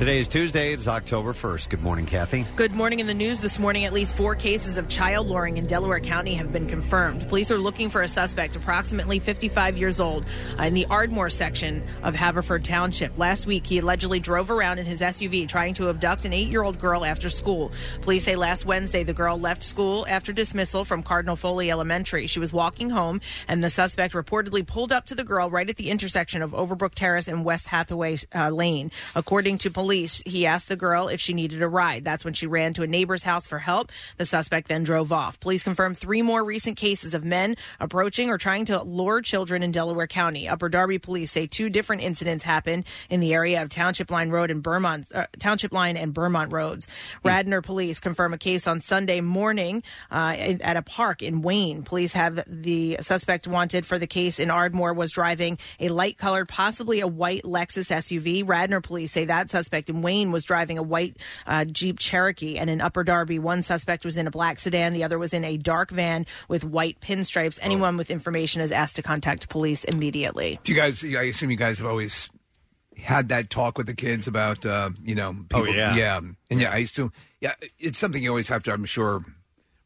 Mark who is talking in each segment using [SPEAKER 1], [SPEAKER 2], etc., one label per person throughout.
[SPEAKER 1] Today is Tuesday. It's October 1st. Good morning, Kathy.
[SPEAKER 2] Good morning. In the news this morning, at least four cases of child luring in Delaware County have been confirmed. Police are looking for a suspect approximately 55 years old in the Ardmore section of Haverford Township. Last week, he allegedly drove around in his SUV trying to abduct an eight year old girl after school. Police say last Wednesday the girl left school after dismissal from Cardinal Foley Elementary. She was walking home, and the suspect reportedly pulled up to the girl right at the intersection of Overbrook Terrace and West Hathaway uh, Lane. According to police, he asked the girl if she needed a ride. That's when she ran to a neighbor's house for help. The suspect then drove off. Police confirmed three more recent cases of men approaching or trying to lure children in Delaware County. Upper Darby police say two different incidents happened in the area of Township Line Road and Vermont, uh, Township Line and Vermont roads. Radnor police confirm a case on Sunday morning uh, at a park in Wayne. Police have the suspect wanted for the case in Ardmore was driving a light colored, possibly a white Lexus SUV. Radnor police say that suspect in Wayne was driving a white uh, Jeep Cherokee, and in Upper Darby, one suspect was in a black sedan, the other was in a dark van with white pinstripes. Anyone with information is asked to contact police immediately.
[SPEAKER 3] Do you guys? I assume you guys have always had that talk with the kids about, uh, you know,
[SPEAKER 1] Oh, yeah.
[SPEAKER 3] yeah, and yeah. I used to. Yeah, it's something you always have to. I'm sure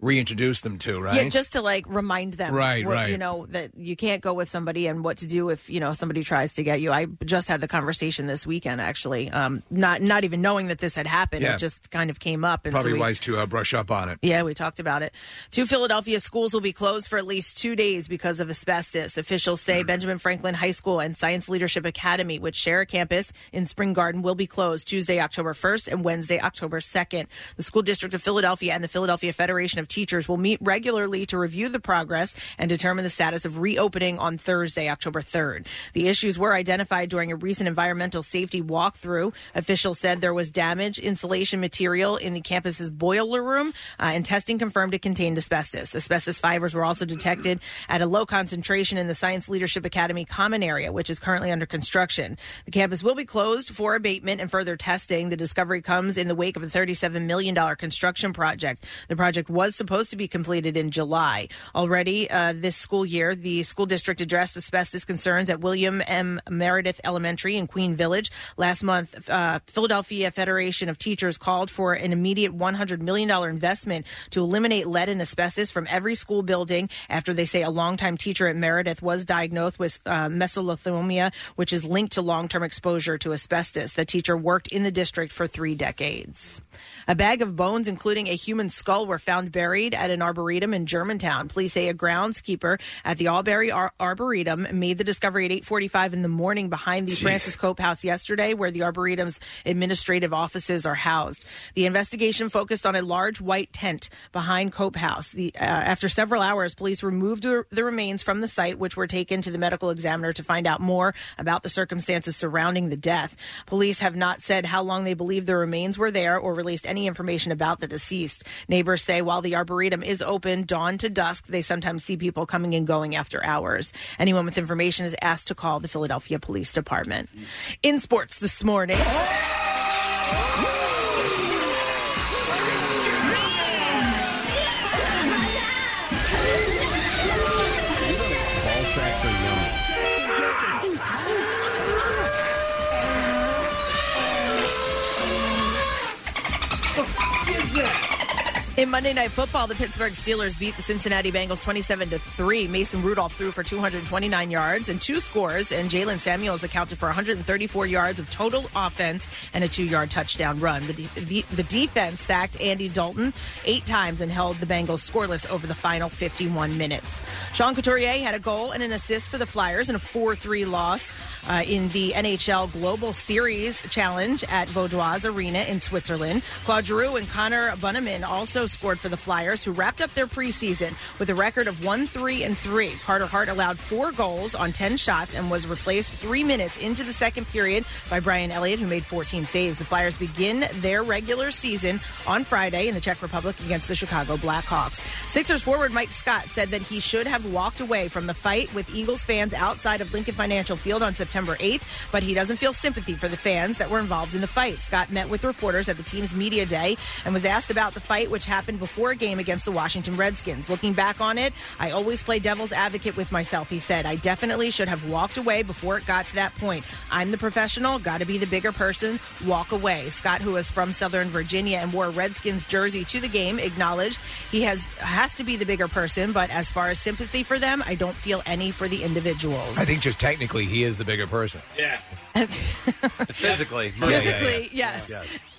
[SPEAKER 3] reintroduce them to, right?
[SPEAKER 2] Yeah, just to like remind them,
[SPEAKER 3] Right,
[SPEAKER 2] what,
[SPEAKER 3] right.
[SPEAKER 2] You know that you can't go with somebody and what to do if you know somebody tries to get you. I just had the conversation this weekend, actually, um, not not even knowing that this had happened.
[SPEAKER 3] Yeah.
[SPEAKER 2] It just kind of came up, and
[SPEAKER 3] Probably
[SPEAKER 2] so we,
[SPEAKER 3] wise to uh, brush up on it.
[SPEAKER 2] Yeah, we talked about it. Two Philadelphia schools will be closed for at least two days because of asbestos. Officials say Benjamin Franklin High School and Science Leadership Academy, which share a campus in Spring Garden, will be closed Tuesday, October 1st and Wednesday, October 2nd. The School District of Philadelphia and the Philadelphia Federation of Teachers will meet regularly to review the progress and determine the status of reopening on Thursday, October 3rd. The issues were identified during a recent environmental safety walkthrough. Officials said there was damaged insulation material in the campus's boiler room, uh, and testing confirmed it contained asbestos. Asbestos fibers were also detected at a low concentration in the Science Leadership Academy common area, which is currently under construction. The campus will be closed for abatement and further testing. The discovery comes in the wake of a $37 million construction project. The project was supposed to be completed in July. Already uh, this school year, the school district addressed asbestos concerns at William M. Meredith Elementary in Queen Village. Last month, uh, Philadelphia Federation of Teachers called for an immediate $100 million investment to eliminate lead and asbestos from every school building after they say a longtime teacher at Meredith was diagnosed with uh, mesothelioma, which is linked to long term exposure to asbestos. The teacher worked in the district for three decades. A bag of bones, including a human skull, were found buried at an arboretum in Germantown. Police say a groundskeeper at the Awbury Ar- Arboretum made the discovery at 8:45 in the morning behind the Francis Cope House yesterday, where the Arboretum's administrative offices are housed. The investigation focused on a large white tent behind Cope House. The, uh, after several hours, police removed the, the remains from the site, which were taken to the medical examiner to find out more about the circumstances surrounding the death. Police have not said how long they believe the remains were there or released any information about the deceased. Neighbors say while the arboretum is open dawn to dusk, they sometimes see people coming and going after hours. Anyone with information is asked to call the Philadelphia Police Department. In sports this morning. In Monday Night Football, the Pittsburgh Steelers beat the Cincinnati Bengals 27 to 3. Mason Rudolph threw for 229 yards and two scores, and Jaylen Samuels accounted for 134 yards of total offense and a two yard touchdown run. The, de- the, defense sacked Andy Dalton eight times and held the Bengals scoreless over the final 51 minutes. Sean Couturier had a goal and an assist for the Flyers in a 4 3 loss uh, in the NHL Global Series Challenge at Vaudoise Arena in Switzerland. Claude Giroux and Connor Bunnaman also scored for the Flyers, who wrapped up their preseason with a record of 1 3 and 3. Carter Hart allowed four goals on 10 shots and was replaced three minutes into the second period by Brian Elliott, who made 14 saves. The Flyers begin their regular season on Friday in the Czech Republic against the Chicago Blackhawks. Sixers forward Mike Scott said that he should have walked away from the fight with Eagles fans outside of Lincoln Financial Field on September 8th, but he doesn't feel sympathy for the fans that were involved in the fight. Scott met with reporters at the team's media day and was asked about the fight, which happened before a game against the Washington Redskins. Looking back on it, I always play devil's advocate with myself, he said. I definitely should have walked away before it got to that point. I'm the professional, got to be the bigger person, walk away. Scott, who is from Southern Virginia and wore a Redskins jersey to the game, acknowledged he has has to be the bigger person, but as far as sympathy for them, I don't feel any for the individuals.
[SPEAKER 3] I think just technically he is the bigger person.
[SPEAKER 4] Yeah.
[SPEAKER 1] Physically.
[SPEAKER 2] Physically, yes.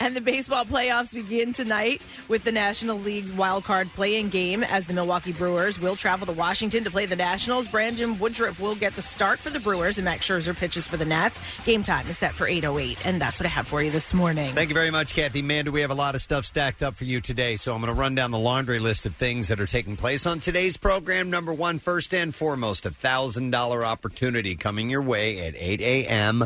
[SPEAKER 2] And the baseball playoffs begin tonight with the National League's wild card playing game as the Milwaukee Brewers will travel to Washington to play the Nationals. Brandon Woodruff will get the start for the Brewers, and Max Scherzer pitches for the Nats. Game time is set for 8.08, and that's what I have for you this morning.
[SPEAKER 1] Thank you very much, Kathy. Man, do we have a lot of stuff stacked up for you today. So I'm going to run down the laundry list of things that are taking place on today's program. Number one, first and foremost, a $1,000 opportunity coming your way at 8 a.m.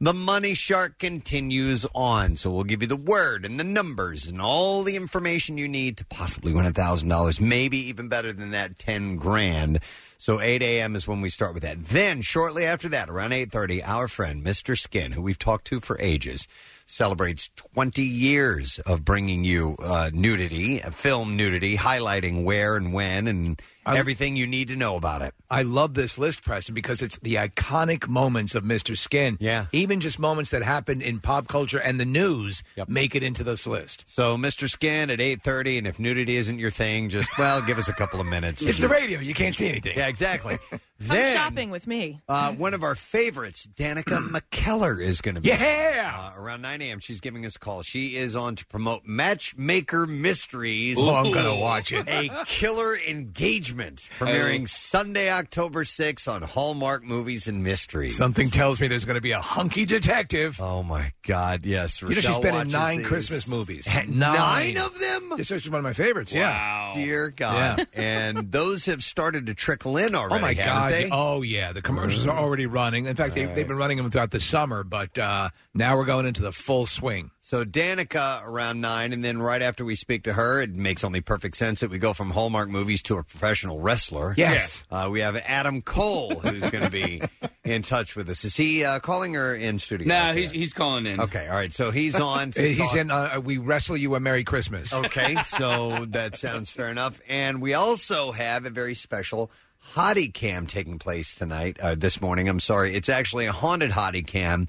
[SPEAKER 1] The Money Shark continues on. So we'll give you the word and the numbers and all the information you need to possibly win a $1,000. Maybe even better than that, 10 grand. So 8 a.m. is when we start with that. Then shortly after that, around 8:30, our friend Mr. Skin, who we've talked to for ages, celebrates 20 years of bringing you uh, nudity, film nudity, highlighting where and when and everything you need to know about it.
[SPEAKER 3] I love this list, Preston, because it's the iconic moments of Mr. Skin.
[SPEAKER 1] Yeah.
[SPEAKER 3] Even just moments that happened in pop culture and the news make it into this list.
[SPEAKER 1] So Mr. Skin at 8:30, and if nudity isn't your thing, just well, give us a couple of minutes.
[SPEAKER 3] It's the radio. You can't see anything.
[SPEAKER 1] Yeah, exactly.
[SPEAKER 2] Come
[SPEAKER 1] then
[SPEAKER 2] shopping with me.
[SPEAKER 1] uh, one of our favorites, Danica McKellar, is going to be
[SPEAKER 3] Yeah.
[SPEAKER 1] uh, around 9 a.m. She's giving us a call. She is on to promote Matchmaker Mysteries.
[SPEAKER 3] Oh, I'm gonna watch it.
[SPEAKER 1] A killer engagement premiering Sunday, October 6th on Hallmark Movies and Mysteries.
[SPEAKER 3] Something tells me there's going to be a hunky detective.
[SPEAKER 1] Oh my God! Yes,
[SPEAKER 3] You know, she's
[SPEAKER 1] Rochelle
[SPEAKER 3] been in
[SPEAKER 1] watches
[SPEAKER 3] nine
[SPEAKER 1] these.
[SPEAKER 3] Christmas movies.
[SPEAKER 1] Nine of them.
[SPEAKER 3] This is one of my favorites. Yeah.
[SPEAKER 1] Dear God!
[SPEAKER 3] Yeah.
[SPEAKER 1] And those have started to trickle in already.
[SPEAKER 3] Oh my
[SPEAKER 1] haven't
[SPEAKER 3] God!
[SPEAKER 1] They?
[SPEAKER 3] Oh yeah, the commercials are already running. In fact, they, they've been running them throughout the summer, but uh, now we're going into the full swing.
[SPEAKER 1] So Danica around nine, and then right after we speak to her, it makes only perfect sense that we go from Hallmark movies to a professional wrestler.
[SPEAKER 3] Yes.
[SPEAKER 1] Uh, we have Adam Cole who's going to be in touch with us. Is he uh, calling her in studio?
[SPEAKER 4] No, he's he's calling in.
[SPEAKER 1] Okay, all right. So he's on. to
[SPEAKER 3] He's
[SPEAKER 1] talk-
[SPEAKER 3] in. Uh, we wrestle you a Merry Christmas.
[SPEAKER 1] Okay, so that sounds fair enough. And we also have a very special hottie cam taking place tonight, uh, this morning. I'm sorry. It's actually a haunted hottie cam.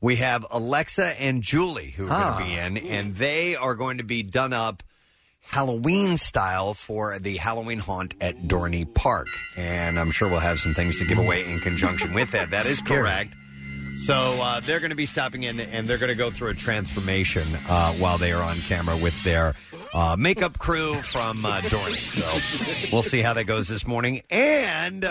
[SPEAKER 1] We have Alexa and Julie who are
[SPEAKER 3] Ah.
[SPEAKER 1] going to be in, and they are going to be done up Halloween style for the Halloween haunt at Dorney Park. And I'm sure we'll have some things to give away in conjunction with that. That is
[SPEAKER 3] Scary.
[SPEAKER 1] correct. So uh, they're going to be stopping in and they're going to go through a transformation uh, while they are on camera with their uh, makeup crew from uh, Dorney. So we'll see how that goes this morning. And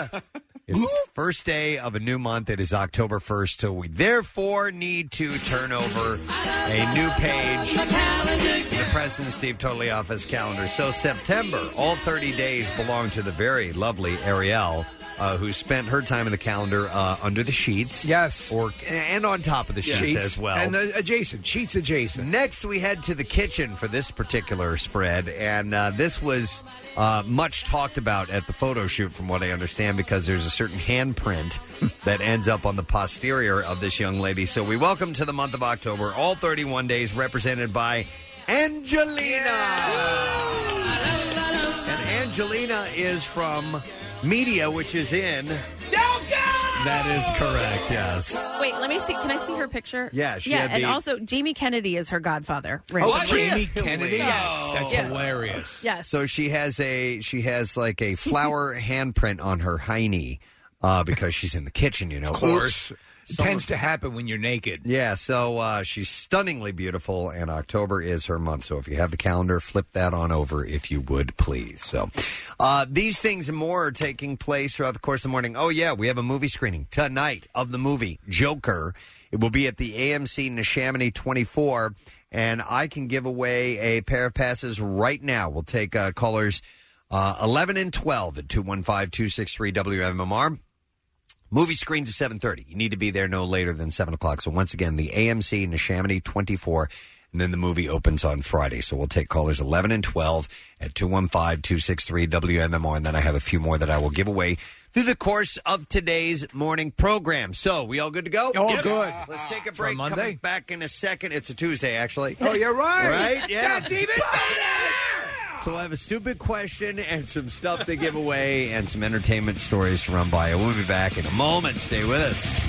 [SPEAKER 1] it's the first day of a new month. It is October 1st. So we therefore need to turn over a new page in the Preston Steve Totally Office calendar. So September, all 30 days belong to the very lovely Ariel. Uh, who spent her time in the calendar uh, under the sheets?
[SPEAKER 3] Yes.
[SPEAKER 1] or and on top of the sheets,
[SPEAKER 3] Sheets
[SPEAKER 1] as well.
[SPEAKER 3] and uh, adjacent sheets adjacent.
[SPEAKER 1] Next, we head to the kitchen for this particular spread, and uh, this was uh, much talked about at the photo shoot, from what I understand, because there's a certain handprint that ends up on the posterior of this young lady. So we welcome to the month of October, all 31 days, represented by Angelina. And Angelina is from Media, which is in. That is correct. Yes.
[SPEAKER 2] Wait, let me see. Can I see her picture?
[SPEAKER 1] Yeah, she
[SPEAKER 2] yeah,
[SPEAKER 1] had
[SPEAKER 2] and
[SPEAKER 1] the-
[SPEAKER 2] also Jamie Kennedy is her godfather.
[SPEAKER 3] Oh,
[SPEAKER 2] randomly.
[SPEAKER 3] Jamie Kennedy.
[SPEAKER 2] Yes.
[SPEAKER 3] That's
[SPEAKER 2] Yeah.
[SPEAKER 3] hilarious.
[SPEAKER 2] Yes.
[SPEAKER 1] So she has a she has like a flower handprint on her hiney uh, because she's in the kitchen. You know,
[SPEAKER 3] Of course.
[SPEAKER 1] Oops.
[SPEAKER 3] Tends to happen when you're naked.
[SPEAKER 1] Yeah, so uh, she's stunningly beautiful, and October is her month. So if you have the calendar, flip that on over if you would, please. So uh, these things and more are taking place throughout the course of the morning. Oh, yeah, we have a movie screening tonight of the movie Joker. It will be at the AMC Neshaminy 24, and I can give away a pair of passes right now. We'll take uh, callers uh, 11 and 12 at 215-263-WMMR. Movie screens at 7.30. You need to be there no later than 7 o'clock. So once again, the AMC Neshaminy 24, and then the movie opens on Friday. So we'll take callers 11 and 12 at 215-263-WMMR, and then I have a few more that I will give away through the course of today's morning program. So we all good to go?
[SPEAKER 3] Oh, all good.
[SPEAKER 1] Let's take a break.
[SPEAKER 3] Monday?
[SPEAKER 1] Coming back in a second. It's a Tuesday, actually.
[SPEAKER 3] Oh, you're right.
[SPEAKER 1] Right? Yeah.
[SPEAKER 3] That's even better.
[SPEAKER 1] So we'll have a stupid question and some stuff to give away and some entertainment stories to run by. We'll be back in a moment. Stay with us.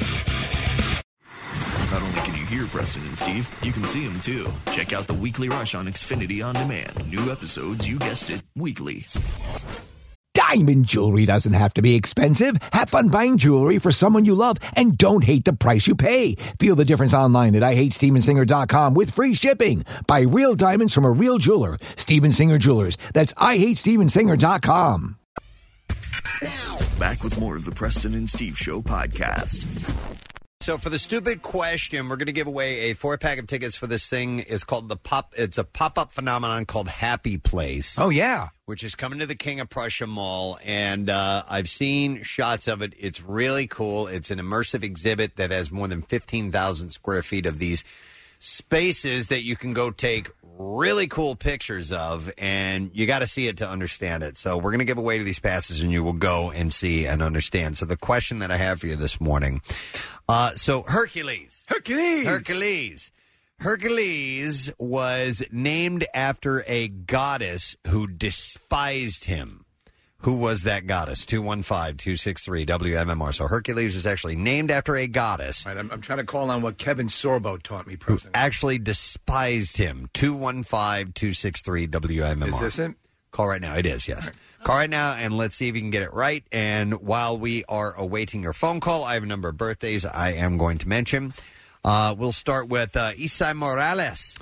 [SPEAKER 4] Not only can you hear Preston and Steve, you can see them too. Check out the Weekly Rush on Xfinity On Demand. New episodes, you guessed it, weekly.
[SPEAKER 5] Diamond jewelry doesn't have to be expensive. Have fun buying jewelry for someone you love and don't hate the price you pay. Feel the difference online at IHateStevensinger.com with free shipping. Buy real diamonds from a real jeweler. Steven Singer Jewelers. That's IHateStevensinger.com.
[SPEAKER 4] Back with more of the Preston and Steve Show podcast.
[SPEAKER 1] So for the stupid question, we're going to give away a four pack of tickets for this thing. It's called the pop. It's a pop up phenomenon called Happy Place.
[SPEAKER 3] Oh, yeah.
[SPEAKER 1] which is coming to the King of Prussia Mall, and uh, I've seen shots of it. It's really cool. It's an immersive exhibit that has more than fifteen thousand square feet of these spaces that you can go take really cool pictures of, and you got to see it to understand it. So we're going to give away to these passes, and you will go and see and understand. So the question that I have for you this morning, uh, so Hercules,
[SPEAKER 3] Hercules.
[SPEAKER 1] Hercules. Hercules was named after a goddess who despised him. Who was that goddess? 215 263 WMMR. So Hercules was actually named after a goddess
[SPEAKER 3] Right, I'm, I'm trying to call on what Kevin Sorbo taught me,
[SPEAKER 1] who actually despised him. 215 263 WMMR.
[SPEAKER 3] Is this it?
[SPEAKER 1] Call right now. It is, yes. Call right now and let's see if you can get it right. And while we are awaiting your phone call, I have a number of birthdays I am going to mention. Uh, we'll start with uh, Esai Morales.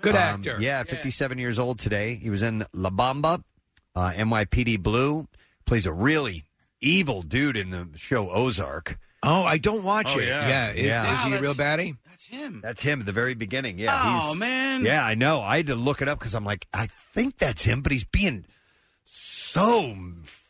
[SPEAKER 3] Good
[SPEAKER 1] Um,
[SPEAKER 3] actor.
[SPEAKER 1] yeah, 57 years old today. He was in La Bamba, uh, NYPD Blue. Plays a really evil dude in the show Ozark.
[SPEAKER 3] Oh, I don't watch
[SPEAKER 6] Oh,
[SPEAKER 3] it.
[SPEAKER 6] yeah.
[SPEAKER 3] Is,
[SPEAKER 1] Yeah.
[SPEAKER 3] is he a real baddie?
[SPEAKER 6] That's him.
[SPEAKER 1] That's him at the very beginning. Yeah.
[SPEAKER 6] Oh,
[SPEAKER 1] he's-
[SPEAKER 6] man.
[SPEAKER 1] Yeah, I know. I had to look it up because I'm like, I think that's him, but he's being so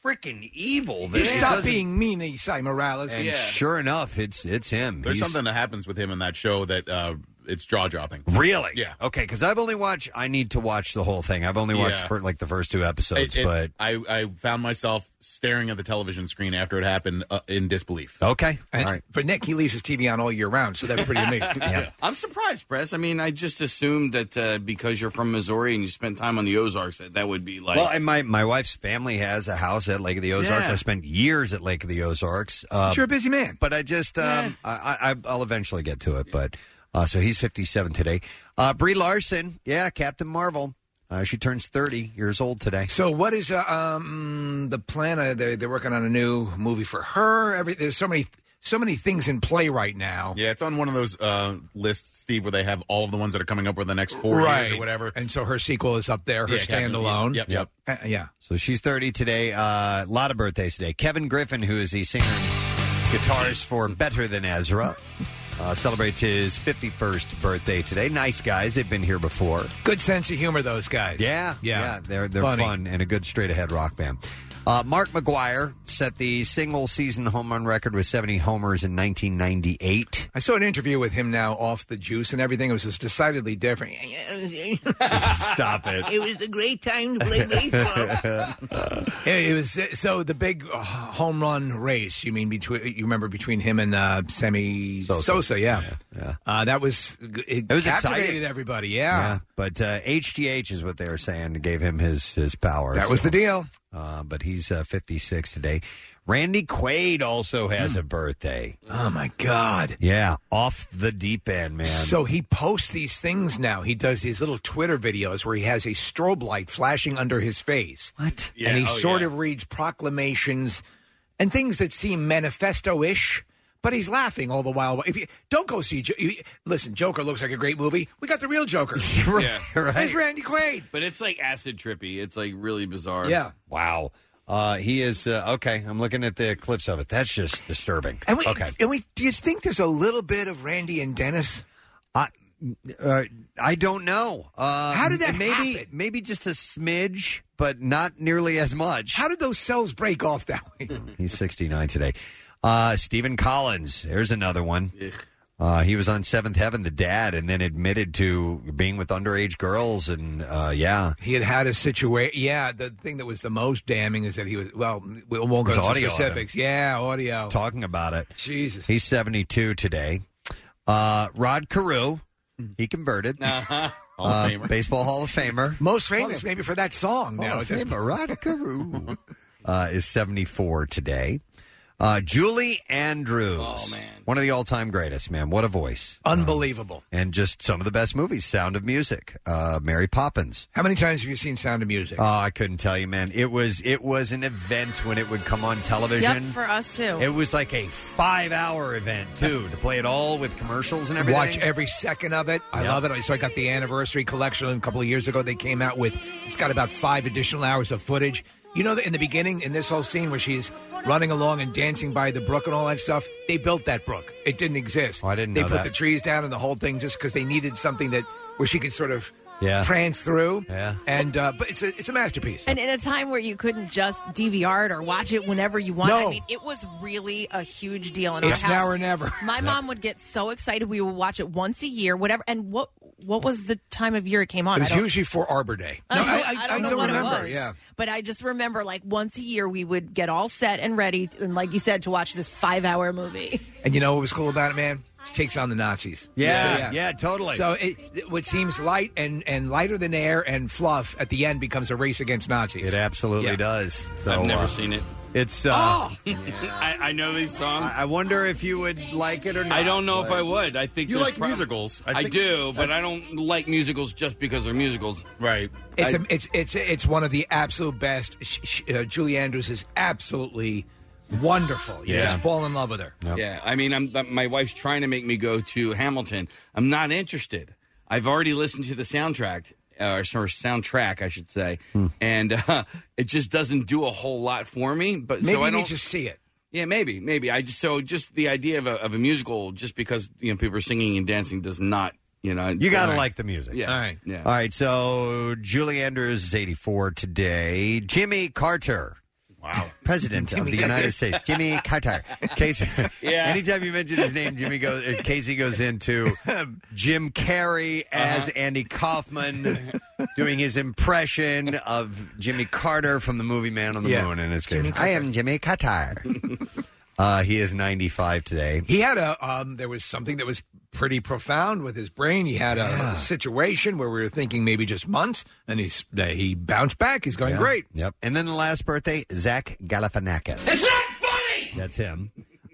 [SPEAKER 1] freaking evil. that it
[SPEAKER 3] Stop
[SPEAKER 1] doesn't-
[SPEAKER 3] being mean, Esai Morales.
[SPEAKER 1] And
[SPEAKER 6] Yeah.
[SPEAKER 1] sure enough, it's it's him.
[SPEAKER 6] There's
[SPEAKER 1] He's-
[SPEAKER 6] something that happens with him in that show that uh, it's jaw dropping.
[SPEAKER 1] Really?
[SPEAKER 6] Yeah.
[SPEAKER 1] Okay, because I've only watched. I need to watch the whole thing. I've only watched
[SPEAKER 6] Yeah.
[SPEAKER 1] for like the first two episodes, but
[SPEAKER 6] I, I found myself staring at the television screen after it happened uh, in disbelief.
[SPEAKER 1] okay,
[SPEAKER 3] And
[SPEAKER 1] all right.
[SPEAKER 3] For Nick, he leaves his TV on all year round, so that's pretty amazing.
[SPEAKER 1] Yeah.
[SPEAKER 7] I'm surprised, Press. I mean, I just assumed that uh, because you're from Missouri and you spent time on the Ozarks, that that would be like.
[SPEAKER 1] Well, and my my wife's family has a house at Lake of the Ozarks.
[SPEAKER 7] Yeah.
[SPEAKER 1] I spent years at Lake of the Ozarks. Uh,
[SPEAKER 3] you're a busy man.
[SPEAKER 1] but I just um, I, I I'll eventually get to it. But uh, so he's 57 today. Uh, Brie Larson, yeah, Captain Marvel. Uh, she turns 30 years old today.
[SPEAKER 3] So, what is uh, um, the plan? Uh, they're, they're working on a new movie for her. Every there's so many so many things in play right now.
[SPEAKER 6] Yeah, it's on one of those uh, lists, Steve, where they have all of the ones that are coming up over the next four
[SPEAKER 3] right,
[SPEAKER 6] years or whatever.
[SPEAKER 3] And so her sequel is up there. Her
[SPEAKER 6] Yeah, Captain-
[SPEAKER 3] standalone.
[SPEAKER 6] Yep, yep.
[SPEAKER 3] Uh, yeah.
[SPEAKER 1] So she's 30 today. A lot of birthdays today. Kevin Griffin, who is the singer and guitarist for Better Than Ezra, uh, celebrates his 51st birthday today. Nice guys. They've been here before.
[SPEAKER 3] Good sense of humor, those guys.
[SPEAKER 1] Yeah,
[SPEAKER 3] yeah,
[SPEAKER 1] They're they're
[SPEAKER 3] Funny.
[SPEAKER 1] fun and a good straight ahead rock band. Uh, Mark McGwire set the single season home run record with 70 homers in 1998.
[SPEAKER 3] I saw an interview with him now off the juice and everything. It was just decidedly different.
[SPEAKER 1] Stop it.
[SPEAKER 8] It was a great time to play baseball.
[SPEAKER 3] It it was so the big uh, home run race. You mean between you remember between him and uh, Sammy
[SPEAKER 1] Sosa.
[SPEAKER 3] Sosa? yeah,
[SPEAKER 1] yeah.
[SPEAKER 3] Uh, that was it.
[SPEAKER 1] It was
[SPEAKER 3] captivated
[SPEAKER 1] exciting.
[SPEAKER 3] everybody.
[SPEAKER 1] Yeah,
[SPEAKER 3] Yeah,
[SPEAKER 1] but uh, HGH is what they were saying gave him his his power.
[SPEAKER 3] that was
[SPEAKER 1] so,
[SPEAKER 3] the deal.
[SPEAKER 1] Uh, but he's uh, 56 today. Randy Quaid also has a birthday.
[SPEAKER 3] Oh my god.
[SPEAKER 1] Yeah, off the deep end, man.
[SPEAKER 3] So he posts these things now. He does these little Twitter videos where he has a strobe light flashing under his face.
[SPEAKER 1] what?
[SPEAKER 3] and he
[SPEAKER 6] oh,
[SPEAKER 3] sort
[SPEAKER 6] yeah.
[SPEAKER 3] of reads proclamations and things that seem manifesto-ish. But he's laughing all the while. If you don't go see, Jo- you- listen, Joker looks like a great movie. We got the real Joker.
[SPEAKER 1] right, right.
[SPEAKER 3] There's Randy Quaid.
[SPEAKER 7] but it's like acid trippy. It's like really bizarre.
[SPEAKER 3] Yeah.
[SPEAKER 1] Wow. Uh, he is uh, okay. I'm looking at the clips of it. That's just disturbing.
[SPEAKER 3] And we,
[SPEAKER 1] okay.
[SPEAKER 3] and we, do you think there's a little bit of Randy and Dennis?
[SPEAKER 1] I, uh, I don't know. Uh,
[SPEAKER 3] How did that
[SPEAKER 1] maybe,
[SPEAKER 3] happen?
[SPEAKER 1] Maybe just a smidge, but not nearly as much.
[SPEAKER 3] How did those cells break off that way?
[SPEAKER 1] He's 69 today. Uh, Stephen Collins. There's another one. Uh, he was on Seventh Heaven, the dad, and then admitted to being with underage girls. And uh, yeah,
[SPEAKER 3] He had had a situation. Yeah, the thing that was the most damning is that he was. Well, we won't go
[SPEAKER 1] There's
[SPEAKER 3] into
[SPEAKER 1] audio of
[SPEAKER 3] specifics. Yeah, audio.
[SPEAKER 1] talking about it.
[SPEAKER 3] Jesus.
[SPEAKER 1] He's 72 today. Uh, Rod Carew. He converted.
[SPEAKER 7] Uh-huh.
[SPEAKER 6] Hall of
[SPEAKER 1] Uh,
[SPEAKER 6] Famer.
[SPEAKER 1] Baseball Hall of Famer.
[SPEAKER 3] Most famous maybe for that song.
[SPEAKER 1] Hall
[SPEAKER 3] now
[SPEAKER 1] of
[SPEAKER 3] at this
[SPEAKER 1] Famer Rod Carew uh, is 74 today. Uh, Julie Andrews.
[SPEAKER 7] Oh, man.
[SPEAKER 1] One of the all time greatest, man. What a voice.
[SPEAKER 3] Unbelievable.
[SPEAKER 1] And just some of the best movies Sound of Music, uh, Mary Poppins.
[SPEAKER 3] How many times have you seen Sound of Music?
[SPEAKER 1] Oh, I couldn't tell you, man. It was it was an event when it would come on
[SPEAKER 2] Yep,
[SPEAKER 1] television.
[SPEAKER 2] for us too.
[SPEAKER 1] It was like a five hour event too to play it all with commercials and everything.
[SPEAKER 3] Watch every second of it. I
[SPEAKER 1] Yep.
[SPEAKER 3] love it. So I got the anniversary collection a couple of years ago. They came out with. It's got about five additional hours of footage. You know, that in the beginning, in this whole scene where she's running along and dancing by the brook and all that stuff, they built that brook. It didn't exist.
[SPEAKER 1] Oh, I didn't
[SPEAKER 3] They
[SPEAKER 1] know
[SPEAKER 3] put
[SPEAKER 1] that.
[SPEAKER 3] the trees down and the whole thing just because they needed something that where she could sort of
[SPEAKER 1] Yeah.
[SPEAKER 3] prance through.
[SPEAKER 1] Yeah.
[SPEAKER 3] And uh, but it's a it's a masterpiece.
[SPEAKER 2] And in a time where you couldn't just DVR it or watch it whenever you want,
[SPEAKER 3] No.
[SPEAKER 2] I mean, it was really a huge deal in
[SPEAKER 3] It's
[SPEAKER 2] our house.
[SPEAKER 3] now or never.
[SPEAKER 2] My mom would get so excited. We would watch it once a year, whatever. And what what was the time of year it came on?
[SPEAKER 3] It was
[SPEAKER 2] don't-
[SPEAKER 3] usually for Arbor Day.
[SPEAKER 2] I
[SPEAKER 3] No,
[SPEAKER 2] don't,
[SPEAKER 3] I,
[SPEAKER 2] I
[SPEAKER 3] I,
[SPEAKER 2] don't know
[SPEAKER 3] don't
[SPEAKER 2] what
[SPEAKER 3] remember.
[SPEAKER 2] It was,
[SPEAKER 3] Yeah.
[SPEAKER 2] but I just remember like once a year we would get all set and ready, and like you said, to watch this five-hour movie.
[SPEAKER 3] And you know what was cool about it, man? It takes on the Nazis.
[SPEAKER 1] Yeah,
[SPEAKER 3] So,
[SPEAKER 1] yeah, totally.
[SPEAKER 3] So it, what seems light and, and lighter than air and fluff at the end becomes a race against Nazis.
[SPEAKER 1] It absolutely
[SPEAKER 3] Yeah.
[SPEAKER 1] does. So,
[SPEAKER 7] I've never
[SPEAKER 1] uh,
[SPEAKER 7] seen it.
[SPEAKER 1] It's. Uh,
[SPEAKER 3] Oh,
[SPEAKER 7] I, I know these songs.
[SPEAKER 1] I I wonder if you would like it or not.
[SPEAKER 7] I don't know if I would. I think
[SPEAKER 6] You
[SPEAKER 7] there's
[SPEAKER 6] like
[SPEAKER 7] prob-
[SPEAKER 6] musicals. I
[SPEAKER 7] I,
[SPEAKER 6] think-
[SPEAKER 7] do, but I don't like musicals just because they're musicals.
[SPEAKER 6] Right.
[SPEAKER 3] it's
[SPEAKER 7] I-
[SPEAKER 3] a, it's it's it's one of the absolute best. Sh- sh- uh, Julie Andrews is absolutely wonderful. You
[SPEAKER 1] Yeah.
[SPEAKER 3] just fall in love with her.
[SPEAKER 1] Yep.
[SPEAKER 7] Yeah, I mean, I'm, my wife's trying to make me go to Hamilton. I'm not interested. I've already listened to the soundtrack, uh, or sorry, soundtrack, I should say,
[SPEAKER 1] Hmm.
[SPEAKER 7] and uh, it just doesn't do a whole lot for me. But
[SPEAKER 3] Maybe
[SPEAKER 7] so I
[SPEAKER 3] you
[SPEAKER 7] don't.
[SPEAKER 3] need to see it.
[SPEAKER 7] Yeah, maybe, maybe. I just so just the idea of a, of a musical, just because you know people are singing and dancing, does not, you know.
[SPEAKER 1] You got to
[SPEAKER 7] uh,
[SPEAKER 1] like the music.
[SPEAKER 7] Yeah,
[SPEAKER 3] All right.
[SPEAKER 7] yeah.
[SPEAKER 1] All right. So Julie Andrews is 84 today. Jimmy Carter.
[SPEAKER 6] Wow.
[SPEAKER 1] President of the United States, Jimmy Carter. Casey,
[SPEAKER 7] Yeah.
[SPEAKER 1] anytime you mention his name, Jimmy goes. uh, Casey goes into Jim Carrey as
[SPEAKER 7] Uh-huh.
[SPEAKER 1] Andy Kaufman, doing his impression of Jimmy Carter from the movie Man on the. Moon, and it's great. I am Jimmy Carter. Uh, he is 95 today.
[SPEAKER 3] He had a um, there was something that was pretty profound with his brain. He had a, situation where we were thinking maybe just months, and he's uh, he bounced back. He's going
[SPEAKER 1] Yeah.
[SPEAKER 3] great.
[SPEAKER 1] Yep. And then the last birthday, Zach Galifianakis. It's not funny. That's him.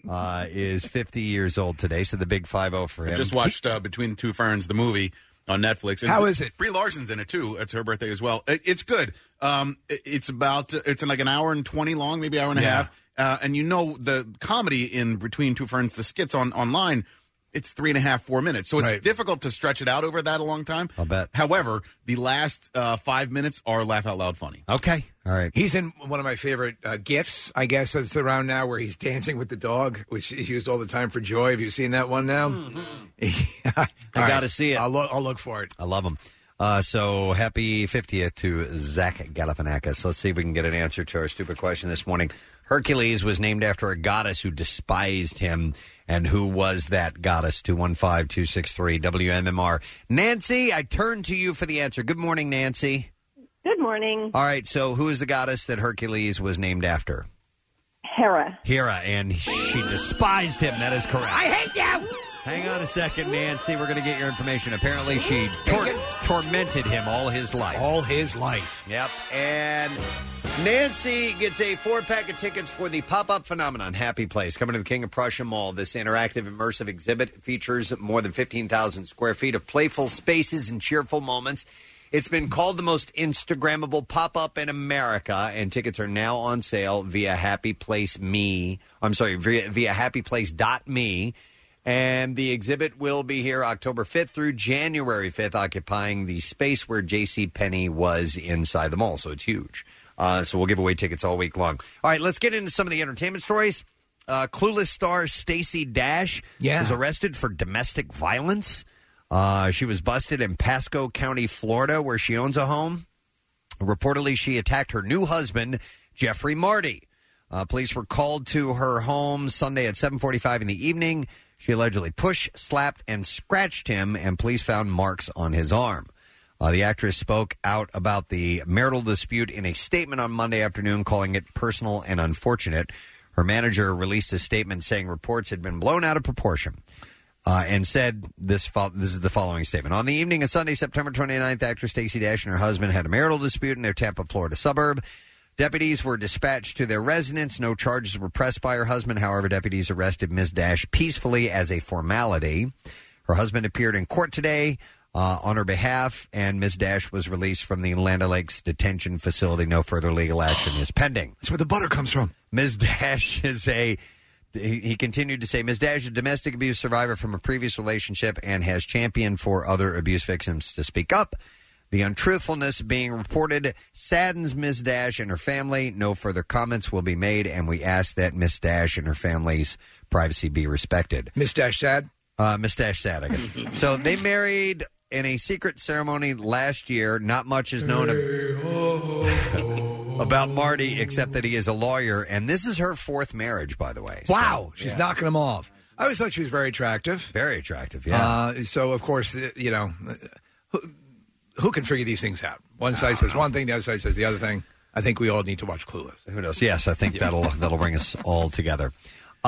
[SPEAKER 1] Uh, is 50 years old today, so the big 5-0 for him.
[SPEAKER 6] Just watched uh, Between the Two Ferns, the movie on Netflix. And
[SPEAKER 3] How is it?
[SPEAKER 6] Brie Larson's in it too. It's her birthday as well. It, it's good. Um, it- it's about it's in like an hour and twenty long, maybe hour and a
[SPEAKER 3] Yeah.
[SPEAKER 6] half. Uh, and you know the comedy in Between Two Ferns, the skits on online. It's three and a half, four minutes, so it's
[SPEAKER 3] Right.
[SPEAKER 6] difficult to stretch it out over that a long time.
[SPEAKER 1] I'll bet.
[SPEAKER 6] However, the last uh, five minutes are laugh out loud funny.
[SPEAKER 1] Okay. All right.
[SPEAKER 3] He's in one of my favorite uh, gifs, I guess, that's around now, where he's dancing with the dog, which is used all the time for joy. Have you seen that one now? I
[SPEAKER 1] I gotta see it.
[SPEAKER 3] I'll, look, I'll look for it.
[SPEAKER 1] I love him. Uh, so happy 50th to Zach Galifianakis. Let's see if we can get an answer to our stupid question this morning. Hercules was named after a goddess who despised him. And who was that goddess? 215 263 WMMR. Nancy, I turn to you for the answer. Good morning, Nancy.
[SPEAKER 9] Good morning,
[SPEAKER 1] All right, so who is the goddess that Hercules was named after?
[SPEAKER 9] Hera.
[SPEAKER 1] Hera, and she despised him. That is correct. I hate you. Hang on a second, Nancy. We're going to get your information. Apparently, she tor- tormented him all his life.
[SPEAKER 3] All his life.
[SPEAKER 1] Yep. And Nancy gets a four pack of tickets for the pop up phenomenon, Happy Place, coming to the King of Prussia Mall. This interactive, immersive exhibit features more than 15,000 square feet of playful spaces and cheerful moments. It's been called the most Instagrammable pop up in America, and tickets are now on sale via Happy Place Me. I'm sorry, via, via happyplace.me. And the exhibit will be here October 5th through January 5th, occupying the space where J.C. Penney was inside the mall. So it's huge. Uh, so we'll give away tickets all week long. All right, let's get into some of the entertainment stories. Uh, Clueless star Stacey Dash
[SPEAKER 3] Yeah.
[SPEAKER 1] was arrested for domestic violence. Uh, she was busted in Pasco County, Florida, where she owns a home. Reportedly, she attacked her new husband, Jeffrey Marty. Uh, police were called to her home Sunday at 7:45 in the evening. She allegedly pushed, slapped, and scratched him, and police found marks on his arm. Uh, the actress spoke out about the marital dispute in a statement on Monday afternoon, calling it personal and unfortunate. Her manager released a statement saying reports had been blown out of proportion uh, and said this fo- this is the following statement. On the evening of Sunday, September 29th, actress Stacey Dash and her husband had a marital dispute in their Tampa, Florida suburb. Deputies were dispatched to their residence. No charges were pressed by her husband. However, deputies arrested Ms. Dash peacefully as a formality. Her husband appeared in court today uh, on her behalf, and Ms. Dash was released from the Land Lakes detention facility. No further legal action is pending.
[SPEAKER 3] That's where the butter comes from.
[SPEAKER 1] Ms. Dash is a. He he continued to say, Ms. Dash is a domestic abuse survivor from a previous relationship and has championed for other abuse victims to speak up. The untruthfulness being reported saddens Ms. Dash and her family. No further comments will be made, and we ask that Ms. Dash and her family's privacy be respected.
[SPEAKER 3] Miss Dash sad?
[SPEAKER 1] Uh, Miss Dash sad, I guess. so they married in a secret ceremony last year. Not much is known ab- about Marty except that he is a lawyer, and this is her fourth marriage, by the way.
[SPEAKER 3] Wow, she's knocking them off. I always thought she was very attractive.
[SPEAKER 1] Very attractive, yeah.
[SPEAKER 3] Uh, so, of course, uh, you know, who, who can figure these things out? One side says one thing, the other side says the other thing. I think we all need to watch Clueless.
[SPEAKER 1] Who knows? Yes, I think that'll that'll bring us all together.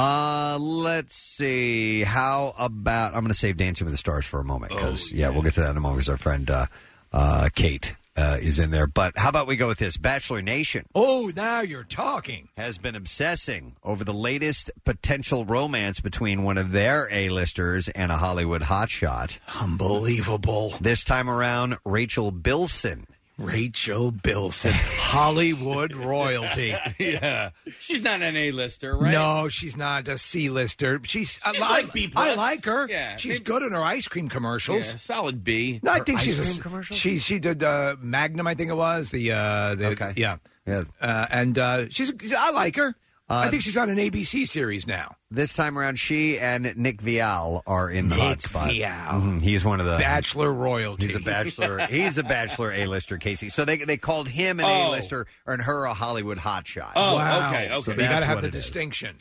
[SPEAKER 1] Uh, let's see. How about I'm going to save Dancing with the Stars for a moment because yeah. we'll get to that in a moment. Because our friend uh, uh, Kate uh, is in there. But how about we go with this? Bachelor Nation
[SPEAKER 3] Oh, now you're talking.
[SPEAKER 1] has been obsessing over the latest potential romance between one of their A-listers and a Hollywood hotshot.
[SPEAKER 3] Unbelievable.
[SPEAKER 1] This time around, Rachel Bilson.
[SPEAKER 3] Rachel Bilson, Hollywood royalty.
[SPEAKER 7] yeah, she's not an A-lister, right?
[SPEAKER 3] No, she's not a C-lister. She's, I
[SPEAKER 7] She's
[SPEAKER 3] li-
[SPEAKER 7] like B+.
[SPEAKER 3] I like her.
[SPEAKER 7] Yeah,
[SPEAKER 3] she's
[SPEAKER 7] maybe-
[SPEAKER 3] good in her ice cream
[SPEAKER 7] Yeah,
[SPEAKER 3] commercials.
[SPEAKER 7] solid B.
[SPEAKER 3] No, I
[SPEAKER 1] Her
[SPEAKER 3] think
[SPEAKER 1] ice
[SPEAKER 3] she's a,
[SPEAKER 1] cream
[SPEAKER 3] s-
[SPEAKER 1] commercials?
[SPEAKER 3] she she did uh, Magnum, I think it was the uh, the
[SPEAKER 1] Okay.
[SPEAKER 3] yeah
[SPEAKER 1] Yeah.
[SPEAKER 3] uh, and uh, she's I like her.
[SPEAKER 1] Uh,
[SPEAKER 3] I think she's on an ABC series now.
[SPEAKER 1] This time around, she and Nick Viall are in the
[SPEAKER 3] Nick
[SPEAKER 1] hot spot.
[SPEAKER 3] Viall.
[SPEAKER 1] Mhm, He's one of the
[SPEAKER 3] Bachelor royalty.
[SPEAKER 1] He's a bachelor. he's a bachelor A-lister, Casey. So they they called him an
[SPEAKER 7] Oh.
[SPEAKER 1] A-lister and her a Hollywood hotshot.
[SPEAKER 7] Oh,
[SPEAKER 3] wow.
[SPEAKER 7] okay, okay.
[SPEAKER 1] So
[SPEAKER 3] you
[SPEAKER 1] that's
[SPEAKER 3] got to have
[SPEAKER 1] what
[SPEAKER 3] the
[SPEAKER 1] it is.
[SPEAKER 3] distinction.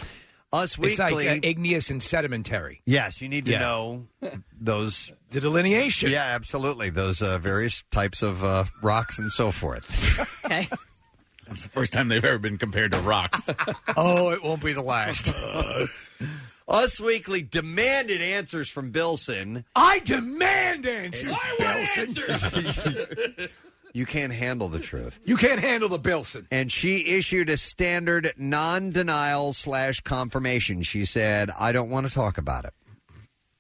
[SPEAKER 1] Us
[SPEAKER 3] It's like
[SPEAKER 1] Weekly.
[SPEAKER 3] uh, igneous and sedimentary.
[SPEAKER 1] yes, you need to
[SPEAKER 3] Yeah.
[SPEAKER 1] know those.
[SPEAKER 3] The delineation.
[SPEAKER 1] Yeah, absolutely. Those uh, various types of uh, rocks and so forth.
[SPEAKER 2] Okay.
[SPEAKER 6] It's the first time they've ever been compared to rocks.
[SPEAKER 3] Oh, it won't be the last.
[SPEAKER 1] Us Weekly demanded answers from Bilson.
[SPEAKER 3] I demand answers, Bilson.
[SPEAKER 1] You can't handle the truth.
[SPEAKER 3] You can't handle the Bilson.
[SPEAKER 1] And she issued a standard non-denial slash confirmation. She said, "I don't want to talk about it."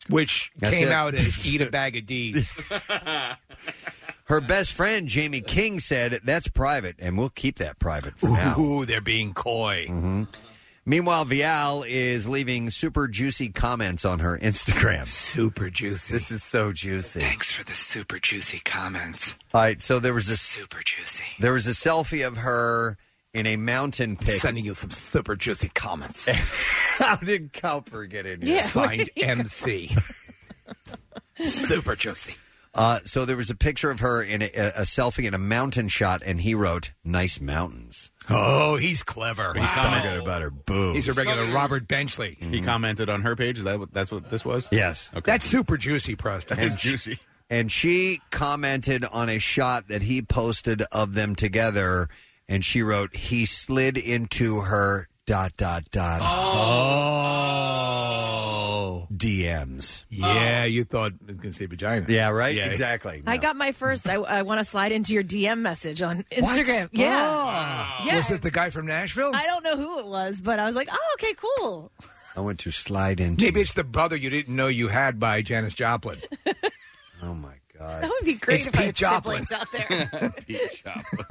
[SPEAKER 3] Which
[SPEAKER 1] That's
[SPEAKER 3] came
[SPEAKER 1] it.
[SPEAKER 3] out as eat a bag of D's.
[SPEAKER 1] Her best friend Jaime King said, "That's private, and we'll keep that private for now."
[SPEAKER 3] Ooh, they're being coy. Mm-hmm.
[SPEAKER 1] Meanwhile, Viall is leaving super juicy comments on her Instagram.
[SPEAKER 3] Super juicy.
[SPEAKER 1] This is so juicy.
[SPEAKER 3] Thanks for the super juicy comments.
[SPEAKER 1] All right, so there was this
[SPEAKER 3] Super juicy.
[SPEAKER 1] there was a selfie of her in a mountain pic.
[SPEAKER 3] Sending you some super juicy comments.
[SPEAKER 1] How did Cowper get in here?
[SPEAKER 2] Yeah.
[SPEAKER 3] Signed MC. super juicy.
[SPEAKER 1] Uh, so there was a picture of her in a, a selfie in a mountain shot, and he wrote, "Nice mountains."
[SPEAKER 3] Oh, he's clever.
[SPEAKER 1] He's talking about her boobs.
[SPEAKER 3] He's a regular Robert Benchley.
[SPEAKER 6] he commented on her page. Is that what, that's what this was?
[SPEAKER 1] Yes.
[SPEAKER 6] Okay.
[SPEAKER 3] That's super juicy, Preston.
[SPEAKER 6] That is juicy.
[SPEAKER 1] and she commented on a shot that he posted of them together, and she wrote, "He slid into her dot dot dot
[SPEAKER 3] Oh.
[SPEAKER 1] DMs."
[SPEAKER 3] Yeah, you thought I was going to say vagina.
[SPEAKER 1] Yeah, right.
[SPEAKER 3] Yeah.
[SPEAKER 1] Exactly.
[SPEAKER 2] I got my first. I, I want to slide into your DM message on Instagram. Yeah. Yeah.
[SPEAKER 3] Was it the guy from Nashville?
[SPEAKER 2] I don't know who it was, but I was like, oh, okay, cool.
[SPEAKER 1] I went to slide into.
[SPEAKER 3] Maybe it's the brother you didn't know you had by Janis Joplin.
[SPEAKER 1] Oh my god.
[SPEAKER 2] That would be great
[SPEAKER 3] It's
[SPEAKER 2] if I
[SPEAKER 3] Pete
[SPEAKER 2] had
[SPEAKER 3] Joplin.
[SPEAKER 2] siblings out there.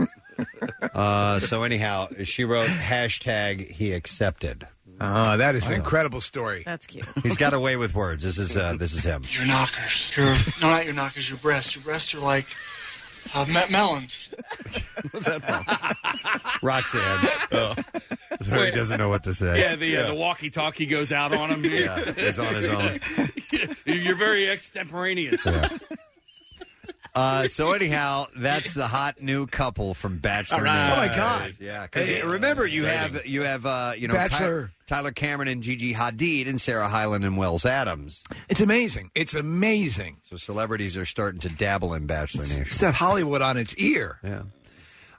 [SPEAKER 1] Uh, so anyhow, she wrote hashtag he accepted.
[SPEAKER 3] Oh, that is an incredible story.
[SPEAKER 2] That's cute.
[SPEAKER 1] He's got away with words. This is uh, this is him.
[SPEAKER 10] Your knockers. Your no, not your knockers. Your breasts. Your breasts are like uh, me- melons.
[SPEAKER 6] What's that from?
[SPEAKER 1] Roxanne.
[SPEAKER 6] Oh.
[SPEAKER 1] So he doesn't know what to say.
[SPEAKER 7] Yeah, the uh, the walkie-talkie goes out on him.
[SPEAKER 1] Yeah, he's on his own.
[SPEAKER 7] You're very extemporaneous.
[SPEAKER 1] Uh, so anyhow, that's the hot new couple from Bachelor.
[SPEAKER 3] All right.
[SPEAKER 1] Nation.
[SPEAKER 3] Oh, my God.
[SPEAKER 1] Yeah, because
[SPEAKER 3] Hey,
[SPEAKER 1] remember you
[SPEAKER 3] exciting.
[SPEAKER 1] have you have uh, you know
[SPEAKER 3] Bachelor.
[SPEAKER 1] Ty- Tyler Cameron and Gigi Hadid and Sarah Hyland and Wells Adams.
[SPEAKER 3] It's amazing. It's amazing.
[SPEAKER 1] So celebrities are starting to dabble in Bachelor Nation.
[SPEAKER 3] Set Hollywood on its ear.
[SPEAKER 1] Yeah.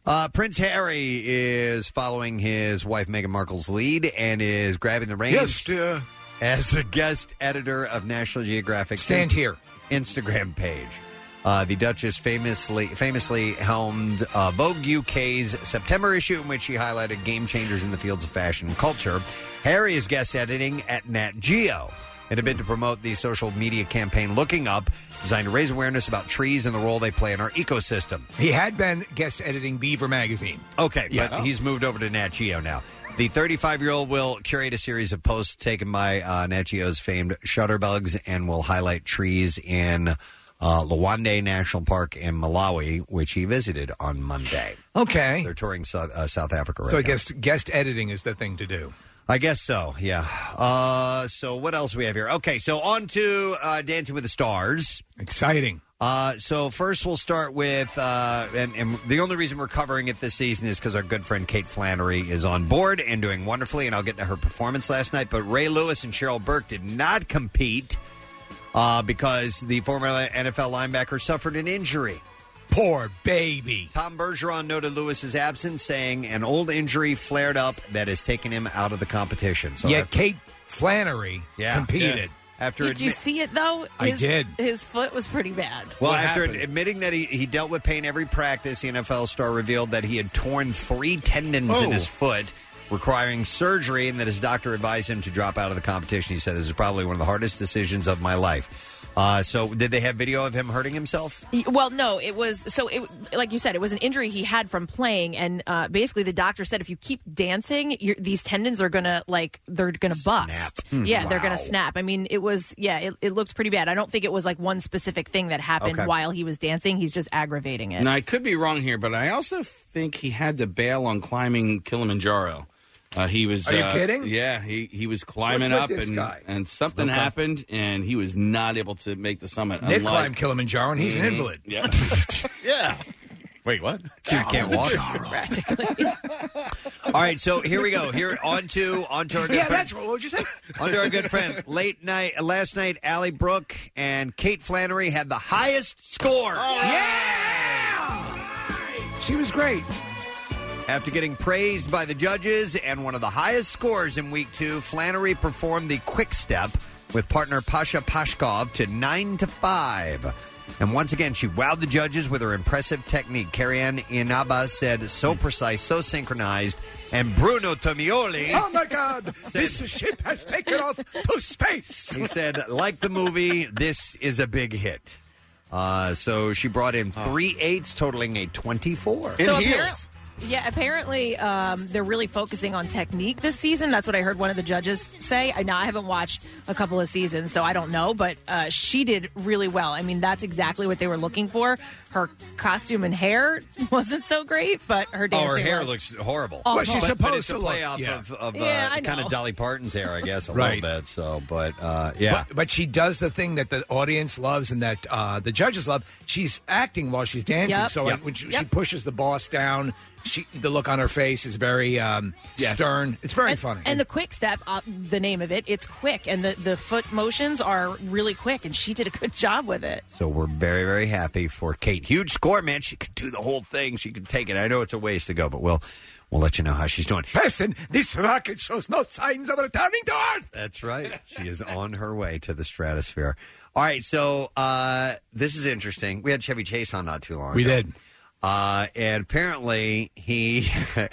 [SPEAKER 1] Uh, Prince Harry is following his wife Meghan Markle's lead and is grabbing the reins
[SPEAKER 3] dear.
[SPEAKER 1] as a guest editor of National Geographic.
[SPEAKER 3] Stand here.
[SPEAKER 1] Instagram page. Uh, the Duchess famously famously helmed uh, Vogue UK's September issue, in which she highlighted game changers in the fields of fashion and culture. Harry is guest editing at Nat Geo in a bid to promote the social media campaign Looking Up, designed to raise awareness about trees and the role they play in our ecosystem.
[SPEAKER 3] He had been guest editing Beaver magazine.
[SPEAKER 1] Okay,
[SPEAKER 3] Yeah.
[SPEAKER 1] but he's moved over to Nat Geo now. The 35 year old will curate a series of posts taken by uh, Nat Geo's famed shutterbugs and will highlight trees in uh, Liwonde National Park in Malawi, which he visited on Monday.
[SPEAKER 3] Okay.
[SPEAKER 1] They're touring South, uh, South Africa right
[SPEAKER 3] so I
[SPEAKER 1] now.
[SPEAKER 3] guess guest editing is the thing to do.
[SPEAKER 1] I guess so, yeah. Uh, so what else we have here? Okay, so on to uh, Dancing with the Stars.
[SPEAKER 3] Exciting.
[SPEAKER 1] Uh, so first we'll start with, uh, and, and the only reason we're covering it this season is because our good friend Kate Flannery is on board and doing wonderfully, and I'll get to her performance last night. But Ray Lewis and Cheryl Burke did not compete uh, because the former NFL linebacker suffered an injury.
[SPEAKER 3] Poor baby.
[SPEAKER 1] Tom Bergeron noted Lewis's absence, saying an old injury flared up that has taken him out of the competition. So
[SPEAKER 3] Yet
[SPEAKER 1] after-
[SPEAKER 3] Kate Flannery
[SPEAKER 1] Yeah.
[SPEAKER 3] competed.
[SPEAKER 1] after
[SPEAKER 2] Did you
[SPEAKER 1] admi-
[SPEAKER 2] see it though?
[SPEAKER 3] I did.
[SPEAKER 2] His foot was pretty bad.
[SPEAKER 1] Well,
[SPEAKER 7] What
[SPEAKER 1] after
[SPEAKER 7] happened?
[SPEAKER 1] admitting that he, he dealt with pain every practice, the NFL star revealed that he had torn three tendons in
[SPEAKER 7] Oh.
[SPEAKER 1] his foot, requiring surgery, and that his doctor advised him to drop out of the competition. He said, This is probably one of the hardest decisions of my life. Uh, so, did they have video of him hurting himself?
[SPEAKER 2] Y- Well, no, it was so. It like you said, it was an injury he had from playing, and uh, basically the doctor said if you keep dancing, you these tendons are gonna like they're gonna bust.
[SPEAKER 1] Snap.
[SPEAKER 2] Yeah,
[SPEAKER 1] Hmm.
[SPEAKER 2] they're
[SPEAKER 1] Wow.
[SPEAKER 2] gonna snap. I mean, it was yeah, it, it looked pretty bad. I don't think it was like one specific thing that happened
[SPEAKER 1] Okay.
[SPEAKER 2] while he was dancing. He's just aggravating it.
[SPEAKER 7] Now I could be wrong here, but I also think he had to bail on climbing Kilimanjaro. Uh, he was.
[SPEAKER 3] Are you
[SPEAKER 7] uh,
[SPEAKER 3] kidding?
[SPEAKER 7] Yeah, he he was climbing
[SPEAKER 3] What's
[SPEAKER 7] up,
[SPEAKER 3] with this
[SPEAKER 7] and
[SPEAKER 3] guy?
[SPEAKER 7] and something
[SPEAKER 1] Okay.
[SPEAKER 7] happened, and he was not able to make the summit.
[SPEAKER 3] Nick
[SPEAKER 7] unlike-
[SPEAKER 3] climbed Kilimanjaro, and he's an
[SPEAKER 7] Mhm.
[SPEAKER 3] invalid.
[SPEAKER 7] Yeah.
[SPEAKER 6] Yeah. Wait, what?
[SPEAKER 1] You can't walk.
[SPEAKER 2] practically.
[SPEAKER 1] All right, so here we go. Here on to on to our good
[SPEAKER 3] Yeah,
[SPEAKER 1] friend.
[SPEAKER 3] that's what would you say?
[SPEAKER 1] on to our good friend. Late night, uh, last night, Ally Brooke and Kate Flannery had the highest scores.
[SPEAKER 3] Yeah! She was great.
[SPEAKER 1] After getting praised by the judges and one of the highest scores in week two, Flannery performed the quick step with partner Pasha Pashkov to nine to five. And once again, she wowed the judges with her impressive technique. Carrie-Anne Inaba said, so precise, so synchronized. And Bruno Tonioli,
[SPEAKER 3] Oh my God! this ship has taken off to space.
[SPEAKER 1] he said, like the movie, this is a big hit. Uh, so she brought in three eights, totaling a 24.
[SPEAKER 6] In
[SPEAKER 2] so
[SPEAKER 6] heels.
[SPEAKER 2] Apparent- yeah, apparently um, they're really focusing on technique this season. That's what I heard one of the judges say. I now I haven't watched a couple of seasons, so I don't know, but uh, she did really well. I mean, that's exactly what they were looking for. Her costume and hair wasn't so great, but her
[SPEAKER 1] Oh, her hair
[SPEAKER 2] was
[SPEAKER 1] looks horrible.
[SPEAKER 2] awful.
[SPEAKER 3] Well, she's
[SPEAKER 1] but, but
[SPEAKER 3] supposed
[SPEAKER 1] it's a
[SPEAKER 3] to
[SPEAKER 1] play
[SPEAKER 3] look-
[SPEAKER 1] off
[SPEAKER 3] yeah.
[SPEAKER 1] of, of
[SPEAKER 2] Yeah,
[SPEAKER 1] uh,
[SPEAKER 2] I
[SPEAKER 1] kind of. Dolly Parton's hair, I guess, a
[SPEAKER 3] Right.
[SPEAKER 1] little bit. So, but uh, yeah,
[SPEAKER 3] But, but she does the thing that the audience loves and that uh, the judges love. She's acting while she's dancing.
[SPEAKER 2] Yep.
[SPEAKER 3] So
[SPEAKER 1] Yep.
[SPEAKER 3] when she, she
[SPEAKER 2] Yep.
[SPEAKER 3] pushes the boss down, she, the look on her face is very um, stern. It's very
[SPEAKER 2] and,
[SPEAKER 3] funny.
[SPEAKER 2] And the quick step, uh, the name of it, it's quick, and the, the foot motions are really quick, and she did a good job with it.
[SPEAKER 1] so we're very, very happy for Kate. Huge score, man. She could do the whole thing. She could take it. I know it's a ways to go, but we'll we'll let you know how she's doing.
[SPEAKER 3] Preston, this rocket shows no signs of returning to Earth.
[SPEAKER 1] That's right. She is on her way to the stratosphere. All right, so uh, this is interesting. We had Chevy Chase on not too long
[SPEAKER 3] We
[SPEAKER 1] ago.
[SPEAKER 3] did.
[SPEAKER 1] Uh, and apparently, he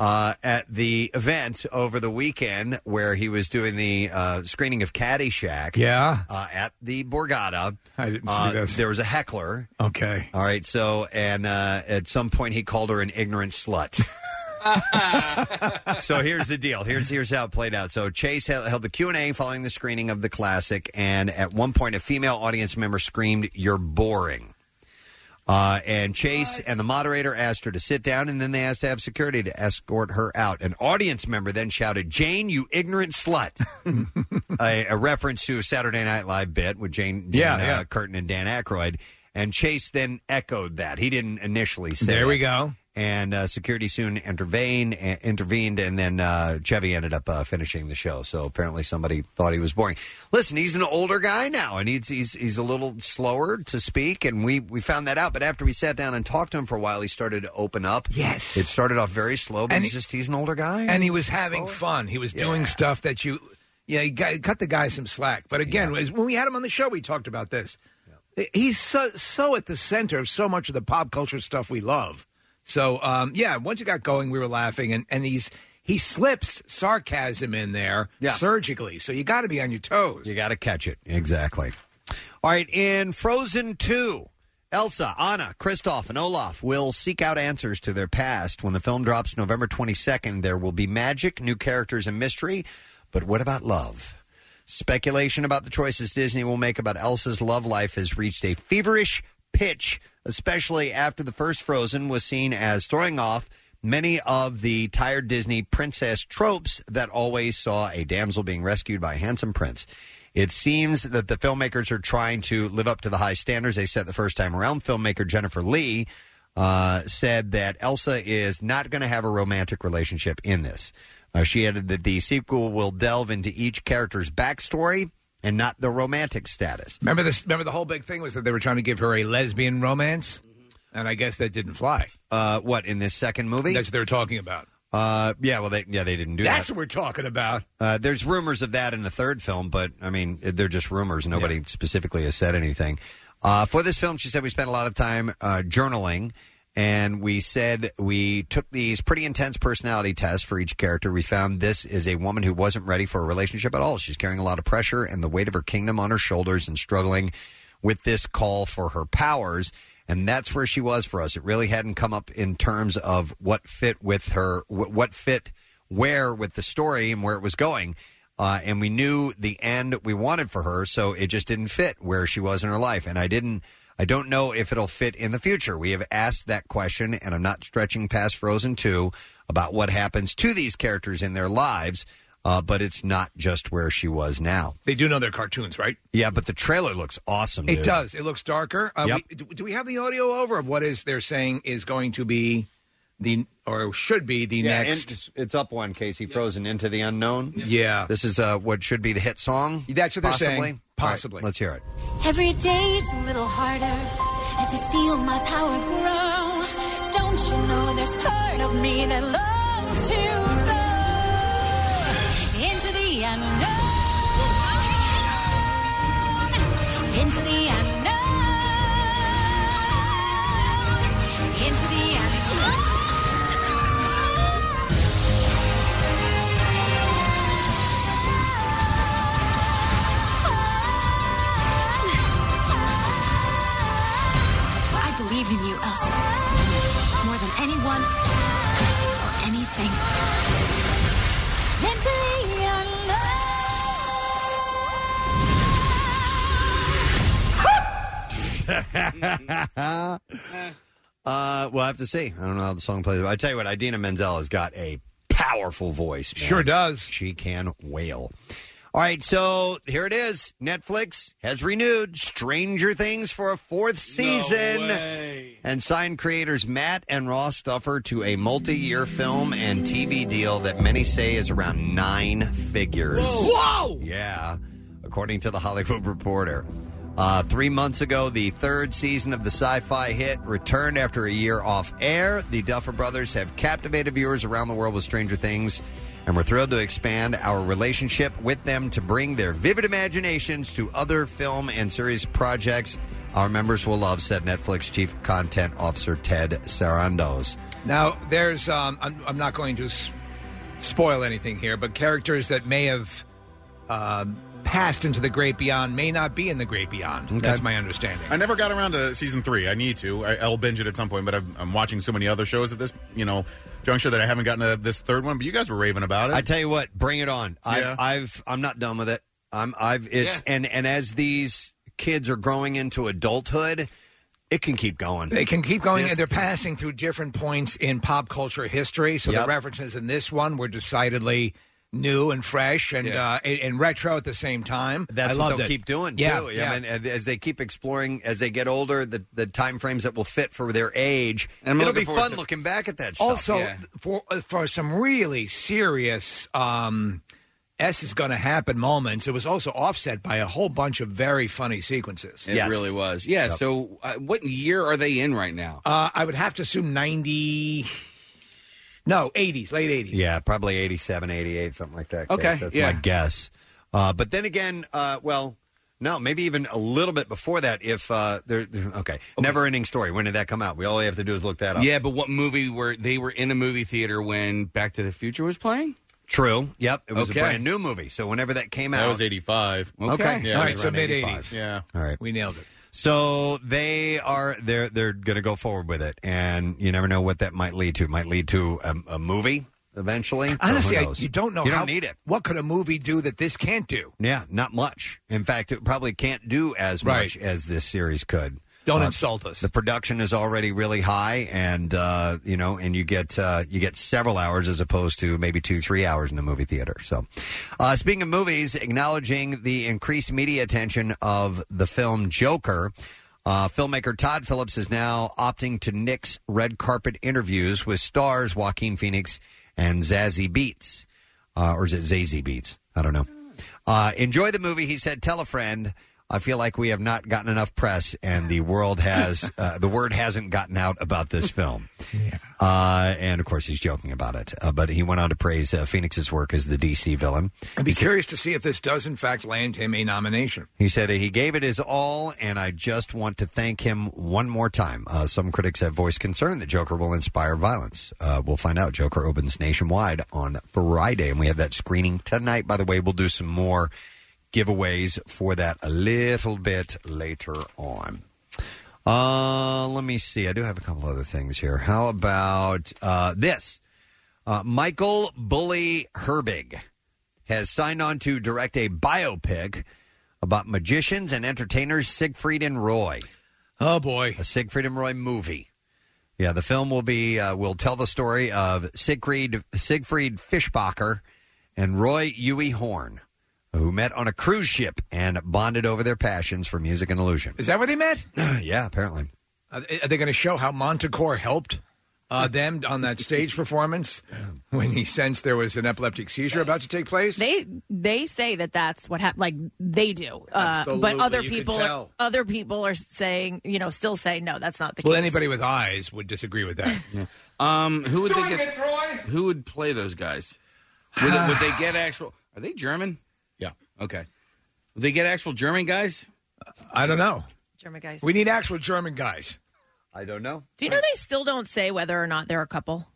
[SPEAKER 1] uh, at the event over the weekend where he was doing the uh, screening of Caddyshack.
[SPEAKER 3] Yeah.
[SPEAKER 1] Uh, at the Borgata.
[SPEAKER 3] I didn't see
[SPEAKER 1] uh,
[SPEAKER 3] this.
[SPEAKER 1] There was a heckler.
[SPEAKER 3] Okay.
[SPEAKER 1] All right, so and uh, at some point he called her an ignorant slut. so here's the deal. Here's here's how it played out. So Chase held, held the Q and A following the screening of the classic, and at one point a female audience member screamed, "You're boring." Uh, and Chase and the moderator asked her to sit down, and then they asked to have security to escort her out. An audience member then shouted, "Jane, you ignorant slut!" a, a reference to a Saturday Night Live bit with Jane, Jane
[SPEAKER 3] Yeah,
[SPEAKER 1] uh,
[SPEAKER 3] yeah.
[SPEAKER 1] Curtin and Dan Aykroyd. And Chase then echoed that. He didn't initially say.
[SPEAKER 3] There we
[SPEAKER 1] that.
[SPEAKER 3] go.
[SPEAKER 1] And uh, security soon intervened, uh, intervened, and then uh, Chevy ended up uh, finishing the show. So apparently, somebody thought he was boring. Listen, he's an older guy now, and he's he's he's a little slower to speak, and we we found that out. But after we sat down and talked to him for a while, he started to open up.
[SPEAKER 3] Yes,
[SPEAKER 1] it started off very slow, but
[SPEAKER 3] And
[SPEAKER 1] he's
[SPEAKER 3] he-
[SPEAKER 1] just he's an older guy,
[SPEAKER 3] and he was having fun. He was doing stuff that you, yeah, got, cut the guy some slack. But again, when we had him on the show, we talked about this. He's so so at the center of so much of the pop culture stuff we love. So um, yeah, once you got going, we were laughing, and and he's he slips sarcasm in there
[SPEAKER 1] Yeah.
[SPEAKER 3] surgically. So you got to be on your toes.
[SPEAKER 1] You got to catch it exactly. All right, in Frozen 2, Elsa, Anna, Kristoff, and Olaf will seek out answers to their past. When the film drops November 22nd, there will be magic, new characters, and mystery. But what about love? Speculation about the choices Disney will make about Elsa's love life has reached a feverish pitch, especially after the first Frozen was seen as throwing off many of the tired Disney princess tropes that always saw a damsel being rescued by a handsome prince. It seems that the filmmakers are trying to live up to the high standards they set the first time around. Filmmaker Jennifer Lee uh, said that Elsa is not going to have a romantic relationship in this. Uh, she added that the sequel will delve into each character's backstory and not the romantic status.
[SPEAKER 3] Remember this? Remember the whole big thing was that they were trying to give her a lesbian romance, and I guess that didn't fly.
[SPEAKER 1] Uh, what in this second movie?
[SPEAKER 3] That's what they were talking about.
[SPEAKER 1] Uh, yeah, well, they yeah they didn't do that.
[SPEAKER 3] That's
[SPEAKER 1] that.
[SPEAKER 3] what we're talking about.
[SPEAKER 1] Uh, there's rumors of that in the third film, but I mean, they're just rumors. Nobody specifically has said anything. Uh, for this film, she said we spent a lot of time uh, journaling, and we said we took these pretty intense personality tests for each character. We found this is a woman who wasn't ready for a relationship at all. She's carrying a lot of pressure and the weight of her kingdom on her shoulders and struggling with this call for her powers. And that's where she was for us. It really hadn't come up in terms of what fit with her, wh- what fit where with the story and where it was going. Uh, and we knew the end we wanted for her, so it just didn't fit where she was in her life. And I didn't, I don't know if it'll fit in the future. We have asked that question, and I'm not stretching past Frozen 2 about what happens to these characters in their lives, uh, but it's not just where she was now.
[SPEAKER 3] They do know they're cartoons, right?
[SPEAKER 1] Yeah, but the trailer looks awesome.
[SPEAKER 3] It
[SPEAKER 1] dude.
[SPEAKER 3] does. It looks darker. Uh,
[SPEAKER 1] Yep.
[SPEAKER 3] we, do, do we have the audio over of what is they're saying is going to be the or should be the
[SPEAKER 1] Yeah,
[SPEAKER 3] next?
[SPEAKER 1] and it's, up one, Casey. Frozen into the unknown.
[SPEAKER 3] Yeah.
[SPEAKER 1] this is uh, what should be the hit song.
[SPEAKER 3] That's what they're saying.
[SPEAKER 1] All right,
[SPEAKER 3] Possibly.
[SPEAKER 1] let's hear it.
[SPEAKER 10] Every day it's a little harder as I feel my power grow. Don't you know there's part of me that longs to go into the unknown, into the unknown, believe in you, Elsa. More than anyone or anything.
[SPEAKER 1] Uh, we'll have to see. I don't know how the song plays. I tell you what, Idina Menzel has got a powerful voice. man.
[SPEAKER 3] Sure does.
[SPEAKER 1] She can wail. All right, so here it is. Netflix has renewed Stranger Things for a fourth season and signed creators Matt and Ross Duffer to a multi year film and TV deal that many say is around nine figures.
[SPEAKER 3] Whoa!
[SPEAKER 1] Yeah, according to the Hollywood Reporter. Uh, three months ago, the third season of the sci fi hit returned after a year off air. The Duffer Brothers have captivated viewers around the world with Stranger Things, and we're thrilled to expand our relationship with them to bring their vivid imaginations to other film and series projects our members will love, said Netflix Chief Content Officer Ted Sarandos.
[SPEAKER 3] Now, there's, um, I'm, I'm not going to s- spoil anything here, but characters that may have um, passed into the great beyond may not be in the great beyond. That's my understanding.
[SPEAKER 6] I never got around to season three. I need to. I, I'll binge it at some point, but I'm, I'm watching so many other shows at this, you know, juncture that I haven't gotten to this third one. But you guys were raving about it.
[SPEAKER 1] I tell you what, bring it on.
[SPEAKER 6] Yeah.
[SPEAKER 1] I, I've I'm not done with it. I'm I've it's and and as these kids are growing into adulthood, it can keep going.
[SPEAKER 3] They can keep going,
[SPEAKER 1] This-
[SPEAKER 3] and they're passing through different points in pop culture history. So
[SPEAKER 1] Yep.
[SPEAKER 3] the references in this one were decidedly new and fresh and
[SPEAKER 1] Yeah.
[SPEAKER 3] uh, and, and retro at the same time.
[SPEAKER 1] That's
[SPEAKER 3] I
[SPEAKER 1] what
[SPEAKER 3] loved
[SPEAKER 1] they'll
[SPEAKER 3] it.
[SPEAKER 1] keep doing
[SPEAKER 3] Yeah,
[SPEAKER 1] too.
[SPEAKER 3] yeah.
[SPEAKER 1] I mean, and as they keep exploring, as they get older, the the time frames that will fit for their age.
[SPEAKER 7] And I'm
[SPEAKER 1] it'll
[SPEAKER 7] looking
[SPEAKER 1] be
[SPEAKER 7] forward
[SPEAKER 1] fun
[SPEAKER 7] to-
[SPEAKER 1] looking back at that. Stuff.
[SPEAKER 3] Also, for uh, for some really serious um, S is going to happen moments, it was also offset by a whole bunch of very funny sequences.
[SPEAKER 7] It really was. Yeah. So, uh, what year are they in right now?
[SPEAKER 3] Uh, I would have to assume ninety. No, eighties, late eighties.
[SPEAKER 1] Yeah, probably 87, 88, something like that.
[SPEAKER 3] Okay,
[SPEAKER 1] Guess. that's
[SPEAKER 3] yeah.
[SPEAKER 1] my guess. Uh, but then again, uh, well, no, maybe even a little bit before that. If uh, there, okay, never ending story. When did that come out? We all we have to do is look that up.
[SPEAKER 7] Yeah, but what movie were they were in a movie theater when Back to the Future was playing?
[SPEAKER 1] True. Yep, it was
[SPEAKER 7] Okay.
[SPEAKER 1] a brand new movie. So whenever that came out, That
[SPEAKER 6] was 85.
[SPEAKER 1] Okay,
[SPEAKER 6] Yeah,
[SPEAKER 1] all
[SPEAKER 6] it
[SPEAKER 1] so mid 80s.
[SPEAKER 6] Yeah.
[SPEAKER 1] All right,
[SPEAKER 3] we nailed it.
[SPEAKER 1] So they are they're they're going to go forward with it, and you never know what that might lead to. It might lead to a, a movie eventually.
[SPEAKER 3] Honestly, I, you don't know.
[SPEAKER 1] You don't need it.
[SPEAKER 3] What could a movie do that this can't do?
[SPEAKER 1] Yeah, not much. In fact, it probably can't do as
[SPEAKER 3] Right.
[SPEAKER 1] much as this series could.
[SPEAKER 3] Don't
[SPEAKER 1] Uh,
[SPEAKER 3] insult us.
[SPEAKER 1] The production is already really high, and uh, you know, and you get uh, you get several hours as opposed to maybe two, three hours in the movie theater. So, uh, speaking of movies, acknowledging the increased media attention of the film Joker. Uh, filmmaker Todd Phillips is now opting to nix red carpet interviews with stars Joaquin Phoenix and Zazie Beetz. Uh, or is it Zazie Beetz? I don't know. Uh, enjoy the movie, he said. Tell a friend. I feel like we have not gotten enough press, and the world has uh, the word hasn't gotten out about this film. Uh, and of course, he's joking about it. Uh, but he went on to praise uh, Phoenix's work as the DC villain.
[SPEAKER 3] I'd be curious to see if this does, in fact, land him a nomination.
[SPEAKER 1] He said he gave it his all, and I just want to thank him one more time. Uh, some critics have voiced concern that Joker will inspire violence. Uh, we'll find out. Joker opens nationwide on Friday, and we have that screening tonight. By the way, we'll do some more giveaways for that a little bit later on. Uh, let me see. I do have a couple other things here. How about uh, this? Uh, Michael Bully Herbig has signed on to direct a biopic about magicians and entertainers Siegfried and Roy.
[SPEAKER 3] Oh boy,
[SPEAKER 1] a Siegfried and Roy movie. Yeah, the film will be uh, will tell the story of Siegfried Siegfried Fischbacher and Roy Huey Horn, who met on a cruise ship and bonded over their passions for music and illusion.
[SPEAKER 3] Is that where they met?
[SPEAKER 1] yeah, apparently.
[SPEAKER 3] Are are they going to show how Montecore helped uh, them on that stage performance when he sensed there was an epileptic seizure about to take place?
[SPEAKER 2] They they say that that's what happened. Like they do, uh,
[SPEAKER 3] Absolutely,
[SPEAKER 2] but other
[SPEAKER 3] you could
[SPEAKER 2] people
[SPEAKER 3] tell.
[SPEAKER 2] are, other people are saying you know still saying no, that's not the case.
[SPEAKER 3] well,
[SPEAKER 2] case.
[SPEAKER 3] anybody with eyes would disagree with that.
[SPEAKER 7] Um, who would they get?
[SPEAKER 3] it, Roy!
[SPEAKER 7] Who would play those guys? Would, would they get actual? Are they German?
[SPEAKER 6] Yeah.
[SPEAKER 7] Okay. Would they get actual German guys?
[SPEAKER 3] I don't know.
[SPEAKER 2] German guys.
[SPEAKER 3] We need actual German guys.
[SPEAKER 1] I don't know.
[SPEAKER 2] Do you know they still don't say whether or not they're a couple?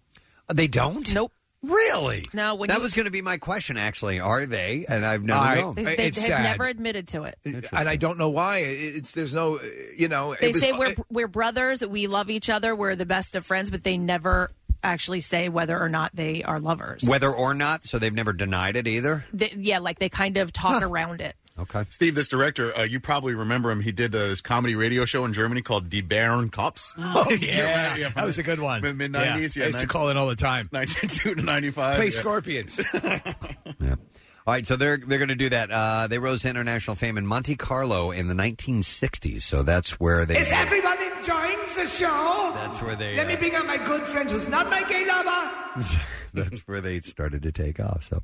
[SPEAKER 1] They don't.
[SPEAKER 2] Nope.
[SPEAKER 1] Really?
[SPEAKER 2] No. When
[SPEAKER 1] that
[SPEAKER 2] you,
[SPEAKER 1] was going to be my question. Actually, are they? And I've never
[SPEAKER 3] I-
[SPEAKER 1] known.
[SPEAKER 2] they, they
[SPEAKER 3] It's
[SPEAKER 2] have
[SPEAKER 3] sad.
[SPEAKER 2] never admitted to it.
[SPEAKER 3] And I don't know why. It's there's no, uh, you know.
[SPEAKER 2] They
[SPEAKER 3] it was-
[SPEAKER 2] say we're we're brothers, we love each other, we're the best of friends, but they never actually say whether or not they are lovers.
[SPEAKER 1] Whether or not, so they've never denied it either.
[SPEAKER 2] They- yeah, like they kind of talk around it.
[SPEAKER 1] Okay.
[SPEAKER 6] Steve, this director, uh, you probably remember him. He did uh, this comedy radio show in Germany called Die Bären Cops.
[SPEAKER 3] Oh
[SPEAKER 6] You
[SPEAKER 3] yeah,
[SPEAKER 6] remember?
[SPEAKER 3] that was a good one.
[SPEAKER 6] Mid nineties, yeah.
[SPEAKER 3] I used to call it all the time.
[SPEAKER 6] 92 to 95.
[SPEAKER 3] Play
[SPEAKER 6] yeah.
[SPEAKER 3] Scorpions.
[SPEAKER 1] All right, so they're they're going to do that. Uh, they rose to international fame in Monte Carlo in the 1960s. So that's where they.
[SPEAKER 8] Is everyone enjoying the show?
[SPEAKER 1] That's where they.
[SPEAKER 8] Let me
[SPEAKER 1] uh,
[SPEAKER 8] bring out my good friend who's not my gay lover.
[SPEAKER 1] that's where they started to take off. So,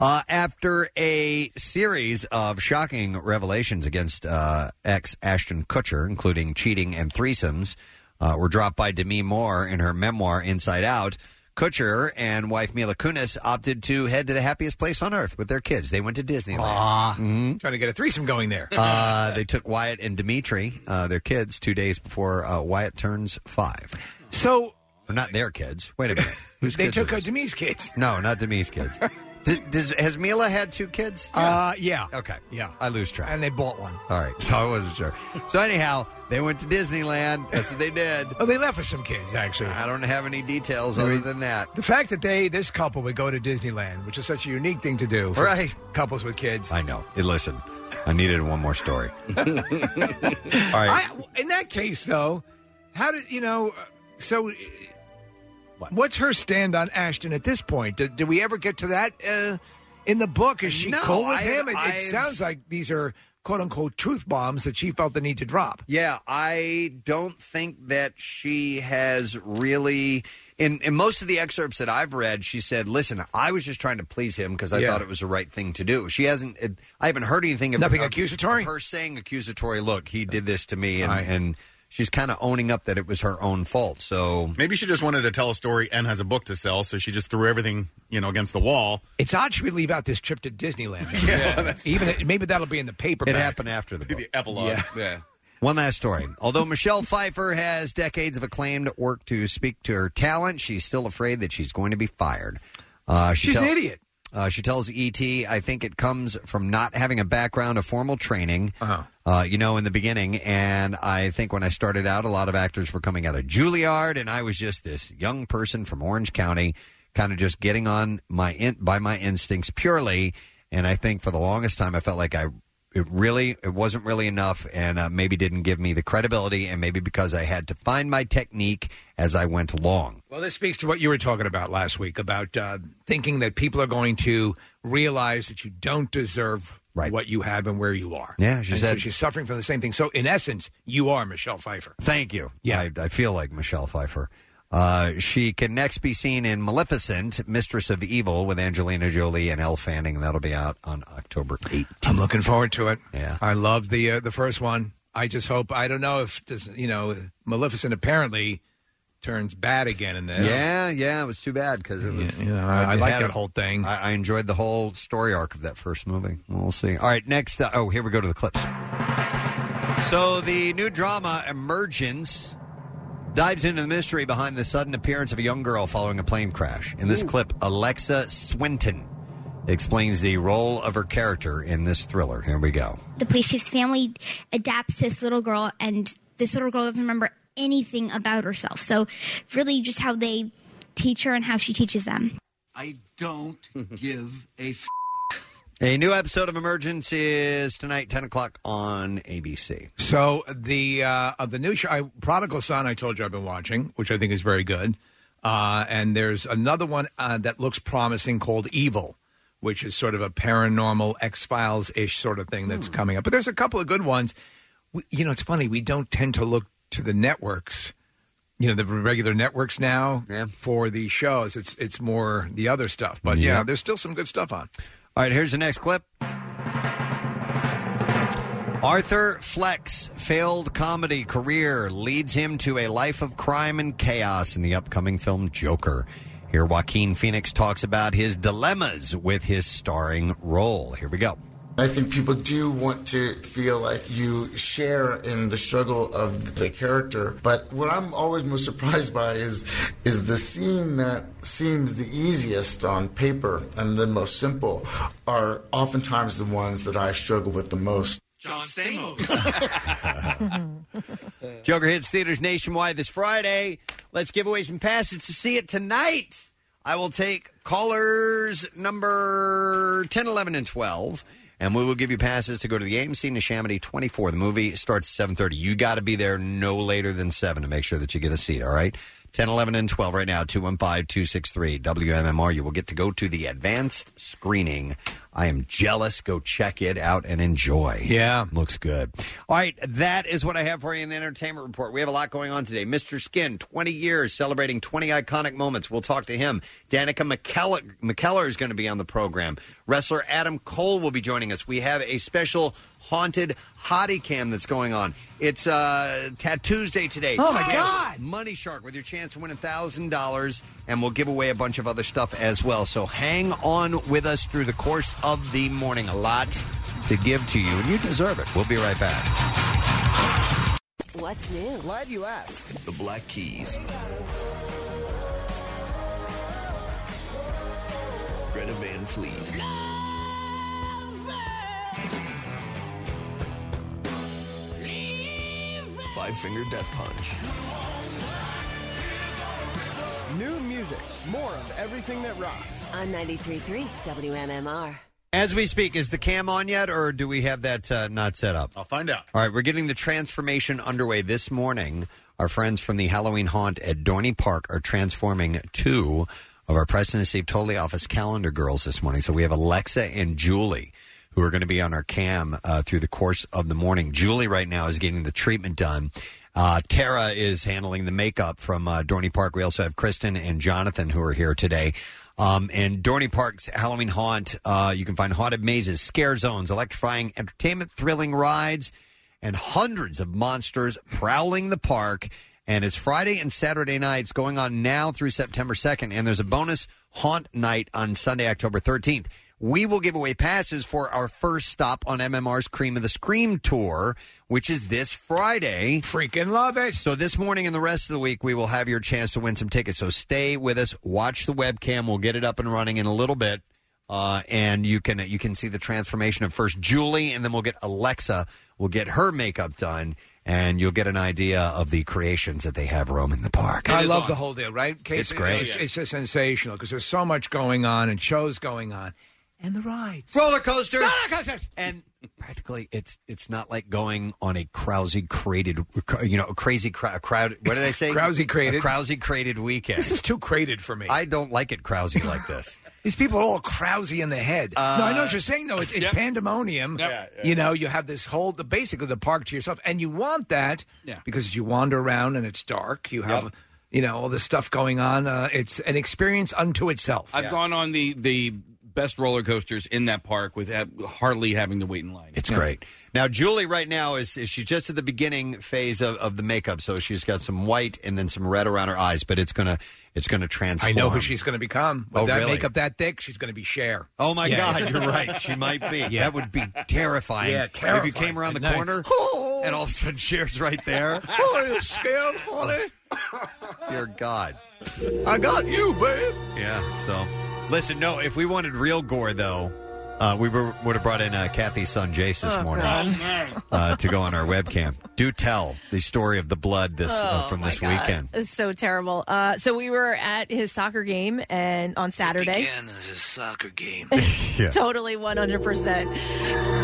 [SPEAKER 1] uh, after a series of shocking revelations against uh, ex Ashton Kutcher, including cheating and threesomes, uh, were dropped by Demi Moore in her memoir Inside Out. Kutcher and wife Mila Kunis opted to head to the happiest place on earth with their kids. They went to Disneyland. Mhm.
[SPEAKER 3] trying to get a threesome going there.
[SPEAKER 1] Uh, they took Wyatt and Dimitri, uh, their kids, two days before uh, Wyatt turns five.
[SPEAKER 3] So,
[SPEAKER 1] or not their kids. Wait a minute. Whose
[SPEAKER 3] they
[SPEAKER 1] kids
[SPEAKER 3] took
[SPEAKER 1] are
[SPEAKER 3] uh,
[SPEAKER 1] these?
[SPEAKER 3] Demi's kids.
[SPEAKER 1] No, not Demi's kids. does, does, has Mila had two kids?
[SPEAKER 3] Uh, yeah.
[SPEAKER 1] Okay.
[SPEAKER 3] Yeah.
[SPEAKER 1] I lose track.
[SPEAKER 3] And they bought one.
[SPEAKER 1] All right. So I wasn't sure. So anyhow, they went to Disneyland. That's what they did.
[SPEAKER 3] Oh, they left with some kids, actually.
[SPEAKER 1] I don't have any details other than that.
[SPEAKER 3] The fact that they, this couple, would go to Disneyland, which is such a unique thing to do for
[SPEAKER 1] Right.
[SPEAKER 3] couples with kids.
[SPEAKER 1] I know. Hey, Listen, I needed one more story. All right.
[SPEAKER 3] I, in that case, though, how did you know? uh, So, uh, what's her stand on Ashton at this point? Did, did we ever get to that uh, in the book? Is she
[SPEAKER 1] No,
[SPEAKER 3] cool with
[SPEAKER 1] I-
[SPEAKER 3] him? It, it
[SPEAKER 1] I've-
[SPEAKER 3] sounds like these are quote unquote truth bombs that she felt the need to drop.
[SPEAKER 1] Yeah, I don't think that she has really. In, in most of the excerpts that I've read, she said, "Listen, I was just trying to please him because I
[SPEAKER 3] Yeah.
[SPEAKER 1] thought it was the right thing to do." She hasn't. It, I haven't heard anything. Of,
[SPEAKER 3] Nothing
[SPEAKER 1] of-
[SPEAKER 3] accusatory?
[SPEAKER 1] of her saying accusatory. Look, he did this to me, and,
[SPEAKER 6] Right.
[SPEAKER 1] and she's kind of owning up that it was her own fault. So
[SPEAKER 6] Maybe she just wanted to tell a story and has a book to sell, so she just threw everything, you know, against the wall.
[SPEAKER 3] It's odd she would leave out this trip to Disneyland. Even maybe that'll be in the paper.
[SPEAKER 1] It happened after the book.
[SPEAKER 6] the epilogue.
[SPEAKER 3] Yeah.
[SPEAKER 7] Yeah.
[SPEAKER 1] One last story. Although Michelle Pfeiffer has decades of acclaimed work to speak to her talent, she's still afraid that she's going to be fired. Uh, she
[SPEAKER 3] She's
[SPEAKER 1] tell-
[SPEAKER 3] an idiot.
[SPEAKER 1] Uh, she tells ET, I think it comes from not having a background of formal training,
[SPEAKER 3] Uh-huh.
[SPEAKER 1] uh, you know, in the beginning. And I think when I started out, a lot of actors were coming out of Juilliard, and I was just this young person from Orange County, kind of just getting on my in- by my instincts purely. And I think for the longest time, I felt like I it really it wasn't really enough, and uh, maybe didn't give me the credibility, and maybe because I had to find my technique as I went along.
[SPEAKER 3] Well, this speaks to what you were talking about last week about uh, thinking that people are going to realize that you don't deserve what you have and where you are.
[SPEAKER 1] Yeah, she
[SPEAKER 3] And so she's suffering from the same thing. So, in essence, you are Michelle Pfeiffer.
[SPEAKER 1] Thank you.
[SPEAKER 3] Yeah.
[SPEAKER 1] I, I feel like Michelle Pfeiffer. Uh, she can next be seen in Maleficent, Mistress of Evil, with Angelina Jolie and Elle Fanning. That'll be out on October 8th.
[SPEAKER 3] I'm looking forward to it.
[SPEAKER 1] Yeah.
[SPEAKER 3] I love the uh, the first one. I just hope I don't know if this, you know Maleficent apparently turns bad again in this.
[SPEAKER 1] Yeah, yeah, it was too bad because it was.
[SPEAKER 3] Yeah, you know, I- I like
[SPEAKER 1] had
[SPEAKER 3] that
[SPEAKER 1] a-
[SPEAKER 3] whole thing.
[SPEAKER 1] I, I enjoyed the whole story arc of that first movie. We'll see. All right, next. Uh, oh, here we go to the clips. So the new drama Emergence dives into the mystery behind the sudden appearance of a young girl following a plane crash. In this clip, Alexa Swinton explains the role of her character in this thriller. Here we go.
[SPEAKER 11] the police chief's family adapts this little girl, and this little girl doesn't remember anything about herself. So, really, just how they teach her and how she teaches them.
[SPEAKER 12] I don't give a f-
[SPEAKER 1] A new episode of Emergence is tonight, 10 o'clock on ABC.
[SPEAKER 3] So the uh, of the new show, I, Prodigal Son, I told you I've been watching, which I think is very good. Uh, and there's another one uh, that looks promising called Evil, which is sort of a paranormal X Files ish sort of thing that's coming up. But there's a couple of good ones. We, you know, it's funny we don't tend to look to the networks. You know the regular networks now for these shows. It's it's more the other stuff, but yeah,
[SPEAKER 1] Yeah.
[SPEAKER 3] there's still some good stuff on.
[SPEAKER 1] All right, here's the next clip. Arthur Fleck's failed comedy career leads him to a life of crime and chaos in the upcoming film Joker. Here, Joaquin Phoenix talks about his dilemmas with his starring role. Here we go.
[SPEAKER 13] I think people do want to feel like you share in the struggle of the character. But what I'm always most surprised by is is the scene that seems the easiest on paper and the most simple are oftentimes the ones that I struggle with the most.
[SPEAKER 12] John Stamos.
[SPEAKER 1] Joker hits theaters nationwide this Friday. Let's give away some passes to see it tonight. I will take callers number 10, 11, and 12, and we will give you passes to go to the AMC Neshaminy 24. The movie starts at 7.30. You got to be there no later than 7 to make sure that you get a seat, all right? 10, 11, and 12 right now, 215-263 WMMR. You will get to go to the advanced screening. I am jealous. Go check it out and enjoy.
[SPEAKER 3] Yeah.
[SPEAKER 1] Looks good. All right, that is what I have for you in the entertainment report. We have a lot going on today. Mr. Skin, 20 years, celebrating 20 iconic moments. We'll talk to him. Danica McKellar, McKellar is going to be on the program. Wrestler Adam Cole will be joining us. We have a special haunted hottie cam that's going on. It's uh, Tattoos Day today.
[SPEAKER 3] Oh, my
[SPEAKER 1] We have
[SPEAKER 3] God.
[SPEAKER 1] Money Shark with your chance to win a $1,000, and we'll give away a bunch of other stuff as well. So hang on with us through the course of the morning. A lot to give to you, and you deserve it. We'll be right back.
[SPEAKER 14] What's new? Glad you asked.
[SPEAKER 4] The Black Keys. Greta Van Fleet. Five Finger Death Punch.
[SPEAKER 14] New music. More of everything that rocks. On 93.3 WMMR.
[SPEAKER 1] As we speak, is the cam on yet, or do we have that uh, not set up?
[SPEAKER 6] I'll find out.
[SPEAKER 1] All right, we're getting the transformation underway this morning. Our friends from the Halloween haunt at Dorney Park are transforming two of our Preston and Steve Totally Office calendar girls this morning. So we have Alexa and Julie, who are going to be on our cam uh, through the course of the morning. Julie right now is getting the treatment done. Uh, Tara is handling the makeup from uh, Dorney Park. We also have Kristen and Jonathan who are here today. Um, and Dorney Park's Halloween Haunt, uh, you can find haunted mazes, scare zones, electrifying entertainment, thrilling rides, and hundreds of monsters prowling the park. And it's Friday and Saturday nights going on now through September 2nd. And there's a bonus haunt night on Sunday, October 13th. We will give away passes for our first stop on MMR's Cream of the Scream tour, which is this Friday.
[SPEAKER 3] Freaking love it.
[SPEAKER 1] So this morning and the rest of the week, we will have your chance to win some tickets. So stay with us. Watch the webcam. We'll get it up and running in a little bit. Uh, and you can you can see the transformation of first Julie, and then we'll get Alexa. We'll get her makeup done, and you'll get an idea of the creations that they have roaming the park.
[SPEAKER 3] I love the whole deal, right? Casey?
[SPEAKER 1] It's great.
[SPEAKER 3] It's, it's just sensational because there's so much going on and shows going on. And the rides.
[SPEAKER 1] roller coasters,
[SPEAKER 3] Roller coasters.
[SPEAKER 1] and practically it's it's not like going on a Krause created, you know, a crazy cra- crowd. What did I say?
[SPEAKER 3] Krause created.
[SPEAKER 1] A Krause created weekend.
[SPEAKER 3] This is too crated for me.
[SPEAKER 1] I don't like it Krause like this.
[SPEAKER 3] These people are all Krause in the head.
[SPEAKER 1] Uh,
[SPEAKER 3] no, I know what you're saying, though. It's, it's
[SPEAKER 1] Yep.
[SPEAKER 3] pandemonium.
[SPEAKER 1] Yep. Yeah, yeah.
[SPEAKER 3] You know, you have this whole, the basically the park to yourself, and you want that
[SPEAKER 7] Yeah.
[SPEAKER 3] because you wander around and it's dark. You have, you know, all this stuff going on. Uh, it's an experience unto itself.
[SPEAKER 7] I've gone on the the best roller coasters in that park with hardly having to wait in line.
[SPEAKER 1] It's great. Now, Julie, right now is, is she's just at the beginning phase of, of the makeup, so she's got some white and then some red around her eyes, but it's gonna it's gonna transform.
[SPEAKER 3] I know who she's going to become. With
[SPEAKER 1] Oh,
[SPEAKER 3] that
[SPEAKER 1] really?
[SPEAKER 3] makeup that thick, she's going to be Cher.
[SPEAKER 1] Oh my
[SPEAKER 3] Yeah.
[SPEAKER 1] God, you're right. She might be.
[SPEAKER 3] Yeah.
[SPEAKER 1] That would be terrifying.
[SPEAKER 3] Yeah, terrifying.
[SPEAKER 1] If you came around the
[SPEAKER 3] At night.
[SPEAKER 1] corner oh. and all of a sudden Cher's right there.
[SPEAKER 3] oh, you scared, honey?
[SPEAKER 1] Dear God.
[SPEAKER 3] I got you, babe.
[SPEAKER 1] Yeah. So, listen. No, if we wanted real gore, though, uh, we were, would have brought in uh, Kathy's son Jace this
[SPEAKER 2] Oh,
[SPEAKER 1] morning
[SPEAKER 2] God.
[SPEAKER 1] uh, to go on our webcam. Do tell the story of the blood this uh,
[SPEAKER 2] Oh,
[SPEAKER 1] from this
[SPEAKER 2] God.
[SPEAKER 1] weekend.
[SPEAKER 2] It's so terrible. Uh, so we were at his soccer game and on Saturday.
[SPEAKER 3] as a soccer game.
[SPEAKER 1] Yeah.
[SPEAKER 2] totally 100%.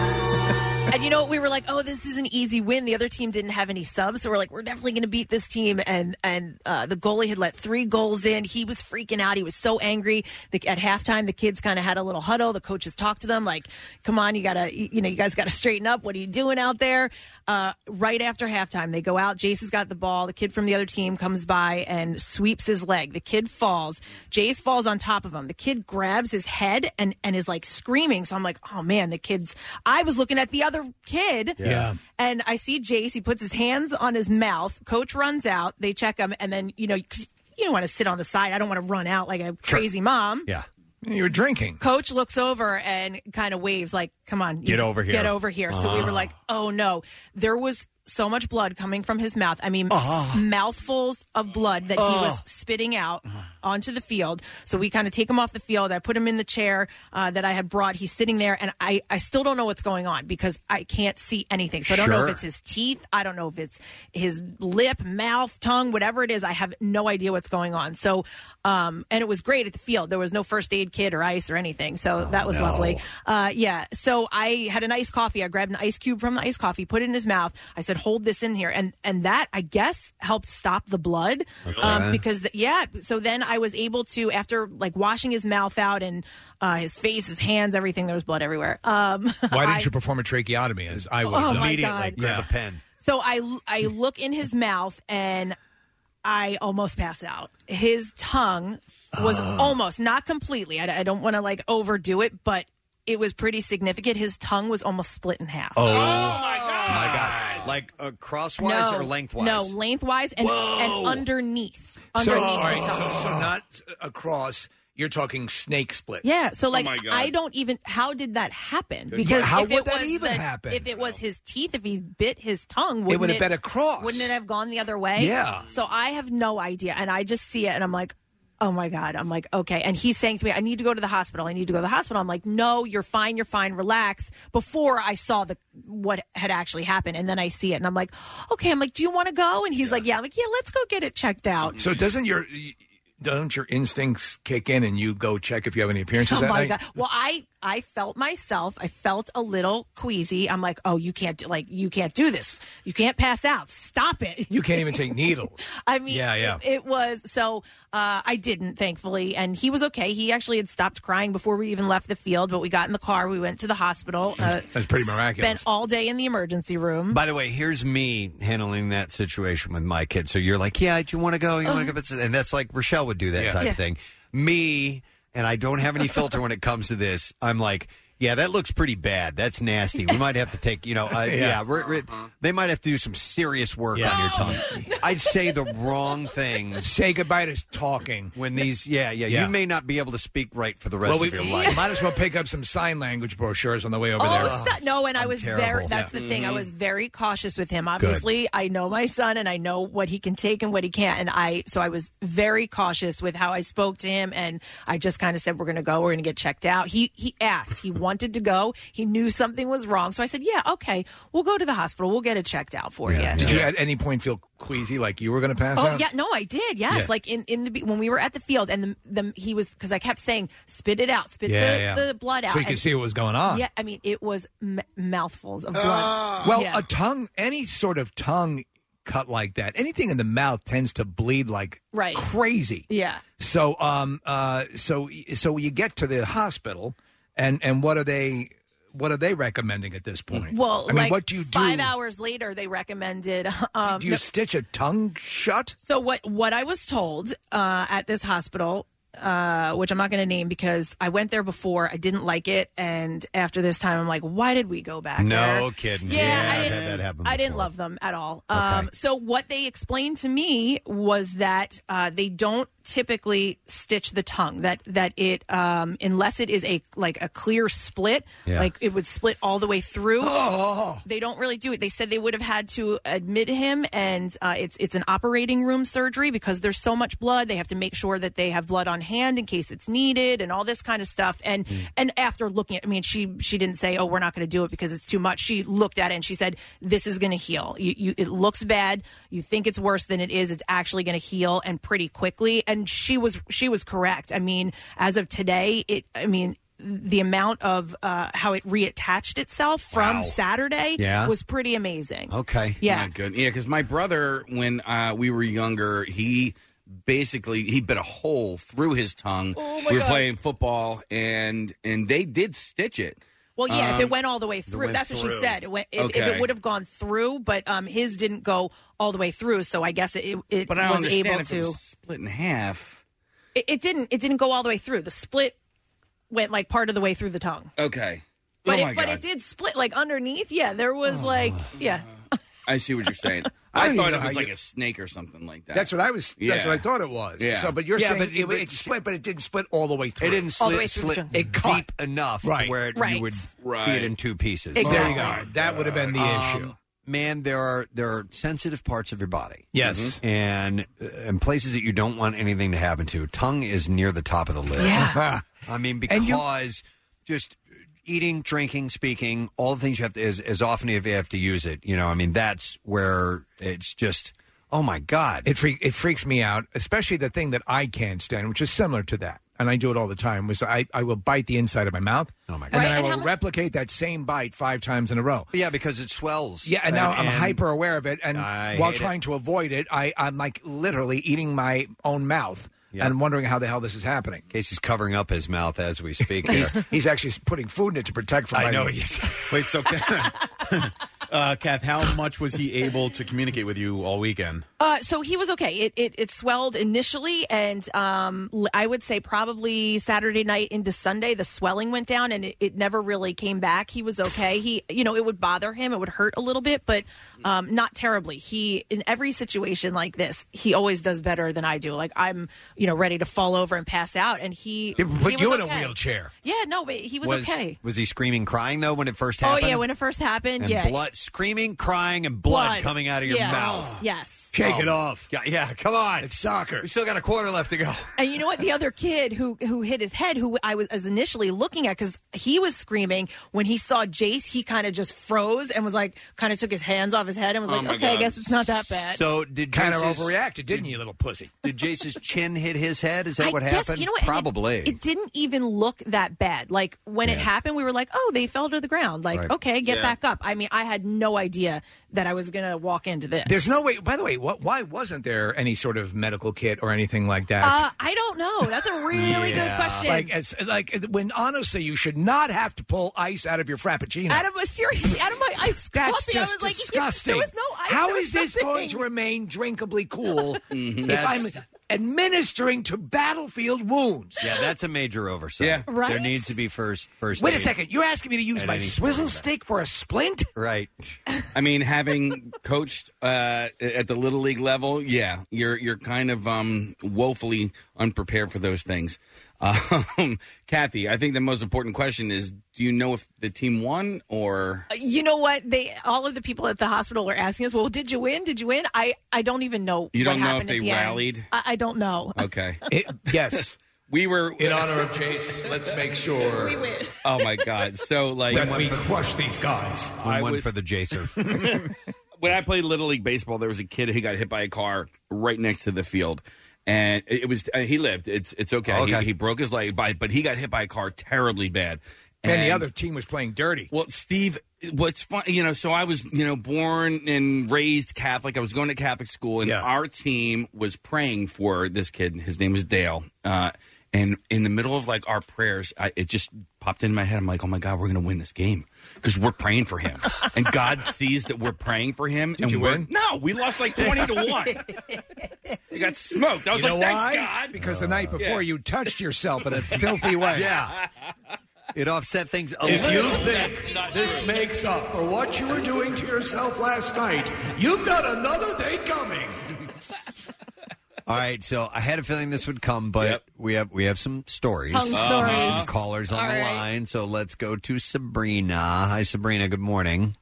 [SPEAKER 2] And you know, we were like, "Oh, this is an easy win." The other team didn't have any subs, so we're like, "We're definitely going to beat this team." And and uh, the goalie had let three goals in. He was freaking out. He was so angry. The, at halftime, the kids kind of had a little huddle. The coaches talked to them like, "Come on, you gotta, you, know, you guys got to straighten up. What are you doing out there?" Uh, right after halftime, they go out. Jace has got the ball. The kid from the other team comes by and sweeps his leg. The kid falls. Jace falls on top of him. The kid grabs his head and and is like screaming. So I'm like, "Oh man, the kid's." I was looking at the other kid.
[SPEAKER 3] Yeah.
[SPEAKER 2] And I see Jace. He puts his hands on his mouth. Coach runs out. They check him, and then you know you don't want to sit on the side. I don't want to run out like a crazy mom.
[SPEAKER 1] Yeah.
[SPEAKER 3] You were drinking.
[SPEAKER 2] Coach looks over and kind of waves like, "Come on,
[SPEAKER 1] Get over here."
[SPEAKER 2] Get over here." So we were
[SPEAKER 1] Ah.
[SPEAKER 2] like, "Oh no!" There was so much blood coming from his mouth. I mean, ah. mouthfuls of blood that he was ah. spitting out uh-huh. Onto the field. So we kind of take him off the field. I put him in the chair uh, that I had brought. He's sitting there, and I, I still don't know what's going on because I can't see anything. So I don't know if it's his teeth. I don't know if it's his lip, mouth, tongue, whatever it is. I have no idea what's going on. So, um, and it was great at the field. There was no first aid kit or ice or anything. So that was
[SPEAKER 1] no.
[SPEAKER 2] lovely. Uh, yeah. So I had an iced coffee. I grabbed an ice cube from the iced coffee, put it in his mouth. I said, "Hold this in here," and and that I guess helped stop the blood um, because the, yeah. So then I was able to after like washing his mouth out and uh, his face, his hands, everything. There was blood everywhere. Um,
[SPEAKER 3] Why didn't you perform a tracheotomy as I would
[SPEAKER 2] Oh, my
[SPEAKER 1] Immediately
[SPEAKER 2] God.
[SPEAKER 1] grab
[SPEAKER 3] Yeah.
[SPEAKER 1] a pen.
[SPEAKER 2] So I I look in his mouth and I almost pass out. His tongue was almost not completely. I, I don't want to like overdo it, but it was pretty significant. His tongue was almost split in half.
[SPEAKER 1] Oh, my God! Like uh, crosswise
[SPEAKER 2] no,
[SPEAKER 1] or lengthwise?
[SPEAKER 2] No, lengthwise and and underneath.
[SPEAKER 3] So,
[SPEAKER 2] Underneath
[SPEAKER 3] all
[SPEAKER 2] the tongue.
[SPEAKER 3] so, so not across. You're talking snake split.
[SPEAKER 2] Yeah, so oh like
[SPEAKER 7] my
[SPEAKER 2] I don't even how did that happen? Because
[SPEAKER 3] How
[SPEAKER 2] if
[SPEAKER 3] would
[SPEAKER 2] it
[SPEAKER 3] that
[SPEAKER 2] was
[SPEAKER 3] even
[SPEAKER 2] the-
[SPEAKER 3] happen?
[SPEAKER 2] If it was his teeth, if he bit his tongue, wouldn't It
[SPEAKER 3] would have been across.
[SPEAKER 2] Wouldn't it have gone the other way?
[SPEAKER 3] Yeah.
[SPEAKER 2] So I have no idea, and I just see it, and I'm like, oh my god. I'm like, okay. And he's saying to me, I need to go to the hospital. I need to go to the hospital. I'm like, no, you're fine. You're fine. Relax. Before I saw the what had actually happened, and then I see it, and I'm like, okay. I'm like, do you want to go? And he's like, yeah. I'm like, yeah. Let's go get it checked out.
[SPEAKER 3] So doesn't your doesn't your instincts kick in and you go check if you have any appearances
[SPEAKER 2] Oh
[SPEAKER 3] that
[SPEAKER 2] my
[SPEAKER 3] night?
[SPEAKER 2] god! Well, I I felt myself. I felt a little queasy. I'm like, oh, you can't do, like you can't do this. You can't pass out. Stop it.
[SPEAKER 3] You can't even take needles.
[SPEAKER 2] I mean,
[SPEAKER 3] Yeah, yeah.
[SPEAKER 2] It, it was so. Uh, I didn't, thankfully, and he was okay. He actually had stopped crying before we even left the field. But we got in the car. We went to the hospital. Uh,
[SPEAKER 3] That's pretty miraculous.
[SPEAKER 2] spent all day in the emergency room.
[SPEAKER 1] By the way, here's me handling that situation with my kids. So you're like, yeah, do you want to go? You want to go? And that's like Rochelle would do that
[SPEAKER 15] Yeah.
[SPEAKER 1] type
[SPEAKER 15] Yeah.
[SPEAKER 1] of thing. Me, and I don't have any filter when it comes to this. I'm like, yeah, that looks pretty bad. That's nasty. We might have to take, you know, uh, yeah,
[SPEAKER 3] Yeah.
[SPEAKER 1] we're, we're- they might have to do some serious work
[SPEAKER 3] Yeah.
[SPEAKER 1] on your tongue. I'd say the wrong things.
[SPEAKER 3] Say goodbye to talking.
[SPEAKER 1] When these, yeah, yeah,
[SPEAKER 3] Yeah.
[SPEAKER 1] you may not be able to speak right for the rest
[SPEAKER 3] well, we
[SPEAKER 1] of your life.
[SPEAKER 3] might as well pick up some sign language brochures on the way over
[SPEAKER 2] Oh,
[SPEAKER 3] there.
[SPEAKER 2] stop. no, and I was very, that's
[SPEAKER 3] Yeah.
[SPEAKER 2] the thing. I
[SPEAKER 3] Mhm.
[SPEAKER 2] was very cautious with him. Obviously, I know my son and I know what he can take and what he can't. And I, so I was very cautious with how I spoke to him. And I just kind of said, we're going to go, we're going to get checked out. He, he asked, he wanted to go. He knew something was wrong. So I said, yeah, okay, we'll go to the hospital. We'll get it checked out for you.
[SPEAKER 3] Did you at any point feel queasy, like you were going to pass
[SPEAKER 2] Oh
[SPEAKER 3] out?
[SPEAKER 2] yeah, no, I did. Yes,
[SPEAKER 3] Yeah.
[SPEAKER 2] like in in the be- when we were at the field, and the, the he was because I kept saying, "Spit it out, spit
[SPEAKER 3] Yeah,
[SPEAKER 2] the,
[SPEAKER 3] yeah.
[SPEAKER 2] the blood out."
[SPEAKER 3] So you could
[SPEAKER 2] and-
[SPEAKER 3] see what was going on.
[SPEAKER 2] Yeah, I mean, it was m- mouthfuls of blood.
[SPEAKER 3] Ah. Well,
[SPEAKER 2] Yeah.
[SPEAKER 3] a tongue, any sort of tongue cut like that, anything in the mouth tends to bleed like
[SPEAKER 2] Right.
[SPEAKER 3] crazy.
[SPEAKER 2] yeah.
[SPEAKER 3] So, um, uh, so, so you get to the hospital, and and what are they, what are they recommending at this point?
[SPEAKER 2] Well,
[SPEAKER 3] I mean,
[SPEAKER 2] like
[SPEAKER 3] what do you do?
[SPEAKER 2] Five hours later, they recommended. Um,
[SPEAKER 3] do you stitch a tongue shut?
[SPEAKER 2] So what what I was told uh, at this hospital, uh, which I'm not going to name because I went there before, I didn't like it, and after this time, I'm like, why did we go back?
[SPEAKER 1] No
[SPEAKER 2] there?
[SPEAKER 1] kidding.
[SPEAKER 2] Yeah,
[SPEAKER 1] Yeah,
[SPEAKER 2] I didn't.
[SPEAKER 1] that happen
[SPEAKER 2] I didn't love them at all. Um, so what they explained to me was that uh, they don't typically stitch the tongue. That that it um, unless it is a like a clear split,
[SPEAKER 15] Yeah.
[SPEAKER 2] like it would split all the way through.
[SPEAKER 3] Oh.
[SPEAKER 2] They don't really do it. They said they would have had to admit him, and uh, it's it's an operating room surgery because there's so much blood. They have to make sure that they have blood on hand in case it's needed, and all this kind of stuff. And and after looking at, I mean, she she didn't say, "Oh, we're not going to do it because it's too much." She looked at it and she said, "This is going to heal. You, you it looks bad. You think it's worse than it is. It's actually going to heal and pretty quickly." And she was she was correct. I mean, as of today, it. I mean the amount of uh, how it reattached itself from
[SPEAKER 7] Wow.
[SPEAKER 2] Saturday
[SPEAKER 7] Yeah.
[SPEAKER 2] was pretty amazing.
[SPEAKER 1] Okay.
[SPEAKER 2] Yeah.
[SPEAKER 7] Not good. Yeah, because my brother, when uh, we were younger, he basically he bit a hole through his tongue.
[SPEAKER 2] Oh, my
[SPEAKER 7] we were
[SPEAKER 2] God.
[SPEAKER 7] playing football, and and they did stitch it.
[SPEAKER 2] Well, yeah, if it
[SPEAKER 7] Um,
[SPEAKER 2] went all the way through,
[SPEAKER 7] went
[SPEAKER 2] that's what she
[SPEAKER 7] through.
[SPEAKER 2] said. It went, if, if
[SPEAKER 7] Okay.
[SPEAKER 2] it would have gone through, but um, his didn't go all the way through, so I guess it, it
[SPEAKER 7] But I don't
[SPEAKER 2] was
[SPEAKER 7] understand
[SPEAKER 2] able
[SPEAKER 7] if
[SPEAKER 2] to.
[SPEAKER 7] it was split in half.
[SPEAKER 2] It, it didn't. It didn't go all the way through. The split went like part of the way through the tongue,
[SPEAKER 7] Okay.
[SPEAKER 2] but
[SPEAKER 7] oh my
[SPEAKER 2] it, but
[SPEAKER 7] god!
[SPEAKER 2] it did split like underneath. Yeah, there was like yeah.
[SPEAKER 7] I see what you're saying.
[SPEAKER 3] I
[SPEAKER 7] I, thought it was like
[SPEAKER 3] you-
[SPEAKER 7] a snake or something like that.
[SPEAKER 3] That's what I was. That's what I thought it was.
[SPEAKER 7] Yeah.
[SPEAKER 3] So, but you're
[SPEAKER 1] Yeah,
[SPEAKER 3] saying
[SPEAKER 1] but-
[SPEAKER 3] it,
[SPEAKER 1] but-
[SPEAKER 3] it split, but it didn't split all the way through.
[SPEAKER 1] It didn't
[SPEAKER 2] All the way
[SPEAKER 1] slit,
[SPEAKER 2] through the
[SPEAKER 1] slit
[SPEAKER 2] tongue.
[SPEAKER 1] deep enough
[SPEAKER 3] Right.
[SPEAKER 1] to where
[SPEAKER 2] Right.
[SPEAKER 1] you would see it in two pieces.
[SPEAKER 3] There you go. That would have been the issue.
[SPEAKER 1] Um, man, there are there are sensitive parts of your body.
[SPEAKER 3] Yes.
[SPEAKER 1] and uh, and places that you don't want anything to happen to. Tongue is near the top of the list.
[SPEAKER 2] Yeah.
[SPEAKER 1] I mean
[SPEAKER 3] And you-
[SPEAKER 1] because just eating, drinking, speaking, all the things you have to as as often as you have to use it. You know, I mean that's where it's just oh my god.
[SPEAKER 3] It freak, it freaks me out, especially the thing that I can't stand, which is similar to that, and I do it all the time. Was I, I will bite the inside of my mouth,
[SPEAKER 1] oh my
[SPEAKER 3] and
[SPEAKER 1] god.
[SPEAKER 3] then I
[SPEAKER 2] and
[SPEAKER 3] will
[SPEAKER 2] how mu-
[SPEAKER 3] replicate that same bite five times in a row.
[SPEAKER 1] yeah, because it swells.
[SPEAKER 3] Yeah, and now I'm
[SPEAKER 1] and-
[SPEAKER 3] hyper aware of it, and
[SPEAKER 1] I
[SPEAKER 3] while
[SPEAKER 1] hate it.
[SPEAKER 3] trying to avoid it, I, I'm like literally eating my own mouth
[SPEAKER 1] Yeah.
[SPEAKER 3] And wondering how the hell this is happening.
[SPEAKER 1] Casey's covering up his mouth as we speak.
[SPEAKER 3] He's,
[SPEAKER 1] there.
[SPEAKER 3] he's actually putting food in it to protect from.
[SPEAKER 1] I know
[SPEAKER 3] biting.
[SPEAKER 1] he is.
[SPEAKER 6] Wait, so uh, Kath, how much was he able to communicate with you all weekend?
[SPEAKER 2] Uh, so he was okay. It, it it swelled initially, and um, l- I would say probably Saturday night into Sunday, the swelling went down, and it, it never really came back. He was okay. He, you know, it would bother him, it would hurt a little bit, but um, not terribly. He, in every situation like this, he always does better than I do. Like I'm, you know, ready to fall over and pass out, and he
[SPEAKER 3] They put
[SPEAKER 2] he
[SPEAKER 3] you
[SPEAKER 2] was
[SPEAKER 3] in a wheelchair.
[SPEAKER 2] Yeah, no, but he was,
[SPEAKER 1] was
[SPEAKER 2] okay.
[SPEAKER 1] was he screaming, crying though when it first happened?
[SPEAKER 2] Oh yeah, when it first happened,
[SPEAKER 1] and
[SPEAKER 2] yeah,
[SPEAKER 1] blood, screaming, crying, and blood, coming out of your
[SPEAKER 2] Yeah.
[SPEAKER 1] mouth.
[SPEAKER 2] Yes.
[SPEAKER 3] Shake oh. it
[SPEAKER 1] Oh,
[SPEAKER 3] off.
[SPEAKER 1] Yeah, yeah, come on.
[SPEAKER 3] It's soccer.
[SPEAKER 1] We still got a quarter left to go.
[SPEAKER 2] And you know what? The other kid who who hit his head, who I was, was initially looking at, because he was screaming when he saw Jace, he kind of just froze and was like, kind of took his hands off his head and was
[SPEAKER 1] Oh
[SPEAKER 2] like,
[SPEAKER 1] my
[SPEAKER 2] okay, I guess it's not that bad.
[SPEAKER 1] So did
[SPEAKER 3] Kind of overreacted, didn't you, little pussy?
[SPEAKER 1] Did Jace's chin hit his head? Is that
[SPEAKER 2] I
[SPEAKER 1] what
[SPEAKER 2] guess-
[SPEAKER 1] happened?
[SPEAKER 2] You know what? and it-
[SPEAKER 1] Probably.
[SPEAKER 2] It, didn't even look that bad. Like when it happened, we were like, "Oh, they fell to the ground." Like,
[SPEAKER 3] Right.
[SPEAKER 2] okay, get
[SPEAKER 3] Yeah.
[SPEAKER 2] back up. I mean, I had no idea that I was going to walk into this.
[SPEAKER 3] There's no way. By the way, what, why wasn't there any sort of medical kit or anything like that?
[SPEAKER 2] Uh, I don't know. That's a really good question.
[SPEAKER 3] Like, it's, like when honestly, you should not have to pull ice out of your frappuccino.
[SPEAKER 2] out of a seriously, out of my ice
[SPEAKER 3] That's
[SPEAKER 2] coffee, I
[SPEAKER 3] just
[SPEAKER 2] was like,
[SPEAKER 3] disgusting.
[SPEAKER 2] There was no ice.
[SPEAKER 3] How
[SPEAKER 2] there was
[SPEAKER 3] is this going to remain drinkably cool if I'm
[SPEAKER 1] That's-
[SPEAKER 3] administering to battlefield wounds?
[SPEAKER 1] Yeah, that's a major oversight.
[SPEAKER 3] Yeah. Right?
[SPEAKER 1] There needs to be first first.
[SPEAKER 3] Wait a
[SPEAKER 1] aid
[SPEAKER 3] second. You're asking me to use
[SPEAKER 1] at
[SPEAKER 3] my
[SPEAKER 1] any
[SPEAKER 3] swizzle
[SPEAKER 1] sporting
[SPEAKER 3] stick for a splint?
[SPEAKER 1] Right.
[SPEAKER 7] I mean, having coached uh, at the little league level, yeah, you're you're kind of um, woefully unprepared for those things. Um, Kathy, I think the most important question is: Do you know if the team won or?
[SPEAKER 2] Uh, You know what? They all of the people at the hospital were asking us, "Well, did you win? Did you win?" I I don't even know.
[SPEAKER 7] You don't know if
[SPEAKER 2] happened at
[SPEAKER 7] they
[SPEAKER 2] the end.
[SPEAKER 7] rallied?
[SPEAKER 2] I, I don't know.
[SPEAKER 7] Okay.
[SPEAKER 3] yes.
[SPEAKER 7] We were
[SPEAKER 3] in honor of Chase. Let's make sure
[SPEAKER 2] We win.
[SPEAKER 7] Oh my God! So like
[SPEAKER 3] that we crush these guys.
[SPEAKER 7] I
[SPEAKER 1] one
[SPEAKER 7] was-
[SPEAKER 1] for the Jacer.
[SPEAKER 7] when I played little league baseball, there was a kid who got hit by a car right next to the field, and it it was uh, he lived. It's it's okay.
[SPEAKER 1] Okay.
[SPEAKER 7] He, he broke his leg, by but he got hit by a car terribly bad.
[SPEAKER 3] And the other team was playing dirty.
[SPEAKER 7] Well, Steve, what's fun, you know, so I was, you know, born and raised Catholic. I was going to Catholic school, and our team was praying for this kid. His name was Dale. Uh, and in the middle of like our prayers, I, it just popped into my head. I'm like, oh my God, we're going to win this game because we're praying for him. and God sees that we're praying for him. and
[SPEAKER 3] you
[SPEAKER 7] we're,
[SPEAKER 3] win?
[SPEAKER 7] No, we lost like 20 to 1. You got smoked. I was
[SPEAKER 3] you
[SPEAKER 7] like, thanks,
[SPEAKER 3] why?
[SPEAKER 7] God.
[SPEAKER 3] Because the night before
[SPEAKER 7] Yeah.
[SPEAKER 3] you touched yourself in a filthy way.
[SPEAKER 1] Yeah. It offset things a little bit.
[SPEAKER 3] If
[SPEAKER 1] little.
[SPEAKER 3] you think this makes up for what you were doing to yourself last night, you've got another day coming.
[SPEAKER 1] All right, so I had a feeling this would come, but we have we have some stories,
[SPEAKER 2] Tongue uh-huh. stories.
[SPEAKER 1] Some callers on
[SPEAKER 2] All
[SPEAKER 1] the
[SPEAKER 2] right.
[SPEAKER 1] line. So let's go to Sabrina. Hi, Sabrina. Good morning.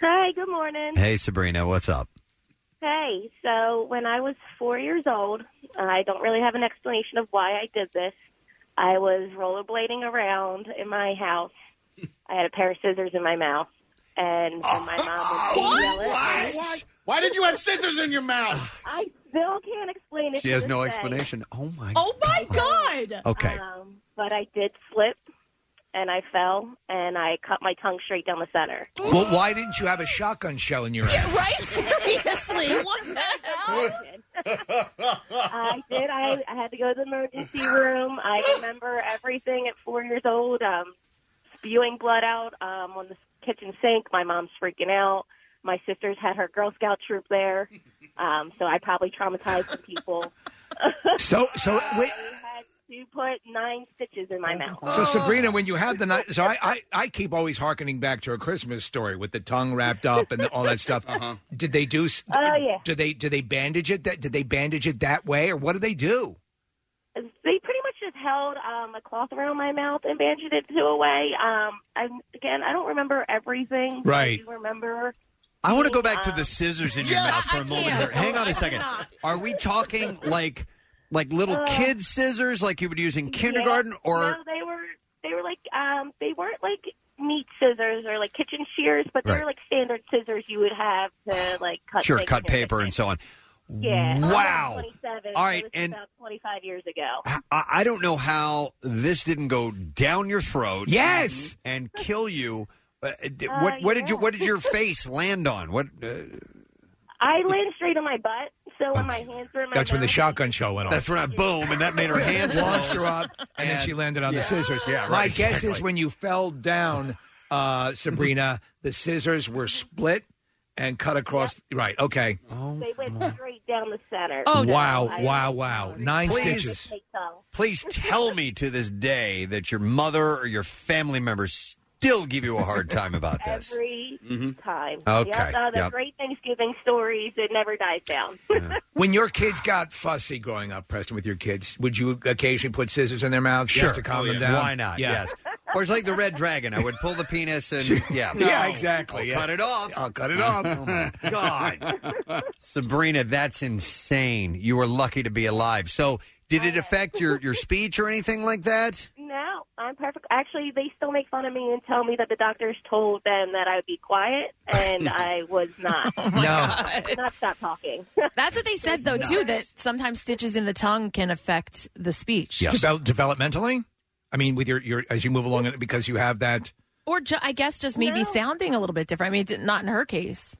[SPEAKER 9] Hi, good morning.
[SPEAKER 1] Hey, Sabrina. What's up?
[SPEAKER 9] Hey, so when I was four years old, I don't really have an explanation of why I did this. I was rollerblading around in my house. I had a pair of scissors in my mouth, and when my mom would yell at me,
[SPEAKER 6] Why did you have scissors in your mouth?
[SPEAKER 9] I still can't explain it.
[SPEAKER 1] She
[SPEAKER 9] to
[SPEAKER 1] has
[SPEAKER 9] this
[SPEAKER 1] no
[SPEAKER 9] day.
[SPEAKER 1] explanation. Oh my.
[SPEAKER 2] Oh my God!
[SPEAKER 1] Okay.
[SPEAKER 9] Um, but I did slip, and I fell, and I cut my tongue straight down the center.
[SPEAKER 3] Well, why didn't you have a shotgun shell in your ass?
[SPEAKER 2] Right? Seriously, what the hell?
[SPEAKER 9] I did. I, I had to go to the emergency room. I remember everything at four years old. Um, spewing blood out um, on the kitchen sink. My mom's freaking out. My sisters had her Girl Scout troop there, um, so I probably traumatized some people.
[SPEAKER 3] So, so wait.
[SPEAKER 9] I had to put nine stitches in my mouth.
[SPEAKER 3] So Sabrina, when you had the night, so I, I, I keep always hearkening back to a Christmas story with the tongue wrapped up and all that stuff. Uh-huh. Did they do? s-
[SPEAKER 9] Oh, yeah.
[SPEAKER 3] Did they? Did they bandage it? That? Did they bandage it that way, or what did they do?
[SPEAKER 9] They pretty much just held um, a cloth around my mouth and bandaged it to away. Um, I, again, I don't remember everything.
[SPEAKER 1] Right.
[SPEAKER 9] I do remember.
[SPEAKER 1] I want to go back to the scissors in your mouth for a moment here. Hang on a second. Are we talking like like little
[SPEAKER 9] Uh,
[SPEAKER 1] kid scissors like you would use in kindergarten
[SPEAKER 9] Yeah.
[SPEAKER 1] or
[SPEAKER 9] no, they were they were like um they weren't like meat scissors or like kitchen shears, but they
[SPEAKER 1] Right.
[SPEAKER 9] were like standard scissors you would have to like cut.
[SPEAKER 1] sure
[SPEAKER 9] things
[SPEAKER 1] cut
[SPEAKER 9] in.
[SPEAKER 1] paper and so on?
[SPEAKER 9] Yeah.
[SPEAKER 1] Wow.
[SPEAKER 9] Twenty seven.
[SPEAKER 1] All right, and-
[SPEAKER 9] about twenty five years ago.
[SPEAKER 1] I, I don't know how this didn't go down your throat.
[SPEAKER 3] Yes.
[SPEAKER 1] and kill you. Uh, d-
[SPEAKER 9] Uh,
[SPEAKER 1] what what did you
[SPEAKER 9] yeah.
[SPEAKER 1] what did your face land on? What? Uh,
[SPEAKER 9] I landed straight on my butt, so when my hands were in my
[SPEAKER 3] That's when the shotgun shell went off.
[SPEAKER 1] that's when I boom, and that made her hands
[SPEAKER 3] launched her up, and, then she landed on
[SPEAKER 1] Yeah.
[SPEAKER 3] the scissors.
[SPEAKER 1] Yeah,
[SPEAKER 3] My
[SPEAKER 1] right,
[SPEAKER 3] guess is
[SPEAKER 1] exactly.
[SPEAKER 3] when you fell down, uh, Sabrina, the scissors were split and cut across. Right. Okay.
[SPEAKER 9] they went straight down the center.
[SPEAKER 3] wow!
[SPEAKER 9] I-
[SPEAKER 3] wow! Wow! Nine
[SPEAKER 1] Please.
[SPEAKER 3] stitches.
[SPEAKER 1] Please tell me to this day that your mother or your family members still give you a hard time about this.
[SPEAKER 9] Every
[SPEAKER 1] Mhm.
[SPEAKER 9] time.
[SPEAKER 1] Okay,
[SPEAKER 9] Yep, uh, the
[SPEAKER 1] yep.
[SPEAKER 9] great Thanksgiving stories. It never dies down.
[SPEAKER 3] When your kids got fussy growing up, Preston, with your kids, would you occasionally put scissors in their mouths
[SPEAKER 1] Sure.
[SPEAKER 3] just to calm
[SPEAKER 1] Oh,
[SPEAKER 3] them
[SPEAKER 1] yeah.
[SPEAKER 3] down?
[SPEAKER 1] Why not?
[SPEAKER 3] Yeah.
[SPEAKER 1] Yes. Or it's like the red dragon. I would pull the penis and yeah,
[SPEAKER 3] Yeah, exactly,
[SPEAKER 1] I'll
[SPEAKER 3] yeah.
[SPEAKER 1] cut it off.
[SPEAKER 3] I'll cut it off.
[SPEAKER 1] oh my god, Sabrina, that's insane. You were lucky to be alive. So, did it affect your your speech or anything like that?
[SPEAKER 9] No, I'm perfect. Actually, they still make fun of me and tell me that the doctors told them that I would be quiet, and I was not.
[SPEAKER 2] Oh my
[SPEAKER 3] No.
[SPEAKER 2] God.
[SPEAKER 9] I did not stop talking.
[SPEAKER 2] That's what they said though too. That sometimes stitches in the tongue can affect the speech.
[SPEAKER 3] Devel- developmentally? I mean, with your, your as you move along, because you have that.
[SPEAKER 2] Or ju- I guess just maybe
[SPEAKER 9] No.
[SPEAKER 2] sounding a little bit different. I mean, it- not in her case.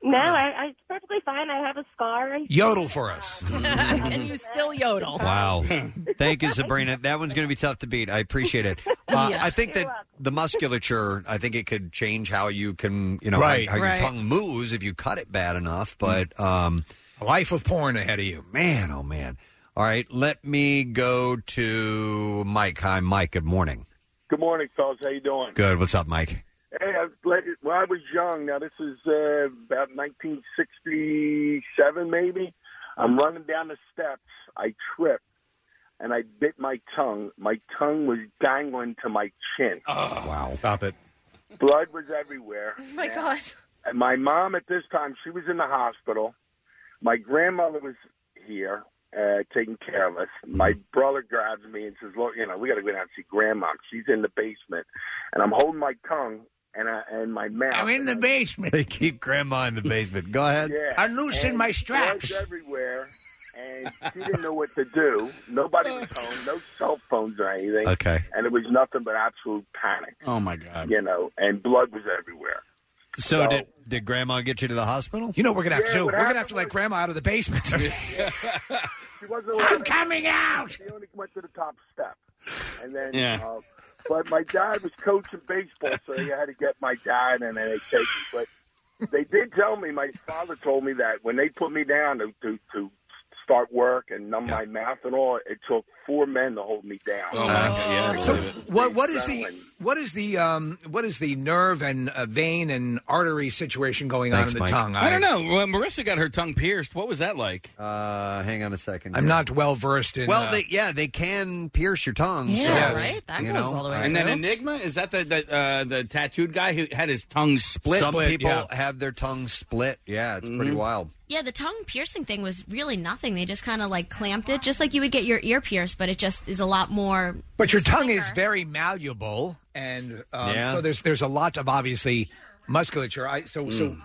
[SPEAKER 9] No, I, I it's perfectly fine. I have a scar.
[SPEAKER 3] Yodel for us.
[SPEAKER 2] Can you still yodel?
[SPEAKER 1] Wow. Thank you, Sabrina. That one's going to be tough to beat. I appreciate it. Uh,
[SPEAKER 2] Yeah.
[SPEAKER 1] I think that the musculature, I think it could change how you can, you know,
[SPEAKER 3] Right.
[SPEAKER 1] how, how
[SPEAKER 2] Right.
[SPEAKER 1] your tongue moves if you cut it bad enough. But, um,
[SPEAKER 3] A life of porn ahead of you.
[SPEAKER 1] man, oh, man. All right, let me go to Mike. Hi, Mike. Good morning.
[SPEAKER 15] Good morning, fellas. How you doing?
[SPEAKER 1] Good. What's up, Mike?
[SPEAKER 15] Hey, I, like, when I was young, now this is uh, about 1967, maybe. I'm running down the steps. I tripped, and I bit my tongue. My tongue was dangling to my chin.
[SPEAKER 1] Oh, wow.
[SPEAKER 6] Stop it.
[SPEAKER 15] Blood was everywhere.
[SPEAKER 2] Oh my god.
[SPEAKER 15] And my mom at this time, she was in the hospital. My grandmother was here uh, taking care of us. My brother grabs me and says, "Look, you know, we got to go down and see grandma. She's in the basement." And I'm holding my tongue and I, and my mouth.
[SPEAKER 3] I'm in the basement.
[SPEAKER 1] They keep grandma in the basement. Go ahead.
[SPEAKER 15] Yeah.
[SPEAKER 3] I loosened
[SPEAKER 15] And
[SPEAKER 3] my straps.
[SPEAKER 15] blood's everywhere, and she didn't know what to do. Nobody was home, no cell phones or anything.
[SPEAKER 1] Okay.
[SPEAKER 15] And it was nothing but absolute panic,
[SPEAKER 7] Oh my god.
[SPEAKER 15] you know, and blood was everywhere.
[SPEAKER 1] So,
[SPEAKER 15] So-
[SPEAKER 1] did, did grandma get you to the hospital?
[SPEAKER 3] You know what we're gonna have
[SPEAKER 15] Yeah,
[SPEAKER 3] to do?
[SPEAKER 15] what
[SPEAKER 3] We're gonna have to let Grandma out of the basement.
[SPEAKER 15] She wasn't
[SPEAKER 3] I'm coming out.
[SPEAKER 15] She only went to the top step, and then.
[SPEAKER 7] Yeah.
[SPEAKER 15] Uh, but my dad was coaching baseball, so they had to get my dad, and then they take me. But they did tell me. My father told me that when they put me down to to, to start work and numb my mouth and all, it took four men to hold me down.
[SPEAKER 7] Oh my god. Yeah.
[SPEAKER 3] So what what is the what is the um what is the nerve and uh, vein and artery situation going
[SPEAKER 1] Thanks,
[SPEAKER 3] on in
[SPEAKER 1] Mike.
[SPEAKER 3] the tongue?
[SPEAKER 7] I don't know. Well, Marissa got her tongue pierced. What was that like?
[SPEAKER 1] Uh, hang on a second.
[SPEAKER 3] I'm
[SPEAKER 1] here.
[SPEAKER 3] not well versed in.
[SPEAKER 1] Well,
[SPEAKER 3] uh,
[SPEAKER 1] they, yeah, they can pierce your tongue.
[SPEAKER 2] Yeah,
[SPEAKER 1] so,
[SPEAKER 3] Yes.
[SPEAKER 2] right. That goes
[SPEAKER 1] know,
[SPEAKER 2] all the way.
[SPEAKER 1] uh,
[SPEAKER 7] And then. Enigma is that the the, uh, the tattooed guy who had his tongue split?
[SPEAKER 1] Some
[SPEAKER 3] Split,
[SPEAKER 1] people
[SPEAKER 3] yeah.
[SPEAKER 1] have their tongue split. Yeah, it's pretty wild.
[SPEAKER 16] Yeah, the tongue piercing thing was really nothing. They just kind of like clamped it, just like you would get your ear pierced, but it just is a lot more.
[SPEAKER 3] but your tongue is very malleable, and um,
[SPEAKER 1] Yeah.
[SPEAKER 3] so there's there's a lot of obviously musculature. I so so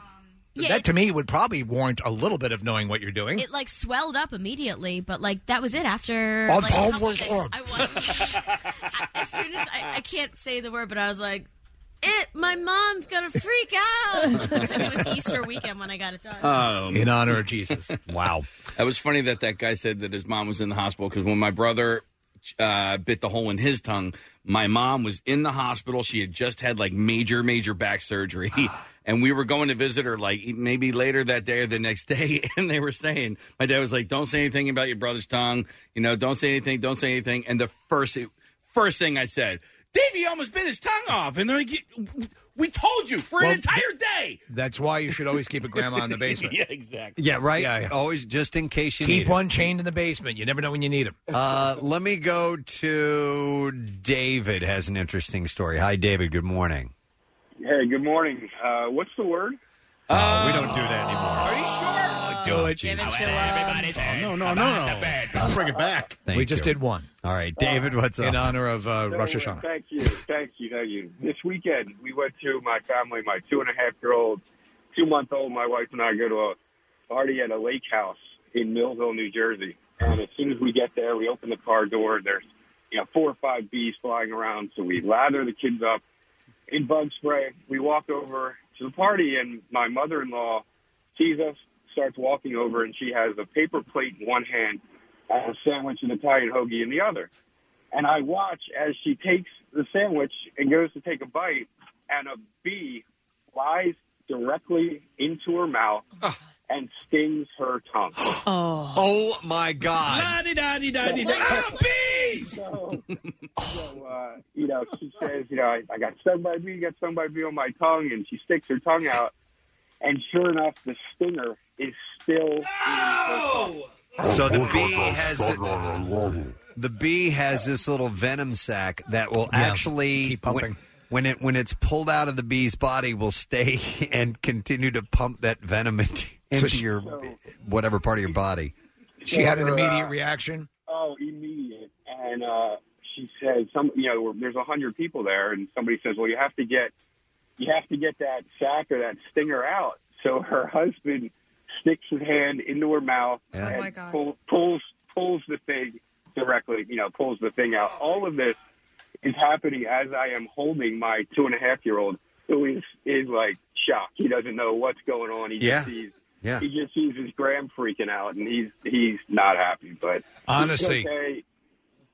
[SPEAKER 16] Yeah,
[SPEAKER 3] that
[SPEAKER 16] it-
[SPEAKER 3] to me would probably warrant a little bit of knowing what you're doing.
[SPEAKER 16] It like swelled up immediately, but like that was it. After
[SPEAKER 3] On
[SPEAKER 16] like, a
[SPEAKER 3] top
[SPEAKER 16] couple
[SPEAKER 3] was
[SPEAKER 16] days,
[SPEAKER 3] on.
[SPEAKER 16] I was I- as soon as I, I can't say the word, but I was like, "It, my mom's gonna freak out." because it was Easter weekend when I got it done.
[SPEAKER 7] Um,
[SPEAKER 3] in honor of Jesus.
[SPEAKER 1] Wow.
[SPEAKER 7] that was funny that that guy said that his mom was in the hospital because when my brother uh, bit the hole in his tongue, my mom was in the hospital. She had just had like major, major back surgery. And we were going to visit her like maybe later that day or the next day. And they were saying, my dad was like, don't say anything about your brother's tongue. You know, don't say anything, don't say anything. And the first, first thing I said, Davey almost bit his tongue off. And they're like, we told you for
[SPEAKER 3] Well,
[SPEAKER 7] an entire day.
[SPEAKER 3] That's why you should always keep a grandma in the basement.
[SPEAKER 7] yeah, exactly.
[SPEAKER 1] Yeah, right.
[SPEAKER 3] Yeah, yeah.
[SPEAKER 1] Always just in case you need
[SPEAKER 3] Keep
[SPEAKER 1] it.
[SPEAKER 3] one chained in the basement. You never know when you need them.
[SPEAKER 1] Uh, let me go to David. Has an interesting story. Hi, David. Good morning.
[SPEAKER 15] Hey, good morning. Uh, what's the word?
[SPEAKER 1] Oh, we don't do that anymore.
[SPEAKER 7] Are you sure?
[SPEAKER 1] Do it.
[SPEAKER 2] Give it
[SPEAKER 1] Jesus.
[SPEAKER 2] to him.
[SPEAKER 6] Oh, no, no, no, no. Don't bring it back.
[SPEAKER 1] Thank
[SPEAKER 3] we just
[SPEAKER 1] you.
[SPEAKER 3] did one
[SPEAKER 1] All right, David. What's up?
[SPEAKER 3] in honor of uh, Rosh
[SPEAKER 15] So, uh,
[SPEAKER 3] Hashanah.
[SPEAKER 15] Thank you, thank you, thank you. This weekend, we went to my family, my two and a half year old, two month old. My wife and I go to a party at a lake house in Millville, New Jersey. And as soon as we get there, we open the car door. There's you know four or five bees flying around. So we lather the kids up in bug spray. We walk over to the party, and my mother in law sees us, starts walking over, and she has a paper plate in one hand and a sandwich and Italian hoagie in the other. And I watch as she takes the sandwich and goes to take a bite, and a bee flies directly into her mouth and stings her tongue.
[SPEAKER 2] Oh.
[SPEAKER 1] Oh my God.
[SPEAKER 7] Ah!
[SPEAKER 15] So, so uh, you know, she says, you know, I, I got stung by a bee, got stung by a bee on my tongue, and she sticks her tongue out, and sure enough, the stinger is still in her tongue.
[SPEAKER 1] So the bee has the bee has this little venom sac that will
[SPEAKER 3] Yeah,
[SPEAKER 1] actually
[SPEAKER 3] keep pumping.
[SPEAKER 1] When, when it when it's pulled out of the bee's body, will stay and continue to pump that venom into, into
[SPEAKER 3] she-
[SPEAKER 1] your whatever part of your body.
[SPEAKER 3] She had an
[SPEAKER 15] So, uh,
[SPEAKER 3] immediate reaction.
[SPEAKER 15] Oh, immediate. And uh, she said, "Some, you know, there's a hundred people there, and somebody says, well, you have to get, you have to get that sack or that stinger out." So her husband sticks his hand into her mouth
[SPEAKER 1] Yeah.
[SPEAKER 15] and
[SPEAKER 1] Oh,
[SPEAKER 2] my God.
[SPEAKER 15] pull, pulls pulls the thing directly, you know, pulls the thing out. All of this is happening as I am holding my two and a half year old, who is is like shocked. He doesn't know what's going on. He
[SPEAKER 1] Yeah.
[SPEAKER 15] just sees.
[SPEAKER 1] Yeah.
[SPEAKER 15] He just sees his gram freaking out, and he's he's not happy. But
[SPEAKER 3] Honestly.
[SPEAKER 15] okay.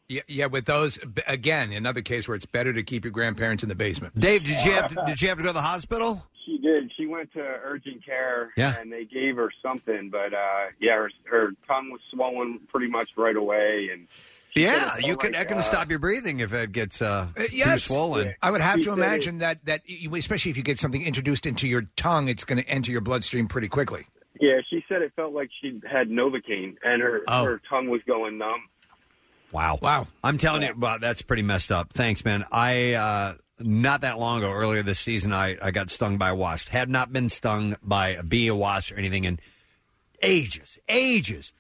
[SPEAKER 3] Yeah, yeah. With those, again, another case where it's better to keep your grandparents in the basement.
[SPEAKER 1] Dave, did you have to, did you have to go to the hospital?
[SPEAKER 15] She did. She went to urgent care,
[SPEAKER 1] Yeah.
[SPEAKER 15] and they gave her something. But uh, yeah, her, her tongue was swollen pretty much right away, and she said
[SPEAKER 1] Yeah,
[SPEAKER 15] it felt
[SPEAKER 1] you can.
[SPEAKER 15] like,
[SPEAKER 1] that can
[SPEAKER 15] uh,
[SPEAKER 1] stop your breathing if it gets uh,
[SPEAKER 3] Uh,
[SPEAKER 1] too
[SPEAKER 3] yes,
[SPEAKER 1] swollen.
[SPEAKER 3] I would have
[SPEAKER 15] He
[SPEAKER 3] to
[SPEAKER 15] said
[SPEAKER 3] imagine that that you- especially if you get something introduced into your tongue, it's going to enter your bloodstream pretty quickly.
[SPEAKER 15] Yeah, she said it felt like she had novocaine, and her
[SPEAKER 3] Oh.
[SPEAKER 15] her tongue was going numb.
[SPEAKER 1] Wow.
[SPEAKER 3] Wow.
[SPEAKER 1] I'm telling you, wow, that's pretty messed up. Thanks, man. I uh not that long ago, earlier this season, I, I got stung by a wasp. Had not been stung by a bee, a wasp, or anything in ages, ages.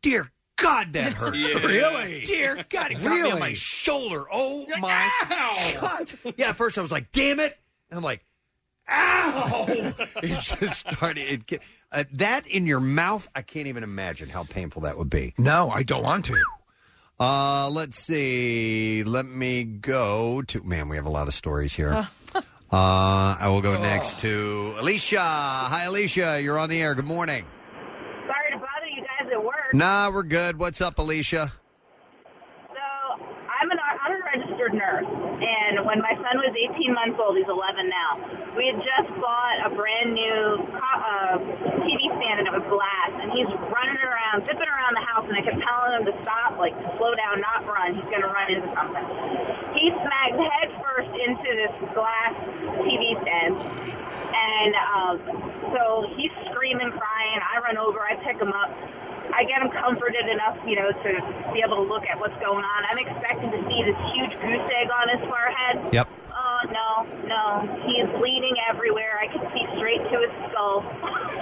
[SPEAKER 1] Dear God, that hurt.
[SPEAKER 7] Yeah.
[SPEAKER 3] Really?
[SPEAKER 1] Dear God, it got me on my
[SPEAKER 3] Really?
[SPEAKER 1] shoulder. Oh my God. Yeah, at first I was like, damn it. And I'm like, ow. it just started. It, get- uh, that in your mouth, I can't even imagine how painful that would be.
[SPEAKER 3] No, I don't want to.
[SPEAKER 1] Uh, let's see. Let me go to. Man, we have a lot of stories here. Uh, I will go next to Alicia. Hi, Alicia. You're on the air. Good morning.
[SPEAKER 17] Sorry to bother you guys at work.
[SPEAKER 1] Nah, we're good. What's up, Alicia?
[SPEAKER 17] So I'm an unregistered nurse, and when my son was 18 months old, he's 11 now. We had just bought a brand new co- uh, TV stand, and it was glass. And he's running around, zipping around the house, and I kept telling him to stop, like to slow down, not run. He's to run into something. He smacked head first into this glass TV stand, and um, so he's screaming, crying. I run over, I pick him up. I get him comforted enough, you know, to be able to look at what's going on. I'm expecting to see this huge goose egg on his forehead.
[SPEAKER 1] Yep.
[SPEAKER 17] Oh no, no, he is bleeding everywhere. I can see straight to his skull.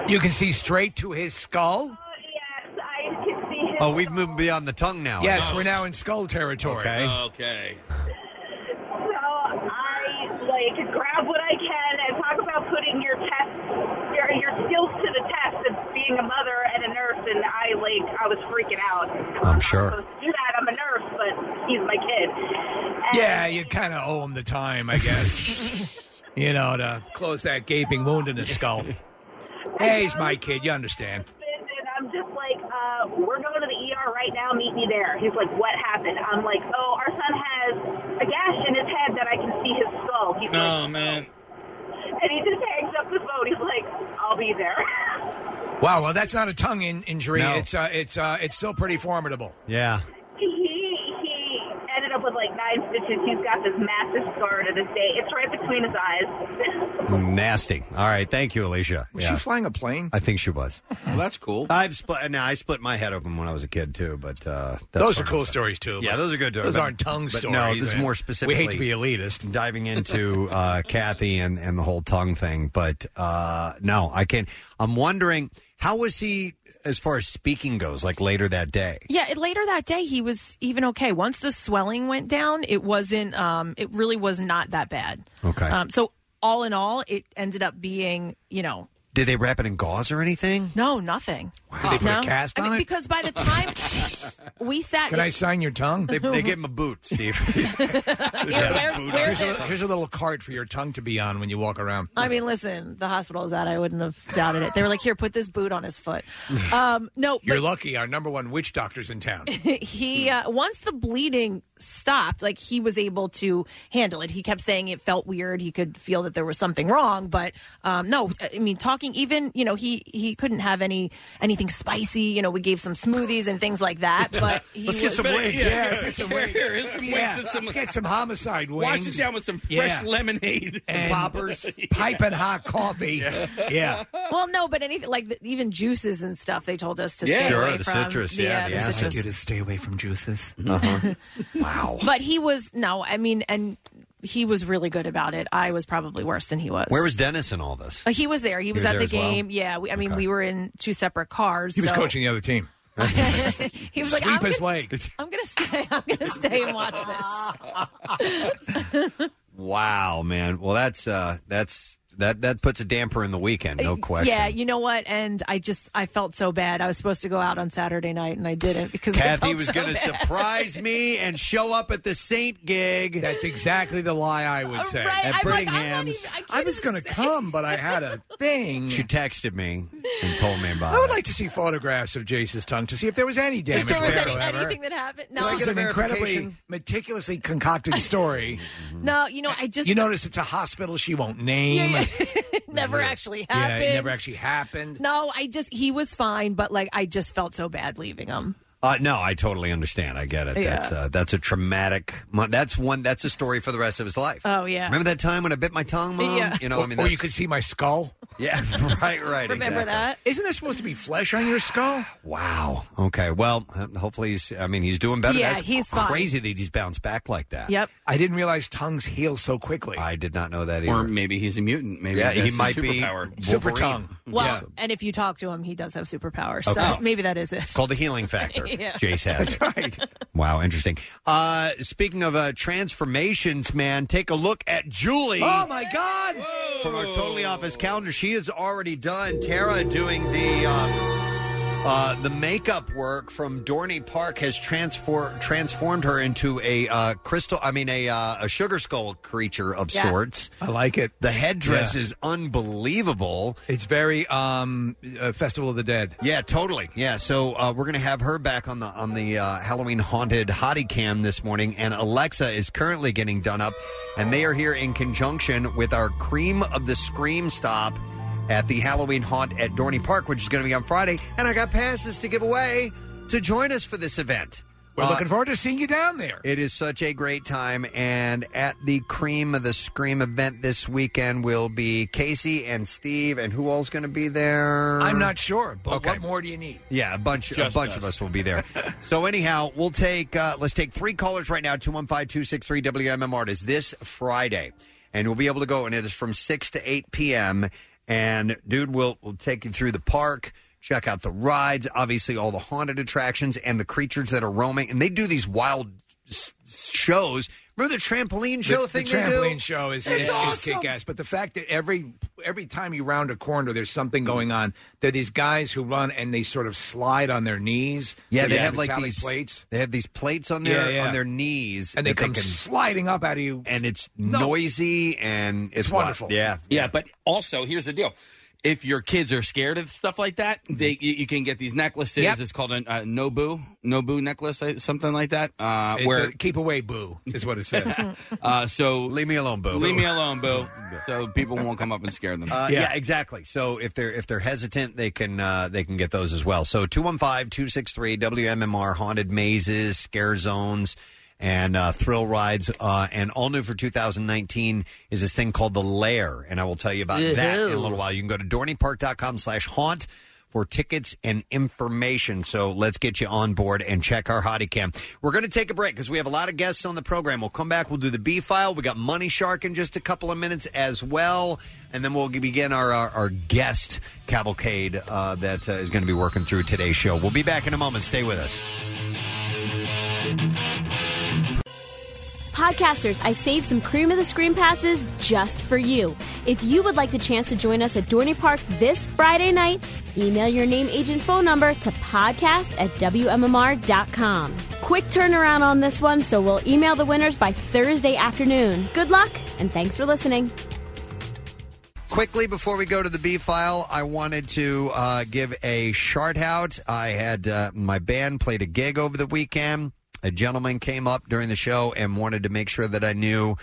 [SPEAKER 3] You can see straight to his skull.
[SPEAKER 17] Oh, yes, I can see his.
[SPEAKER 1] Oh, we've moved beyond the tongue now.
[SPEAKER 3] Yes, we're now in skull territory.
[SPEAKER 1] Okay.
[SPEAKER 7] Oh, okay.
[SPEAKER 17] So I like grab what I can and talk about putting your test, your your skills to the test of being a mother and a nurse. And I like I was freaking out.
[SPEAKER 1] I'm sure.
[SPEAKER 17] supposed to do that. I'm a nurse, but he's my kid. And
[SPEAKER 3] Yeah, you kind of owe him the time, I guess. you know, to close that gaping wound in his skull. Hey, he's my kid. You understand?
[SPEAKER 17] And I'm just like, uh, we're going to the ER right now. Meet me there. He's like, what happened? I'm like, oh, our son has a gash in his head that I can see his skull. He's
[SPEAKER 7] Oh
[SPEAKER 17] like,
[SPEAKER 7] man.
[SPEAKER 17] and he just hangs up the phone. He's like, I'll be there.
[SPEAKER 3] Wow. Well, that's not a tongue in- injury.
[SPEAKER 1] No.
[SPEAKER 3] It's uh, it's uh, it's still pretty formidable.
[SPEAKER 1] Yeah.
[SPEAKER 17] he he ended up with like nine stitches. He's got this massive scar to this day. It's right between his eyes.
[SPEAKER 1] Nasty. All right. Thank you, Alicia.
[SPEAKER 3] Was
[SPEAKER 1] Yeah.
[SPEAKER 3] she flying a plane?
[SPEAKER 1] I think she was.
[SPEAKER 7] Well, that's cool.
[SPEAKER 1] I've split. Now I split my head open when I was a kid too, but uh, that's
[SPEAKER 3] Those are cool stories too.
[SPEAKER 1] Yeah,
[SPEAKER 3] but
[SPEAKER 1] those are good. Stories.
[SPEAKER 3] Those
[SPEAKER 1] but-
[SPEAKER 3] aren't tongue
[SPEAKER 1] but
[SPEAKER 3] stories.
[SPEAKER 1] No, this is
[SPEAKER 3] man.
[SPEAKER 1] more specifically.
[SPEAKER 3] We hate to be elitist.
[SPEAKER 1] diving into uh, Kathy and, and the whole tongue thing, but uh, no, I can't. I'm wondering how was he as far as speaking goes, like later that day.
[SPEAKER 2] Yeah, it, later that day he was even okay. Once the swelling went down, it wasn't. Um, it really was not that bad.
[SPEAKER 1] Okay.
[SPEAKER 2] Um, so all in all, it ended up being, you know,
[SPEAKER 1] Did they wrap it in gauze or anything?
[SPEAKER 2] no, nothing.
[SPEAKER 3] Did they put
[SPEAKER 2] no?
[SPEAKER 3] a cast
[SPEAKER 2] I
[SPEAKER 3] on
[SPEAKER 2] mean,
[SPEAKER 3] it?
[SPEAKER 2] because by the time we sat,
[SPEAKER 3] Can I sign your tongue?
[SPEAKER 1] They, they gave him a boot, Steve.
[SPEAKER 2] Yeah, where- where's
[SPEAKER 3] here's, a, little- here's a little cart for your tongue to be on when you walk around.
[SPEAKER 2] I mean, listen, the hospital is out. I wouldn't have doubted it. They were like, "Here, put this boot on his foot." Um, no,
[SPEAKER 3] You're
[SPEAKER 2] but
[SPEAKER 3] lucky. Our number one witch doctor's in town.
[SPEAKER 2] he uh, once the bleeding stopped, like he was able to handle it. He kept saying it felt weird. He could feel that there was something wrong, but um, no, I mean, talking even, you know, he he couldn't have any anything spicy. You know, we gave some smoothies and things like that, but he
[SPEAKER 3] Let's get some wings. Yeah, let's get some wings.
[SPEAKER 7] here, here's some
[SPEAKER 3] Yeah,
[SPEAKER 7] wings and some-
[SPEAKER 3] let's get some homicide wings.
[SPEAKER 7] Wash it down with some fresh lemonade. Some
[SPEAKER 3] and
[SPEAKER 7] poppers.
[SPEAKER 3] piping hot coffee. yeah.
[SPEAKER 2] Well, no, but anything like the, even juices and stuff, they told us to
[SPEAKER 3] Yeah.
[SPEAKER 2] stay
[SPEAKER 3] Sure,
[SPEAKER 2] away
[SPEAKER 3] the
[SPEAKER 2] from.
[SPEAKER 3] citrus, yeah, the
[SPEAKER 2] the
[SPEAKER 3] acid.
[SPEAKER 2] citrus.
[SPEAKER 3] You to stay away from juices.
[SPEAKER 1] Uh-huh. wow.
[SPEAKER 2] But he was no, I mean, and he was really good about it. I was probably worse than he was.
[SPEAKER 1] Where was Dennis in all this?
[SPEAKER 2] Uh, he was there. He was,
[SPEAKER 1] was
[SPEAKER 2] at
[SPEAKER 1] there
[SPEAKER 2] the
[SPEAKER 1] as well?
[SPEAKER 2] game. Yeah, we, I mean, we were in two separate cars.
[SPEAKER 3] He was
[SPEAKER 2] so-
[SPEAKER 3] coaching the other team.
[SPEAKER 2] he was like,
[SPEAKER 3] Sweep
[SPEAKER 2] I'm
[SPEAKER 3] his
[SPEAKER 2] gonna,
[SPEAKER 3] leg.
[SPEAKER 2] I'm gonna stay. I'm gonna stay and watch this.
[SPEAKER 1] Wow, man. Well, that's uh, that's that that puts a damper in the weekend, no question.
[SPEAKER 2] Yeah, you know what? And I just I felt so bad. I was supposed to go out on Saturday night and I didn't because I
[SPEAKER 1] Kathy
[SPEAKER 2] felt
[SPEAKER 1] was
[SPEAKER 2] so
[SPEAKER 1] going to surprise me and show up at the Saint gig.
[SPEAKER 3] That's exactly the lie I would say.
[SPEAKER 2] Right,
[SPEAKER 1] At
[SPEAKER 2] I'm like, I'm not
[SPEAKER 1] Brittingham's.
[SPEAKER 2] even-
[SPEAKER 3] I was going to come, but I had a thing.
[SPEAKER 1] She texted me and told me about
[SPEAKER 3] I would
[SPEAKER 1] it.
[SPEAKER 3] like to see photographs of Jace's tongue to see if there was any damage
[SPEAKER 2] If there was any,
[SPEAKER 3] whatsoever.
[SPEAKER 2] anything that happened, no,
[SPEAKER 3] this is an incredibly meticulously concocted story.
[SPEAKER 2] no. You know, I just
[SPEAKER 3] you notice it's a hospital she won't name.
[SPEAKER 2] Yeah, it never actually
[SPEAKER 3] Yeah,
[SPEAKER 2] happened.
[SPEAKER 3] it never actually happened.
[SPEAKER 2] No, I just he was fine, but like I just felt so bad leaving him.
[SPEAKER 1] Uh, no, I totally understand. I get it.
[SPEAKER 2] Yeah.
[SPEAKER 1] That's uh, that's a traumatic. mo- That's one. That's a story for the rest of his life.
[SPEAKER 2] Oh yeah.
[SPEAKER 1] Remember that time when I bit my tongue, mom?
[SPEAKER 2] Yeah.
[SPEAKER 1] You know, I mean,
[SPEAKER 3] or you
[SPEAKER 1] that's-
[SPEAKER 3] could see my skull.
[SPEAKER 1] Yeah, right, right.
[SPEAKER 2] Remember
[SPEAKER 1] exactly.
[SPEAKER 2] that?
[SPEAKER 3] Isn't there supposed to be flesh on your skull?
[SPEAKER 1] Wow. Okay. Well, uh, hopefully he's. I mean, he's doing better.
[SPEAKER 2] Yeah,
[SPEAKER 1] That's
[SPEAKER 2] he's fine.
[SPEAKER 1] crazy that he's bounced back like that.
[SPEAKER 2] Yep.
[SPEAKER 3] I didn't realize tongues heal so quickly.
[SPEAKER 1] I did not know that either.
[SPEAKER 7] Or maybe he's a mutant. Maybe
[SPEAKER 1] Yeah,
[SPEAKER 7] that's
[SPEAKER 1] he
[SPEAKER 7] his
[SPEAKER 1] might be
[SPEAKER 7] superpower.
[SPEAKER 3] Super
[SPEAKER 1] Wolverine.
[SPEAKER 3] tongue.
[SPEAKER 2] Well,
[SPEAKER 3] Yeah.
[SPEAKER 2] and if you talk to him, he does have superpowers.
[SPEAKER 1] Okay.
[SPEAKER 2] So maybe that is it.
[SPEAKER 1] It's called the healing factor.
[SPEAKER 2] Yeah.
[SPEAKER 1] Jace has.
[SPEAKER 3] That's right.
[SPEAKER 1] Wow, interesting. Uh, speaking of uh, transformations, man, take a look at Julie.
[SPEAKER 3] Oh my God!
[SPEAKER 1] from our totally off his calendar. She has already done Tara doing the um, uh, the makeup work from Dorney Park has transfor- transformed her into a uh, crystal. I mean, a uh, a sugar skull creature of
[SPEAKER 2] Yeah.
[SPEAKER 1] sorts.
[SPEAKER 3] I like it.
[SPEAKER 1] The headdress
[SPEAKER 3] Yeah.
[SPEAKER 1] is unbelievable.
[SPEAKER 3] It's very um uh, Festival of the Dead.
[SPEAKER 1] Yeah, totally. Yeah, so uh, we're gonna have her back on the on the uh, Halloween haunted hottie cam this morning, and Alexa is currently getting done up, and they are here in conjunction with our Cream of the Scream stop at the Halloween haunt at Dorney Park, which is going to be on Friday, and I got passes to give away to join us for this event.
[SPEAKER 3] We're
[SPEAKER 1] Uh,
[SPEAKER 3] looking forward to seeing you down there.
[SPEAKER 1] it is such a great time, and at the Cream of the Scream event this weekend will be Casey and Steve, and who all's going to be there?
[SPEAKER 3] I'm not sure, but
[SPEAKER 1] Okay.
[SPEAKER 3] what more do you need?
[SPEAKER 1] Yeah, a bunch a
[SPEAKER 7] Just
[SPEAKER 1] bunch
[SPEAKER 7] us.
[SPEAKER 1] of us will be there. so anyhow, we'll take uh, let's take three callers right now 215-263 WMMR. It is this Friday. And we'll be able to go and it is from 6 to 8 p.m. and dude will will take you through the park, check out the rides, obviously all the haunted attractions and the creatures that are roaming and they do these wild s- shows. Remember the trampoline show
[SPEAKER 3] the,
[SPEAKER 1] thing
[SPEAKER 3] the
[SPEAKER 1] they do?
[SPEAKER 3] trampoline show is,
[SPEAKER 1] It's
[SPEAKER 3] is,
[SPEAKER 1] awesome.
[SPEAKER 3] is kick ass. But the fact that every every time you round a corner, there's something going on. There are these guys who run and they sort of slide on their knees.
[SPEAKER 1] Yeah, they have like
[SPEAKER 3] metallic
[SPEAKER 1] these
[SPEAKER 3] plates,
[SPEAKER 1] They have these plates on their
[SPEAKER 3] Yeah, yeah.
[SPEAKER 1] on their knees,
[SPEAKER 3] and they
[SPEAKER 1] that
[SPEAKER 3] come
[SPEAKER 1] can,
[SPEAKER 3] sliding up out of you.
[SPEAKER 1] and it's
[SPEAKER 3] No.
[SPEAKER 1] noisy and it's,
[SPEAKER 3] It's wonderful.
[SPEAKER 1] wild. Yeah,
[SPEAKER 7] Yeah, but also here's the deal: if your kids are scared of stuff like that, they you, you can get these necklaces.
[SPEAKER 3] Yep.
[SPEAKER 7] It's called a, a Nobu Nobu necklace, uh, something like that. Uh,
[SPEAKER 3] It-
[SPEAKER 7] where
[SPEAKER 3] uh, keep away, boo, is what it says.
[SPEAKER 7] uh, so
[SPEAKER 1] leave me alone, boo.
[SPEAKER 7] leave me alone, boo, so people won't come up and scare them.
[SPEAKER 1] Uh, yeah.
[SPEAKER 3] Yeah.
[SPEAKER 1] exactly. So if they're if they're hesitant, they can uh, they can get those as well. So 215-263 WMMR haunted mazes, scare zones, and uh, thrill rides. Uh, and all new for 2019 is this thing called the Lair, and I will tell you about that in a little while. You can go to dorneypark.com slash haunt for tickets and information. So let's get you on board and check our hottie cam. We're going to take a break because we have a lot of guests on the program. We'll come back. We'll do the B file. We got Money Shark in just a couple of minutes as well. And then we'll begin our, our, our guest cavalcade uh, that uh, is going to be working through today's show. We'll be back in a moment. Stay with us.
[SPEAKER 18] Podcasters, I saved some cream of the scream passes just for you. If you would like the chance to join us at Dorney Park this Friday night, email your name, agent, phone number to podcast at WMMR.com. Quick turnaround on this one, so we'll email the winners by Thursday afternoon. Good luck, and thanks for listening.
[SPEAKER 1] Quickly, before we go to the B file, I wanted to uh, give a shout out. I had uh, my band played a gig over the weekend. A gentleman came up during the show and wanted to make sure that I knew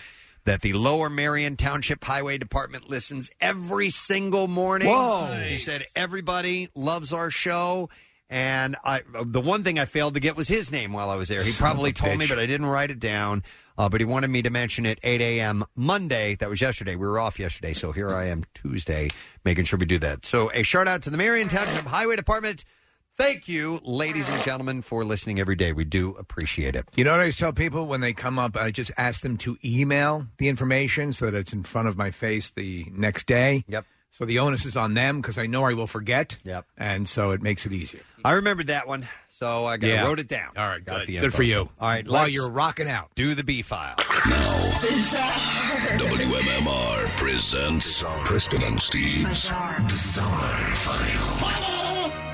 [SPEAKER 1] that the Lower Merion Township Highway Department listens every single morning.
[SPEAKER 3] Whoa.
[SPEAKER 1] He said everybody loves our show. And I, the one thing I failed to get was his name while I was there. He
[SPEAKER 3] Son of
[SPEAKER 1] probably
[SPEAKER 3] a
[SPEAKER 1] told me,
[SPEAKER 3] bitch.
[SPEAKER 1] but I didn't write it down. Uh, but he wanted me to mention it 8 a.m. Monday. That was yesterday. We were off yesterday, so here I am Tuesday, making sure we do that. So a shout out to the Merion Township Highway Department. Thank you, ladies and gentlemen, for listening every day. We do appreciate it.
[SPEAKER 3] You know what I always tell people when they come up? I just ask them to email the information so that it's in front of my face the next day.
[SPEAKER 1] Yep.
[SPEAKER 3] So the onus is on them because I know I will forget.
[SPEAKER 1] Yep.
[SPEAKER 3] And so it makes it easier.
[SPEAKER 1] I remembered that one, so I got
[SPEAKER 3] Yeah.
[SPEAKER 1] wrote it down.
[SPEAKER 3] All right,
[SPEAKER 1] got
[SPEAKER 3] good.
[SPEAKER 1] the
[SPEAKER 3] Good
[SPEAKER 1] info.
[SPEAKER 3] for you.
[SPEAKER 1] All right,
[SPEAKER 3] While you're rocking out.
[SPEAKER 1] do the B file.
[SPEAKER 19] WMMR presents Preston and Steve's Bizarre, File.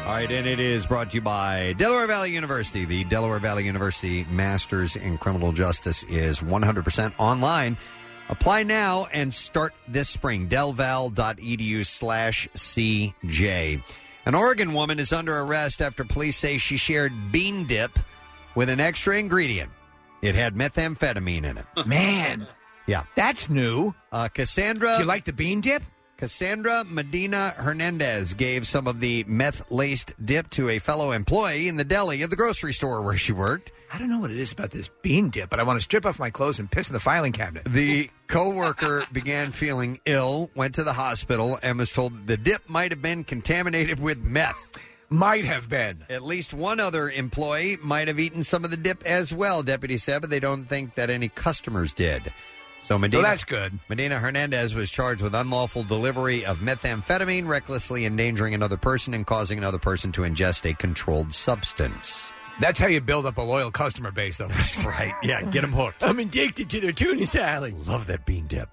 [SPEAKER 1] All right, and it is brought to you by Delaware Valley University. The Delaware Valley University Masters in Criminal Justice is 100% online. Apply now and start this spring. delval.edu slash CJ. An Oregon woman is under arrest after police say she shared bean dip with an extra ingredient. It had methamphetamine in it.
[SPEAKER 3] Man.
[SPEAKER 1] Yeah.
[SPEAKER 3] That's new.
[SPEAKER 1] Uh, Cassandra.
[SPEAKER 3] Do you like the bean dip?
[SPEAKER 1] Cassandra Medina Hernandez gave some of the meth laced dip to a fellow employee in the deli of the grocery store where she worked.
[SPEAKER 3] I don't know what it is about this bean dip, but I want to strip off my clothes and piss in the filing cabinet.
[SPEAKER 1] The coworker began feeling ill, went to the hospital, and was told the dip might have been contaminated with meth.
[SPEAKER 3] Might have been.
[SPEAKER 1] At least one other employee might have eaten some of the dip as well, deputy said, but they don't think that any customers did. So Medina,
[SPEAKER 3] Well, that's good.
[SPEAKER 1] Medina Hernandez was charged with unlawful delivery of methamphetamine, recklessly endangering another person, and causing another person to ingest a controlled substance.
[SPEAKER 3] That's how you build up a loyal customer base, though. That's
[SPEAKER 1] right. Yeah, get them hooked.
[SPEAKER 3] I'm addicted to their tuna salad.
[SPEAKER 1] Love that bean dip.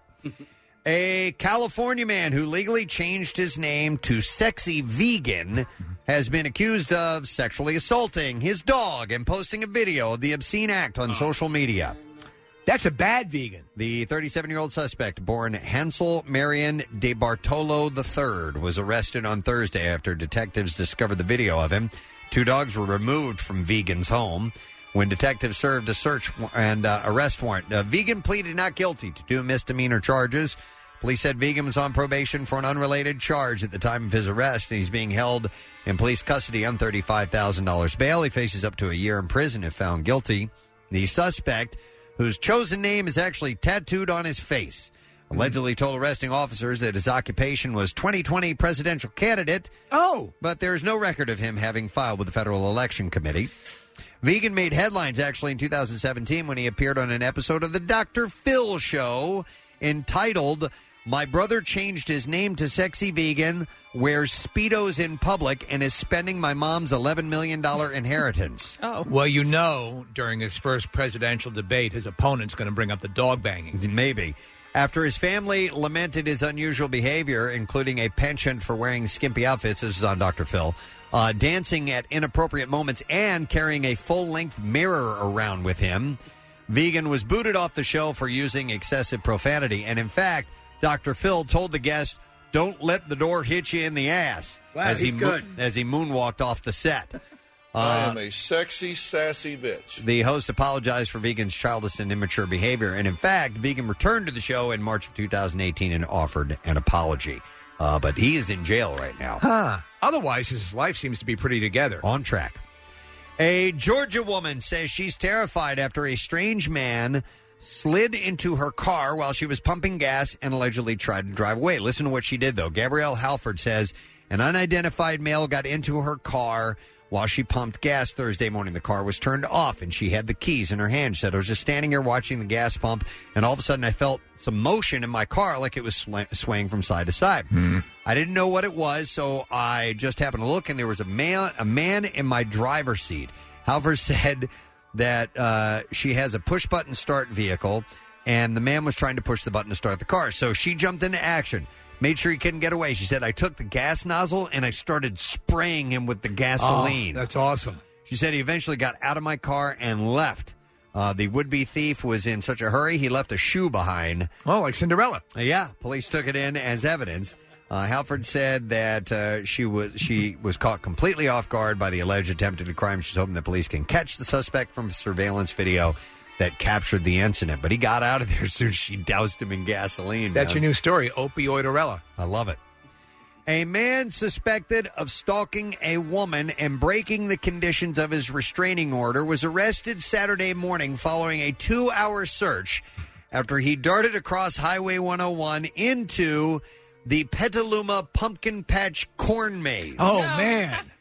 [SPEAKER 1] A California man who legally changed his name to Sexy Vegan has been accused of sexually assaulting his dog and posting a video of the obscene act on oh. social media.
[SPEAKER 3] That's a bad vegan.
[SPEAKER 1] The 37 year old suspect, born Hansel Marion de Bartolo III, was arrested on Thursday after detectives discovered the video of him. Two dogs were removed from Vegan's home. When detectives served a search and uh, arrest warrant, uh, Vegan pleaded not guilty to two misdemeanor charges. Police said Vegan was on probation for an unrelated charge at the time of his arrest, and he's being held in police custody on $35,000 bail. He faces up to a year in prison if found guilty. The suspect, whose chosen name is actually tattooed on his face, allegedly told arresting officers that his occupation was 2020 presidential candidate.
[SPEAKER 3] Oh.
[SPEAKER 1] But there's no record of him having filed with the Federal Election Committee. Vegan made headlines actually in 2017 when he appeared on an episode of the Dr. Phil show entitled My Brother Changed His Name to Sexy Vegan, Wears Speedos in Public, and is Spending My Mom's $11 million inheritance.
[SPEAKER 2] Oh.
[SPEAKER 3] Well, you know, during his first presidential debate, his opponent's going to bring up the dog banging.
[SPEAKER 1] Maybe. After his family lamented his unusual behavior, including a penchant for wearing skimpy outfits, this is on Dr. Phil, uh, dancing at inappropriate moments, and carrying a full length mirror around with him, Vegan was booted off the show for using excessive profanity. And in fact, Dr. Phil told the guest, Don't let the door hit you in the ass.
[SPEAKER 20] Wow,
[SPEAKER 1] as,
[SPEAKER 20] he's
[SPEAKER 1] he
[SPEAKER 20] good.
[SPEAKER 1] as he moonwalked off the set.
[SPEAKER 20] I
[SPEAKER 1] Uh,
[SPEAKER 20] am a sexy, sassy bitch.
[SPEAKER 1] the host apologized for Vegan's childish and immature behavior. And in fact, Vegan returned to the show in March of 2018 and offered an apology. Uh, but he is in jail right now.
[SPEAKER 3] Huh. Otherwise, his life seems to be pretty together.
[SPEAKER 1] On track. A Georgia woman says she's terrified after a strange man slid into her car while she was pumping gas and allegedly tried to drive away. Listen to what she did, though. Gabrielle Halford says an unidentified male got into her car while she pumped gas Thursday morning. The car was turned off and she had the keys in her hand. She said, I was just standing here watching the gas pump, and all of a sudden I felt some motion in my car like it was sw- swaying from side to side. Hmm. I didn't know what it was, so I just happened to look, and there was a man, a man in my driver's seat. Halford said that uh, she has a push button start vehicle, and the man was trying to push the button to start the car. So she jumped into action, made sure he couldn't get away. She said, I took the gas nozzle and I started spraying him with the gasoline.
[SPEAKER 3] Oh, that's awesome.
[SPEAKER 1] She said he eventually got out of my car and left. Uh, the would be thief was in such a hurry, he left a shoe behind.
[SPEAKER 3] Oh, like Cinderella.
[SPEAKER 1] Uh, yeah, police took it in as evidence. Uh, Halford said that uh, she was she was caught completely off guard by the alleged attempted crime. She's hoping the police can catch the suspect from surveillance video that captured the incident. But he got out of there as soon as she doused him in gasoline.
[SPEAKER 3] That's
[SPEAKER 1] man.
[SPEAKER 3] your new story, opioidorella.
[SPEAKER 1] I love it. A man suspected of stalking a woman and breaking the conditions of his restraining order was arrested Saturday morning following a two hour search after he darted across Highway 101 into the Petaluma Pumpkin Patch Corn Maze.
[SPEAKER 3] Oh, man.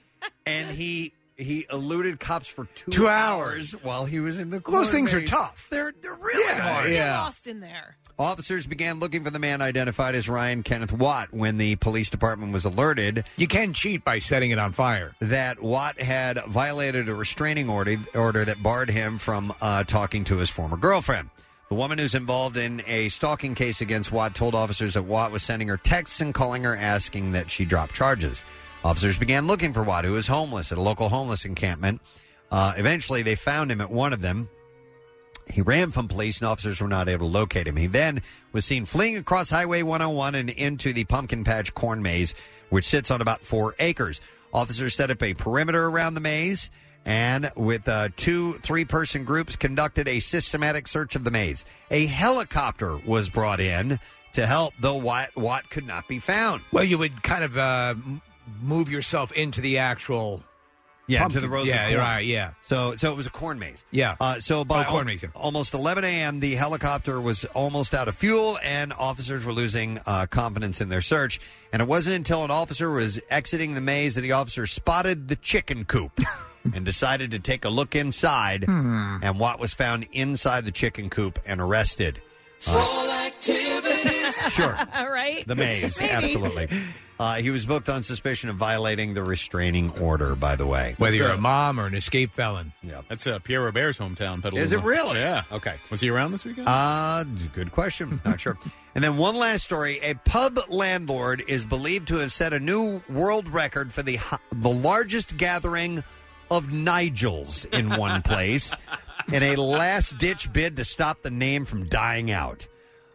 [SPEAKER 1] And he. He eluded cops for two,
[SPEAKER 3] Two
[SPEAKER 1] hours while he was in the corn
[SPEAKER 3] Those things are
[SPEAKER 1] maze.
[SPEAKER 3] tough.
[SPEAKER 1] They're they're really hard.
[SPEAKER 2] Get lost in there.
[SPEAKER 1] Officers began looking for the man identified as Ryan Kenneth Watt when the police department was alerted.
[SPEAKER 3] You can cheat by setting it on fire.
[SPEAKER 1] That Watt had violated a restraining order, order that barred him from uh, talking to his former girlfriend. The woman who's involved in a stalking case against Watt told officers that Watt was sending her texts and calling her asking that she drop charges. Officers began looking for Watt, who was homeless at a local homeless encampment. Uh, eventually, they found him at one of them. He ran from police, and officers were not able to locate him. He then was seen fleeing across Highway 101 and into the Pumpkin Patch corn maze, which sits on about four acres. Officers set up a perimeter around the maze and, with uh, two three person groups, conducted a systematic search of the maze. A helicopter was brought in to help, though Watt, Watt could not be found.
[SPEAKER 3] Well, you would kind of uh, m- move yourself into the actual.
[SPEAKER 1] Yeah,
[SPEAKER 3] pumpkin.
[SPEAKER 1] to the rows
[SPEAKER 3] Yeah,
[SPEAKER 1] of corn.
[SPEAKER 3] right. Yeah.
[SPEAKER 1] So, so it was a corn maze.
[SPEAKER 3] Yeah.
[SPEAKER 1] Uh, so by
[SPEAKER 3] Oh, corn
[SPEAKER 1] al-
[SPEAKER 3] maze, yeah.
[SPEAKER 1] almost 11 a.m., the helicopter was almost out of fuel, and officers were losing uh, confidence in their search. And it wasn't until an officer was exiting the maze that the officer spotted the chicken coop and decided to take a look inside.
[SPEAKER 3] Hmm.
[SPEAKER 1] And Watt was found inside the chicken coop and arrested. Uh, Sure.
[SPEAKER 2] right?
[SPEAKER 1] the maze,
[SPEAKER 2] Maybe.
[SPEAKER 1] absolutely. Uh, he was booked on suspicion of violating the restraining order. By the way,
[SPEAKER 3] Whether you're a mom or an escape felon.
[SPEAKER 1] Yeah.
[SPEAKER 6] That's uh, Pierre Robert's hometown, Petaluma.
[SPEAKER 1] Is it really?
[SPEAKER 6] Yeah.
[SPEAKER 1] Okay.
[SPEAKER 6] Was he around this weekend?
[SPEAKER 1] Uh, good question. Not sure. And then one last story: a pub landlord is believed to have set a new world record for the hi- the largest gathering of Nigels in one place in a last ditch bid to stop the name from dying out.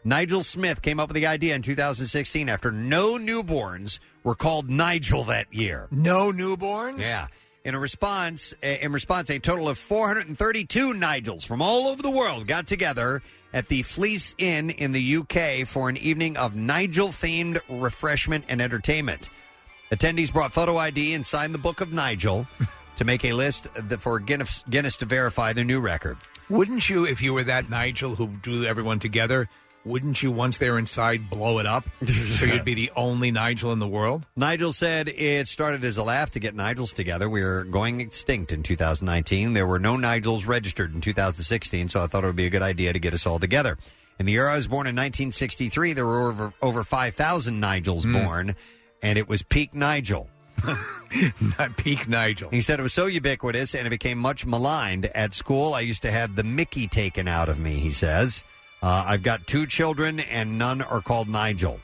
[SPEAKER 1] Nigel Smith came up with the idea in 2016 after no newborns were called Nigel that year.
[SPEAKER 3] No newborns?
[SPEAKER 1] Yeah. In a response, in response, a total of 432 Nigels from all over the world got together at the Fleece Inn in the UK for an evening of Nigel-themed refreshment and entertainment. Attendees brought photo ID and signed the Book of Nigel to make a list for Guinness, Guinness to verify their new record.
[SPEAKER 3] Wouldn't you, if you were that Nigel who drew everyone together, wouldn't you, once they're inside, blow it up so you'd be the only Nigel in the world?
[SPEAKER 1] Nigel said it started as a laugh to get Nigels together. We were going extinct in 2019. There were no Nigels registered in 2016, so I thought it would be a good idea to get us all together. In the year I was born in 1963, there were over, over 5,000 Nigels hmm. born, and it was peak Nigel.
[SPEAKER 3] Not peak Nigel.
[SPEAKER 1] He said it was so ubiquitous and it became much maligned. At school, I used to have the Mickey taken out of me, he says. Uh, I've got two children and none are called Nigel.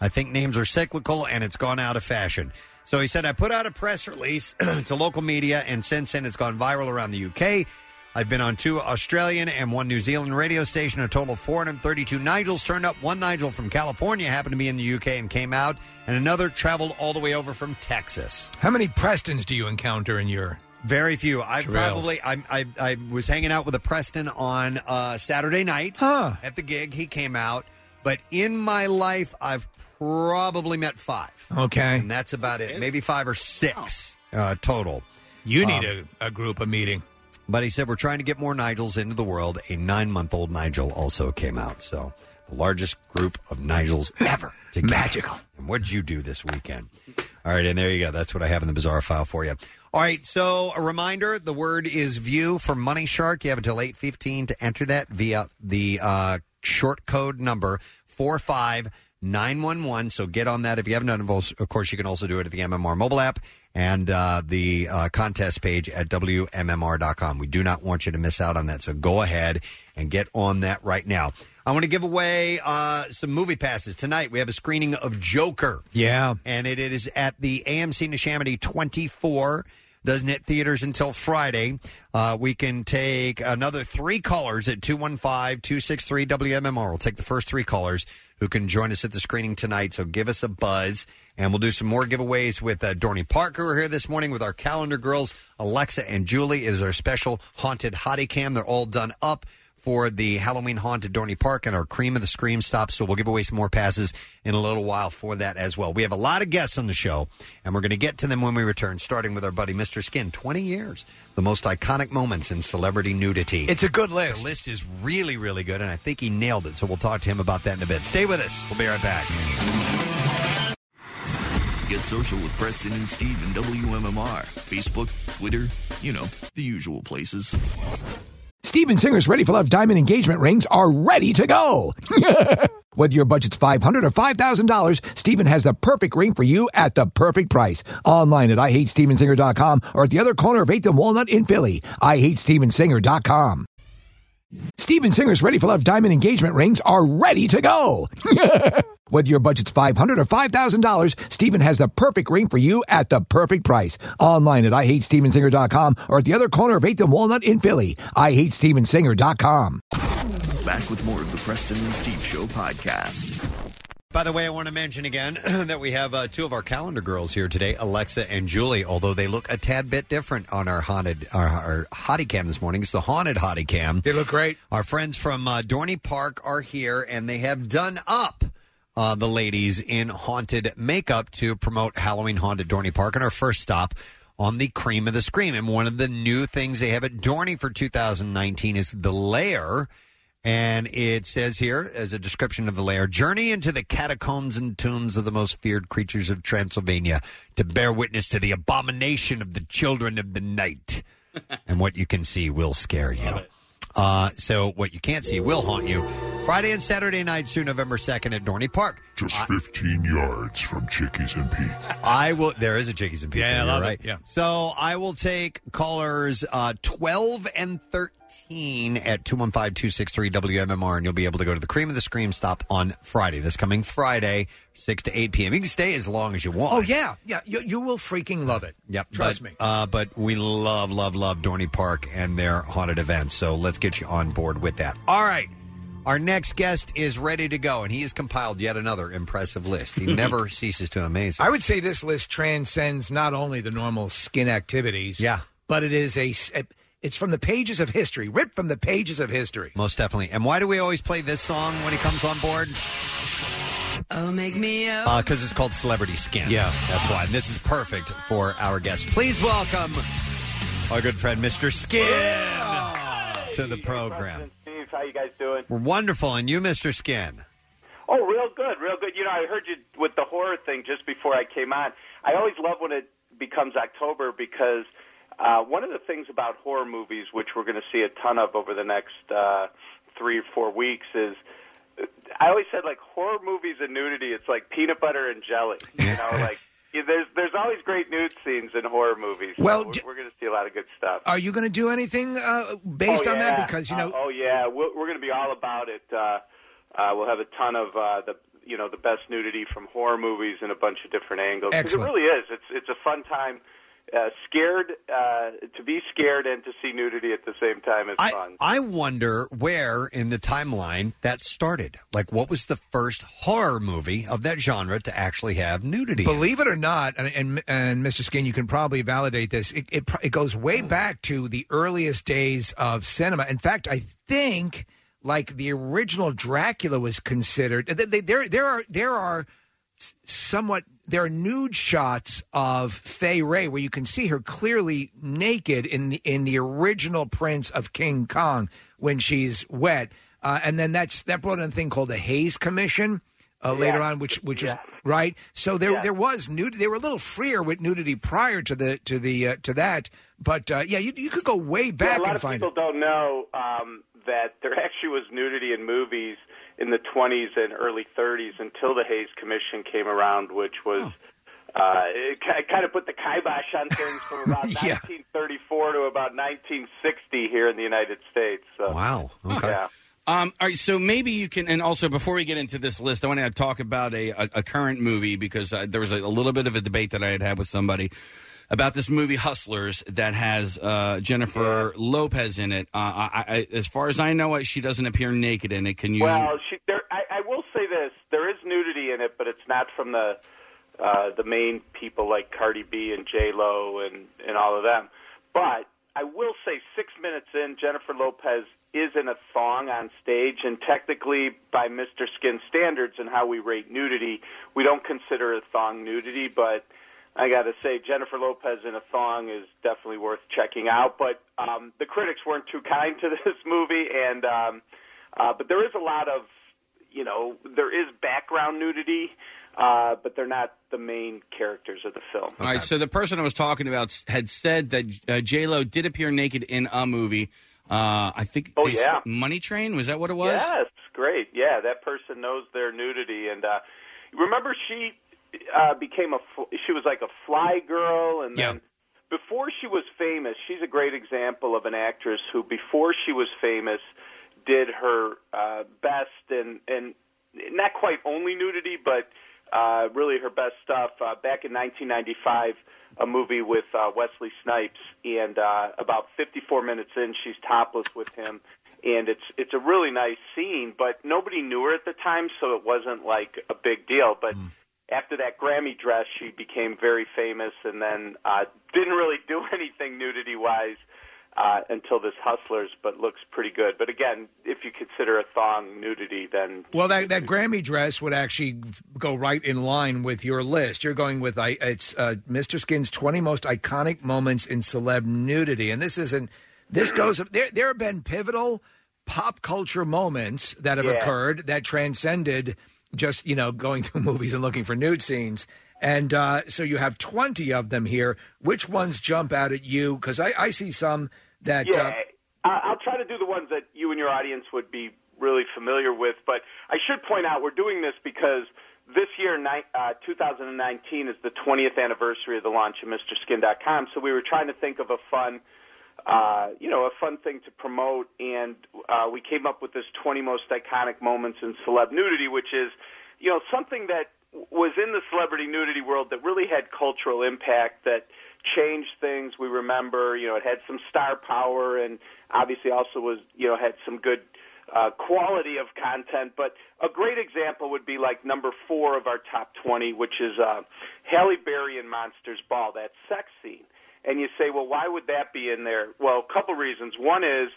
[SPEAKER 1] I think names are cyclical and it's gone out of fashion. So he said, I put out a press release to local media and since then it's gone viral around the UK. I've been on two Australian and one New Zealand radio station. A total of 432 Nigels turned up. One Nigel from California happened to be in the UK and came out, and another traveled all the way over from Texas.
[SPEAKER 3] How many Prestons do you encounter in your
[SPEAKER 1] Very few. I
[SPEAKER 3] Travails.
[SPEAKER 1] probably I, I I was hanging out with a Preston on uh, Saturday night at the gig. He came out, but in my life, I've probably met five.
[SPEAKER 3] Okay.
[SPEAKER 1] and that's about it. Maybe five or six uh, total.
[SPEAKER 3] You need
[SPEAKER 1] Um,
[SPEAKER 3] a, a group, a meeting.
[SPEAKER 1] But he said we're trying to get more Nigels into the world. A nine-month-old Nigel also came out. So the largest group of Nigels ever. Together.
[SPEAKER 3] Magical.
[SPEAKER 1] And what did you do this weekend? All right, and there you go. That's what I have in the bizarre file for you. All right, so a reminder: the word is "view" for Money Shark. You have until eight fifteen to enter that via the uh, short code number four five nine one one. So get on that if you haven't done it. Of course, you can also do it at the MMR mobile app and uh, the uh, contest page at wmmr.com. We do not want you to miss out on that. So go ahead and get on that right now. I want to give away uh, some movie passes tonight. We have a screening of Joker.
[SPEAKER 3] Yeah.
[SPEAKER 1] And it is at the AMC Neshaminy 24. Doesn't hit theaters until Friday. Uh, we can take another three callers at 215 263 WMMR. We'll take the first three callers who can join us at the screening tonight. So give us a buzz, and we'll do some more giveaways with uh, Dorney Parker. We're here this morning with our calendar girls, Alexa and Julie. It is our special haunted hottie cam. They're all done up for the Halloween Haunted Dorney Park and our Cream of the Scream stop. So we'll give away some more passes in a little while for that as well. We have a lot of guests on the show, and we're going to get to them when we return, starting with our buddy Mr. Skin. 20 years. The most iconic moments in celebrity nudity.
[SPEAKER 3] It's a good list.
[SPEAKER 1] The list is really, really good, and I think he nailed it. So we'll talk to him about that in a bit. Stay with us. We'll be right back.
[SPEAKER 4] Get social with Preston and Steve and WMMR. Facebook, Twitter, you know, the usual places.
[SPEAKER 5] Steven Singer's Ready for Love diamond engagement rings are ready to go. Whether your budget's $500 or $5,000, Steven has the perfect ring for you at the perfect price. Online at IHateStevenSinger.com or at the other corner of 8th and Walnut in Philly. IHateStevenSinger.com. Steven Singer's Ready for Love diamond engagement rings are ready to go. Whether your budget's $500 or $5,000, Steven has the perfect ring for you at the perfect price. Online at IHateStevenSinger.com or at the other corner of 8th and Walnut in Philly. IHateStevenSinger.com.
[SPEAKER 4] Back with more of the Preston and Steve Show podcast.
[SPEAKER 1] By the way, I want to mention again that we have uh, two of our calendar girls here today, Alexa and Julie. Although they look a tad bit different on our haunted, our, our hottie cam this morning. It's the haunted hottie cam.
[SPEAKER 3] They look great.
[SPEAKER 1] Our friends from uh, Dorney Park are here, and they have done up uh, the ladies in haunted makeup to promote Halloween Haunted Dorney Park. And our first stop on the cream of the scream. And one of the new things they have at Dorney for 2019 is the lair. And it says here, as a description of the lair, journey into the catacombs and tombs of the most feared creatures of Transylvania to bear witness to the abomination of the children of the night. and what you can see will scare you. Uh, so what you can't see will haunt you. Friday and Saturday nights through November 2nd at Dorney Park.
[SPEAKER 21] Just 15 yards from Chickies and Pete.
[SPEAKER 1] I will. There is a Chickies and Pizza.
[SPEAKER 21] Yeah, I
[SPEAKER 1] you're
[SPEAKER 21] love it,
[SPEAKER 1] right.
[SPEAKER 21] yeah.
[SPEAKER 1] So I will take callers uh, 12 and 13 at 215-263 WMMR, and you'll be able to go to the Cream of the Scream stop on Friday. This coming Friday, 6 to 8 p.m. You can stay as long as you want.
[SPEAKER 3] Oh yeah, yeah. You, you will freaking love it.
[SPEAKER 1] Yep.
[SPEAKER 3] Trust
[SPEAKER 1] but,
[SPEAKER 3] me.
[SPEAKER 1] Uh, but we love, love, love Dorney Park and their haunted events. So let's get you on board with that. All right. Our next guest is ready to go, and he has compiled yet another impressive list. He never ceases to amaze us.
[SPEAKER 3] I would say this list transcends not only the normal skin activities,
[SPEAKER 1] Yeah.
[SPEAKER 3] but it is a. It's from the pages of history, ripped from the pages of history.
[SPEAKER 1] Most definitely. And why do we always play this song when he comes on board?
[SPEAKER 16] Oh, make me a.
[SPEAKER 1] Uh, because it's called Celebrity Skin.
[SPEAKER 3] Yeah.
[SPEAKER 1] That's why. And this is perfect for our guest. Please welcome our good friend, Mr. Skin, to the program.
[SPEAKER 22] Steve, how you guys doing?
[SPEAKER 1] We're wonderful. And you, Mr. Skin.
[SPEAKER 22] Oh, real good, real good. You know, I heard you with the horror thing just before I came on. I always love when it becomes October because uh, one of the things about horror movies, which we're going to see a ton of over the next uh, three or four weeks, is I always said like horror movies and nudity. It's like peanut butter and jelly. You know, like yeah, there's there's always great nude scenes in horror movies. So
[SPEAKER 3] Well,
[SPEAKER 22] we're,
[SPEAKER 3] j-
[SPEAKER 22] we're going to see a lot of good stuff.
[SPEAKER 3] Are you going to do anything uh, based
[SPEAKER 22] Oh,
[SPEAKER 3] on
[SPEAKER 22] yeah.
[SPEAKER 3] that? Because you know,
[SPEAKER 22] Uh, oh yeah, we're, we're going to be all about it. Uh, uh, we'll have a ton of uh, the you know the best nudity from horror movies in a bunch of different angles.
[SPEAKER 1] Excellent.
[SPEAKER 22] It really is. It's it's a fun time. Uh, scared uh, to be scared and to see nudity at the same time is
[SPEAKER 1] I,
[SPEAKER 22] fun.
[SPEAKER 1] I wonder where in the timeline that started. Like, what was the first horror movie of that genre to actually have nudity? in it?
[SPEAKER 3] Believe it or not, and, and, and Mr. Skin, you can probably validate this. It, it, pro- it goes way back to the earliest days of cinema. In fact, I think like the original Dracula was considered. th- th- There, there are there are s- somewhat there are nude shots of Fay Wray where you can see her clearly naked in the in the original prints of King Kong when she's wet, uh, and then that's that brought in a thing called the Hays Commission uh, later on, which which was right. So there there was nudity. They were a little freer with nudity prior to the to the uh, to that, but uh, yeah, you you could go way
[SPEAKER 22] Yeah,
[SPEAKER 3] back
[SPEAKER 22] a lot
[SPEAKER 3] and
[SPEAKER 22] of
[SPEAKER 3] find
[SPEAKER 22] people
[SPEAKER 3] it.
[SPEAKER 22] don't know um, that there actually was nudity in movies in the 20s and early 30s until the Hays Commission came around, which was. Uh, it ki- kind of put the kibosh on things from about 1934 to about 1960 here in the United States. So,
[SPEAKER 1] Wow. Okay.
[SPEAKER 22] Yeah.
[SPEAKER 7] Um, all right, so maybe you can, and also before we get into this list, I want to talk about a, a, a current movie because uh, there was a, a little bit of a debate that I had had with somebody. About this movie Hustlers that has uh, Jennifer Lopez in it. Uh, I, I, as far as I know, she doesn't appear naked in it. Can you?
[SPEAKER 22] Well, she, there, I, I will say this: there is nudity in it, but it's not from the uh, the main people like Cardi B and J Lo and and all of them. But I will say, six minutes in, Jennifer Lopez is in a thong on stage, and technically, by Mr. Skin standards and how we rate nudity, we don't consider a thong nudity, but. I got to say, Jennifer Lopez in a thong is definitely worth checking out. But um, the critics weren't too kind to this movie, and um, uh, but there is a lot of, you know, there is background nudity, uh, but they're not the main characters of the film.
[SPEAKER 7] All right, so the person I was talking about had said that uh, J Lo did appear naked in a movie. Uh, I think.
[SPEAKER 22] Oh, yeah.
[SPEAKER 7] Money Train was that what it was?
[SPEAKER 22] Yes, great. Yeah, that person knows their nudity, and uh, remember she uh, became a she was like a fly girl, and then before she was famous, she's a great example of an actress who, before she was famous, did her uh, best and and not quite only nudity, but uh, really her best stuff. Uh, back in 1995, a movie with uh, Wesley Snipes, and uh, about 54 minutes in, she's topless with him, and it's it's a really nice scene. But nobody knew her at the time, so it wasn't like a big deal. But after that Grammy dress, she became very famous, and then uh, didn't really do anything nudity wise uh, until this Hustlers, but looks pretty good. But again, if you consider a thong nudity, then
[SPEAKER 3] Well, that that Grammy dress would actually go right in line with your list. You're going with I, it's uh, Mr. Skin's 20 most iconic moments in celeb nudity, and this isn't. This goes. There, there have been pivotal pop culture moments that have
[SPEAKER 22] Yeah.
[SPEAKER 3] occurred that transcended just you know going through movies and looking for nude scenes. And uh, so you have 20 of them here. Which ones jump out at you? Because I, I see some that.
[SPEAKER 22] yeah,
[SPEAKER 3] Uh,
[SPEAKER 22] I'll try to do the ones that you and your audience would be really familiar with. But I should point out we're doing this because this year, uh, 2019, is the 20th anniversary of the launch of MrSkin.com. So we were trying to think of a fun, uh, you know, a fun thing to promote, and uh, we came up with this 20 most iconic moments in celeb nudity, which is, you know, something that was in the celebrity nudity world that really had cultural impact that changed things. We remember, you know, it had some star power and obviously also was, you know, had some good uh, quality of content. But a great example would be like number four of our top 20, which is uh, Halle Berry in Monsters Ball, that sex scene. And you say, well, why would that be in there? Well, a couple reasons. One is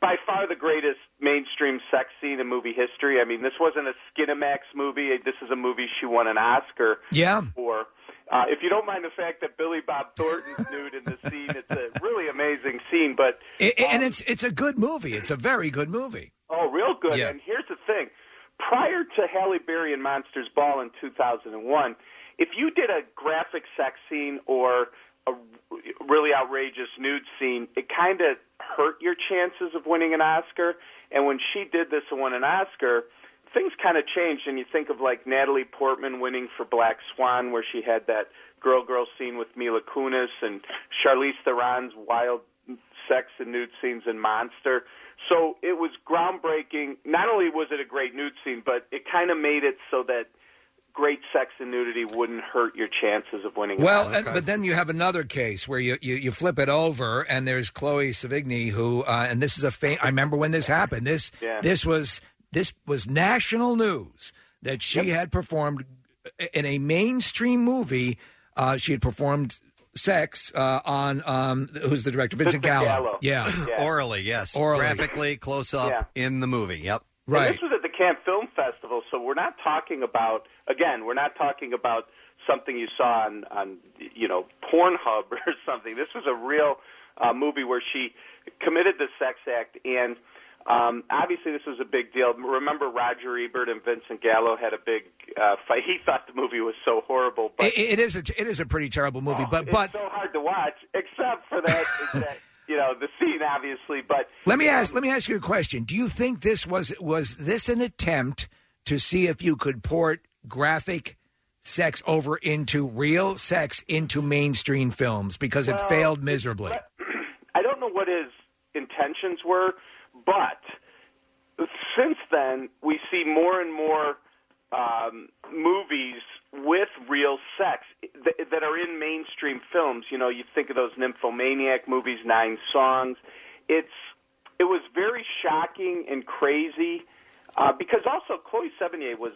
[SPEAKER 22] by far the greatest mainstream sex scene in movie history. I mean, this wasn't a Skinamax movie. This is a movie she won an Oscar
[SPEAKER 3] Yeah.
[SPEAKER 22] for. Uh, if you don't mind the fact that Billy Bob Thornton's nude in the scene, it's a really amazing scene. But
[SPEAKER 3] it- and it's it's a good movie. It's a very good movie.
[SPEAKER 22] Oh, real good.
[SPEAKER 3] Yeah.
[SPEAKER 22] And here's the thing: prior to Halle Berry and Monsters Ball in 2001, if you did a graphic sex scene or a really outrageous nude scene, it kind of hurt your chances of winning an Oscar. And when she did this and won an Oscar, things kind of changed. And you think of like Natalie Portman winning for Black Swan, where she had that girl-girl scene with Mila Kunis, and Charlize Theron's wild sex and nude scenes in Monster. So it was groundbreaking. Not only was it a great nude scene, but it kind of made it so that great sex and nudity wouldn't hurt your chances of winning.
[SPEAKER 3] Well,
[SPEAKER 22] Oscar.
[SPEAKER 3] and, but then you have another case where you, you, you flip it over, and there's Chloe Sevigny, who, uh, and this is a fam- I remember when this happened. This
[SPEAKER 22] Yeah.
[SPEAKER 3] this was this was national news that she had performed in a mainstream movie. Uh, she had performed sex uh, on um, who's the director, Vincent,
[SPEAKER 22] Vincent
[SPEAKER 3] Gallo.
[SPEAKER 22] Gallo.
[SPEAKER 3] Yeah,
[SPEAKER 1] Orally, yes.
[SPEAKER 3] Orally.
[SPEAKER 1] Graphically, close up
[SPEAKER 22] Yeah.
[SPEAKER 1] in the movie. Yep.
[SPEAKER 22] And this was at the Cannes Film Festival, so we're not talking about again, we're not talking about something you saw on on you know Pornhub or something. This was a real uh, movie where she committed the sex act, and um, obviously this was a big deal. Remember, Roger Ebert and Vincent Gallo had a big uh, fight. He thought the movie was so horrible, but
[SPEAKER 3] It, it is a it is a pretty terrible movie, but
[SPEAKER 22] it's
[SPEAKER 3] but
[SPEAKER 22] so hard to watch, except for that, that you know the scene, obviously. But
[SPEAKER 3] Let me ask. Let me ask you a question. Do you think this was was this an attempt to see if you could port graphic sex over into real sex into mainstream films because it
[SPEAKER 22] Well,
[SPEAKER 3] failed miserably?
[SPEAKER 22] I don't know what his intentions were, but since then we see more and more um, movies with real sex th- that are in mainstream films. You know, you think of those nymphomaniac movies, Nine Songs. It's it was very shocking and crazy uh, because also Chloe Sevigny was,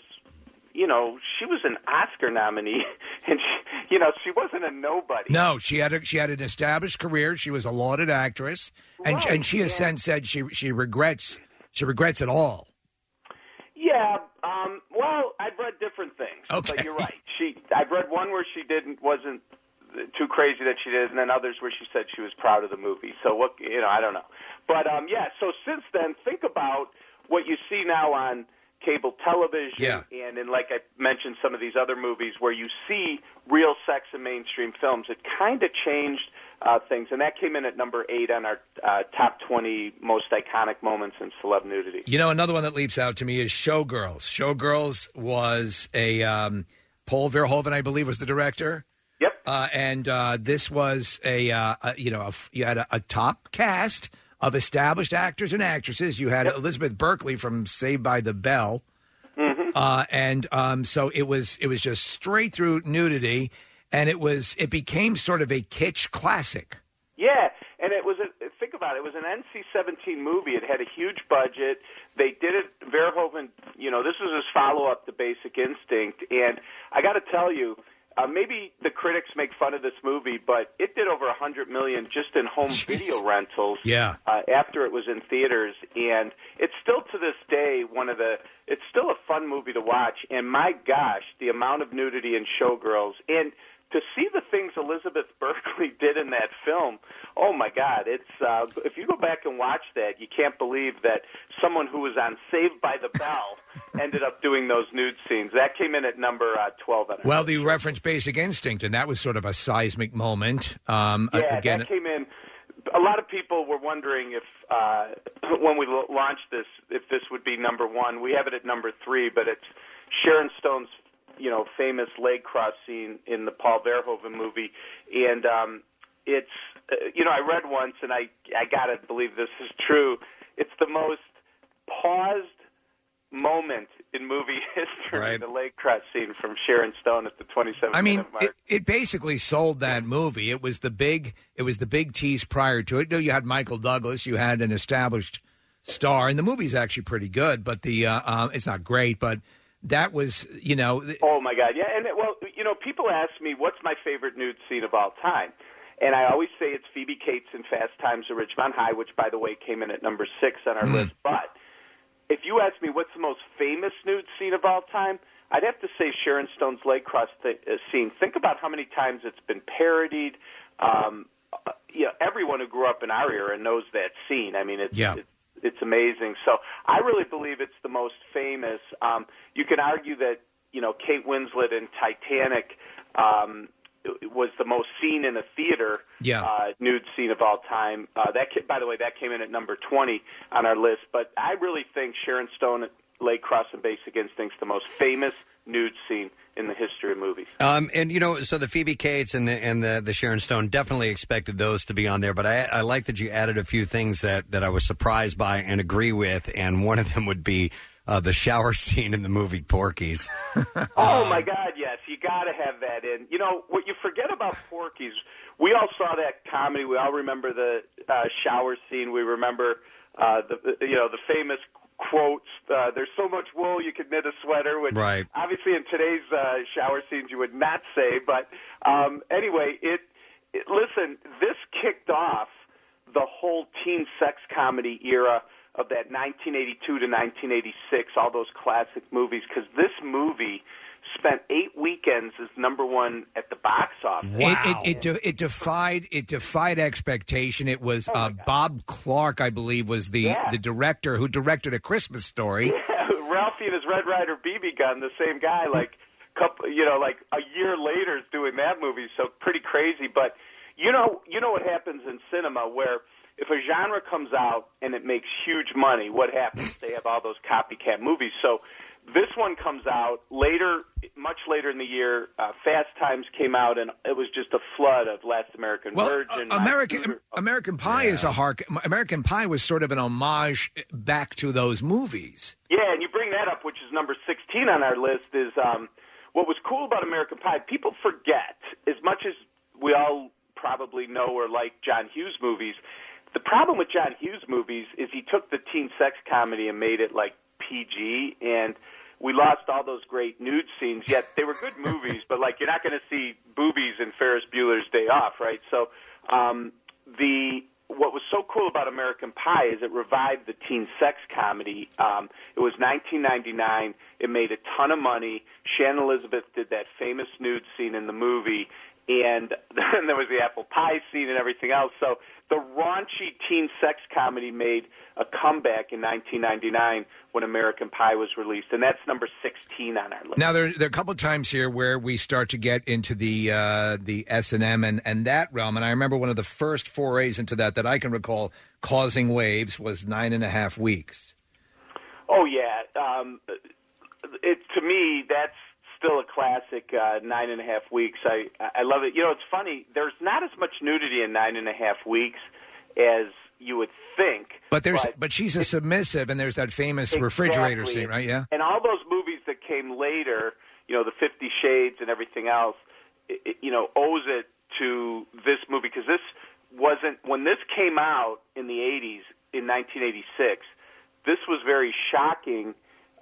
[SPEAKER 22] you know, she was an Oscar nominee, and she, you know she wasn't a nobody.
[SPEAKER 3] No, she had a, she had an established career. She was a lauded actress, and
[SPEAKER 22] Right,
[SPEAKER 3] and she has
[SPEAKER 22] yeah.
[SPEAKER 3] since said she she regrets she regrets it all.
[SPEAKER 22] Yeah, um, well, I've read different things.
[SPEAKER 3] Okay.
[SPEAKER 22] But you're right. She, I've read one where she didn't wasn't too crazy that she did, and then others where she said she was proud of the movie. So what, you know, I don't know. But um, yeah. So since then, think about what you see now on cable television,
[SPEAKER 3] Yeah.
[SPEAKER 22] and in like I mentioned, some of these other movies where you see real sex in mainstream films. It kind of changed uh, things, and that came in at number eight on our uh, top twenty most iconic moments in celeb nudity.
[SPEAKER 3] You know, another one that leaps out to me is Showgirls. Showgirls was a um, Paul Verhoeven, I believe, was the director.
[SPEAKER 22] Yep.
[SPEAKER 3] Uh, and uh, this was a, uh, a you know a you had a, a top cast of established actors and actresses. You had Elizabeth Berkley from Saved by the Bell. Uh, and um, so it was it was just straight through nudity, and it was it became sort of a kitsch classic.
[SPEAKER 22] Yeah, and it was a think about it. It was an NC-17 movie. It had a huge budget. They did it. Verhoeven, you know, this was his follow-up to Basic Instinct, and I got to tell you. Uh, maybe the critics make fun of this movie, but it did over a hundred million just in home video rentals.
[SPEAKER 3] Yeah.
[SPEAKER 22] uh, after it was in theaters, and it's still to this day one of the. It's still a fun movie to watch, and my gosh, the amount of nudity in Showgirls, and to see the things Elizabeth Berkley did in that film. Oh my God! It's uh, if you go back and watch that, you can't believe that someone who was on Saved by the Bell ended up doing those nude scenes. That came in at number uh, twelve. On our
[SPEAKER 3] Well, the reference Basic Instinct, and that was sort of a seismic moment. Um, a-
[SPEAKER 22] Yeah,
[SPEAKER 3] again,
[SPEAKER 22] that came in. A lot of people were wondering if, uh, when we lo- launched this, if this would be number one. We have it at number three, but it's Sharon Stone's, you know, famous leg cross scene in the Paul Verhoeven movie, and um, it's, uh, you know, I read once, and I, I gotta believe this is true. It's the most paused moment in movie history. The leg cross scene from Sharon Stone at the 27
[SPEAKER 3] I mean, it, it basically sold that movie. It was the big, it was the big tease prior to it. No, you had Michael Douglas, you had an established star, and the movie's actually pretty good. But the, uh, um, it's not great, but that was, you know, th-
[SPEAKER 22] Oh my God, yeah. And it, well, you know, people ask me what's my favorite nude scene of all time, and I always say it's Phoebe Cates in Fast Times at Ridgemont High, which, by the way, came in at number six on our list. But if you ask me what's the most famous nude scene of all time, I'd have to say Sharon Stone's leg cross th- uh, scene. Think about how many times it's been parodied. Um, uh, you know, everyone who grew up in our era knows that scene. I mean, it's
[SPEAKER 3] Yeah.
[SPEAKER 22] it's, it's amazing. So I really believe it's the most famous. Um, you can argue that you know Kate Winslet in Titanic um, was the most seen in a theater
[SPEAKER 3] Yeah.
[SPEAKER 22] uh, nude scene of all time. Uh, that, by the way, that came in at number twenty on our list. But I really think Sharon Stone at Leg Cross and Basic Instinct's the most famous nude scene in the history of movies.
[SPEAKER 1] Um, and you know, so the Phoebe Cates and the and the, the Sharon Stone definitely expected those to be on there, but I, I like that you added a few things that that I was surprised by and agree with, and one of them would be uh, the shower scene in the movie Porky's.
[SPEAKER 22] Oh my God, yes, you got to have that in. You know what you forget about Porky's? We all saw that comedy. We all remember the uh, shower scene. We remember uh, the you know the famous quotes. Uh, There's so much wool you could knit a sweater. Which
[SPEAKER 1] Right.
[SPEAKER 22] obviously in today's uh, shower scenes you would not say. But um, anyway, it, it listen. This kicked off the whole teen sex comedy era of that 1982 to 1986, all those classic movies, because this movie spent eight weekends as number one at the box office.
[SPEAKER 3] It, it, it, de- it defied it defied expectation. It was uh, Bob Clark, I believe, was the
[SPEAKER 22] Yeah.
[SPEAKER 3] the director who directed A Christmas Story.
[SPEAKER 22] Ralphie and his Red Ryder BB gun, the same guy, like couple, you know, like a year later is doing that movie. So pretty crazy. But you know, you know what happens in cinema where if a genre comes out and it makes huge money, what happens? They have all those copycat movies. So this one comes out later, much later in the year. Uh, Fast Times came out, and it was just a flood of Last American
[SPEAKER 3] Well,
[SPEAKER 22] Virgin.
[SPEAKER 3] uh, American American Pie is a hark. American Pie was sort of an homage back to those movies.
[SPEAKER 22] Yeah, and you bring that up, which is number 16 on our list, is um, what was cool about American Pie, people forget as much as we all probably know or like John Hughes movies. The problem with John Hughes movies is he took the teen sex comedy and made it like PG, and we lost all those great nude scenes. Yet they were good movies, but like you're not going to see boobies in Ferris Bueller's Day Off, right? So um, the what was so cool about American Pie is it revived the teen sex comedy. Um, it was 1999. It made a ton of money. Shannon Elizabeth did that famous nude scene in the movie, and then there was the apple pie scene and everything else. So the raunchy teen sex comedy made a comeback in 1999 when American Pie was released, and that's number 16 on our list.
[SPEAKER 3] Now there, there are a couple of times here where we start to get into the uh, the S and M and and that realm, and I remember one of the first forays into that that I can recall, causing waves, was nine and a half weeks.
[SPEAKER 22] Oh yeah, um, it to me that's still a classic. Uh, nine and a half weeks. I I love it. You know, it's funny. There's not as much nudity in nine and a half weeks as you would think.
[SPEAKER 3] But there's but, she's a submissive, and there's that famous refrigerator scene, right? Yeah.
[SPEAKER 22] And all those movies that came later, you know, the Fifty Shades and everything else, it, it, you know, owes it to this movie because this wasn't when this came out in the '80s in 1986. This was very shocking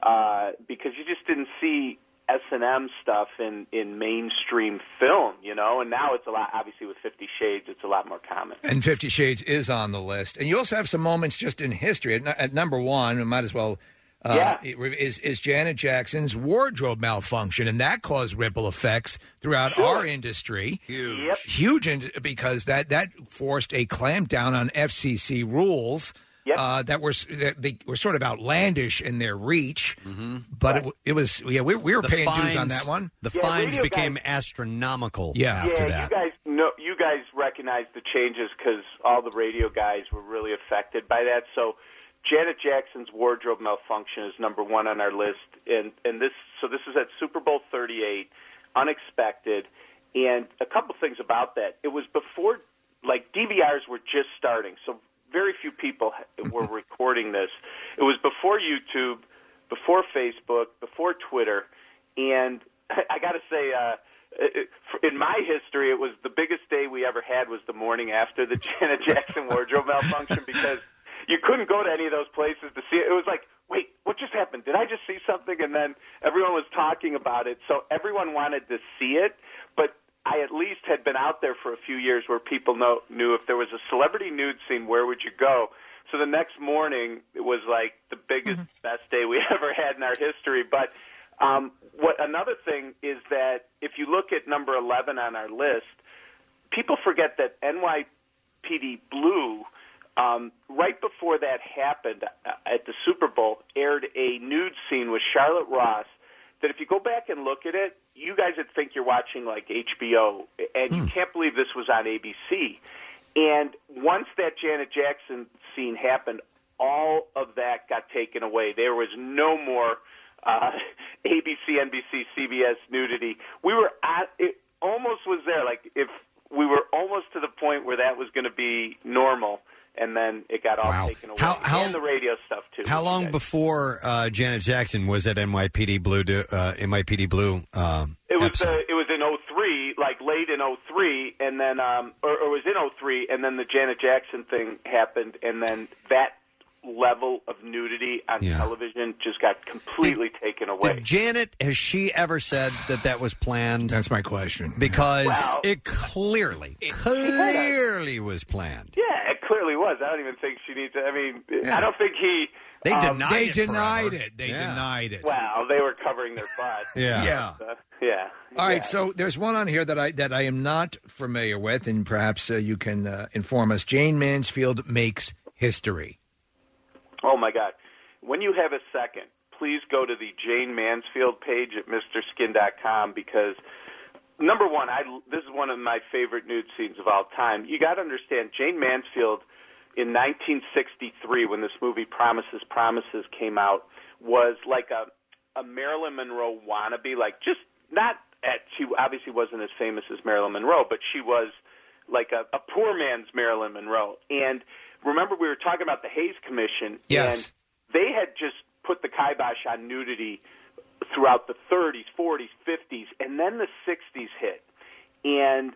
[SPEAKER 22] uh, because you just didn't see S and M stuff in in mainstream film, you know. And now it's a lot. Obviously, with Fifty Shades, it's a lot more common.
[SPEAKER 3] And Fifty Shades is on the list, and you also have some moments just in history. At, at number one, we might as well. Uh,
[SPEAKER 22] Yeah.
[SPEAKER 3] is is Janet Jackson's wardrobe malfunction, and that caused ripple effects throughout our industry.
[SPEAKER 22] Huge,
[SPEAKER 3] huge, in, because that that forced a clampdown on FCC rules uh, that were that they were sort of outlandish in their reach. But it, w- it was yeah, we, we were
[SPEAKER 1] The
[SPEAKER 3] paying dues on
[SPEAKER 1] fines-
[SPEAKER 3] that one.
[SPEAKER 1] The
[SPEAKER 22] Yeah,
[SPEAKER 1] fines
[SPEAKER 22] radio
[SPEAKER 1] became astronomical
[SPEAKER 3] Yeah.
[SPEAKER 1] after
[SPEAKER 22] yeah,
[SPEAKER 1] that.
[SPEAKER 22] you guys know, you guys recognize the changes because all the radio guys were really affected by that. So, Janet Jackson's wardrobe malfunction is number one on our list, and and this so this is at Super Bowl 38, unexpected, and a couple things about that. It was before like DVRs were just starting, so very few people were recording this. It was before YouTube, before Facebook, before Twitter, and I got to say. uh in my history, it was the biggest day we ever had was the morning after the Janet Jackson wardrobe malfunction because you couldn't go to any of those places to see it. It was like, wait, what just happened? Did I just see something? And then everyone was talking about it, so everyone wanted to see it. But I at least had been out there for a few years where people know, knew if there was a celebrity nude scene, where would you go? So the next morning, it was like the biggest, best day we ever had in our history. But um, what another thing is that if you look at number 11 on our list, people forget that NYPD Blue, um, right before that happened uh, at the Super Bowl, aired a nude scene with Charlotte Ross. That if you go back and look at it, you guys would think you're watching like HBO, and you can't believe this was on ABC. And once that Janet Jackson scene happened, all of that got taken away. There was no more uh, ABC, NBC, CBS nudity. We were at it. Almost was there. Like if we were almost to the point where that was going to be normal, and then it got all taken away.
[SPEAKER 1] How- how-
[SPEAKER 22] and the radio stuff too.
[SPEAKER 1] How long before uh, Janet Jackson was at NYPD Blue? To, uh, NYPD Blue. Uh,
[SPEAKER 22] It was uh, it was in '03, like late in '03, and then um, or, or it was in '03, and then the Janet Jackson thing happened, and then that level of nudity on television just got completely taken away.
[SPEAKER 1] Did Janet has she ever said that that was planned?
[SPEAKER 3] That's my question.
[SPEAKER 1] Because
[SPEAKER 22] Well-
[SPEAKER 1] it clearly, clearly was planned.
[SPEAKER 22] Yeah, it clearly was. I don't even think she needs. To, I mean, I don't think he.
[SPEAKER 1] They
[SPEAKER 22] um,
[SPEAKER 1] denied
[SPEAKER 3] They
[SPEAKER 1] it
[SPEAKER 3] denied
[SPEAKER 1] forever.
[SPEAKER 3] it. They
[SPEAKER 1] Yeah.
[SPEAKER 3] denied it.
[SPEAKER 22] Well, they were covering their butt.
[SPEAKER 3] Yeah. Yeah.
[SPEAKER 22] Uh, yeah.
[SPEAKER 3] All right, so there's one on here that I that I am not familiar with, and perhaps uh, you can uh, inform us. Jayne Mansfield makes history.
[SPEAKER 22] Oh my God! When you have a second, please go to the Jayne Mansfield page at MrSkin.com because number one, I this is one of my favorite nude scenes of all time. You got to understand, Jayne Mansfield in 1963, when this movie Promises Promises came out, was like a a Marilyn Monroe wannabe, like just not at she obviously wasn't as famous as Marilyn Monroe, but she was like a, a poor man's Marilyn Monroe. And remember, we were talking about the Hays Commission,
[SPEAKER 3] Yes.
[SPEAKER 22] and they had just put the kibosh on nudity throughout the 30s, 40s, 50s, and then the 60s hit. And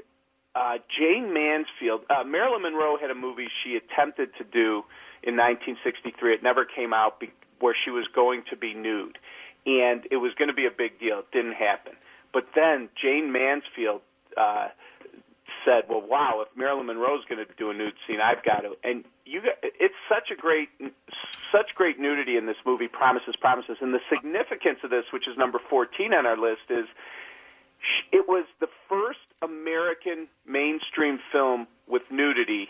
[SPEAKER 22] uh, Jayne Mansfield, uh, Marilyn Monroe had a movie she attempted to do in 1963. It never came out be- where she was going to be nude, and it was going to be a big deal. It didn't happen. But then Jayne Mansfield uh, said, "Well, wow, if Marilyn Monroe's going to do a nude scene, I've got to." And you, it's such a great, such great nudity in this movie. Promises, promises, and the significance of this, which is number fourteen on our list, is it was the first American mainstream film with nudity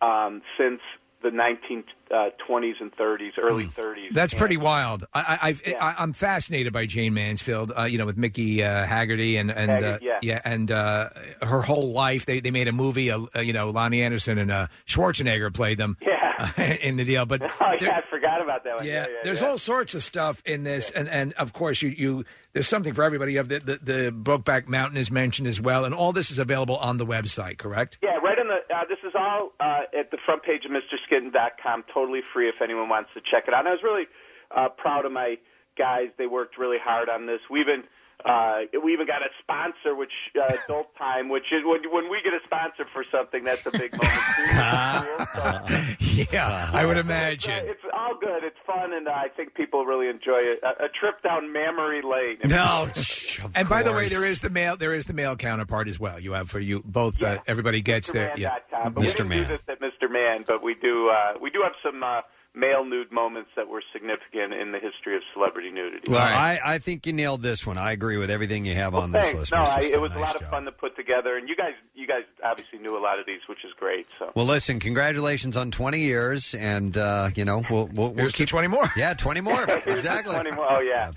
[SPEAKER 22] um, since the 1920s and 30s, early 30s.
[SPEAKER 3] That's
[SPEAKER 22] And-
[SPEAKER 3] pretty wild. I, I've, I, I'm fascinated by Jayne Mansfield. Uh, you know, with Mickey uh, Haggerty and and
[SPEAKER 22] Haggard,
[SPEAKER 3] uh,
[SPEAKER 22] yeah.
[SPEAKER 3] and uh, her whole life. They they made a movie. Uh, uh, you know, Loni Anderson and uh, Schwarzenegger played them.
[SPEAKER 22] Yeah.
[SPEAKER 3] in the deal, but
[SPEAKER 22] Oh yeah, I forgot about that one.
[SPEAKER 3] yeah,
[SPEAKER 22] Yeah, yeah,
[SPEAKER 3] there's
[SPEAKER 22] yeah.
[SPEAKER 3] all sorts of stuff in this, and and of course you you there's something for everybody. You have the the, the Brokeback Mountain is mentioned as well, and all this is available on the website. Correct?
[SPEAKER 22] Yeah, right the. Uh, this is all uh, at the front page of MrSkin.com, totally free if anyone wants to check it out. And I was really uh, proud of my guys. They worked really hard on this. We even uh, we even got a sponsor, which uh, Adult Time, which is when when we get a sponsor for something, that's a big moment. too.
[SPEAKER 3] yeah, I would
[SPEAKER 22] It's,
[SPEAKER 3] imagine.
[SPEAKER 22] uh, it's all good. It's fun, and uh, I think people really enjoy it. A, a trip down memory lane.
[SPEAKER 1] No,
[SPEAKER 3] and by the way, there is the male there is the male counterpart as well. You have for you both. Uh, everybody gets their yeah.
[SPEAKER 22] MrMan.com. But we didn't do this at Mr. Man, but we do. Uh, we do have some uh, male nude moments that were significant in the history of celebrity nudity.
[SPEAKER 1] Well, I, I think you nailed this one. I agree with everything you have on this
[SPEAKER 22] Thanks.
[SPEAKER 1] list.
[SPEAKER 22] No,
[SPEAKER 1] Mr.
[SPEAKER 22] I,
[SPEAKER 1] Stone.
[SPEAKER 22] it was a
[SPEAKER 1] Nice
[SPEAKER 22] lot of
[SPEAKER 1] job.
[SPEAKER 22] fun to put together, and you guys, you guys obviously knew a lot of these, which is great. So.
[SPEAKER 1] Well, listen, congratulations on 20 years, and uh, you know we'll we'll, we'll keep
[SPEAKER 3] 20 more.
[SPEAKER 1] Yeah, 20 more. exactly.
[SPEAKER 22] 20 more. Oh yeah.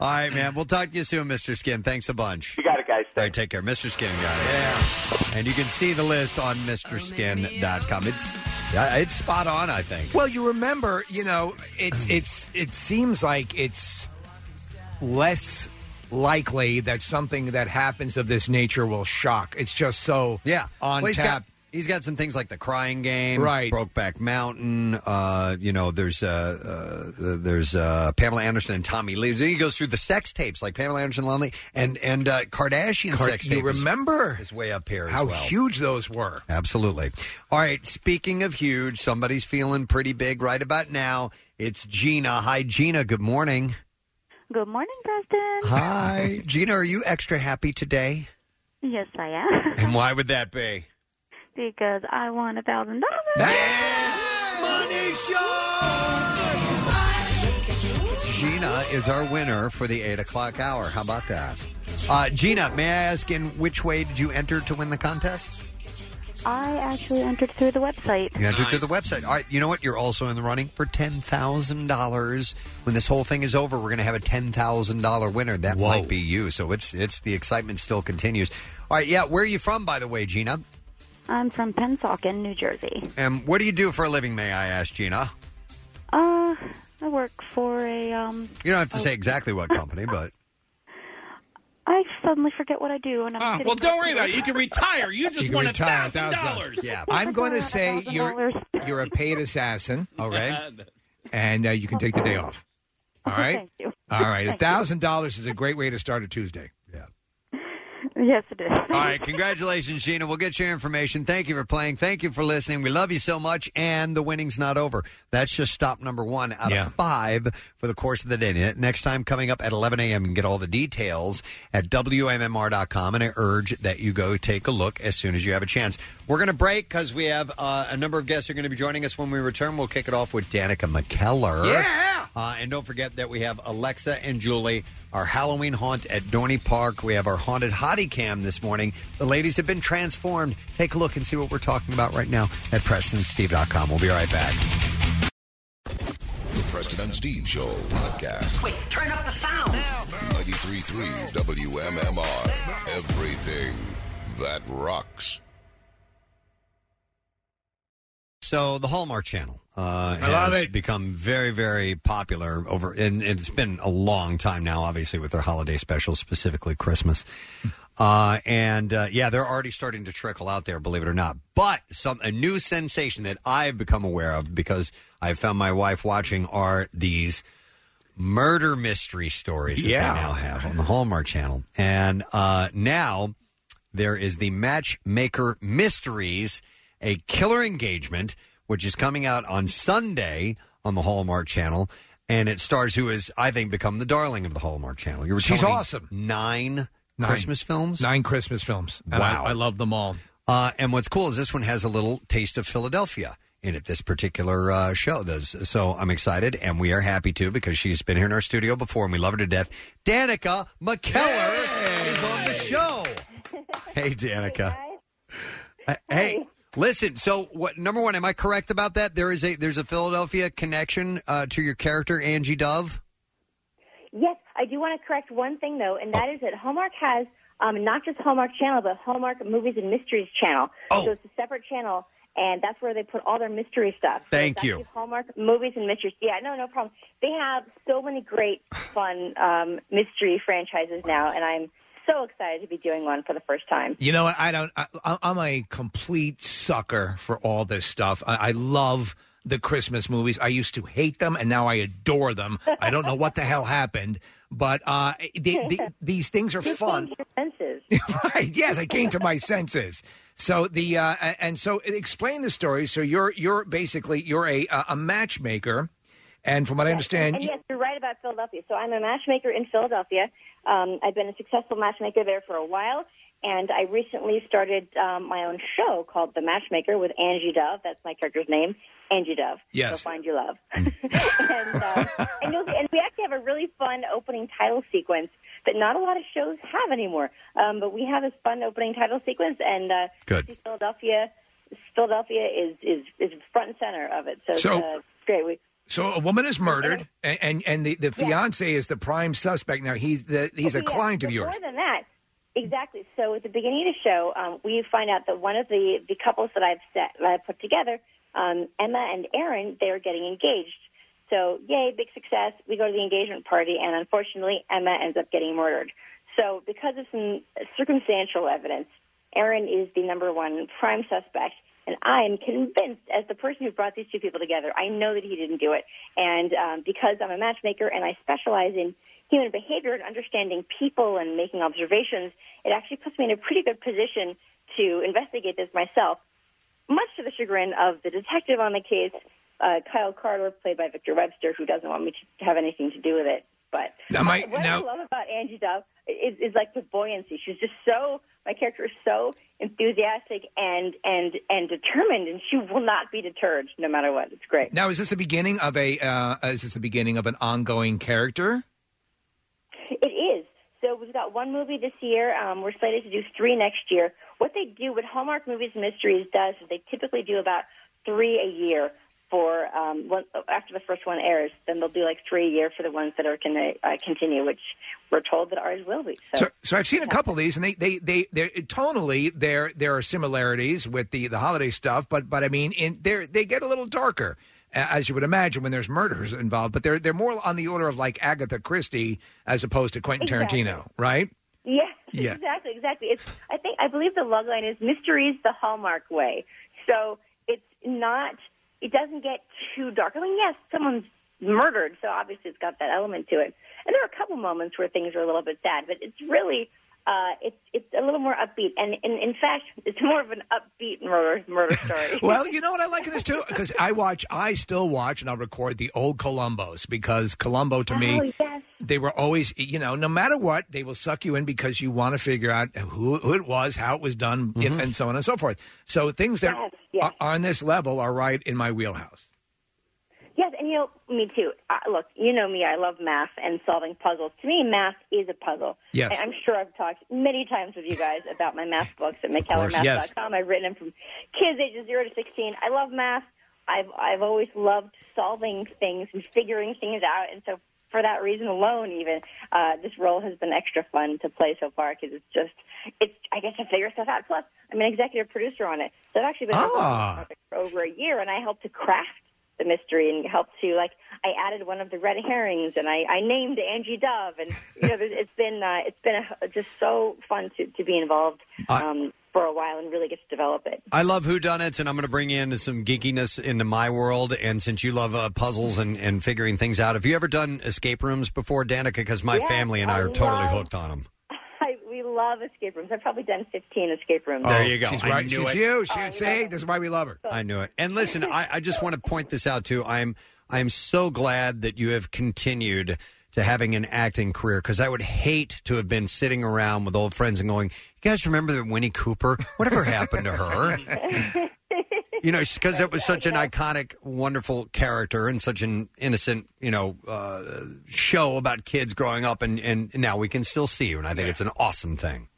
[SPEAKER 1] All right, man. We'll talk to you soon, Mr. Skin. Thanks a bunch.
[SPEAKER 22] You got it, guys.
[SPEAKER 1] All right, take care, Mr. Skin, guys. Yeah. And you can see the list on MrSkin.com. It's yeah, it's spot on. I think.
[SPEAKER 3] Well, you remember, you know, it's it's it seems like it's less likely that something that happens of this nature will shock. It's just so
[SPEAKER 1] Yeah,
[SPEAKER 3] on
[SPEAKER 1] Well, he's
[SPEAKER 3] tap.
[SPEAKER 1] Got, he's got some things like the Crying Game,
[SPEAKER 3] Right.
[SPEAKER 1] Brokeback Mountain. Uh, you know, there's uh, uh, there's uh, Pamela Anderson and Tommy Lee. Then he goes through the sex tapes like Pamela Anderson, Lonely, and and uh, Kardashian
[SPEAKER 3] Car-
[SPEAKER 1] sex
[SPEAKER 3] you
[SPEAKER 1] is-
[SPEAKER 3] remember
[SPEAKER 1] is way up here.
[SPEAKER 3] how
[SPEAKER 1] as well.
[SPEAKER 3] huge those were.
[SPEAKER 1] Absolutely. All right. Speaking of huge, somebody's feeling pretty big right about now. It's Gina. Hi, Gina. Good morning.
[SPEAKER 23] Good morning, Preston.
[SPEAKER 1] Hi, Gina. Are you extra happy today?
[SPEAKER 23] Yes, I am.
[SPEAKER 1] And why would that be?
[SPEAKER 23] Because I won a thousand dollars.
[SPEAKER 1] Money show Gina is our winner for the eight o'clock hour. How about that? Uh, Gina, may I ask in which way did you enter to win the contest?
[SPEAKER 23] I actually entered through the website.
[SPEAKER 1] You entered through the website. All right, you know what? You're also in the running for ten thousand dollars. When this whole thing is over, we're going to have a ten thousand dollar winner. That might be you. So it's it's the excitement still continues. All right, yeah. Where are you from, by the way, Gina?
[SPEAKER 23] I'm from Pennsauken, New Jersey.
[SPEAKER 1] And what do you do for a living? May I ask, Gina?
[SPEAKER 23] Uh, I work for a um.
[SPEAKER 1] You don't have to say exactly what company, but
[SPEAKER 23] I suddenly forget what I do, and I'm
[SPEAKER 7] Ah,
[SPEAKER 23] sitting
[SPEAKER 7] well, don't worry about it. You can retire. You just
[SPEAKER 3] You can
[SPEAKER 7] won a
[SPEAKER 3] retire
[SPEAKER 7] thousand dollars.
[SPEAKER 1] Yeah.
[SPEAKER 3] I'm going to say you're you're a paid assassin.
[SPEAKER 1] All right.
[SPEAKER 3] And uh, you can take the day off. All right.
[SPEAKER 23] Thank you.
[SPEAKER 3] All right. A
[SPEAKER 23] Thank you.
[SPEAKER 3] thousand dollars is a great way to start a Tuesday.
[SPEAKER 23] Yes, it is.
[SPEAKER 1] All right, congratulations, Gina. We'll get your information. Thank you for playing. Thank you for listening. We love you so much, and the winning's not over. That's just stop number one out
[SPEAKER 3] Yeah.
[SPEAKER 1] of five for the course of the day. Ne- Next time, coming up at 11 a.m., you can get all the details at WMMR.com, and I urge that you go take a look as soon as you have a chance. We're going to break because we have uh, a number of guests who are going to be joining us when we return. We'll kick it off with Danica McKellar.
[SPEAKER 3] Yeah!
[SPEAKER 1] Uh, and don't forget that we have Alexa and Julie, our Halloween haunt at Dorney Park. We have our haunted hottie cam this morning. The ladies have been transformed. Take a look and see what we're talking about right now at PrestonSteve.com. We'll be right back.
[SPEAKER 19] The Preston and Steve Show podcast.
[SPEAKER 8] Wait, turn up the sound.
[SPEAKER 19] 93.3 WMMR. Everything that rocks.
[SPEAKER 1] So the Hallmark Channel uh,
[SPEAKER 3] I love
[SPEAKER 1] has
[SPEAKER 3] it.
[SPEAKER 1] become very, very popular over, and it's been a long time now. Obviously, with their holiday specials, specifically Christmas, uh, and uh, yeah, they're already starting to trickle out there. Believe it or not, but some a new sensation that I've become aware of because I've found my wife watching are these murder mystery stories that
[SPEAKER 3] Yeah.
[SPEAKER 1] they now have on the Hallmark Channel. And uh, now there is the Matchmaker Mysteries, a killer engagement, which is coming out on Sunday on the Hallmark Channel. And it stars who has, I think, become the darling of the Hallmark Channel. You were
[SPEAKER 3] She's awesome.
[SPEAKER 1] Nine,
[SPEAKER 3] Nine.
[SPEAKER 1] Christmas films?
[SPEAKER 3] Nine Christmas films. And
[SPEAKER 1] Wow.
[SPEAKER 3] I, I love them all.
[SPEAKER 1] Uh, and what's cool is this one has a little taste of Philadelphia in it, this particular uh, show. Does So I'm excited, and we are happy too because she's been here in our studio before and we love her to death. Danica McKellar is on the show. Hey, Danica. Uh, hey, listen. So, what? Number one, am I correct about that? There is a there's a Philadelphia connection uh, to your character, Angie Dove.
[SPEAKER 24] Yes, I do want to correct one thing though, and that is that Hallmark has um, not just Hallmark Channel, but Hallmark Movies and Mysteries Channel.
[SPEAKER 1] Oh.
[SPEAKER 24] So it's a separate channel, and that's where they put all their mystery stuff.
[SPEAKER 1] Thank
[SPEAKER 24] it's
[SPEAKER 1] you.
[SPEAKER 24] Hallmark Movies and Mysteries. Yeah, no, no problem. They have so many great, fun um, mystery franchises now, and I'm so excited to be doing one for the first time.
[SPEAKER 3] You know what? I don't. I, I'm a complete sucker for all this stuff. I, I love the Christmas movies. I used to hate them, and now I adore them. I don't know what the hell happened, but uh, the, the, these things are fun.
[SPEAKER 24] changed your senses.
[SPEAKER 3] right? Yes, I came to my senses. So the uh, and so explain the story. So you're you're basically you're a a matchmaker, and from what I understand,
[SPEAKER 24] And yes, you're right about Philadelphia. So I'm a matchmaker in Philadelphia. Um, I've been a successful matchmaker there for a while, and I recently started um, my own show called The Matchmaker with Angie Dove. That's my character's name, Angie Dove.
[SPEAKER 3] Yes.
[SPEAKER 24] So find your love. and, uh, and, and we actually have a really fun opening title sequence that not a lot of shows have anymore. Um, but we have this fun opening title sequence, and uh,
[SPEAKER 1] Good.
[SPEAKER 24] Philadelphia. Philadelphia is, is is front and center of it, so,
[SPEAKER 3] So-
[SPEAKER 24] uh, great. We,
[SPEAKER 3] so a woman is murdered, and and, and the, the fiance is the prime suspect. Now he's the, he's a
[SPEAKER 24] yeah,
[SPEAKER 3] client of yours.
[SPEAKER 24] More than that, exactly. So at the beginning of the show, um, we find out that one of the the couples that I've set, that I've put together, um, Emma and Aaron, they are getting engaged. So yay, big success. We go to the engagement party, and unfortunately, Emma ends up getting murdered. So because of some circumstantial evidence, Aaron is the number one prime suspect. And I am convinced, as the person who brought these two people together, I know that he didn't do it. And um, because I'm a matchmaker and I specialize in human behavior and understanding people and making observations, it actually puts me in a pretty good position to investigate this myself, much to the chagrin of the detective on the case, uh, Kyle Carter, played by Victor Webster, who doesn't want me to have anything to do with it. But
[SPEAKER 3] Now, my-
[SPEAKER 24] what
[SPEAKER 3] now-
[SPEAKER 24] I love about Angie Dove is, is like the buoyancy. She's just so my character is so enthusiastic and and and determined, and she will not be deterred no matter what. It's great.
[SPEAKER 3] Now is this the beginning of a uh, is this the beginning of an ongoing character?
[SPEAKER 24] It is. So we've got one movie this year. Um, we're slated to do three next year. What they do, what Hallmark Movies and Mysteries does, is they typically do about three a year for um, one, after the first one airs. Then they'll do like three a year for the ones that are going to uh, continue, which we're told that ours will be. So,
[SPEAKER 3] So, so I've seen a couple of these, and they they they tonally there there are similarities with the the holiday stuff, but but I mean, in they they get a little darker. As you would imagine, when there's murders involved, but they're they're more on the order of like Agatha Christie as opposed to Quentin
[SPEAKER 24] Exactly.
[SPEAKER 3] Tarantino, right?
[SPEAKER 24] Yeah,
[SPEAKER 3] Yeah.
[SPEAKER 24] exactly, exactly. It's I think I believe the log line is mysteries the Hallmark way. So it's not it doesn't get too dark. I mean, yes, someone's murdered, so obviously it's got that element to it. And there are a couple moments where things are a little bit sad, but it's really uh, it's it's a little more upbeat, and in, in fact, it's more of an upbeat murder murder story.
[SPEAKER 3] Well, you know what I like in this too because I watch, I still watch, and I'll record the old Columbos because Columbo to
[SPEAKER 24] Oh,
[SPEAKER 3] me,
[SPEAKER 24] yes.
[SPEAKER 3] they were always, you know, no matter what, they will suck you in because you want to figure out who, who it was, how it was done, and so on and so forth. So things that
[SPEAKER 24] Yes, yes.
[SPEAKER 3] are on this level are right in my wheelhouse.
[SPEAKER 24] You know, me too. Uh, look, you know me. I love math and solving puzzles. To me, math is a puzzle.
[SPEAKER 3] Yes.
[SPEAKER 24] And I'm sure I've talked many times with you guys about my math books at McKellarmath.com.
[SPEAKER 3] yes.
[SPEAKER 24] I've written them from kids ages zero to sixteen. I love math. I've I've always loved solving things and figuring things out, and so for that reason alone, even uh, this role has been extra fun to play so far because it's just it's I guess to figure stuff out. Plus, I'm an executive producer on it, so I've actually been
[SPEAKER 3] Ah.
[SPEAKER 24] for over a year, and I helped to craft the mystery and helped to like I added one of the red herrings and I, I named Angie Dove and you know it's been uh, it's been a, just so fun to, to be involved um, for a while and really get to develop it.
[SPEAKER 1] I love whodunits, and I'm going to bring in some geekiness into my world. And since you love uh, puzzles and, and figuring things out, have you ever done escape rooms before, Danica? Because my
[SPEAKER 24] Yes,
[SPEAKER 1] family and I
[SPEAKER 24] I
[SPEAKER 1] are totally
[SPEAKER 24] love-
[SPEAKER 1] hooked on them.
[SPEAKER 24] I, we love escape rooms. I've probably done 15 escape rooms.
[SPEAKER 1] There you go.
[SPEAKER 3] She's
[SPEAKER 1] I
[SPEAKER 3] right.
[SPEAKER 1] knew
[SPEAKER 3] She's
[SPEAKER 1] it.
[SPEAKER 3] you. Oh, she, see, this is why we love her.
[SPEAKER 1] I knew it. And listen, I, I just want to point this out too. I'm I'm so glad that you have continued to having an acting career because I would hate to have been sitting around with old friends and going, "You guys remember that Winnie Cooper? Whatever happened to her?" you know, because it was such an iconic, wonderful character and such an innocent, you know, uh, show about kids growing up, and and now we can still see you, and I think it's an awesome thing.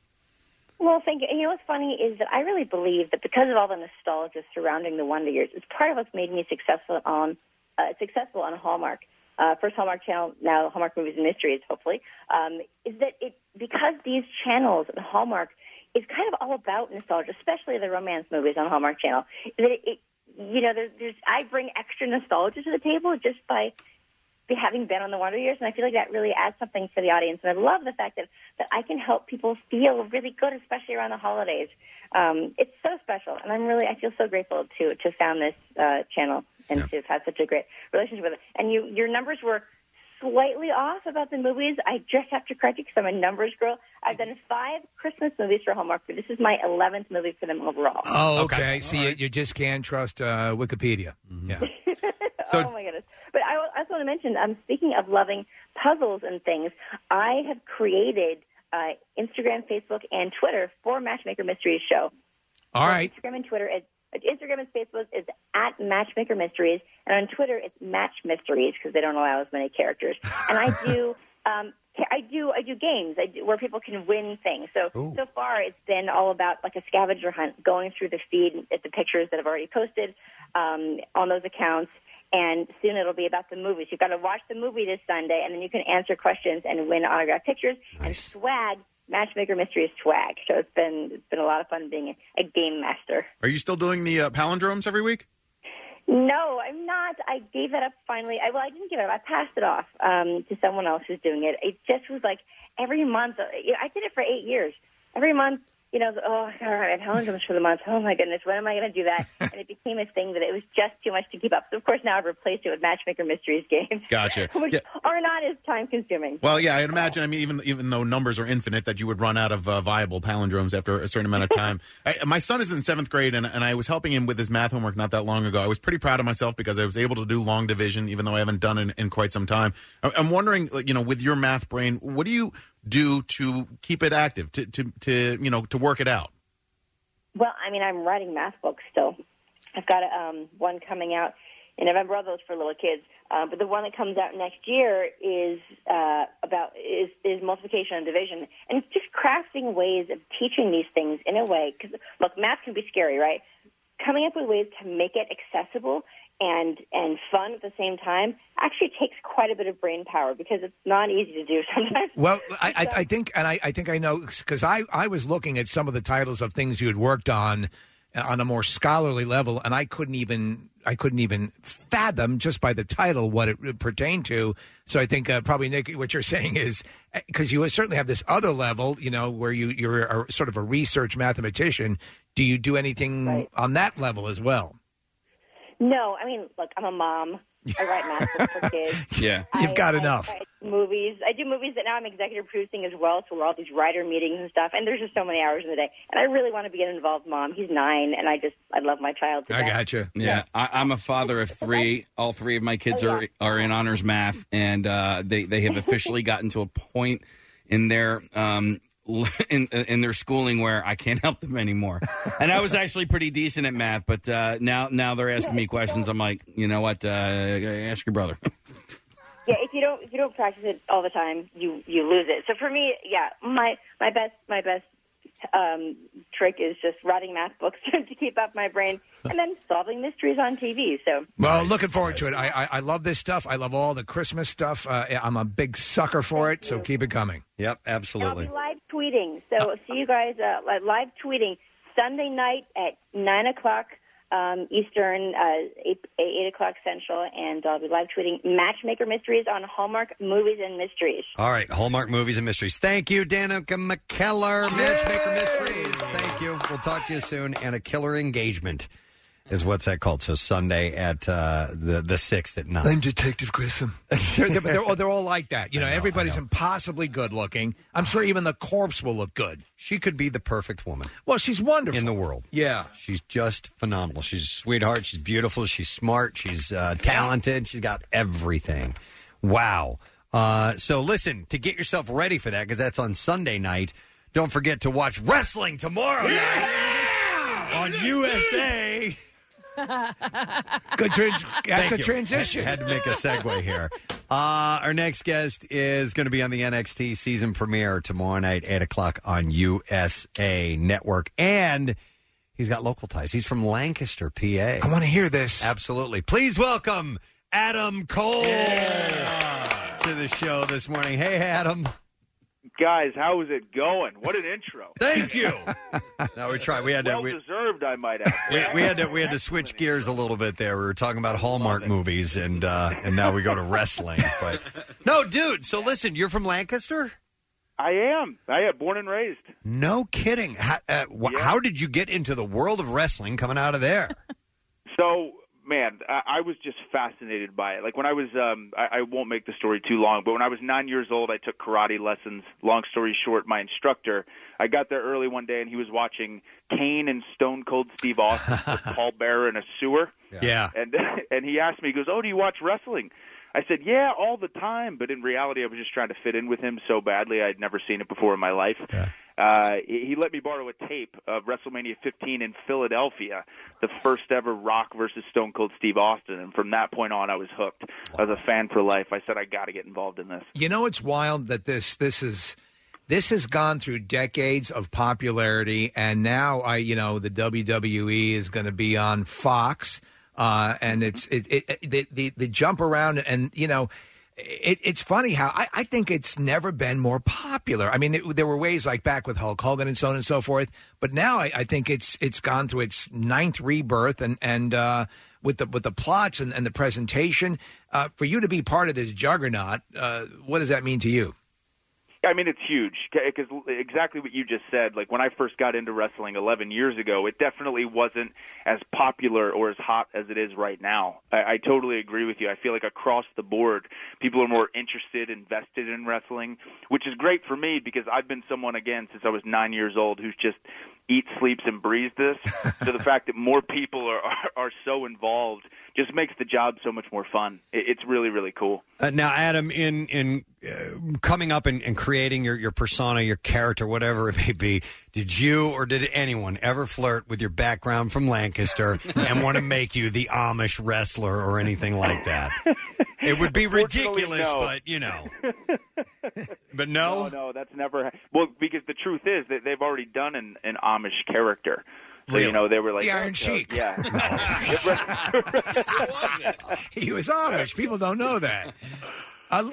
[SPEAKER 24] Well, thank you. And you know what's funny is that I really believe that because of all the nostalgia surrounding the Wonder Years, it's part of what's made me successful on uh, successful on Hallmark. Uh, first Hallmark channel, now Hallmark Movies and Mysteries, hopefully, um, is that it because these channels and Hallmark is kind of all about nostalgia, especially the romance movies on Hallmark Channel. That it, it you know, there's, there's I bring extra nostalgia to the table just by having been on the Wonder Years, and I feel like that really adds something for the audience. And I love the fact that that I can help people feel really good, especially around the holidays. Um, it's so special, and I'm really I feel so grateful to to found this uh, channel and to have had such a great relationship with it. And you, your numbers were slightly off about the movies. I just have to correct you because I'm a numbers girl. I've done five Christmas movies for Hallmark, but this is my 11th movie for them overall.
[SPEAKER 3] Oh, okay. See, you, you just can't trust uh, Wikipedia.
[SPEAKER 1] Mm-hmm.
[SPEAKER 3] Yeah.
[SPEAKER 24] oh my goodness! But I, I also want to mention, um, speaking of loving puzzles and things, I have created uh, Instagram, Facebook, and Twitter for Matchmaker Mysteries Show.
[SPEAKER 3] All right.
[SPEAKER 24] Instagram and Twitter is Instagram and Facebook is at Matchmaker Mysteries, and on Twitter it's Match Mysteries because they don't allow as many characters. And I do. Um, I do I do games I do, where people can win things. So so far it's been all about like a scavenger hunt, going through the feed at the pictures that I've already posted um, on those accounts, and soon it'll be about the movies. You've got to watch the movie this Sunday, and then you can answer questions and win autographed pictures and swag. Matchmaker Mysteries swag. So it's been it's been a lot of fun being a, game master.
[SPEAKER 6] Are you still doing the uh, palindromes every week?
[SPEAKER 24] No, I'm not. I gave that up finally. I, well, I didn't give it up. I passed it off um, to someone else who's doing it. It just was like every month. uh, I did it for eight years. Every month, you know, oh, all right, gotta write my for the month. Oh my goodness, when am I going to do that? and it became a thing that it was just too much to keep up. So of course now I've replaced it with Matchmaker Mysteries games,
[SPEAKER 6] Gotcha.
[SPEAKER 24] which
[SPEAKER 6] Yeah.
[SPEAKER 24] are not as time consuming.
[SPEAKER 6] Well, yeah, I'd imagine. I mean, even even though numbers are infinite, that you would run out of uh, viable palindromes after a certain amount of time. I, my son is in seventh grade, and, and I was helping him with his math homework not that long ago. I was pretty proud of myself because I was able to do long division, even though I haven't done it in quite some time. I, I'm wondering, like, you know, with your math brain, what do you do to keep it active, to to, to you know, to work it out?
[SPEAKER 24] Well, I mean, I'm writing math books still. I've got um, one coming out in November. All those for little kids, uh, but the one that comes out next year is uh, about is, is multiplication and division, and it's just crafting ways of teaching these things in a way. Because look, math can be scary, right? Coming up with ways to make it accessible and and fun at the same time actually takes quite a bit of brain power because it's not easy to do sometimes.
[SPEAKER 3] Well, I, I, I think, and I, I think I know because I, I was looking at some of the titles of things you had worked on uh, on a more scholarly level, and I couldn't even I couldn't even fathom just by the title what it pertained to. So I think uh, probably Nick, what you're saying is because you certainly have this other level, you know, where you you're a, sort of a research mathematician. Do you do anything on that level as well?
[SPEAKER 24] No, I mean, look, I'm a mom. I write math books for kids.
[SPEAKER 3] Yeah, you've got
[SPEAKER 24] I,
[SPEAKER 3] enough.
[SPEAKER 24] I write movies. I do movies that now I'm executive producing as well, so we're all these writer meetings and stuff. And there's just so many hours in the day. And I really want to be an involved mom. He's nine, and I just I love my child. To gotcha.
[SPEAKER 3] you.
[SPEAKER 7] Yeah, I, I'm a father of three. All three of my kids
[SPEAKER 24] Oh,
[SPEAKER 7] are are in honors math, and uh, they they have officially gotten to a point in their um, in in their schooling where I can't help them anymore. And I was actually pretty decent at math, but uh, now now they're asking me questions. I'm like, you know what? Uh, ask your brother.
[SPEAKER 24] Yeah, if you don't if you don't practice it all the time, you you lose it. So for me, yeah, my my best my best um, trick is just writing math books to keep up my brain, and then solving mysteries on TV. So
[SPEAKER 3] Well, looking forward to it. I, I I love this stuff. I love all the Christmas stuff. Uh, I'm a big sucker for it. So keep it coming.
[SPEAKER 1] Yep,
[SPEAKER 24] And I'll
[SPEAKER 1] absolutely.
[SPEAKER 24] Be live tweeting. So see you guys uh, live tweeting Sunday night at nine o'clock um, Eastern, uh, 8, 8 o'clock Central, and I'll be live tweeting Matchmaker Mysteries on Hallmark Movies and Mysteries.
[SPEAKER 1] All right, Hallmark Movies and Mysteries. Thank you, Danica McKellar, Matchmaker Mysteries. Thank you. We'll talk to you soon. And a killer engagement is what's that called? So Sunday at uh, the the sixth at nine.
[SPEAKER 3] I'm Detective Grissom. they're, they're, they're all- they're all like that. You know, everybody's impossibly good looking. I'm sure even the corpse will look good.
[SPEAKER 1] She could be the perfect woman.
[SPEAKER 3] Well, she's wonderful
[SPEAKER 1] in the world.
[SPEAKER 3] Yeah.
[SPEAKER 1] She's just phenomenal. She's a sweetheart. She's beautiful. She's smart. She's uh, talented. She's got everything. Wow. Uh, so listen, to get yourself ready for that, because that's on Sunday night, don't forget to watch wrestling tomorrow night on USA.
[SPEAKER 3] Good. Trans-
[SPEAKER 1] Thank
[SPEAKER 3] that's a
[SPEAKER 1] you.
[SPEAKER 3] transition.
[SPEAKER 1] Had, had to make a segue here. Uh, our next guest is going to be on the NXT season premiere tomorrow night, 8 o'clock on USA Network. And he's got local ties. He's from Lancaster, PA. I
[SPEAKER 3] want to hear this.
[SPEAKER 1] Absolutely. Please welcome Adam Cole to the show this morning. Hey, Adam.
[SPEAKER 25] Guys, how is it going? What an intro.
[SPEAKER 1] Thank you. no, we tried. We had to.
[SPEAKER 25] well
[SPEAKER 1] We,
[SPEAKER 25] deserved, I might add.
[SPEAKER 1] we, we had to we had to switch gears a little bit there. We were talking about Hallmark movies, and uh, and now we go to wrestling. But no, dude. So listen, you're from Lancaster.
[SPEAKER 25] I am. I am born and raised.
[SPEAKER 1] No kidding. How, uh, wh- how did you get into the world of wrestling coming out of there?
[SPEAKER 25] So, man, I, I was just fascinated by it. Like when I was, um, I, I won't make the story too long, but when I was nine years old, I took karate lessons. Long story short, my instructor, I got there early one day and he was watching Kane and Stone Cold Steve Austin with Paul Bearer in a sewer.
[SPEAKER 3] Yeah.
[SPEAKER 25] And and he asked me, he goes, "Oh, do you watch wrestling?" I said, "Yeah, all the time." But in reality, I was just trying to fit in with him so badly. I'd never seen it before in my life. Uh, he he let me borrow a tape of WrestleMania 15 in Philadelphia, the first ever Rock versus Stone Cold Steve Austin, and from that point on, I was hooked. I was a fan for life. I said, "I got to get involved in this."
[SPEAKER 3] You know, it's wild that this this is this has gone through decades of popularity, and now I, you know, the WWE is going to be on Fox, uh, and it's it, it, it the, the the jump around, and you know. It, it's funny how I, I think it's never been more popular. I mean, it, there were ways like back with Hulk Hogan and so on and so forth, but now I, I think it's it's gone through its ninth rebirth, and and uh, with the with the plots and, and the presentation, uh, for you to be part of this juggernaut, uh, what does that mean to you?
[SPEAKER 25] I mean, it's huge because exactly what you just said. Like when I first got into wrestling 11 years ago, it definitely wasn't as popular or as hot as it is right now. I, I totally agree with you. I feel like across the board, people are more interested, invested in wrestling, which is great for me because I've been someone again since I was nine years old who's just eats, sleeps, and breathes this. so the fact that more people are, are are so involved just makes the job so much more fun. It, it's really really cool.
[SPEAKER 1] Uh, now, Adam, in in uh, coming up and, and creating your, your persona, your character, whatever it may be, did you or did anyone ever flirt with your background from Lancaster and want to make you the Amish wrestler or anything like that? It would be ridiculous,
[SPEAKER 25] no.
[SPEAKER 1] but you know. But no,
[SPEAKER 25] no, no, that's never. Well, because the truth is that they've already done an, an Amish character. So
[SPEAKER 3] Really?
[SPEAKER 25] you know they were like
[SPEAKER 3] The Iron
[SPEAKER 25] oh,
[SPEAKER 3] Sheik.
[SPEAKER 25] Yeah.
[SPEAKER 3] he was Amish. People don't know that. Uh,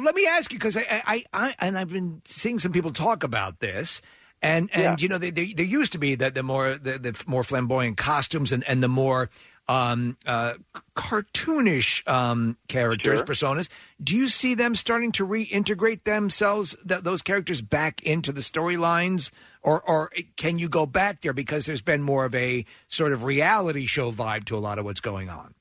[SPEAKER 3] let me ask you because I, I, I, and I've been seeing some people talk about this, and and
[SPEAKER 25] Yeah.
[SPEAKER 3] you know, there there there used to be that the more the, the more flamboyant costumes and and the more um, uh, cartoonish um, characters,
[SPEAKER 25] Sure.
[SPEAKER 3] personas. Do you see them starting to reintegrate themselves, th- those characters, back into the storylines, or or can you go back there because there's been more of a sort of reality show vibe to a lot of what's going on?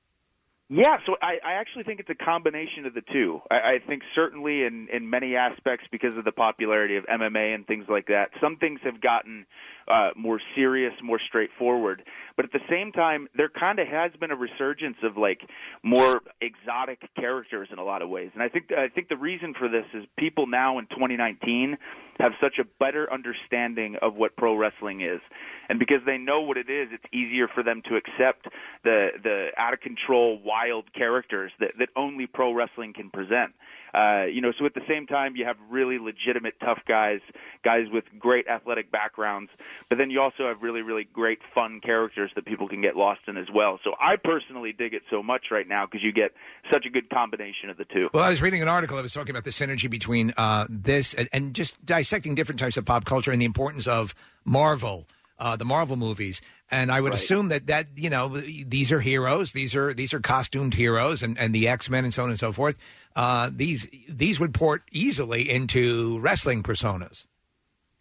[SPEAKER 25] Yeah, so I, I actually think it's a combination of the two. I, I think certainly in, in many aspects because of the popularity of MMA and things like that, some things have gotten uh, more serious, more straightforward. But at the same time, there kind of has been a resurgence of like more exotic characters in a lot of ways. And I think I think the reason for this is people now in 2019 have such a better understanding of what pro wrestling is. And because they know what it is, it's easier for them to accept the the out of control wild characters that that only pro wrestling can present. Uh, you know, so at the same time, you have really legitimate tough guys, guys with great athletic backgrounds, but then you also have really, really great fun characters that people can get lost in as well. So I personally dig it so much right now because you get such a good combination of the two.
[SPEAKER 3] Well, I was reading an article that was talking about the synergy between uh, this and, and just dissecting different types of pop culture and the importance of Marvel uh, the Marvel movies. And I would
[SPEAKER 25] Right.
[SPEAKER 3] assume that that you know these are heroes, these are these are costumed heroes, and, and the X Men and so on and so forth. Uh, these these would port easily into wrestling personas.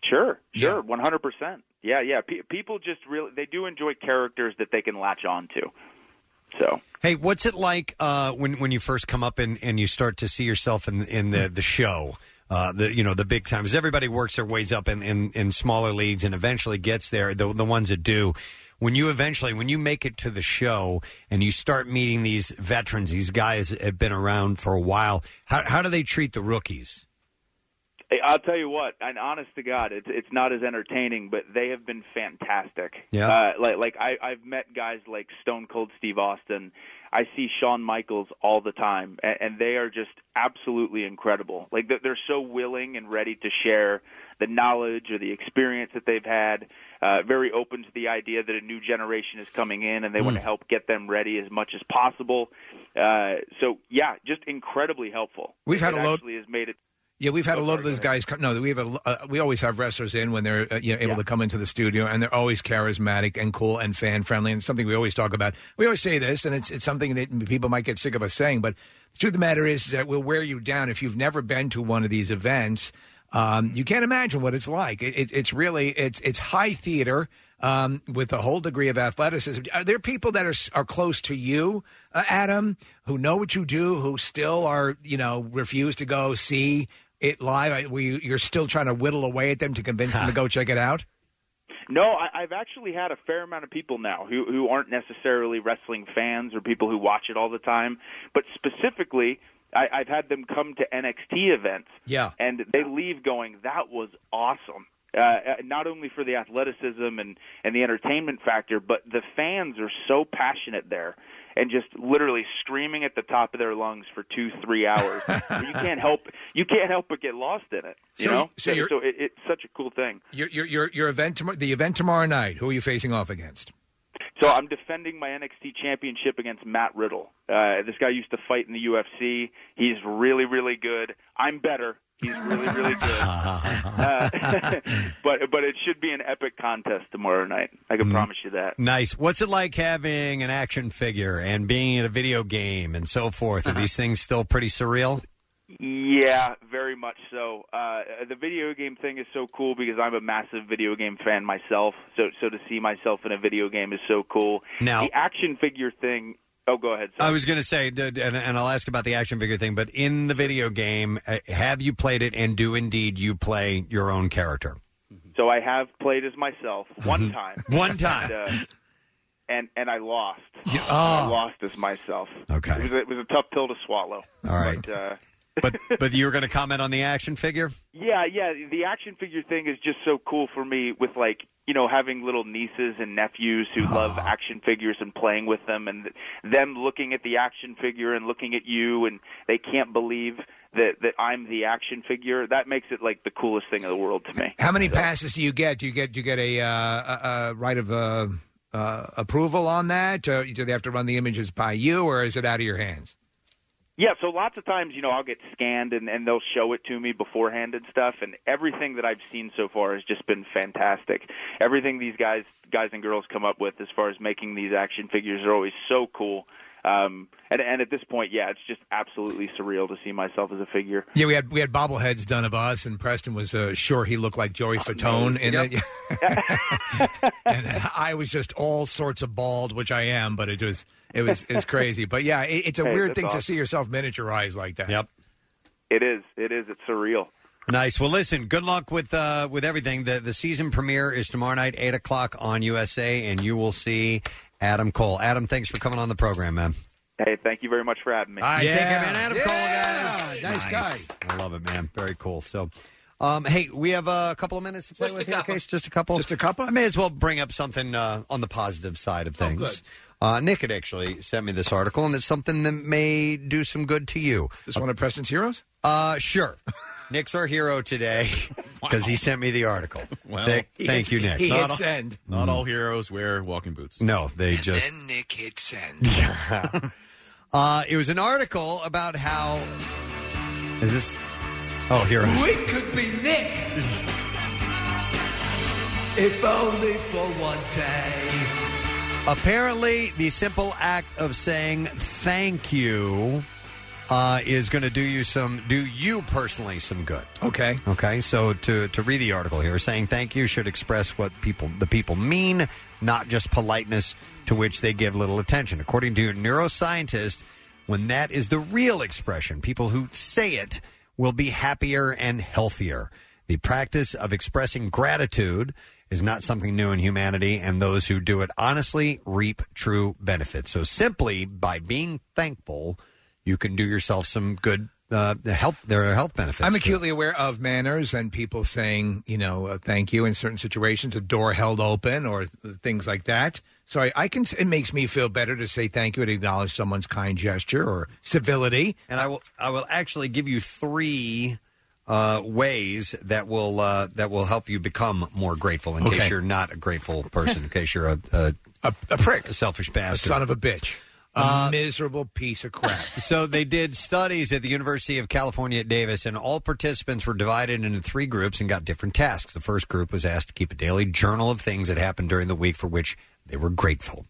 [SPEAKER 25] Sure, sure, one hundred percent. Yeah, yeah. Pe- people just really they do enjoy characters that they can latch on to. So
[SPEAKER 1] Hey, what's it like uh, when when you first come up and, and you start to see yourself in in the the show? Uh, the you know the big times. Everybody works their ways up in, in, in smaller leagues and eventually gets there. The the ones that do. When you eventually when you make it to the show and you start meeting these veterans, these guys that have been around for a while. How how do they treat the rookies?
[SPEAKER 25] Hey, I'll tell you what, and honest to God, it's it's not as entertaining, but they have been fantastic.
[SPEAKER 1] Yeah.
[SPEAKER 25] Uh, like like I, I've met guys like Stone Cold Steve Austin. I see Shawn Michaels all the time, and, and they are just absolutely incredible. Like they're, they're so willing and ready to share the knowledge or the experience that they've had. Uh, very open to the idea that a new generation is coming in, and they want to help get them ready as much as possible. Uh, so yeah, just incredibly helpful.
[SPEAKER 3] We've had
[SPEAKER 25] it
[SPEAKER 3] a load-
[SPEAKER 25] Actually, has made it
[SPEAKER 3] Yeah, we've had a lot of those guys. Come, no, we have a, uh, we always have wrestlers in when they're uh, you know, able to come into the studio, and they're always charismatic and cool and fan friendly, and something we always talk about. We always say this, and it's it's something that people might get sick of us saying, but the truth of the matter is, is that we'll wear you down if you've never been to one of these events. Um, you can't imagine what it's like. It, it, it's really it's it's high theater um, with a whole degree of athleticism. Are there people that are are close to you, uh, Adam, who know what you do, who still are you know refuse to go see it live? I- Were you, you're still trying to whittle away at them to convince them to go check it out?
[SPEAKER 25] No, I, I've actually had a fair amount of people now who who aren't necessarily wrestling fans or people who watch it all the time, but specifically, I, I've had them come to NXT events,
[SPEAKER 3] Yeah.
[SPEAKER 25] and they leave going, "That was awesome." Uh, uh, not only for the athleticism and and the entertainment factor, but the fans are so passionate there and just literally screaming at the top of their lungs for two three hours. you can't help you can't help but get lost in it. You
[SPEAKER 3] So-
[SPEAKER 25] know,
[SPEAKER 3] so
[SPEAKER 25] so it, it's such a cool thing.
[SPEAKER 3] Your your your, your event tomorrow, the event tomorrow night. Who are you facing off against?
[SPEAKER 25] So I'm defending my NXT championship against Matt Riddle. Uh, this guy used to fight in the UFC. He's really, really good. I'm better. He's really, really good. Uh, but but it should be an epic contest tomorrow night. I can promise you that.
[SPEAKER 1] Nice. What's it like having an action figure and being in a video game and so forth? Are these things still pretty surreal?
[SPEAKER 25] Yeah, very much so. Uh, the video game thing is so cool because I'm a massive video game fan myself. So so to see myself in a video game is so cool.
[SPEAKER 1] Now-
[SPEAKER 25] the action figure thing. Oh, go ahead.
[SPEAKER 1] I was going to say, and, and I'll ask about the action figure thing, but in the video game, uh, have you played it and do indeed you play your own character?
[SPEAKER 25] So I have played as myself one time.
[SPEAKER 1] One time.
[SPEAKER 25] And, uh, and and I lost.
[SPEAKER 1] oh.
[SPEAKER 25] I lost as myself.
[SPEAKER 1] Okay.
[SPEAKER 25] It was a, it was a tough pill to swallow.
[SPEAKER 1] All right.
[SPEAKER 25] But, uh,
[SPEAKER 1] But but you were going to comment on the action figure?
[SPEAKER 25] yeah, yeah. The action figure thing is just so cool for me. With like you know having little nieces and nephews who love action figures and playing with them, and them looking at the action figure and looking at you, and they can't believe that that I'm the action figure. That makes it like the coolest thing in the world to me.
[SPEAKER 3] How many passes do you get? Do you get do you get a, uh, a, a right of uh, uh, approval on that? Uh, do they have to run the images by you, or is it out of your hands?
[SPEAKER 25] Yeah, so lots of times, you know, I'll get scanned and, and they'll show it to me beforehand and stuff, and everything that I've seen so far has just been fantastic. Everything these guys, guys and girls come up with as far as making these action figures are always so cool. Um, and, and at this point, yeah, it's just absolutely surreal to see myself as a figure.
[SPEAKER 3] Yeah, we had we had bobbleheads done of us, and Preston was uh, sure he looked like Joey Fatone, in
[SPEAKER 25] Yep.
[SPEAKER 3] it. and I was just all sorts of bald, which I am, but it was it was it's crazy. But yeah, it, it's a
[SPEAKER 25] Hey,
[SPEAKER 3] weird
[SPEAKER 25] that's
[SPEAKER 3] thing to
[SPEAKER 25] awesome.
[SPEAKER 3] see yourself miniaturized like that.
[SPEAKER 1] Yep.
[SPEAKER 25] It is, it is, it's surreal.
[SPEAKER 1] Nice. Well, listen. Good luck with uh, with everything. The the season premiere is tomorrow night, eight o'clock on USA, and you will see Adam Cole. Adam, thanks for coming on the program, man.
[SPEAKER 25] Hey, thank you very much for having me.
[SPEAKER 1] All right, take care, man. Adam Cole,
[SPEAKER 3] Yeah,
[SPEAKER 1] guys.
[SPEAKER 3] nice guy.
[SPEAKER 1] I love it, man. Very cool. So, um, hey, we have a couple of minutes to play
[SPEAKER 3] Just a
[SPEAKER 1] with here,
[SPEAKER 3] couple.
[SPEAKER 1] Case. Just a couple.
[SPEAKER 3] Just a couple?
[SPEAKER 1] I may as well bring up something uh, on the positive side of
[SPEAKER 3] Oh,
[SPEAKER 1] things.
[SPEAKER 3] good.
[SPEAKER 1] Uh, Nick had actually sent me this article, and it's something that may do some good to you.
[SPEAKER 3] Is this one of Preston's heroes?
[SPEAKER 1] Uh, sure. Nick's our hero today because he sent me the article.
[SPEAKER 6] Well,
[SPEAKER 1] Nick,
[SPEAKER 6] he
[SPEAKER 1] thank
[SPEAKER 6] hit-
[SPEAKER 1] you, Nick.
[SPEAKER 3] he
[SPEAKER 6] Not
[SPEAKER 3] hit
[SPEAKER 6] all-
[SPEAKER 3] send.
[SPEAKER 6] Not all heroes wear walking boots.
[SPEAKER 1] No, they just.
[SPEAKER 3] Then Nick hit send.
[SPEAKER 1] uh, it was an article about how. Is this? Oh, here it is.
[SPEAKER 8] It could be Nick. if only for one day.
[SPEAKER 1] Apparently, the simple act of saying thank you uh, is going to do you some, do you personally some good.
[SPEAKER 3] Okay.
[SPEAKER 1] Okay. So to to read the article here, saying thank you should express what people the people mean, not just politeness to which they give little attention. According to a neuroscientist, when that is the real expression, people who say it will be happier and healthier. The practice of expressing gratitude is not something new in humanity, and those who do it honestly reap true benefits. So simply by being thankful, you can do yourself some good uh, health. There are health benefits.
[SPEAKER 3] I'm
[SPEAKER 1] to it.
[SPEAKER 3] acutely aware of manners and people saying, you know, uh, thank you in certain situations, a door held open or th- things like that. So I, I can. s- It makes me feel better to say thank you and acknowledge someone's kind gesture or civility.
[SPEAKER 1] And I will I will actually give you three uh, ways that will uh, that will help you become more grateful. In
[SPEAKER 3] Okay.
[SPEAKER 1] case you're not a grateful person, in case you're a a,
[SPEAKER 3] a, prick,
[SPEAKER 1] a selfish bastard,
[SPEAKER 3] son of a bitch, a
[SPEAKER 1] Uh,
[SPEAKER 3] miserable piece of crap.
[SPEAKER 1] so they did studies at the University of California at Davis, and all participants were divided into three groups and got different tasks. The first group was asked to keep a daily journal of things that happened during the week for which they were grateful.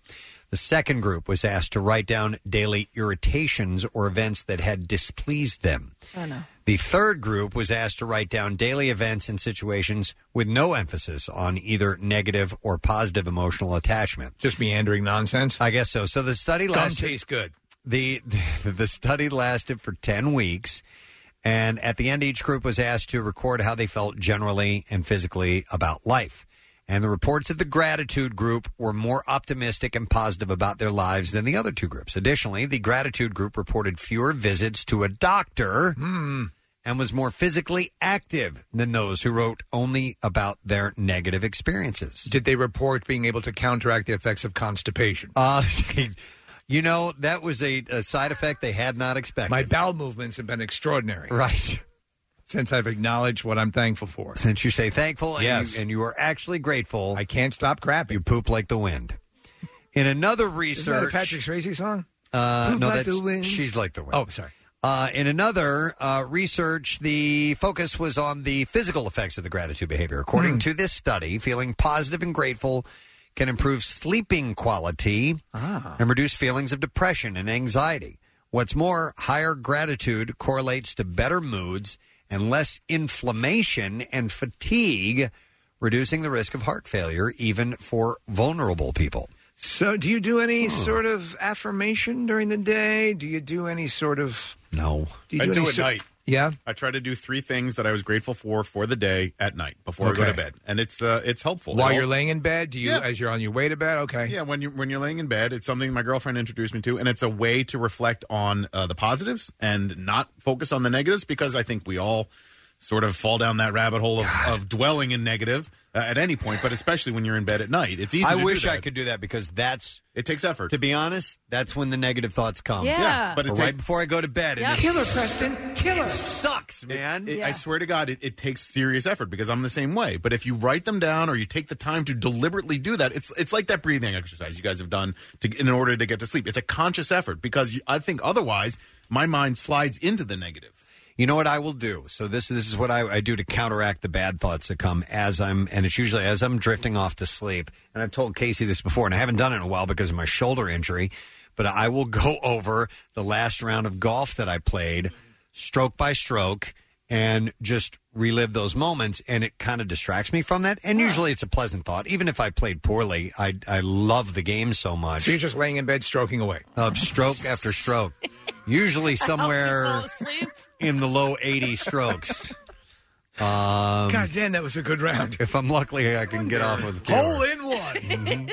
[SPEAKER 1] The second group was asked to write down daily irritations or events that had displeased them.
[SPEAKER 2] Oh no.
[SPEAKER 1] The third group was asked to write down daily events and situations with no emphasis on either negative or positive emotional attachment.
[SPEAKER 3] Just meandering nonsense.
[SPEAKER 1] I guess so. So the study
[SPEAKER 3] Gum
[SPEAKER 1] lasted.
[SPEAKER 3] tastes good.
[SPEAKER 1] The, the the study lasted for ten weeks, and at the end, each group was asked to record how they felt generally and physically about life. And the reports of the gratitude group were more optimistic and positive about their lives than the other two groups. Additionally, the gratitude group reported fewer visits to a doctor and was more physically active than those who wrote only about their negative experiences.
[SPEAKER 3] Did they report being able to counteract the effects of constipation?
[SPEAKER 1] Uh, you know, that was a, a side effect they had not expected.
[SPEAKER 3] My bowel movements have been extraordinary.
[SPEAKER 1] Right.
[SPEAKER 3] Since I've acknowledged what I'm thankful for.
[SPEAKER 1] Since you say thankful and,
[SPEAKER 3] Yes.
[SPEAKER 1] you, and you are actually grateful,
[SPEAKER 3] I can't stop crapping.
[SPEAKER 1] You poop like the wind. In another
[SPEAKER 3] Isn't that a
[SPEAKER 1] research,
[SPEAKER 3] Patrick Swayze song?
[SPEAKER 1] Uh,
[SPEAKER 3] Poop
[SPEAKER 1] no,
[SPEAKER 3] like
[SPEAKER 1] that's
[SPEAKER 3] the wind.
[SPEAKER 1] she's like the wind.
[SPEAKER 3] Oh, sorry.
[SPEAKER 1] Uh, in another uh, research, the focus was on the physical effects of the gratitude behavior. According
[SPEAKER 3] Hmm.
[SPEAKER 1] to this study, feeling positive and grateful can improve sleeping quality
[SPEAKER 3] Ah.
[SPEAKER 1] and reduce feelings of depression and anxiety. What's more, higher gratitude correlates to better moods and less inflammation and fatigue, reducing the risk of heart failure even for vulnerable people.
[SPEAKER 3] So, do you do any sort of affirmation during the day? Do you do any sort of
[SPEAKER 1] no?
[SPEAKER 3] Do you
[SPEAKER 6] I
[SPEAKER 3] do,
[SPEAKER 6] do
[SPEAKER 3] any
[SPEAKER 6] at
[SPEAKER 3] sor-
[SPEAKER 6] night.
[SPEAKER 3] Yeah.
[SPEAKER 6] I try to do three things that I was grateful for for the day at night before I go
[SPEAKER 3] Okay.
[SPEAKER 6] to bed, and it's uh, it's helpful.
[SPEAKER 3] While
[SPEAKER 6] It all-
[SPEAKER 3] you're laying in bed, do you
[SPEAKER 6] Yeah.
[SPEAKER 3] as you're on your way to bed? Okay.
[SPEAKER 6] Yeah, when you when you're laying in bed, it's something my girlfriend introduced me to, and it's a way to reflect on uh, the positives and not focus on the negatives because I think we all sort of fall down that rabbit hole of, of dwelling in negative uh, at any point, but especially when you're in bed at night. It's easy.
[SPEAKER 1] I
[SPEAKER 6] to do
[SPEAKER 1] wish I
[SPEAKER 6] that.
[SPEAKER 1] could do that because that's
[SPEAKER 6] it takes effort.
[SPEAKER 1] To be honest, that's when the negative thoughts come.
[SPEAKER 6] Yeah. Yeah, but it
[SPEAKER 1] right
[SPEAKER 6] take-
[SPEAKER 1] before I go to bed.
[SPEAKER 6] Yeah.
[SPEAKER 1] And
[SPEAKER 6] Killer,
[SPEAKER 1] it's-
[SPEAKER 8] Preston. Killer.
[SPEAKER 1] It sucks, man.
[SPEAKER 6] It- I swear to God, it, it takes serious effort because I'm the same way. But if you write them down or you take the time to deliberately do that, it's it's like that breathing exercise you guys have done to, in order to get to sleep. It's a conscious effort because you, I think otherwise my mind slides into the negative.
[SPEAKER 1] You know what I will do? So this this is what I, I do to counteract the bad thoughts that come as I'm, and it's usually as I'm drifting off to sleep. And I've told Casey this before, and I haven't done it in a while because of my shoulder injury. But I will go over the last round of golf that I played, stroke by stroke, and just relive those moments. And it kind of distracts me from that. And usually it's a pleasant thought, even if I played poorly. I I love the game so much.
[SPEAKER 3] So you're just laying in bed stroking away.
[SPEAKER 1] of stroke after stroke. Usually somewhere in the low 80 strokes. Um,
[SPEAKER 3] God damn, that was a good round.
[SPEAKER 1] If I'm lucky, I can get off with a
[SPEAKER 3] Hole in one.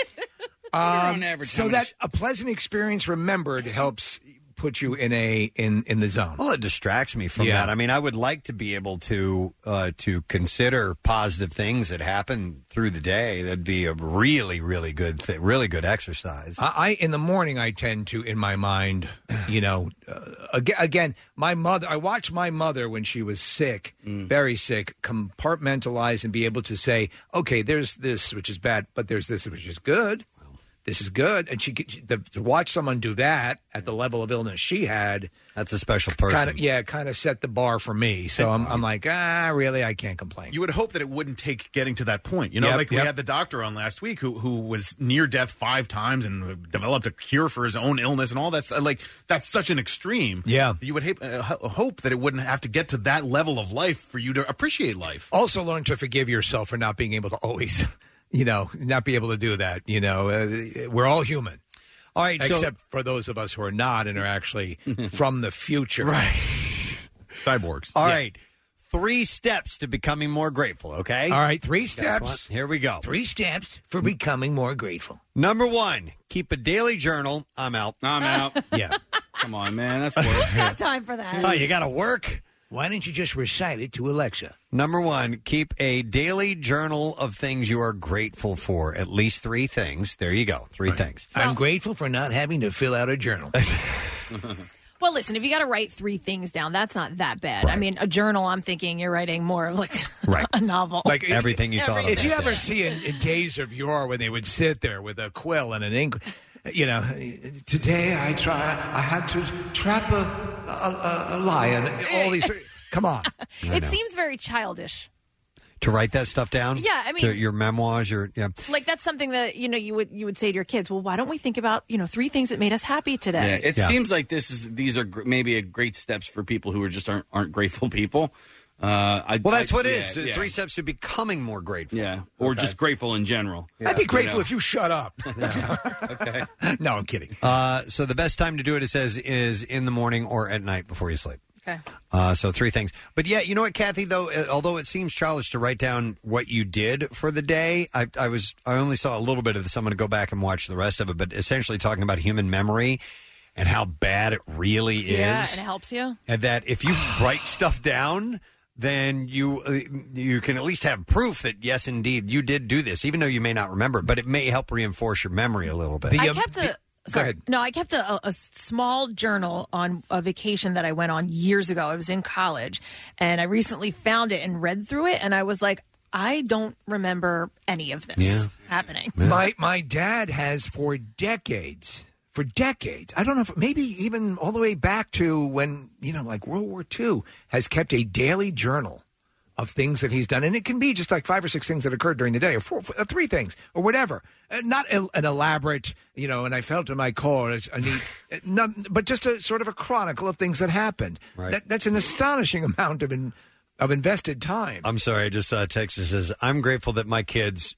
[SPEAKER 3] Um,
[SPEAKER 7] on average,
[SPEAKER 3] so that a pleasant experience remembered helps put you in a in in the zone.
[SPEAKER 1] Well, it distracts me from
[SPEAKER 3] Yeah.
[SPEAKER 1] that. I mean, I would like to be able to uh, to consider positive things that happen through the day. That'd be a really, really good, th- really good exercise.
[SPEAKER 3] I, I in the morning I tend to in my mind, you know, uh, again, again, my mother. I watched my mother when she was sick, very sick, compartmentalize and be able to say, okay, there's this which is bad, but there's this which is good. This is good. And she, she the, to watch someone do that at the level of illness she had.
[SPEAKER 1] That's a special person.
[SPEAKER 3] Kind of, yeah, kind of set the bar for me. So I'm, I'm like, ah, really, I can't complain.
[SPEAKER 6] You would hope that it wouldn't take getting to that point. You know,
[SPEAKER 3] Yep,
[SPEAKER 6] like
[SPEAKER 3] yep.
[SPEAKER 6] we had the doctor on last week who who was near death five times and developed a cure for his own illness and all that. stuff. Like that's such an extreme.
[SPEAKER 3] Yeah.
[SPEAKER 6] you would hope, uh, ho- hope that it wouldn't have to get to that level of life for you to appreciate life.
[SPEAKER 3] Also, learn to forgive yourself for not being able to always, you know, not be able to do that. You know, uh, we're all human.
[SPEAKER 1] All right, so-
[SPEAKER 3] except for those of us who are not and are actually from the future,
[SPEAKER 1] right?
[SPEAKER 6] Cyborgs.
[SPEAKER 1] All right, three steps to becoming more grateful. Okay.
[SPEAKER 3] All right, three
[SPEAKER 1] Guess
[SPEAKER 3] steps.
[SPEAKER 1] what? Here we go.
[SPEAKER 3] Three steps for becoming more grateful.
[SPEAKER 1] Number one, keep a daily journal. I'm out.
[SPEAKER 7] I'm out.
[SPEAKER 3] yeah.
[SPEAKER 7] Come on, man. That's work.
[SPEAKER 2] Who's got time for that?
[SPEAKER 1] Oh, you got to work.
[SPEAKER 3] Why don't you just recite it to Alexa?
[SPEAKER 1] Number one, keep a daily journal of things you are grateful for. At least three things. There you go. Three things.
[SPEAKER 3] I'm grateful for not having to fill out a journal.
[SPEAKER 2] Well, listen, if you got to write three things down, that's not that bad. I mean, a journal, I'm thinking you're writing more of like a novel.
[SPEAKER 3] Like
[SPEAKER 1] Everything you thought of
[SPEAKER 3] If you
[SPEAKER 1] that
[SPEAKER 3] ever
[SPEAKER 1] day.
[SPEAKER 3] see in, in days of yore when they would sit there with a quill and an ink, you know, today I try, I had to trap a, a, a, a lion. All these, come on.
[SPEAKER 2] it seems very childish.
[SPEAKER 1] To write that stuff down.
[SPEAKER 2] Yeah, I mean-
[SPEAKER 1] to your memoirs. Your yeah.
[SPEAKER 2] Like that's something that you know you would you would say to your kids. Well, why don't we think about you know three things that made us happy today?
[SPEAKER 7] Yeah, it seems like this is these are gr- maybe a great steps for people who are just aren't aren't grateful people. Uh, I,
[SPEAKER 1] Well, that's
[SPEAKER 7] I-
[SPEAKER 1] what it
[SPEAKER 7] yeah,
[SPEAKER 1] is. The
[SPEAKER 7] yeah.
[SPEAKER 1] Three steps to becoming more grateful.
[SPEAKER 7] Yeah, or
[SPEAKER 1] Okay.
[SPEAKER 7] just grateful in general.
[SPEAKER 3] I'd be grateful
[SPEAKER 7] know?
[SPEAKER 3] if you shut up.
[SPEAKER 7] okay.
[SPEAKER 3] No, I'm kidding.
[SPEAKER 1] Uh, so the best time to do it, it says, is in the morning or at night before you sleep.
[SPEAKER 2] Okay.
[SPEAKER 1] Uh, so three things. But yeah, you know what, Kathy? Though, uh, although it seems childish to write down what you did for the day, I, I was I only saw a little bit of this. I'm going to go back and watch the rest of it. But essentially, talking about human memory and how bad it really is.
[SPEAKER 2] Yeah, and it helps you.
[SPEAKER 1] and that if you write stuff down then you uh, you can at least have proof that yes indeed you did do this even though you may not remember it, but it may help reinforce your memory a little bit
[SPEAKER 2] I kept a. Sorry. No, I kept a, a small journal on a vacation that I went on years ago. I was in college, and I recently found it and read through it, and I was like, I don't remember any of this
[SPEAKER 3] Yeah.
[SPEAKER 2] happening.
[SPEAKER 3] My my dad has for decades, for decades. I don't know if maybe even all the way back to when you know, like World War II, has kept a daily journal of things that he's done, and it can be just like five or six things that occurred during the day, or four, uh, three things, or whatever. Uh, not an elaborate, you know. And I felt in my core, it's a neat, uh, not, but just a sort of a chronicle of things that happened.
[SPEAKER 1] Right.
[SPEAKER 3] That, that's an astonishing amount of in, of invested time.
[SPEAKER 1] I'm sorry, I just saw a text that says, I'm grateful that my kids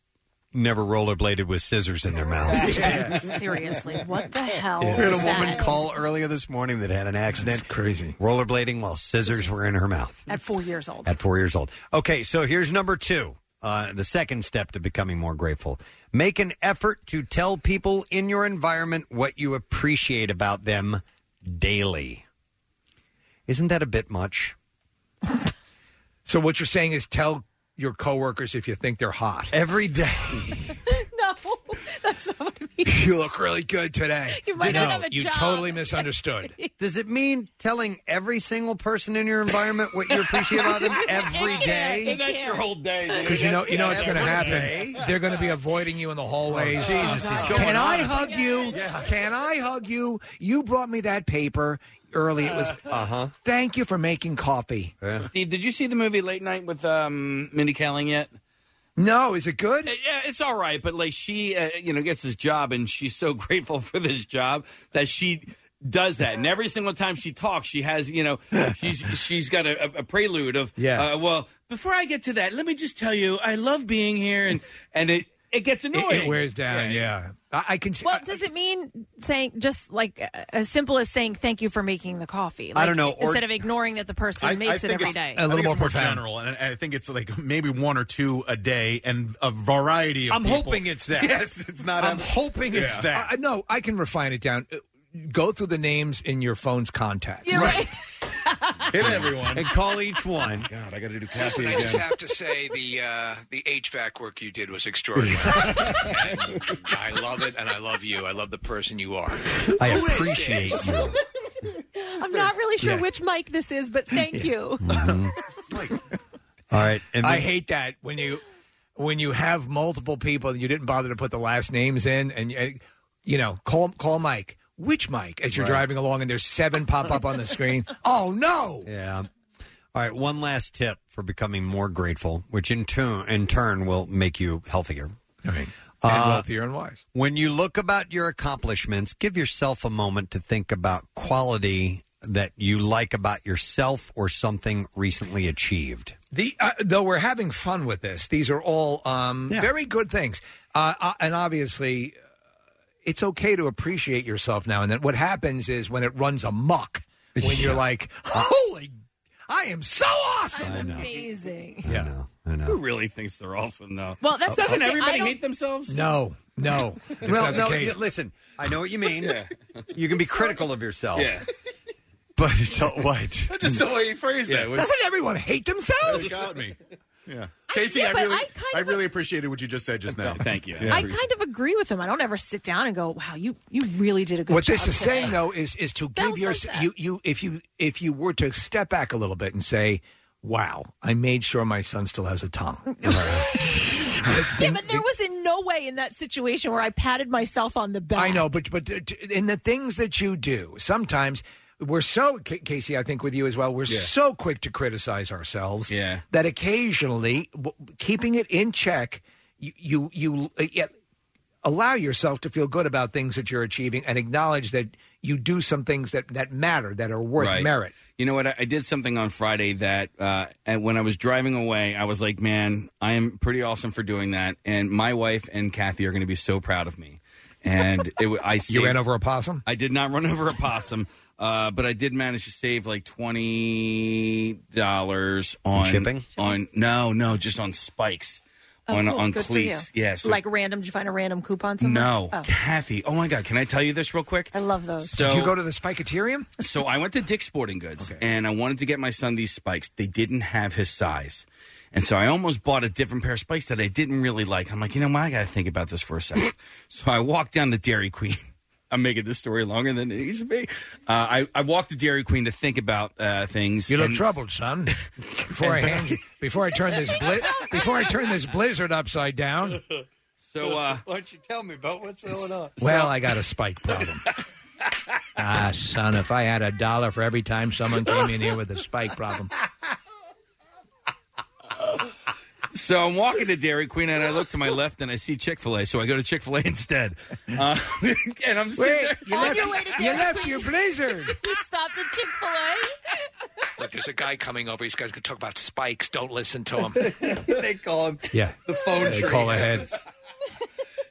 [SPEAKER 1] never rollerbladed with scissors in their mouths.
[SPEAKER 2] Seriously, what the hell?
[SPEAKER 1] We had a
[SPEAKER 2] is
[SPEAKER 1] woman
[SPEAKER 2] that?
[SPEAKER 1] call earlier this morning that had an accident.
[SPEAKER 3] That's crazy.
[SPEAKER 1] Rollerblading while scissors were in her mouth
[SPEAKER 2] at four years old.
[SPEAKER 1] at four years old. Okay, so here's number two. Uh, the second step to becoming more grateful. Make an effort to tell people in your environment what you appreciate about them daily. Isn't that a bit much?
[SPEAKER 3] So what you're saying is tell your coworkers if you think they're hot
[SPEAKER 1] every day.
[SPEAKER 2] no, that's not what it means.
[SPEAKER 3] you look really good today.
[SPEAKER 2] You might
[SPEAKER 3] no,
[SPEAKER 2] not have a
[SPEAKER 3] you
[SPEAKER 2] job.
[SPEAKER 3] totally misunderstood.
[SPEAKER 1] Does it mean telling every single person in your environment what you appreciate about them every day?
[SPEAKER 7] That's your whole day.
[SPEAKER 3] Because you know, you know what's going to
[SPEAKER 1] Every
[SPEAKER 3] happen.
[SPEAKER 1] day?
[SPEAKER 3] They're going to be avoiding you in the oh, hallways.
[SPEAKER 1] Oh, Jesus, he's oh, going
[SPEAKER 3] Can I hug you? Can I hug you? You brought me that paper early. It was.
[SPEAKER 1] Uh huh.
[SPEAKER 3] Thank you for making coffee.
[SPEAKER 7] Steve, did you see the movie Late Night with um, Mindy Kaling yet?
[SPEAKER 3] No, is it good?
[SPEAKER 7] Yeah, it's all right, but like she, uh, you know, gets this job, and she's so grateful for this job that she does that. And every single time she talks, she has, you know, she's she's got a, a prelude of,
[SPEAKER 3] Yeah.
[SPEAKER 7] Uh, well, before I get to that, let me just tell you, I love being here, and and it it gets annoying.
[SPEAKER 3] it wears down. Yeah, I, I can see.
[SPEAKER 2] Well, does it mean saying just like uh, as simple as saying thank you for making the coffee?
[SPEAKER 1] I don't know, or-
[SPEAKER 2] instead of ignoring that the person makes it every
[SPEAKER 6] it's,
[SPEAKER 2] day.
[SPEAKER 6] I think it's more general, and I think it's like maybe one or two a day, and a variety of.
[SPEAKER 1] I'm
[SPEAKER 6] people.
[SPEAKER 1] hoping it's that.
[SPEAKER 6] Yes, it's not.
[SPEAKER 1] I'm hoping it's that.
[SPEAKER 3] I, no, I can refine it down. Uh, Go through the names in your phone's contacts.
[SPEAKER 2] You're right.
[SPEAKER 6] Hit everyone.
[SPEAKER 1] and call each one.
[SPEAKER 6] God, I got to do
[SPEAKER 26] Listen,
[SPEAKER 6] Kathy
[SPEAKER 26] I
[SPEAKER 6] again.
[SPEAKER 26] just have to say the uh, the HVAC work you did was extraordinary. And I love it, and I love you. I love the person you are.
[SPEAKER 1] I
[SPEAKER 26] Who is
[SPEAKER 1] appreciate
[SPEAKER 26] this?
[SPEAKER 1] you.
[SPEAKER 2] I'm not really sure
[SPEAKER 3] Yeah.
[SPEAKER 2] which mic this is, but thank you.
[SPEAKER 1] All right. And
[SPEAKER 3] I hate that when you when you have multiple people and you didn't bother to put the last names in, and you, you know, call call Mike. Which Mike? As you're
[SPEAKER 1] Right.
[SPEAKER 3] driving along and there's seven pop up on the screen. Oh no!
[SPEAKER 1] Yeah. All right, one last tip for becoming more grateful, which in turn in turn will make you healthier.
[SPEAKER 3] All right.
[SPEAKER 1] Uh,
[SPEAKER 3] And wealthier and wise.
[SPEAKER 1] When you look about your accomplishments, give yourself a moment to think about quality that you like about yourself or something recently achieved.
[SPEAKER 3] The uh, though we're having fun with this, these are all um, very good things, uh, uh, and obviously, it's okay to appreciate yourself now and then. What happens is when it runs amok, when you're like, "Holy, I am so awesome!"
[SPEAKER 2] I'm amazing.
[SPEAKER 3] Yeah,
[SPEAKER 1] I know.
[SPEAKER 7] Who really thinks they're awesome, though?
[SPEAKER 2] Well, that's- uh,
[SPEAKER 7] doesn't
[SPEAKER 2] okay, I
[SPEAKER 7] everybody
[SPEAKER 2] don't-
[SPEAKER 7] hate themselves?
[SPEAKER 3] No, no. It's
[SPEAKER 1] well,
[SPEAKER 3] not the
[SPEAKER 1] no,
[SPEAKER 3] case.
[SPEAKER 1] y- listen, I know what you mean. You can be critical of yourself.
[SPEAKER 7] Yeah.
[SPEAKER 1] But it's all what?
[SPEAKER 6] Just the way you phrased that. was-
[SPEAKER 3] Doesn't everyone hate themselves?
[SPEAKER 6] It got me. Yeah.
[SPEAKER 2] I-
[SPEAKER 6] Casey,
[SPEAKER 2] yeah,
[SPEAKER 6] I, really,
[SPEAKER 2] I kind
[SPEAKER 6] I
[SPEAKER 2] of-
[SPEAKER 6] really appreciated what you just said just now.
[SPEAKER 7] Thank you.
[SPEAKER 6] Yeah.
[SPEAKER 2] I kind of agree with him. I don't ever sit down and go, "Wow, you you really did a good
[SPEAKER 3] what
[SPEAKER 2] job."
[SPEAKER 3] this is
[SPEAKER 2] today."
[SPEAKER 3] saying though is is to give
[SPEAKER 2] was
[SPEAKER 3] your
[SPEAKER 2] like that.
[SPEAKER 3] you you if you if you were to step back a little bit and say wow i made sure my son still has a tongue
[SPEAKER 2] Yeah, but there was in no way in that situation where I patted myself on the back.
[SPEAKER 3] i know but but uh, t- in the things that you do sometimes we're so Ca- casey i think with you as well we're
[SPEAKER 7] Yeah.
[SPEAKER 3] so quick to criticize ourselves
[SPEAKER 7] Yeah.
[SPEAKER 3] that occasionally w- keeping it in check you you, you uh, yeah, allow yourself to feel good about things that you're achieving and acknowledge that you do some things that that matter that are worth
[SPEAKER 7] Right.
[SPEAKER 3] merit
[SPEAKER 7] You know what? I, I did something on Friday that, uh, and when I was driving away, I was like, "Man, I am pretty awesome for doing that." And my wife and Kathy are going to be so proud of me. And it, wa- I
[SPEAKER 3] you
[SPEAKER 7] saved-
[SPEAKER 3] ran over a possum
[SPEAKER 7] I did not run over a possum, uh, but I did manage to save like twenty dollars on
[SPEAKER 1] shipping?
[SPEAKER 7] On no, no, just on spikes
[SPEAKER 2] Oh,
[SPEAKER 7] on
[SPEAKER 2] cool.
[SPEAKER 7] on
[SPEAKER 2] Good for
[SPEAKER 7] cleats.
[SPEAKER 2] you.
[SPEAKER 7] Yeah, so-
[SPEAKER 2] like random. Did you find a random coupon somewhere?
[SPEAKER 7] no,
[SPEAKER 2] Oh.
[SPEAKER 7] Kathy. Oh my God! Can I tell you this real quick?
[SPEAKER 2] I love those.
[SPEAKER 7] So,
[SPEAKER 3] did you go to the spiketerium
[SPEAKER 7] so I went to Dick's Sporting Goods and I wanted to get my son these spikes. They didn't have his size. And so I almost bought a different pair of spikes that I didn't really like. I'm like, you know what? I got to think about this for a second. so I walked down to Dairy Queen. I'm making this story longer than it needs to be. Uh, I, I walked to Dairy Queen to think about uh, things.
[SPEAKER 3] You look
[SPEAKER 7] and-
[SPEAKER 3] troubled, son. Before I hand you, before I turn this bli- before I turn this blizzard upside down.
[SPEAKER 7] So, uh,
[SPEAKER 1] why don't you tell me about what's going on?
[SPEAKER 3] Well, I got a spike problem. ah, son, if I had a dollar for every time someone came in here with a spike problem.
[SPEAKER 7] So I'm walking to Dairy Queen and I look to my left and I see Chick Fil A. So I go to Chick Fil A instead. Uh, and I'm sitting
[SPEAKER 3] Wait,
[SPEAKER 7] there.
[SPEAKER 3] you
[SPEAKER 2] On
[SPEAKER 3] left,
[SPEAKER 2] your way to
[SPEAKER 3] you
[SPEAKER 2] Dairy
[SPEAKER 3] left
[SPEAKER 2] Queen.
[SPEAKER 3] your blizzard.
[SPEAKER 2] You stopped at Chick Fil A.
[SPEAKER 26] Look, there's a guy coming over. He's going to talk about spikes. Don't listen to him.
[SPEAKER 1] they call him
[SPEAKER 3] Yeah,
[SPEAKER 1] the phone
[SPEAKER 3] they
[SPEAKER 1] tree.
[SPEAKER 3] call ahead.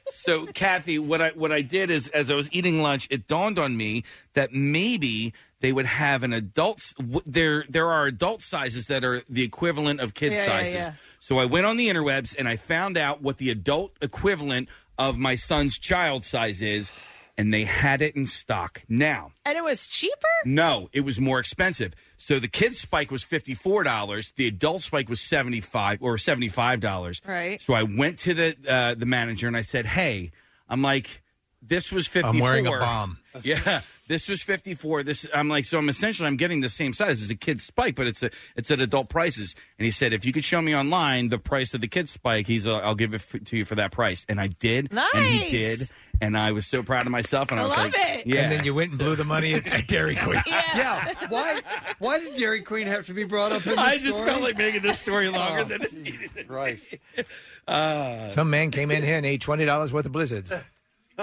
[SPEAKER 7] So, Kathy, what I what I did is, as I was eating lunch, it dawned on me that maybe they would have an adult. There, there are adult sizes that are the equivalent of kid
[SPEAKER 2] Yeah, yeah,
[SPEAKER 7] sizes.
[SPEAKER 2] yeah.
[SPEAKER 7] So I went on the interwebs and I found out what the adult equivalent of my son's child size is, and they had it in stock. Now,
[SPEAKER 2] And it was cheaper?
[SPEAKER 7] no, it was more expensive. So the kid spike was fifty four dollars. The adult spike was seventy five or seventy five dollars.
[SPEAKER 2] Right.
[SPEAKER 7] So I went to the uh, the manager and I said, "Hey, I'm like, this was fifty four.
[SPEAKER 3] I'm wearing a bomb.
[SPEAKER 7] Yeah, this was fifty four. This I'm like, so I'm essentially I'm getting the same size as a kid's spike, but it's a it's at adult prices. And he said, if you could show me online the price of the kid's spike, he's uh, I'll give it f- to you for that price. And I did, and he did, and I was so proud of myself. And I,
[SPEAKER 2] I
[SPEAKER 7] was
[SPEAKER 2] love
[SPEAKER 7] like,
[SPEAKER 2] it.
[SPEAKER 7] yeah.
[SPEAKER 3] And then you went and blew the money at, at Dairy Queen.
[SPEAKER 1] Yeah. Why? Why did Dairy Queen have to be brought up in the
[SPEAKER 7] I just
[SPEAKER 1] story?
[SPEAKER 7] felt like making this story longer
[SPEAKER 1] Oh,
[SPEAKER 7] than it needed.
[SPEAKER 1] Right.
[SPEAKER 7] Uh,
[SPEAKER 3] Some man came in here and ate twenty dollars worth of blizzards.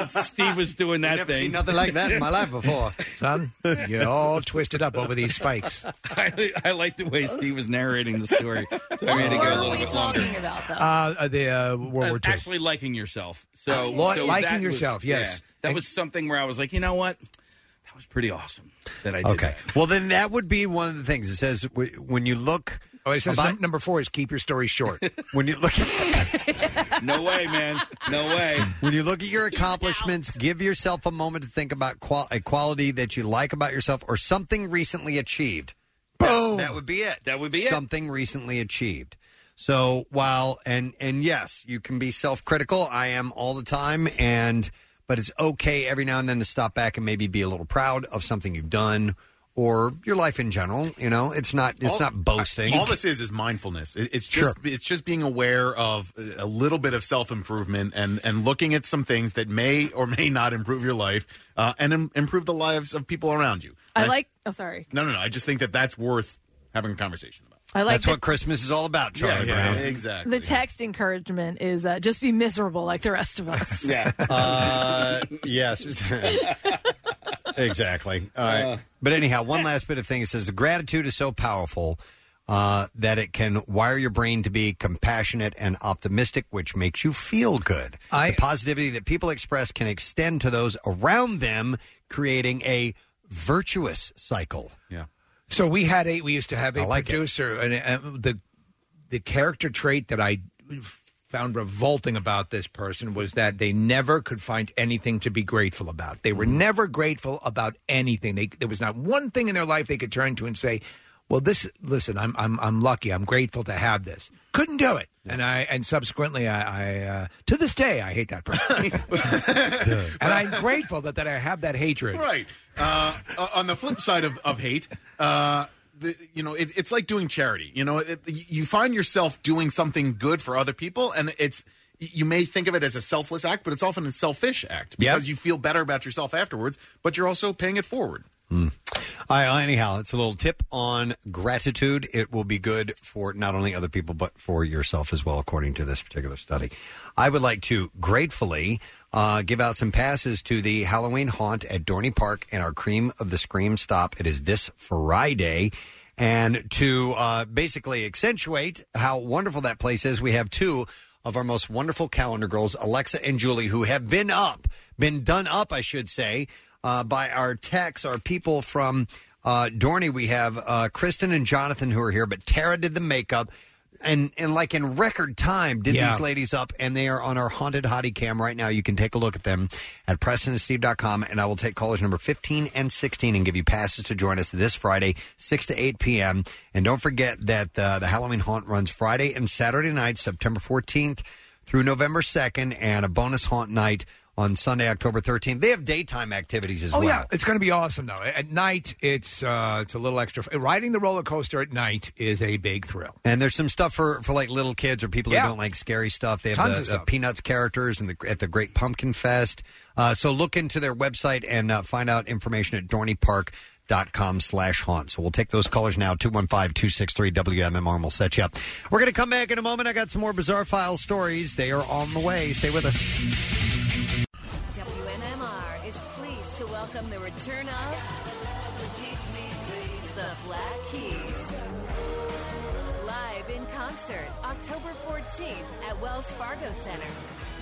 [SPEAKER 7] Steve was doing that
[SPEAKER 1] Never
[SPEAKER 7] thing.
[SPEAKER 1] seen nothing like that in my life before.
[SPEAKER 3] Son, you're all twisted up over these spikes.
[SPEAKER 7] I, I like the way Steve was narrating the story, so I made it go a
[SPEAKER 2] What
[SPEAKER 7] little
[SPEAKER 2] we
[SPEAKER 7] bit longer.
[SPEAKER 2] talking about, though?
[SPEAKER 3] Uh, uh, the uh, World
[SPEAKER 7] Uh,
[SPEAKER 3] War II.
[SPEAKER 7] actually liking yourself. So,
[SPEAKER 3] Li-
[SPEAKER 7] so
[SPEAKER 3] liking
[SPEAKER 7] that was-
[SPEAKER 3] yourself, yes.
[SPEAKER 7] yeah, that was something where I was like, you know what, that was pretty awesome that I did.
[SPEAKER 1] Okay. Well, then that would be one of the things. It says w- when you look.
[SPEAKER 3] Oh, it says
[SPEAKER 1] about-
[SPEAKER 3] num- number four is keep your story short.
[SPEAKER 1] when you look.
[SPEAKER 7] No way, man. No way.
[SPEAKER 1] when you look at your accomplishments, give yourself a moment to think about qual- a quality that you like about yourself or something recently achieved.
[SPEAKER 3] Boom.
[SPEAKER 1] That would be it.
[SPEAKER 7] That would be it.
[SPEAKER 1] something recently achieved. So while and and yes, you can be self-critical. I am all the time, and but it's okay every now and then to stop back and maybe be a little proud of something you've done or your life in general. You know, it's not it's
[SPEAKER 6] All-
[SPEAKER 1] not boasting.
[SPEAKER 6] All this is is mindfulness. It- It's just it's just being aware of a little bit of self improvement and and looking at some things that may or may not improve your life uh, and im- improve the lives of people around you.
[SPEAKER 2] I
[SPEAKER 6] And
[SPEAKER 2] like. Oh, sorry.
[SPEAKER 6] No, no, no. I just think that that's worth having a conversation about.
[SPEAKER 2] I like
[SPEAKER 1] That's
[SPEAKER 2] that-
[SPEAKER 1] what Christmas is all about, Charlie
[SPEAKER 6] Yeah,
[SPEAKER 1] Brown.
[SPEAKER 6] exactly.
[SPEAKER 2] The text encouragement is uh, just be miserable like the rest of us.
[SPEAKER 7] Yeah.
[SPEAKER 1] Uh, yes. exactly. All right.
[SPEAKER 7] Uh.
[SPEAKER 1] but anyhow, one last bit of thing. It says gratitude is so powerful uh, that it can wire your brain to be compassionate and optimistic, which makes you feel good. the positivity that people express can extend to those around them, creating a virtuous cycle.
[SPEAKER 6] Yeah.
[SPEAKER 3] So we had a we used to have a
[SPEAKER 1] like
[SPEAKER 3] producer, and uh, the the character trait that I found revolting about this person was that they never could find anything to be grateful about. They were never grateful about anything. They, there was not one thing in their life they could turn to and say, "Well, this listen, I'm I'm I'm lucky. I'm grateful to have this." Couldn't do it, and I and subsequently I, I uh, to this day I hate that person, and I'm grateful that that I have that hatred.
[SPEAKER 6] Right. Uh, on the flip side of, of hate, uh, the, you know, it, it's like doing charity. You know, it, you find yourself doing something good for other people, and it's you may think of it as a selfless act, but it's often a selfish act because you feel better about yourself afterwards, but you're also paying it forward.
[SPEAKER 1] Well, anyhow, it's a little tip on gratitude. It will be good for not only other people, but for yourself as well, according to this particular study. I would like to gratefully uh, give out some passes to the Halloween haunt at Dorney Park and our Cream of the Scream stop. It is this Friday. And to uh, basically accentuate how wonderful that place is, we have two of our most wonderful calendar girls, Alexa and Julie, who have been up, been done up, I should say, uh, by our techs, our people from uh, Dorney. We have uh, Kristen and Jonathan who are here, but Tara did the makeup. And, and like in record time, did
[SPEAKER 3] Yeah.
[SPEAKER 1] these ladies up, and they are on our haunted hottie cam right now. You can take a look at them at PrestonandSteve.com, and I will take callers number 15 and 16 and give you passes to join us this Friday, 6 to 8 p.m. And don't forget that uh, the Halloween haunt runs Friday and Saturday night, September 14th through November 2nd, and a bonus haunt night on Sunday, October 13th. They have daytime activities as
[SPEAKER 3] oh
[SPEAKER 1] well.
[SPEAKER 3] yeah, it's going to be awesome though. At night, it's uh, it's a little extra. Riding the roller coaster at night is a big thrill.
[SPEAKER 1] And there's some stuff for, for like little kids or people
[SPEAKER 3] Yeah.
[SPEAKER 1] who don't like scary stuff. They have
[SPEAKER 3] Tons
[SPEAKER 1] the,
[SPEAKER 3] of
[SPEAKER 1] the
[SPEAKER 3] stuff.
[SPEAKER 1] Peanuts characters and the, at the Great Pumpkin Fest. Uh, so look into their website and uh, find out information at dorneypark.com slash haunt. So we'll take those callers now, 215-263-WMMR, and we'll set you up. We're going to come back in a moment. I got some more Bizarre File stories. They are on the way. Stay with us.
[SPEAKER 27] Return of the Black Keys. Live in concert October 14th at Wells Fargo Center.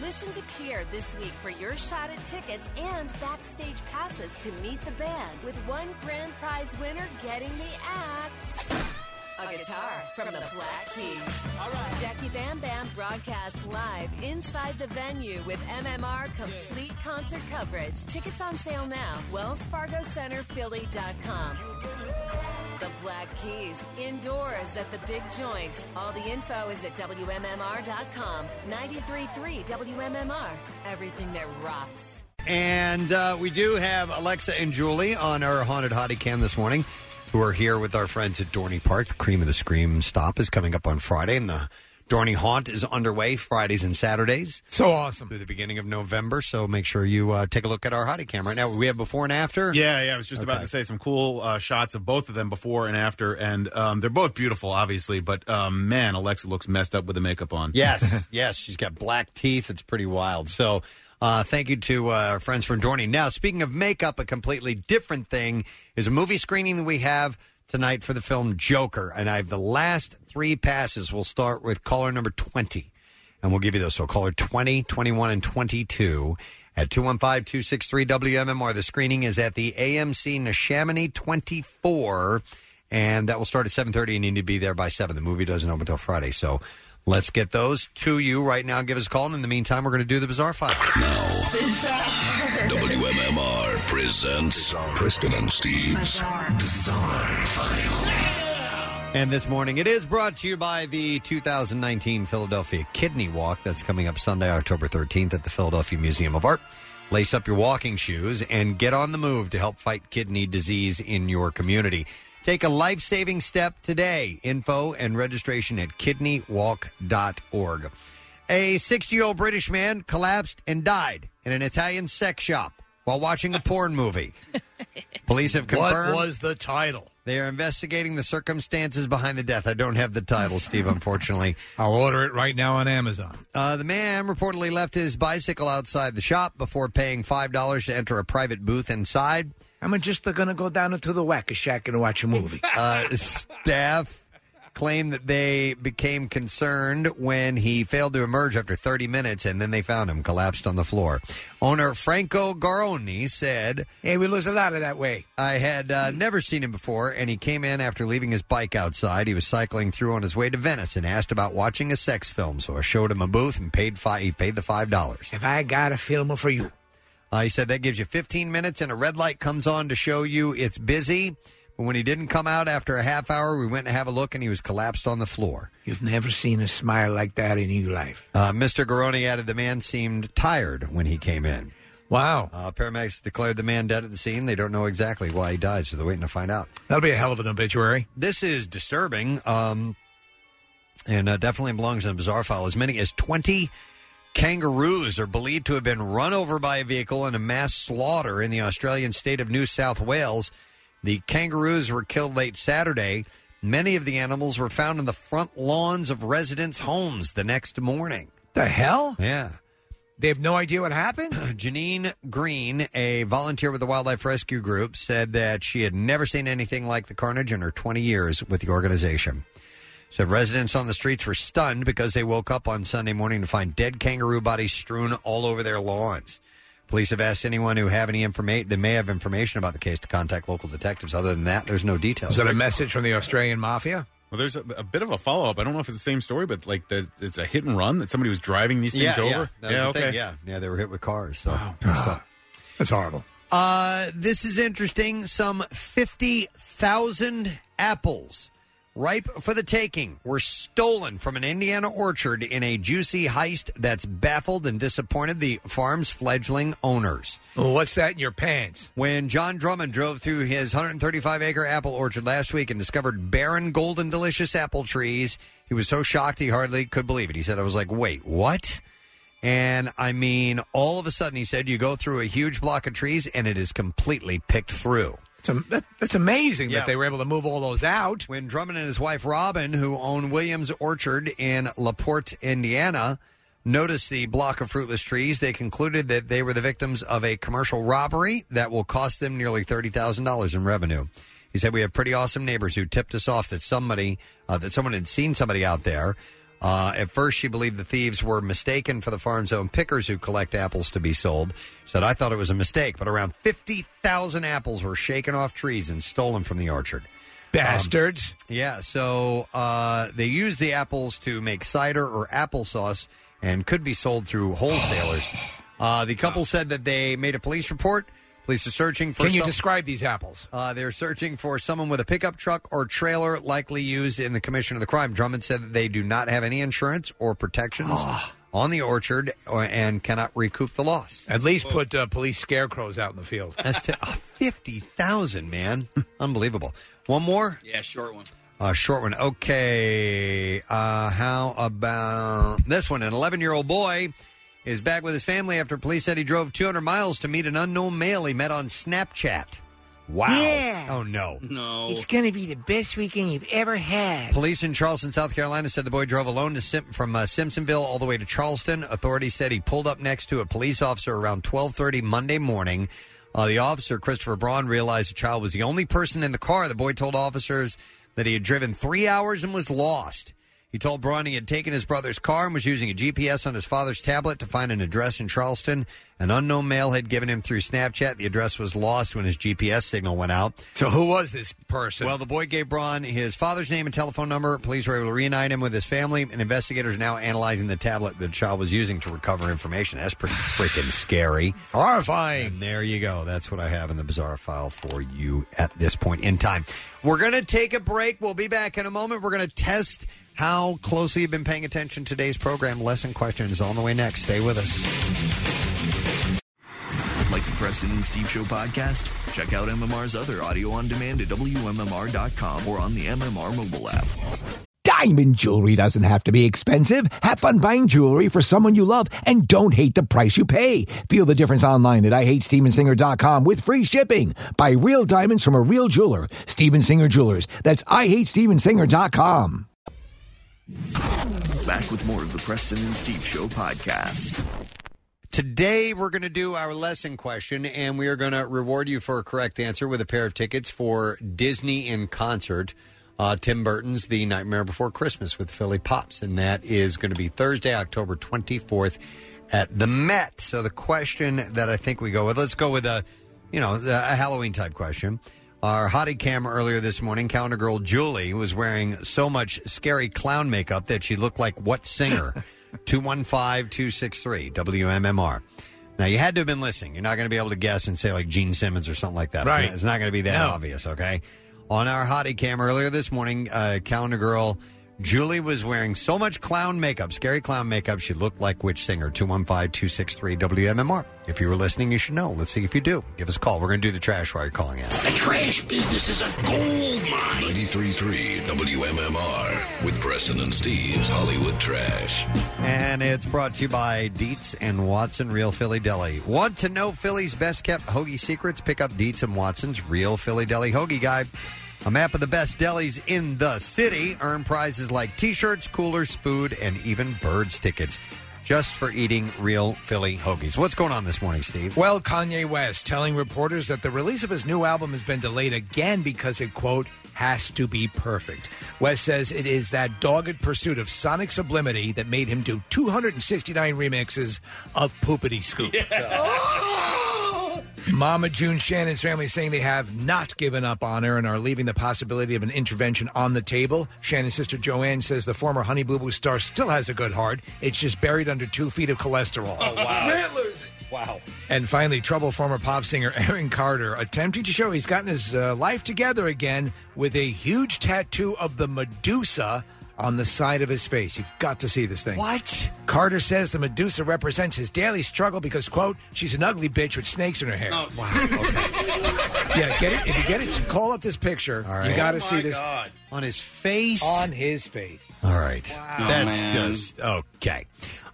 [SPEAKER 27] Listen to Pierre this week for your shot at tickets and backstage passes to meet the band with one grand prize winner getting the axe. A guitar from the Black Keys. All right. Jackie Bam Bam broadcasts live inside the venue with MMR complete concert coverage. Tickets on sale now. Wells Fargo Center, WellsFargoCenterPhilly.com. The Black Keys indoors at the Big Joint. All the info is at WMMR.com. 93.3 WMMR. Everything that rocks.
[SPEAKER 1] And uh, we do have Alexa and Julie on our Haunted Hottie Cam this morning, who are here with our friends at Dorney Park. The Cream of the Scream stop is coming up on Friday, and the Dorney Haunt is underway Fridays and Saturdays.
[SPEAKER 3] So awesome.
[SPEAKER 1] Through the beginning of November. So make sure you uh, take a look at our Hottie Cam right now. We have before and after.
[SPEAKER 6] Yeah, yeah. I was just about
[SPEAKER 1] Okay.
[SPEAKER 6] to say some cool uh, shots of both of them before and after, and um, they're both beautiful, obviously. But um, man, Alexa looks messed up with the makeup on.
[SPEAKER 1] Yes, yes, she's got black teeth. It's pretty wild. So, uh, thank you to uh, our friends from Dorney. Now, speaking of makeup, a completely different thing is a movie screening that we have tonight for the film Joker, and I have the last three passes. We'll start with caller number twenty, and we'll give you those. So, caller 20, 21, and twenty-two. At 215 263 WMMR. The screening is at the AMC Neshaminy 24, and that will start at 7.30, and you need to be there by 7. The movie doesn't open until Friday, so let's get those to you right now. Give us a call, and in the meantime, we're going to do the Bizarre File.
[SPEAKER 19] Now, WMMR presents Preston and Steve's Bizarre, File.
[SPEAKER 1] And this morning, it is brought to you by the 2019 Philadelphia Kidney Walk that's coming up Sunday, October 13th at the Philadelphia Museum of Art. Lace up your walking shoes and get on the move to help fight kidney disease in your community. Take a life saving step today. Info and registration at kidneywalk.org. A 60 year old British man collapsed and died in an Italian sex shop while watching a porn movie. Police have confirmed.
[SPEAKER 3] What was the title?
[SPEAKER 1] They are investigating the circumstances behind the death. I don't have the title, Steve, unfortunately.
[SPEAKER 3] I'll order it right now on Amazon.
[SPEAKER 1] Uh, the man reportedly left his bicycle outside the shop before paying $5 to enter a private booth inside.
[SPEAKER 3] I'm just going to go down into the Wacker Shack and watch a movie.
[SPEAKER 1] Uh, staff claim that they became concerned when he failed to emerge after 30 minutes and then they found him collapsed on the floor. Owner Franco Garoni said,
[SPEAKER 3] Hey, we lose a lot of that way.
[SPEAKER 1] I had uh, never seen him before, and he came in after leaving his bike outside. He was cycling through on his way to Venice and asked about watching a sex film. So I showed him a booth and paid five. He paid the five dollars.
[SPEAKER 3] If I got a film for you,
[SPEAKER 1] uh, he said that gives you 15 minutes, and a red light comes on to show you it's busy. But when he didn't come out after a half hour, we went to have a look, and he was collapsed on the floor.
[SPEAKER 3] You've never seen a smile like that in your life.
[SPEAKER 1] Uh, Mr. Garoni added the man seemed tired when he came in.
[SPEAKER 3] Wow.
[SPEAKER 1] Uh, paramedics declared the man dead at the scene. They don't know exactly why he died, so they're waiting to find out.
[SPEAKER 3] That'll be a hell of an obituary.
[SPEAKER 1] This is disturbing, um, and uh, definitely belongs in a bizarre file. As many as 20 kangaroos are believed to have been run over by a vehicle in a mass slaughter in the Australian state of New South Wales. The kangaroos were killed late Saturday. Many of the animals were found in the front lawns of residents' homes the next morning.
[SPEAKER 3] The hell?
[SPEAKER 1] Yeah.
[SPEAKER 3] They have no idea what happened?
[SPEAKER 1] Janine Green, a volunteer with the Wildlife Rescue Group, said that she had never seen anything like the carnage in her 20 years with the organization. Said residents on the streets were stunned because they woke up on Sunday morning to find dead kangaroo bodies strewn all over their lawns. Police have asked anyone who have any information that may have information about the case to contact local detectives. Other than that, there's no details.
[SPEAKER 3] Is that a message from the Australian mafia?
[SPEAKER 6] Well, there's a, a bit of a follow up. I don't know if it's the same story, but like the, it's a hit and run that somebody was driving these things
[SPEAKER 1] yeah,
[SPEAKER 6] over.
[SPEAKER 1] Yeah, that was
[SPEAKER 6] yeah,
[SPEAKER 1] the
[SPEAKER 6] okay.
[SPEAKER 1] thing. yeah, yeah, they were hit with cars. So
[SPEAKER 3] that's horrible.
[SPEAKER 1] Uh, this is interesting. Some fifty thousand apples, ripe for the taking, were stolen from an Indiana orchard in a juicy heist that's baffled and disappointed the farm's fledgling owners.
[SPEAKER 3] Well, what's that in your pants?
[SPEAKER 1] When John Drummond drove through his 135 acre apple orchard last week and discovered barren, golden, delicious apple trees, he was so shocked he hardly could believe it. He said, I was like, wait, what? And I mean, all of a sudden, he said, you go through a huge block of trees and it is completely picked through.
[SPEAKER 3] It's that, that's amazing
[SPEAKER 1] Yeah.
[SPEAKER 3] that they were able to move all those out.
[SPEAKER 1] When Drummond and his wife Robin, who own Williams Orchard in LaPorte, Indiana, noticed the block of fruitless trees, they concluded that they were the victims of a commercial robbery that will cost them nearly $30,000 in revenue. He said, We have pretty awesome neighbors who tipped us off that somebody, uh, that someone had seen somebody out there. Uh, at first, she believed the thieves were mistaken for the farm's own pickers who collect apples to be sold. She said, I thought it was a mistake, but around 50,000 apples were shaken off trees and stolen from the orchard.
[SPEAKER 3] Bastards.
[SPEAKER 1] Um, yeah, so uh, they use the apples to make cider or applesauce and could be sold through wholesalers. Uh, the couple said that they made a police report. Police are searching for.
[SPEAKER 3] Can you
[SPEAKER 1] some-
[SPEAKER 3] describe these apples?
[SPEAKER 1] uh, they're searching for someone with a pickup truck or trailer likely used in the commission of the crime. Drummond said that they do not have any insurance or protections
[SPEAKER 3] Ah.
[SPEAKER 1] on the orchard or, and cannot recoup the loss.
[SPEAKER 3] At least put uh, police scarecrows out in the field.
[SPEAKER 1] That's t- uh, 50,000, man. Unbelievable. One more?
[SPEAKER 7] Yeah, short one.
[SPEAKER 1] A short one. Okay. Uh, how about this one? An 11 year old boy is back with his family after police said he drove 200 miles to meet an unknown male he met on Snapchat. Wow.
[SPEAKER 3] Yeah.
[SPEAKER 1] Oh, no.
[SPEAKER 7] No.
[SPEAKER 3] It's going to be the best weekend you've ever had.
[SPEAKER 1] Police in Charleston, South Carolina said the boy drove alone to Sim- from uh, Simpsonville all the way to Charleston. Authorities said he pulled up next to a police officer around 12:30 Monday morning. Uh, the officer, Christopher Braun, realized the child was the only person in the car. The boy told officers that he had driven three hours and was lost. He told Braun he had taken his brother's car and was using a GPS on his father's tablet to find an address in Charleston. An unknown male had given him through Snapchat. The address was lost when his GPS signal went out.
[SPEAKER 3] So who was this person?
[SPEAKER 1] Well, the boy gave Braun his father's name and telephone number. Police were able to reunite him with his family, and investigators are now analyzing the tablet the child was using to recover information. That's pretty freaking scary.
[SPEAKER 3] It's horrifying.
[SPEAKER 1] And there you go. That's what I have in the bizarre file for you at this point in time. We're going to take a break. We'll be back in a moment. We're going to test how closely you've been paying attention to today's program. Lesson questions on the way next. Stay with us.
[SPEAKER 4] Preston and Steve Show podcast? Check out MMR's other audio on demand at WMMR.com or on the MMR mobile app.
[SPEAKER 5] Diamond jewelry doesn't have to be expensive. Have fun buying jewelry for someone you love and don't hate the price you pay. Feel the difference online at IHateStevenSinger.com with free shipping. Buy real diamonds from a real jeweler. Steven Singer Jewelers. That's IHateStevenSinger.com.
[SPEAKER 4] Back with more of the Preston and Steve Show podcast.
[SPEAKER 1] Today, we're going to do our lesson question, and we are going to reward you for a correct answer with a pair of tickets for Disney in concert. Uh, Tim Burton's The Nightmare Before Christmas with Philly Pops, and that is going to be Thursday, October 24th at the Met. So the question that I think we go with, let's go with a, you know, a Halloween type question. Our hottie cam earlier this morning, calendar girl Julie was wearing so much scary clown makeup that she looked like what singer? 215 263 WMMR. Now, you had to have been listening. You're not going to be able to guess and say like Gene Simmons or something like that.
[SPEAKER 3] Right.
[SPEAKER 1] It's not going to be that
[SPEAKER 3] No.
[SPEAKER 1] obvious, okay? On our hottie cam earlier this morning, uh, calendar girl Julie was wearing so much clown makeup, scary clown makeup, she looked like which singer? 215 263 WMMR. If you were listening, you should know. Let's see if you do. Give us a call. We're going to do the trash while you're calling in.
[SPEAKER 19] The trash business is a gold mine. 93.3 WMMR with Preston and Steve's Hollywood Trash.
[SPEAKER 1] And it's brought to you by Dietz and Watson Real Philly Deli. Want to know Philly's best kept hoagie secrets? Pick up Dietz and Watson's Real Philly Deli Hoagie Guide. A map of the best delis in the city. Earn prizes like t shirts, coolers, food, and even birds tickets just for eating real Philly hoagies. What's going on this morning, Steve?
[SPEAKER 3] Well, Kanye West telling reporters that the release of his new album has been delayed again because it, quote, has to be perfect. West says it is that dogged pursuit of sonic sublimity that made him do 269 remixes of Poopity Scoop. Mama June Shannon's family saying they have not given up on her and are leaving the possibility of an intervention on the table. Shannon's sister Joanne says the former Honey Boo Boo star still has a good heart. It's just buried under two feet of cholesterol.
[SPEAKER 1] Oh, wow. Wow.
[SPEAKER 3] And finally, trouble former pop singer Aaron Carter attempting to show he's gotten his uh, life together again with a huge tattoo of the Medusa on the side of his face. You've got to see this thing.
[SPEAKER 1] What?
[SPEAKER 3] Carter says the Medusa represents his daily struggle because, quote, she's an ugly bitch with snakes in her hair.
[SPEAKER 1] Wow.
[SPEAKER 3] Yeah, get it. If you get it, call up this picture. You got to
[SPEAKER 1] Oh,
[SPEAKER 3] see
[SPEAKER 1] my
[SPEAKER 3] this
[SPEAKER 1] God. On his face?
[SPEAKER 3] On his face.
[SPEAKER 1] All right. Wow. That's
[SPEAKER 3] man.
[SPEAKER 1] just okay.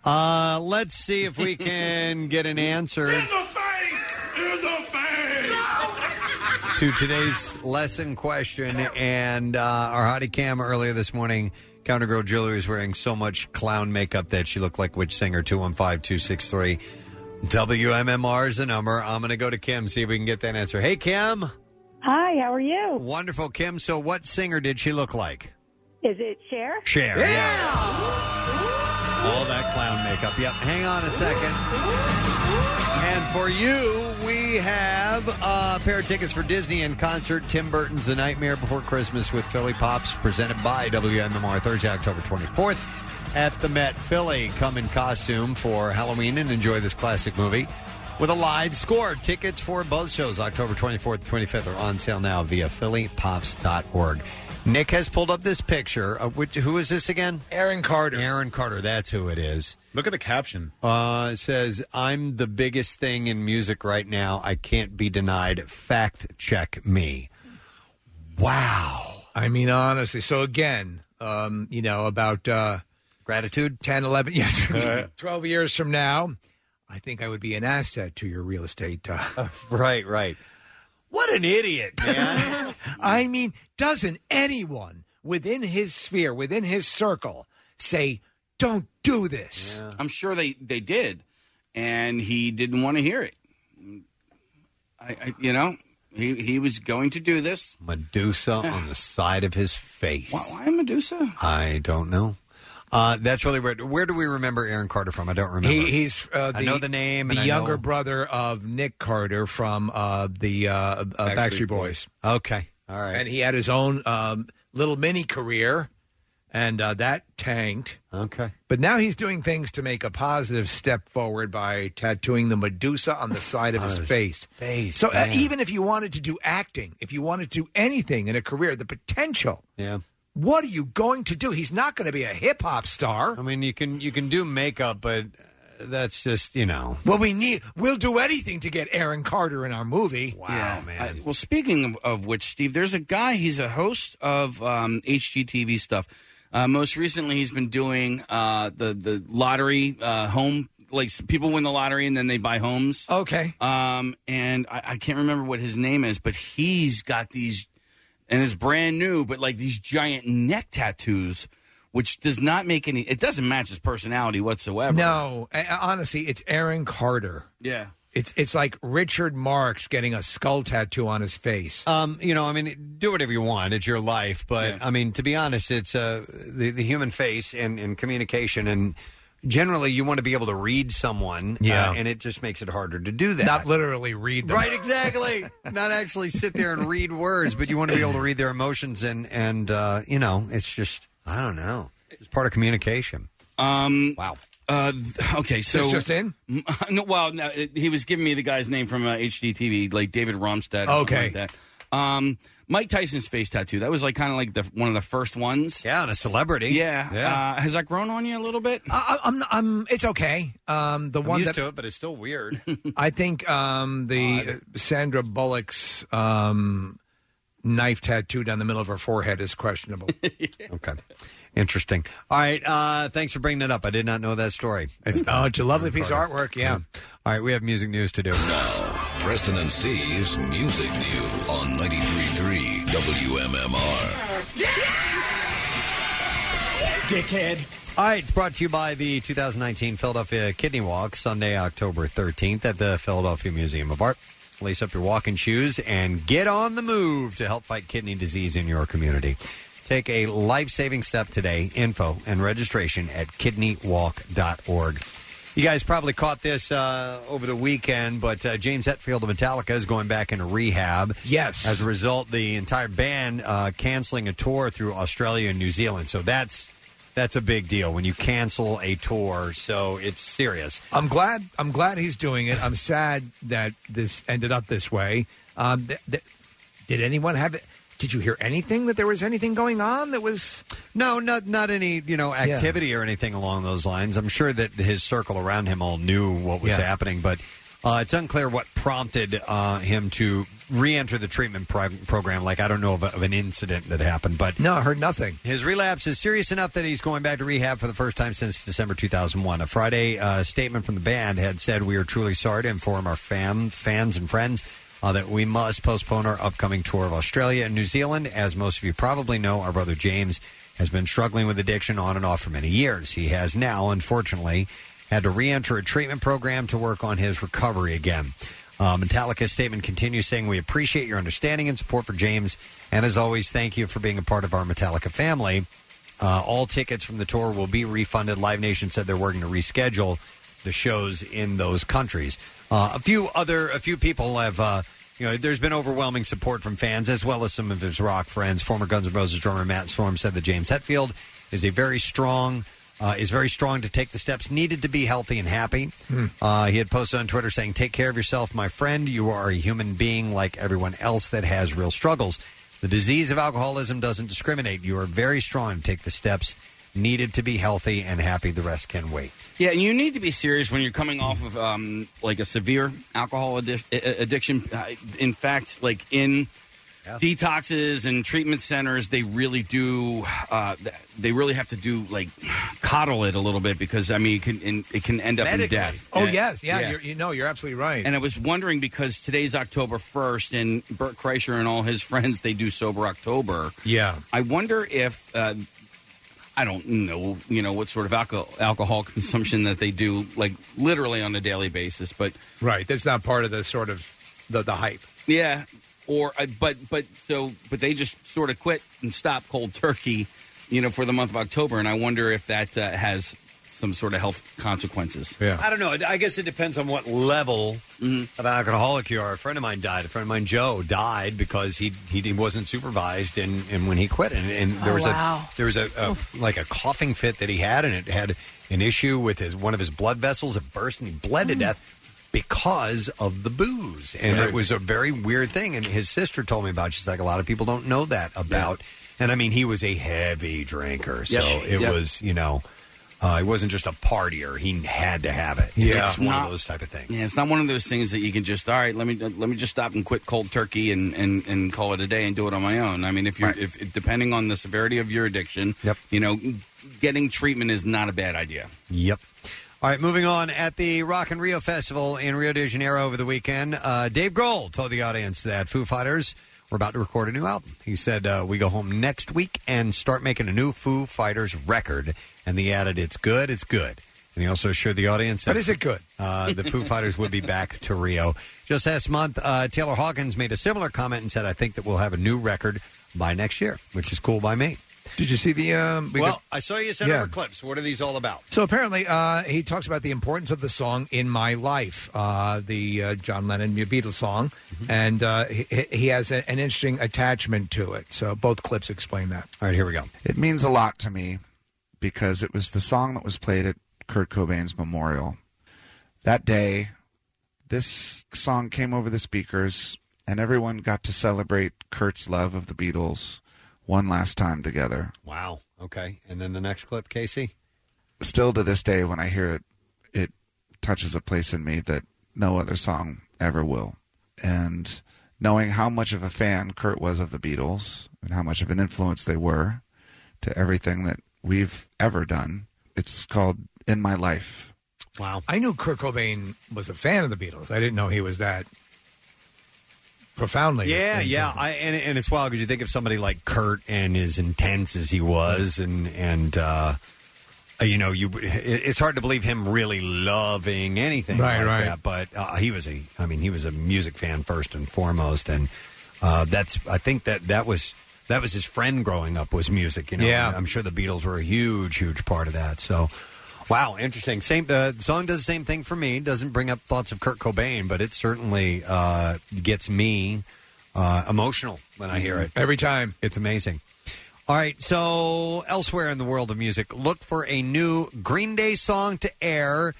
[SPEAKER 1] Uh, let's see if we can get an answer In the face In the face to today's lesson question. And uh, our hottie cam earlier this morning, counter girl Julie was wearing so much clown makeup that she looked like which singer? 215 263. WMMR is the number. I'm going to go to Kim, see if we can get that answer. Hey, Kim.
[SPEAKER 23] Hi, how are you?
[SPEAKER 1] Wonderful, Kim. So, what singer did she look like?
[SPEAKER 23] Is it Cher?
[SPEAKER 1] Cher, yeah. All that clown makeup. Yep. Hang on a second. And for you, we have a pair of tickets for Disney in concert. Tim Burton's The Nightmare Before Christmas with Philly Pops, presented by WMMR Thursday, October 24th at the Met Philly. Come in costume for Halloween and enjoy this classic movie with a live score. Tickets for both shows, October 24th, 25th, are on sale now via phillypops.org. Nick has pulled up this picture. Of which, who is this again?
[SPEAKER 3] Aaron Carter.
[SPEAKER 1] Aaron Carter. That's who it is.
[SPEAKER 6] Look at the caption.
[SPEAKER 1] Uh, it says, I'm the biggest thing in music right now. I can't be denied. Fact check me. Wow.
[SPEAKER 3] I mean, honestly. So again, um, you know, about uh,
[SPEAKER 1] gratitude,
[SPEAKER 3] 10, 11, yeah, 12 years from now, I think I would be an asset to your real estate. Uh,
[SPEAKER 1] right, right. What an idiot, man.
[SPEAKER 3] I mean, doesn't anyone within his sphere, within his circle, say, don't do this?
[SPEAKER 7] I'm sure they, they did, and he didn't want to hear it. I, I you know, he he was going to do this.
[SPEAKER 1] Medusa on the side of his face.
[SPEAKER 7] Why, why Medusa?
[SPEAKER 1] I don't know. Uh, that's really weird. Where do we remember Aaron Carter from? I don't remember.
[SPEAKER 3] He, he's uh, the,
[SPEAKER 1] I know the name.
[SPEAKER 3] the
[SPEAKER 1] and I
[SPEAKER 3] younger
[SPEAKER 1] know-
[SPEAKER 3] brother of Nick Carter from uh, the uh, uh, Backstreet, Boys.
[SPEAKER 1] Okay, all right.
[SPEAKER 3] And he had his own um, little mini career, and uh, that tanked.
[SPEAKER 1] Okay.
[SPEAKER 3] But now he's doing things to make a positive step forward by tattooing the Medusa on the side of
[SPEAKER 1] On
[SPEAKER 3] his
[SPEAKER 1] his
[SPEAKER 3] face.
[SPEAKER 1] face,
[SPEAKER 3] So uh,
[SPEAKER 1] man.
[SPEAKER 3] even if you wanted to do acting, if you wanted to do anything in a career, the potential.
[SPEAKER 1] Yeah.
[SPEAKER 3] What are you going to do? He's not going to be a hip hop star.
[SPEAKER 1] I mean, you can you can do makeup, but uh, that's just you know.
[SPEAKER 3] Well, we need. We'll do anything to get Aaron Carter in our movie.
[SPEAKER 7] Wow, man. well, speaking of, of which, Steve, there's a guy. He's a host of um, HGTV stuff. Uh, most recently, he's been doing uh, the the lottery uh, home. Like s- people win the lottery and then they buy homes.
[SPEAKER 3] Okay.
[SPEAKER 7] Um, and I, I can't remember what his name is, but he's got these, and it's brand new, but like these giant neck tattoos, which does not make any. It doesn't match his personality whatsoever.
[SPEAKER 3] No, honestly, it's Aaron Carter.
[SPEAKER 7] Yeah.
[SPEAKER 3] It's it's like Richard Marx getting a skull tattoo on his face.
[SPEAKER 1] Um, you know, I mean, do whatever you want. It's your life, but I mean, to be honest, it's uh, the the human face and, and communication, and generally, you want to be able to read someone.
[SPEAKER 3] Yeah.
[SPEAKER 1] uh, and it just makes it harder to do that.
[SPEAKER 3] Not literally read them.
[SPEAKER 1] Right, exactly. Not actually sit there and read words, but you want to be able to read their emotions, and and uh, you know, it's just I don't know. It's part of communication.
[SPEAKER 7] Um,
[SPEAKER 1] wow.
[SPEAKER 7] Uh, th- okay, so
[SPEAKER 3] This just in?
[SPEAKER 7] no, well, no, it- he was giving me the guy's name from uh, HGTV, like David Bromstad. Or
[SPEAKER 3] Okay.
[SPEAKER 7] something like that. Um, Mike Tyson's face tattoo. That was like kind of like the one of the first ones.
[SPEAKER 1] Yeah, and a celebrity.
[SPEAKER 7] Yeah.
[SPEAKER 1] Yeah.
[SPEAKER 7] Uh, has that grown on you a little bit?
[SPEAKER 3] I, I'm, I'm, it's okay. Um, the
[SPEAKER 1] I'm
[SPEAKER 3] one
[SPEAKER 1] used
[SPEAKER 3] that
[SPEAKER 1] to it, but it's still weird.
[SPEAKER 3] I think um, the uh, Sandra Bullock's um, knife tattoo down the middle of her forehead is questionable.
[SPEAKER 1] okay. Interesting. All right. Uh, thanks for bringing it up. I did not know that story.
[SPEAKER 3] It's, oh, it's a lovely piece of artwork. Yeah.
[SPEAKER 1] All right. We have music news to do.
[SPEAKER 19] Now, Preston and Steve's Music News on 93.3 WMMR.
[SPEAKER 1] Dickhead. All right, it's brought to you by the 2019 Philadelphia Kidney Walk, Sunday, October 13th at the Philadelphia Museum of Art. Lace up your walking shoes and get on the move to help fight kidney disease in your community. Take a life saving step today. Info and registration at kidneywalk.org. You guys probably caught this uh, over the weekend, but uh, James Hetfield of Metallica is going back into rehab.
[SPEAKER 3] Yes.
[SPEAKER 1] As a result, the entire band uh, canceling a tour through Australia and New Zealand. So that's that's a big deal when you cancel a tour. So it's serious.
[SPEAKER 3] I'm glad. I'm glad he's doing it. I'm sad that this ended up this way. Um, th- th- did anyone have it? Did you hear anything that there was anything going on that was?
[SPEAKER 1] No, not not any you know activity or anything along those lines. I'm sure that his circle around him all knew what was
[SPEAKER 3] Yeah.
[SPEAKER 1] happening, but uh, it's unclear what prompted uh, him to re-enter the treatment pro- program. Like I don't know of, of an incident that happened, but
[SPEAKER 3] no, I heard nothing.
[SPEAKER 1] His relapse is serious enough that he's going back to rehab for the first time since December 2001. A Friday uh, statement from the band had said, "We are truly sorry to inform our fam- fans and friends." Uh, that we must postpone our upcoming tour of Australia and New Zealand. As most of you probably know, our brother James has been struggling with addiction on and off for many years. He has now, unfortunately, had to re enter a treatment program to work on his recovery again. Uh, Metallica's statement continues saying, We appreciate your understanding and support for James. And as always, thank you for being a part of our Metallica family. Uh, all tickets from the tour will be refunded. Live Nation said they're working to reschedule the shows in those countries. Uh, a few other, a few people have, uh, you know, there's been overwhelming support from fans as well as some of his rock friends. Former Guns N' Roses drummer Matt Sorum said that James Hetfield is a very strong, uh, is very strong to take the steps needed to be healthy and happy. Uh, he had posted on Twitter saying, "Take care of yourself, my friend. You are a human being like everyone else that has real struggles. The disease of alcoholism doesn't discriminate. You are very strong to take the steps needed to be healthy and happy. The rest can wait."
[SPEAKER 7] Yeah, and you need to be serious when you're coming off of um, like a severe alcohol addi- a- addiction. Uh, In fact, like in detoxes and treatment centers, they really do. Uh, th- they really have to do like coddle it a little bit because I mean, it can in, it can end up in death.
[SPEAKER 3] Oh
[SPEAKER 7] Uh,
[SPEAKER 3] yes, yeah. You're, you know, you're absolutely right.
[SPEAKER 7] And I was wondering because today's October 1st, and Bert Kreischer and all his friends they do sober October.
[SPEAKER 3] Yeah.
[SPEAKER 7] I wonder if uh, I don't know, you know, what sort of alcohol alcohol consumption that they do, like literally on a daily basis. But
[SPEAKER 3] right, that's not part of the sort of the the hype.
[SPEAKER 7] yeah, or uh, but but so but they just sort of quit and stopped cold turkey, you know, for the month of October, and I wonder if that uh, has some sort of health consequences.
[SPEAKER 3] Yeah.
[SPEAKER 1] I don't know. I guess it depends on what level mm-hmm. of alcoholic you are. A friend of mine died. A friend of mine, Joe, died because he he wasn't supervised, and, and when he quit, and, and there
[SPEAKER 2] Oh,
[SPEAKER 1] was
[SPEAKER 2] wow.
[SPEAKER 1] a there was a, a like a coughing fit that he had, and it had an issue with his one of his blood vessels. It burst, and he bled to mm. death because of the booze, and it was a very weird thing. And his sister told me about. it. She's like, a lot of people don't know that about. And I mean, he was a heavy drinker, so
[SPEAKER 3] Yep.
[SPEAKER 1] it
[SPEAKER 3] Yep.
[SPEAKER 1] was you know. Uh, he wasn't just a partier; he had to have it.
[SPEAKER 7] Yeah.
[SPEAKER 1] it's one
[SPEAKER 7] Not-
[SPEAKER 1] of those type of things.
[SPEAKER 7] Yeah, it's not one of those things that you can just all right. Let me let me just stop and quit cold turkey and, and, and call it a day and do it on my own. I mean, if you're if, if depending on the severity of your addiction,
[SPEAKER 1] yep.
[SPEAKER 7] you know, getting treatment is not a bad idea.
[SPEAKER 1] Yep. All right, moving on. At the Rock in Rio Festival in Rio de Janeiro over the weekend, uh, Dave Grohl told the audience that Foo Fighters were about to record a new album. He said, uh, We go home next week and start making a new Foo Fighters record. And he added, It's good, it's good. And he also assured the audience that
[SPEAKER 3] But is it good?
[SPEAKER 1] uh, the Foo Fighters would be back to Rio. Just last month, uh, Taylor Hawkins made a similar comment and said, I think that we'll have a new record by next year, which is cool by me.
[SPEAKER 3] Did you see the? Um, we
[SPEAKER 1] well,
[SPEAKER 3] got-
[SPEAKER 1] I saw you send
[SPEAKER 3] Yeah.
[SPEAKER 1] over clips. What are these all about?
[SPEAKER 3] So apparently, uh, he talks about the importance of the song "In My Life," uh, the uh, John Lennon Beatles song,
[SPEAKER 1] Mm-hmm.
[SPEAKER 3] and uh, he, he has a, an interesting attachment to it. So both clips explain that.
[SPEAKER 1] All right, here we go.
[SPEAKER 28] It means a lot to me because it was the song that was played at Kurt Cobain's memorial. That day, this song came over the speakers, and everyone got to celebrate Kurt's love of the Beatles one last time together.
[SPEAKER 1] Wow. Okay. And then the next clip, Casey.
[SPEAKER 28] Still to this day, when I hear it, it touches a place in me that no other song ever will. And knowing how much of a fan Kurt was of the Beatles and how much of an influence they were to everything that we've ever done, it's called In My Life.
[SPEAKER 1] Wow.
[SPEAKER 3] I knew Kurt Cobain was a fan of the Beatles. I didn't know he was that profoundly.
[SPEAKER 1] Yeah, yeah. I, and, and it's wild because you think of somebody like Kurt and as intense as he was, and and uh, you know, you it, it's hard to believe him really loving anything
[SPEAKER 3] Right,
[SPEAKER 1] like
[SPEAKER 3] right.
[SPEAKER 1] that. But uh, he was a, I mean, he was a music fan first and foremost, and uh, that's I think that that was. That was his friend growing up was music, you know.
[SPEAKER 3] Yeah.
[SPEAKER 1] I'm sure the Beatles were a huge, huge part of that. So, wow, interesting. Same the song does the same thing for me. Doesn't bring up thoughts of Kurt Cobain, but it certainly uh, gets me uh, emotional when I hear it
[SPEAKER 3] every time.
[SPEAKER 1] It's amazing. All right, so elsewhere in the world of music, look for a new Green Day song to air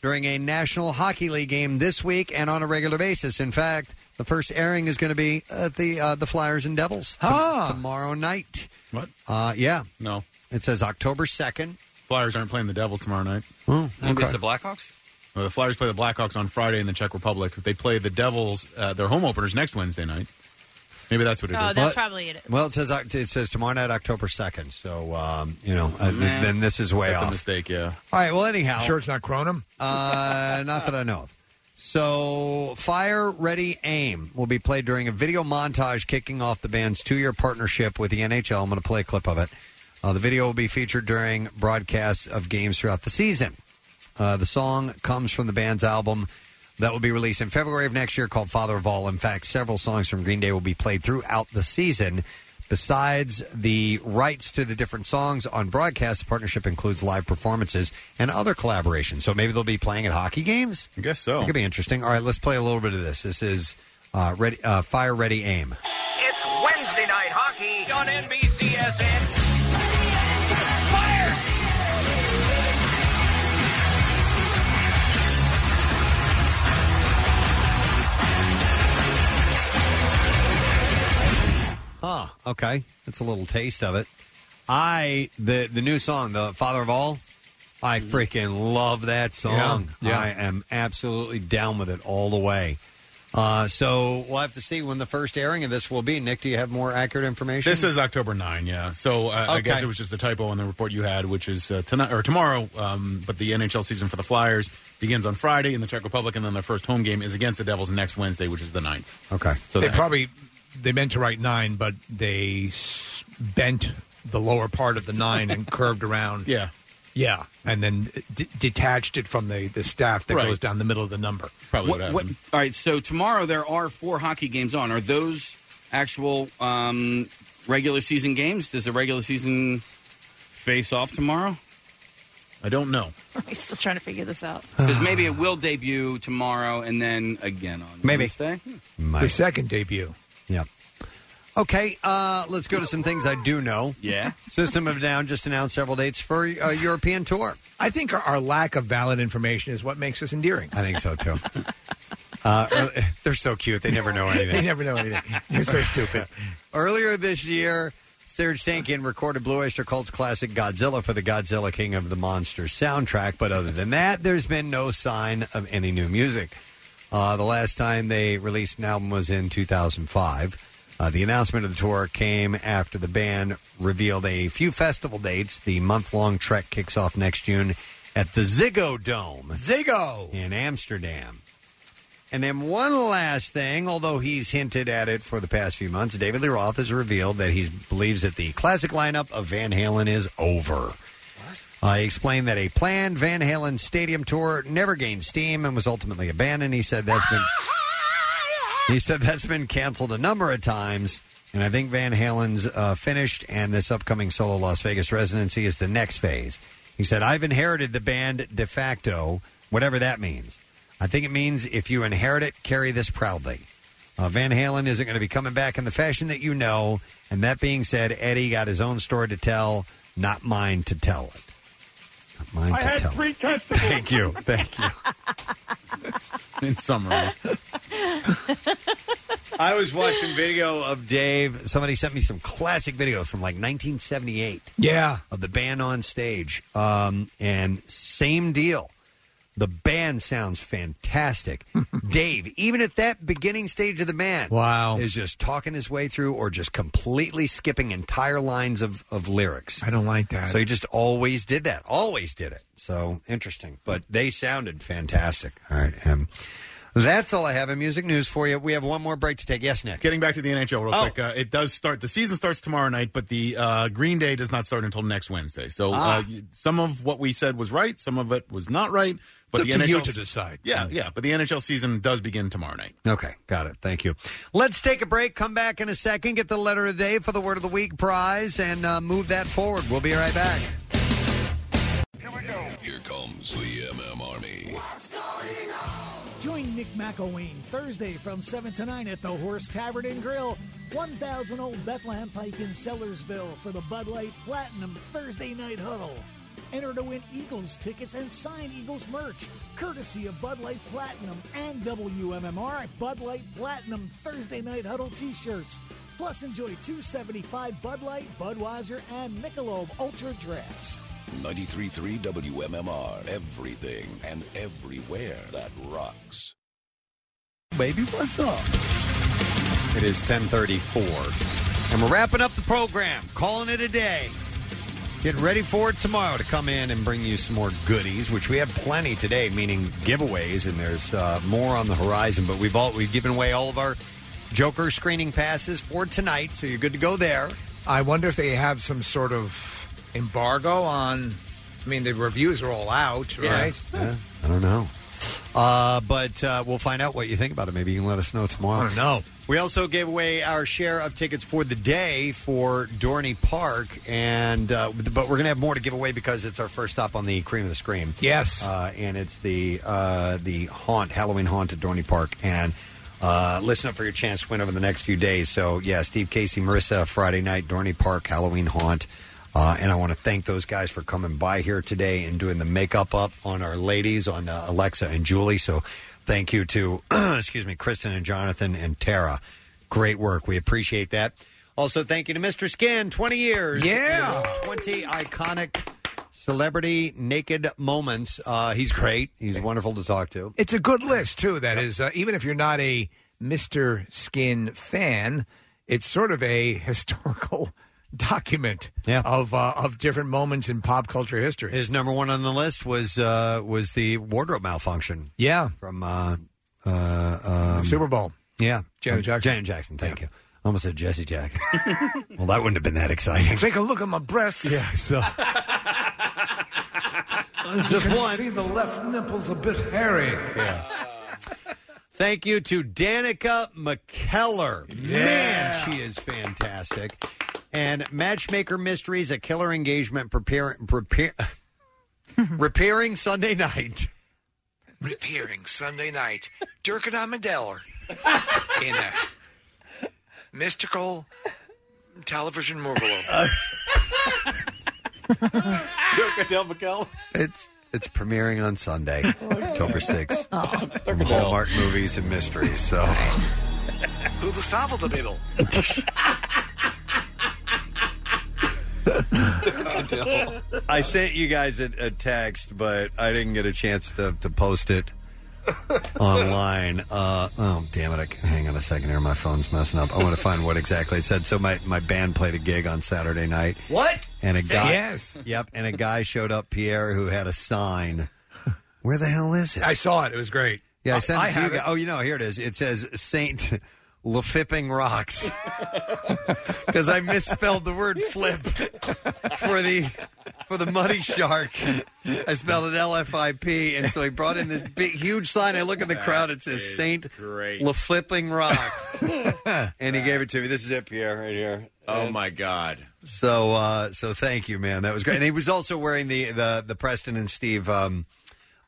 [SPEAKER 1] during a National Hockey League game this week and on a regular basis. In fact, the first airing is going to be at the uh, the Flyers and Devils to-
[SPEAKER 6] Ah.
[SPEAKER 1] tomorrow night.
[SPEAKER 6] What?
[SPEAKER 1] Uh, yeah,
[SPEAKER 6] No.
[SPEAKER 1] it says October second.
[SPEAKER 6] Flyers aren't playing the Devils tomorrow night.
[SPEAKER 1] Oh,
[SPEAKER 7] Maybe it's the Blackhawks.
[SPEAKER 6] Uh, the Flyers play the Blackhawks on Friday in the Czech Republic. They play the Devils, uh, their home openers next Wednesday night. Maybe that's what it is.
[SPEAKER 16] Oh, that's probably it.
[SPEAKER 1] Well, it says Oct- it says tomorrow night, October second. So um, you know, uh, th-
[SPEAKER 6] Nah.
[SPEAKER 1] then this is way
[SPEAKER 6] That's a
[SPEAKER 1] off.
[SPEAKER 6] mistake, yeah.
[SPEAKER 1] All right. Well, anyhow,
[SPEAKER 3] Sure, it's not Cronum.
[SPEAKER 1] Uh, not that I know of. So, Fire Ready Aim will be played during a video montage kicking off the band's two year partnership with the NHL. I'm going to play a clip of it. Uh, the video will be featured during broadcasts of games throughout the season. Uh, the song comes from the band's album that will be released in February of next year called Father of All. In fact, several songs from Green Day will be played throughout the season. Besides the rights to the different songs on broadcast, the partnership includes live performances and other collaborations. So maybe they'll be playing at hockey games?
[SPEAKER 6] I guess so.
[SPEAKER 1] It could be interesting. All right, let's play a little bit of this. This is uh, ready, uh, Fire Ready Aim.
[SPEAKER 29] It's Wednesday night hockey on NBCSN.
[SPEAKER 1] Huh. Okay. That's a little taste of it. I the the new song, the Father of All. I freaking love that song.
[SPEAKER 3] Yeah, yeah.
[SPEAKER 1] I am absolutely down with it all the way. Uh, so we'll have to see when the first airing of this will be. Nick, do you have more accurate information?
[SPEAKER 6] This is October 9, yeah. So uh, I guess it was just a typo in the report you had, which is uh, tonight or tomorrow. Um, but the NHL season for the Flyers begins on Friday in the Czech Republic, and then their first home game is against the Devils next Wednesday, which is the 9th.
[SPEAKER 1] Okay.
[SPEAKER 6] So
[SPEAKER 3] they
[SPEAKER 6] that-
[SPEAKER 3] probably they meant to write nine, but they s- bent the lower part of the nine and curved around.
[SPEAKER 6] Yeah.
[SPEAKER 3] Yeah, and then d- detached it from the, the staff that
[SPEAKER 7] Right.
[SPEAKER 3] goes down the middle of the number.
[SPEAKER 7] Probably what- what- all right, so tomorrow there are four hockey games on. Are those actual um, regular season games? Does the regular season face off tomorrow?
[SPEAKER 6] I don't know.
[SPEAKER 2] We're still trying to figure this out.
[SPEAKER 7] Because maybe it will debut tomorrow and then again on
[SPEAKER 1] Maybe.
[SPEAKER 7] Wednesday.
[SPEAKER 3] The second debut.
[SPEAKER 1] Yeah. Okay, uh, let's go to some things I do know.
[SPEAKER 7] Yeah.
[SPEAKER 1] System of a Down just announced several dates for a European tour.
[SPEAKER 3] I think our, our lack of valid information is what makes us endearing.
[SPEAKER 1] I think so too. Uh, they're so cute. They never know anything.
[SPEAKER 3] they never know anything. You're so stupid.
[SPEAKER 1] Earlier this year, Serj Tankian recorded Blue Oyster Cult's classic Godzilla for the Godzilla King of the Monsters soundtrack, but other than that, there's been no sign of any new music. Uh, the last time they released an album was in 2005. Uh, the announcement of the tour came after the band revealed a few festival dates. The month long trek kicks off next June at the Ziggo Dome.
[SPEAKER 3] Ziggo!
[SPEAKER 1] In Amsterdam. And then one last thing, although he's hinted at it for the past few months, David Lee Roth has revealed that he believes that the classic lineup of Van Halen is over. Uh, he explained that a planned Van Halen stadium tour never gained steam and was ultimately abandoned. He said that's been he said that's been canceled a number of times, and I think Van Halen's uh, finished, and this upcoming solo Las Vegas residency is the next phase. He said, "I've inherited the band de facto, whatever that means. I think it means if you inherit it, carry this proudly." Uh, Van Halen isn't going to be coming back in the fashion that you know. And that being said, Eddie got his own story to tell, not mine to tell it. Not mine
[SPEAKER 30] I
[SPEAKER 1] to
[SPEAKER 30] had
[SPEAKER 1] tell.
[SPEAKER 30] three testicles.
[SPEAKER 1] Thank you. Thank you.
[SPEAKER 6] In summary.
[SPEAKER 1] I was watching video of Dave. Somebody sent me some classic videos from like 1978.
[SPEAKER 3] Yeah.
[SPEAKER 1] Of the band on stage. Um, and same deal. The band sounds fantastic. Dave, even at that beginning stage of the band,
[SPEAKER 3] Wow.
[SPEAKER 1] is just talking his way through or just completely skipping entire lines of, of lyrics.
[SPEAKER 3] I don't like that.
[SPEAKER 1] So he just always did that. Always did it. So interesting. But they sounded fantastic. All right. Um, that's all I have in music news for you. We have one more break to take. Yes, Nick.
[SPEAKER 6] Getting back to the NHL real
[SPEAKER 1] Oh.
[SPEAKER 6] quick, uh, it does start. The season starts tomorrow night, but the uh, Green Day does not start until next Wednesday. So
[SPEAKER 3] Ah.
[SPEAKER 6] uh, y- some of what we said was right, some of it was not right. But
[SPEAKER 3] It's
[SPEAKER 6] the
[SPEAKER 3] up to you
[SPEAKER 6] NHL
[SPEAKER 3] to decide.
[SPEAKER 6] Yeah, yeah. But the NHL season does begin tomorrow night.
[SPEAKER 1] Okay, got it. Thank you. Let's take a break. Come back in a second. Get the letter of the day for the Word of the Week prize and uh, move that forward. We'll be right back.
[SPEAKER 19] Here we go. Here comes the MM Army.
[SPEAKER 30] Join Nick McElwain Thursday from 7 to 9 at the Horse Tavern and Grill, 1000 Old Bethlehem Pike in Sellersville for the Bud Light Platinum Thursday Night Huddle. Enter to win Eagles tickets and sign Eagles merch, courtesy of Bud Light Platinum and WMMR Bud Light Platinum Thursday Night Huddle t shirts. Plus, enjoy 275 Bud Light, Budweiser, and Michelob Ultra Drafts.
[SPEAKER 19] 93.3 WMMR. Everything and everywhere that rocks.
[SPEAKER 1] Baby, what's up? It is 1034. And we're wrapping up the program, calling it a day. Getting ready for it tomorrow to come in and bring you some more goodies, which we have plenty today, meaning giveaways, and there's uh, more on the horizon. But we've all we've given away all of our Joker screening passes for tonight, so you're good to go there.
[SPEAKER 3] I wonder if they have some sort of embargo on. I mean, the reviews are all out, right?
[SPEAKER 1] Yeah, I don't know. Uh, but uh, we'll find out what you think about it. Maybe you can let us know tomorrow.
[SPEAKER 3] I don't know.
[SPEAKER 1] We also gave away our share of tickets for the day for Dorney Park, and uh, but we're going to have more to give away because it's our first stop on the Cream of the Scream.
[SPEAKER 3] Yes,
[SPEAKER 1] uh, and it's the uh, the haunt Halloween haunt at Dorney Park, and uh, listen up for your chance to win over the next few days. So yeah, Steve Casey, Marissa, Friday night Dorney Park Halloween haunt. Uh, and I want to thank those guys for coming by here today and doing the makeup up on our ladies, on uh, Alexa and Julie. So thank you to, excuse me, Kristen and Jonathan and Tara. Great work. We appreciate that. Also, thank you to Mr. Skin, 20 years.
[SPEAKER 3] Yeah.
[SPEAKER 1] and 20 iconic celebrity naked moments. Uh, he's great. He's wonderful to talk to.
[SPEAKER 3] It's a good list too. That is, uh, even if you're not a Mister Skin fan, it's sort of a historical document yeah. of uh, of different moments in pop culture history.
[SPEAKER 1] His number one on the list was uh, was the wardrobe malfunction.
[SPEAKER 3] Yeah,
[SPEAKER 1] from uh, uh, um,
[SPEAKER 3] Super Bowl.
[SPEAKER 1] Yeah,
[SPEAKER 3] Janet
[SPEAKER 1] Um,
[SPEAKER 3] Jackson.
[SPEAKER 1] Janet Jackson. Thank you. I almost said Jesse Jack. well, that wouldn't have been that exciting.
[SPEAKER 3] Take a look at my breasts.
[SPEAKER 1] Yeah, so Just one.
[SPEAKER 3] see the left nipple's a bit hairy.
[SPEAKER 1] Yeah. Thank you to Danica McKellar. Man, she is fantastic. And Matchmaker Mysteries, a killer engagement prepare, prepare, repairing Sunday night.
[SPEAKER 3] Repairing Sunday night, Dirk and Amadeller in a mystical television movie.
[SPEAKER 6] Adele McKell.
[SPEAKER 1] It's it's premiering on Sunday, October 6th. From Hallmark Movies and Mysteries. So
[SPEAKER 3] Who bestavelde Bibbel?
[SPEAKER 1] still. I sent you guys a, a text, but I didn't get a chance to, to post it online. Uh, oh, damn it. I, can, hang on a second here. My phone's messing up. I want to find what exactly it said. So, my, my band played a gig on Saturday night.
[SPEAKER 3] What?
[SPEAKER 1] And a guy.
[SPEAKER 3] Yes.
[SPEAKER 1] Yep. And a guy showed up, Pierre, who had a sign. Where the hell is it?
[SPEAKER 3] I saw it. It was great.
[SPEAKER 1] Yeah, I sent
[SPEAKER 3] I
[SPEAKER 1] it to you. guys.
[SPEAKER 3] it.
[SPEAKER 1] Oh, you know, here it is. It says Saint Lefipping Rocks because I misspelled the word flip for the for the Muddy Shark. I spelled it L F I P, and so he brought in this big, huge sign. I look at the crowd. It says Saint
[SPEAKER 31] great.
[SPEAKER 1] Leflipping Rocks, and he gave it to me. This is it, Pierre, right here.
[SPEAKER 31] Oh
[SPEAKER 1] And
[SPEAKER 31] my God!
[SPEAKER 1] So, uh, so thank you, man. That was great. And he was also wearing the the the Preston and Steve. Um,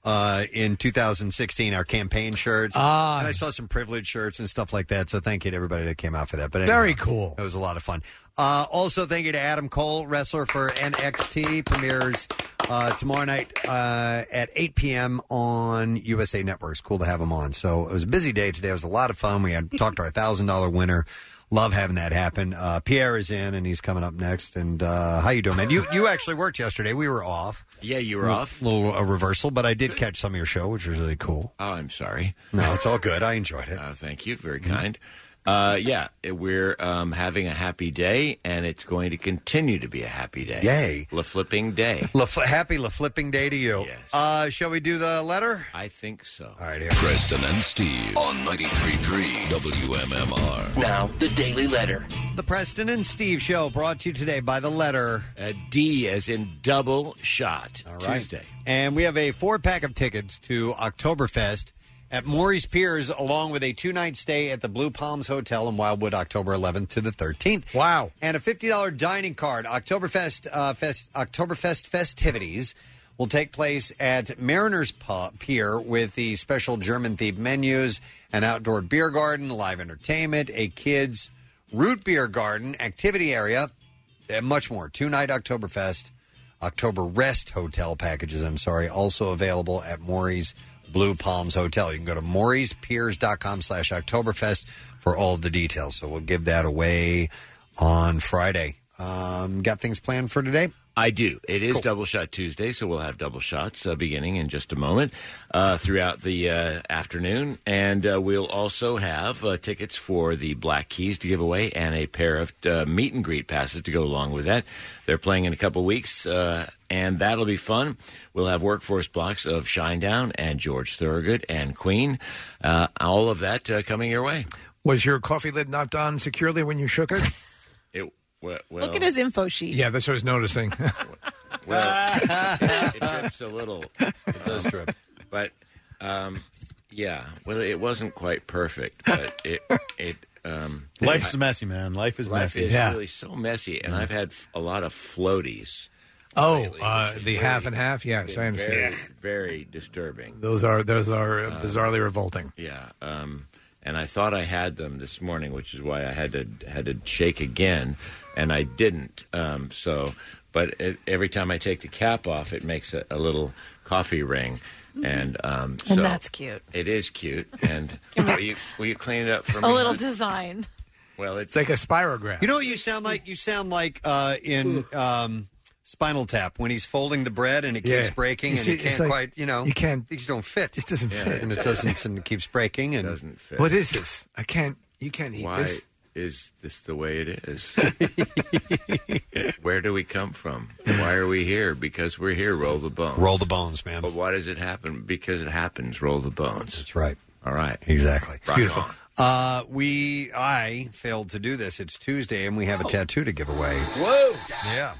[SPEAKER 1] uh, in 2016, our campaign shirts.
[SPEAKER 3] Ah.
[SPEAKER 1] And I saw some privilege shirts and stuff like that. So thank you to everybody that came out for that. But
[SPEAKER 3] Very cool.
[SPEAKER 1] It was a lot of fun. Uh, also, thank you to Adam Cole, wrestler for NXT, premieres uh, tomorrow night uh, at 8 p.m. on USA Networks. Cool to have him on. So it was a busy day today. It was a lot of fun. We had talked to our thousand dollar winner. Love having that happen. Uh, Pierre is in, and he's coming up next. And uh, how you doing, man? You you actually worked yesterday. We were off.
[SPEAKER 31] Yeah, you were off.
[SPEAKER 1] Little a reversal, but I did catch some of your show, which was really cool.
[SPEAKER 31] Oh, I'm sorry.
[SPEAKER 1] No, it's all good. I enjoyed it.
[SPEAKER 31] Uh, thank you. Very kind. Uh, yeah, we're um, having a happy day, and it's going to continue to be a happy day.
[SPEAKER 1] Yay.
[SPEAKER 31] La flipping day.
[SPEAKER 1] La happy La flipping day to you. Uh, shall we do the letter?
[SPEAKER 31] I think so.
[SPEAKER 1] All right, here.
[SPEAKER 19] Preston and Steve on 93.3 WMMR.
[SPEAKER 1] Now, the Daily Letter. The Preston and Steve Show brought to you today by the letter
[SPEAKER 31] A D as in double shot.
[SPEAKER 1] All right.
[SPEAKER 31] Tuesday.
[SPEAKER 1] And we have a four pack of tickets to Oktoberfest at Morey's Piers, along with a two night stay at the Blue Palms Hotel in Wildwood, October 11th to the 13th.
[SPEAKER 3] Wow.
[SPEAKER 1] And a $50 dining card. Oktoberfest, uh, fest, Oktoberfest festivities will take place at Mariners Pu- Pier with the special German themed menus, an outdoor beer garden, live entertainment, a kids' root beer garden, activity area, and much more. Two night Oktoberfest. October Rest Hotel packages, I'm sorry, also available at Morey's Blue Palms Hotel. You can go to moreyspiers.com slash Oktoberfest for all of the details. So we'll give that away on Friday. Um, got things planned for today?
[SPEAKER 31] I do. It is Double Shot Tuesday, so we'll have double shots uh, beginning in just a moment uh, throughout the uh, afternoon. And uh, we'll also have uh, tickets for the Black Keys to give away and a pair of uh, meet and greet passes to go along with that. They're playing in a couple weeks, uh, and that'll be fun. We'll have workforce blocks of Shinedown and George Thorogood and Queen. Uh, all of that uh, coming your way.
[SPEAKER 3] Was your coffee lid not on securely when you shook it?
[SPEAKER 31] It, well, well,
[SPEAKER 2] Look at his info sheet.
[SPEAKER 3] Yeah, that's what I was noticing.
[SPEAKER 31] Well, it, it drips a little. It
[SPEAKER 1] does drip.
[SPEAKER 31] But, um, yeah, well, it wasn't quite perfect, but it, it, um,
[SPEAKER 6] Life's
[SPEAKER 31] I-
[SPEAKER 6] messy, man. Life is
[SPEAKER 31] life
[SPEAKER 6] messy.
[SPEAKER 31] is really so messy, and I've had f- a lot of floaties.
[SPEAKER 3] Oh,
[SPEAKER 31] lately,
[SPEAKER 3] uh, the
[SPEAKER 31] very-
[SPEAKER 3] half and half. Yes, I understand.
[SPEAKER 31] Very, very disturbing.
[SPEAKER 3] Those are those are uh, bizarrely revolting.
[SPEAKER 31] Yeah, um, and I thought I had them this morning, which is why I had to had to shake again, and I didn't. Um, so, but it, every time I take the cap off, it makes a, a little coffee ring, and um,
[SPEAKER 2] And
[SPEAKER 31] so
[SPEAKER 2] that's cute.
[SPEAKER 31] It is cute, and will you will you clean it up for
[SPEAKER 2] A
[SPEAKER 31] me?
[SPEAKER 2] little design.
[SPEAKER 31] well, it's
[SPEAKER 3] like a spirograph.
[SPEAKER 1] You know what you sound like? You sound like uh, in um, Spinal Tap when he's folding the bread and it keeps
[SPEAKER 3] Yeah.
[SPEAKER 1] breaking
[SPEAKER 3] You
[SPEAKER 1] and
[SPEAKER 3] see,
[SPEAKER 1] he
[SPEAKER 3] it's
[SPEAKER 1] can't
[SPEAKER 3] like-
[SPEAKER 1] quite, you know,
[SPEAKER 3] you can't-
[SPEAKER 1] these don't fit.
[SPEAKER 3] This doesn't
[SPEAKER 1] Yeah,
[SPEAKER 3] fit.
[SPEAKER 1] and it doesn't, and it keeps breaking and
[SPEAKER 31] doesn't fit.
[SPEAKER 3] What is this? I can't. You can't eat
[SPEAKER 31] Why
[SPEAKER 3] this.
[SPEAKER 31] is this the way it is? Where do we come from? Why are we here? Because we're here. Roll the bones.
[SPEAKER 1] Roll the bones, man.
[SPEAKER 31] But why does it happen? Because it happens. Roll the bones.
[SPEAKER 1] That's right.
[SPEAKER 31] All right.
[SPEAKER 1] Exactly.
[SPEAKER 31] Rock on.
[SPEAKER 1] Uh, we, I failed to do this. It's Tuesday and we have a tattoo to give away.
[SPEAKER 31] Whoa.
[SPEAKER 1] Yeah.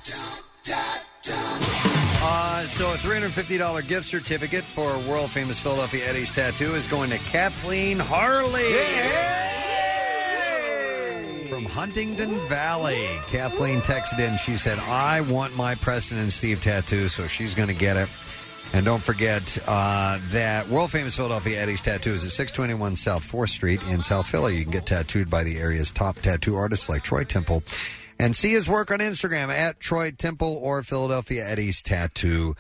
[SPEAKER 1] Uh, so a $350 gift certificate for world famous Philadelphia Eddie's tattoo is going to Kathleen Harley. From Huntingdon Valley. Kathleen texted in. She said, I want my Preston and Steve tattoo, so she's going to get it. And don't forget uh, that world famous Philadelphia Eddie's tattoo is at 621 South 4th Street in South Philly. You can get tattooed by the area's top tattoo artists like Troy Temple. And see his work on Instagram at Troy Temple or Philadelphia Eddie's Tattoo.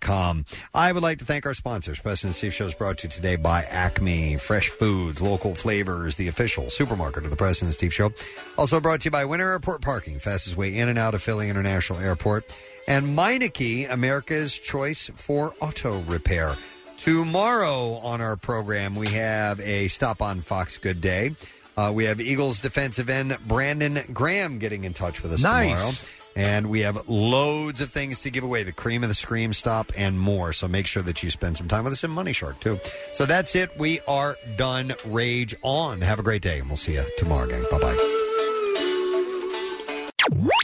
[SPEAKER 1] com. I would like to thank our sponsors. Preston Steve Show is brought to you today by Acme, Fresh Foods, Local Flavors, the official supermarket of the Preston Steve Show. Also brought to you by Winter Airport Parking, fastest way in and out of Philly International Airport. And Meineke, America's choice for auto repair. Tomorrow on our program, we have a stop on Fox Good Day. Uh, we have Eagles defensive end Brandon Graham getting in touch with us
[SPEAKER 3] Nice.
[SPEAKER 1] tomorrow. And we have loads of things to give away the cream of the scream stop and more. So make sure that you spend some time with us in Money Shark, too. So that's it. We are done. Rage on. Have a great day, and we'll see you tomorrow, gang. Bye bye.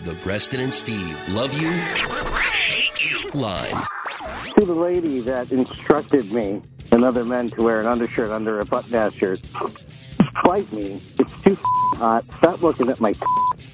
[SPEAKER 32] The Preston and Steve love you, hate you line.
[SPEAKER 33] To the lady that instructed me and other men to wear an undershirt under a button-down shirt, fight me. It's too f***ing hot. Stop looking at my.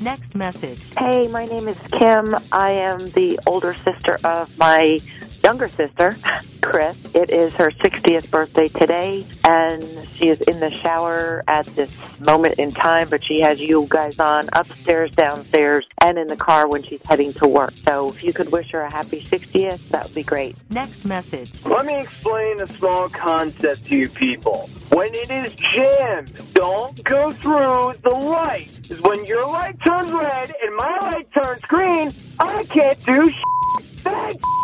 [SPEAKER 34] Next message. Hey, my name is Kim. I am the older sister of my younger sister, Chris. It is her 60th birthday today, and she is in the shower at this moment in time, but she has you guys on upstairs, downstairs, and in the car when she's heading to work. So if you could wish her a happy 60th, that would be great. Next message.
[SPEAKER 35] Let me explain a small concept to you people. When it is jammed, don't go through the light. 'Cause when your light turns red and my light turns green, I can't do sh**. Thanks, so.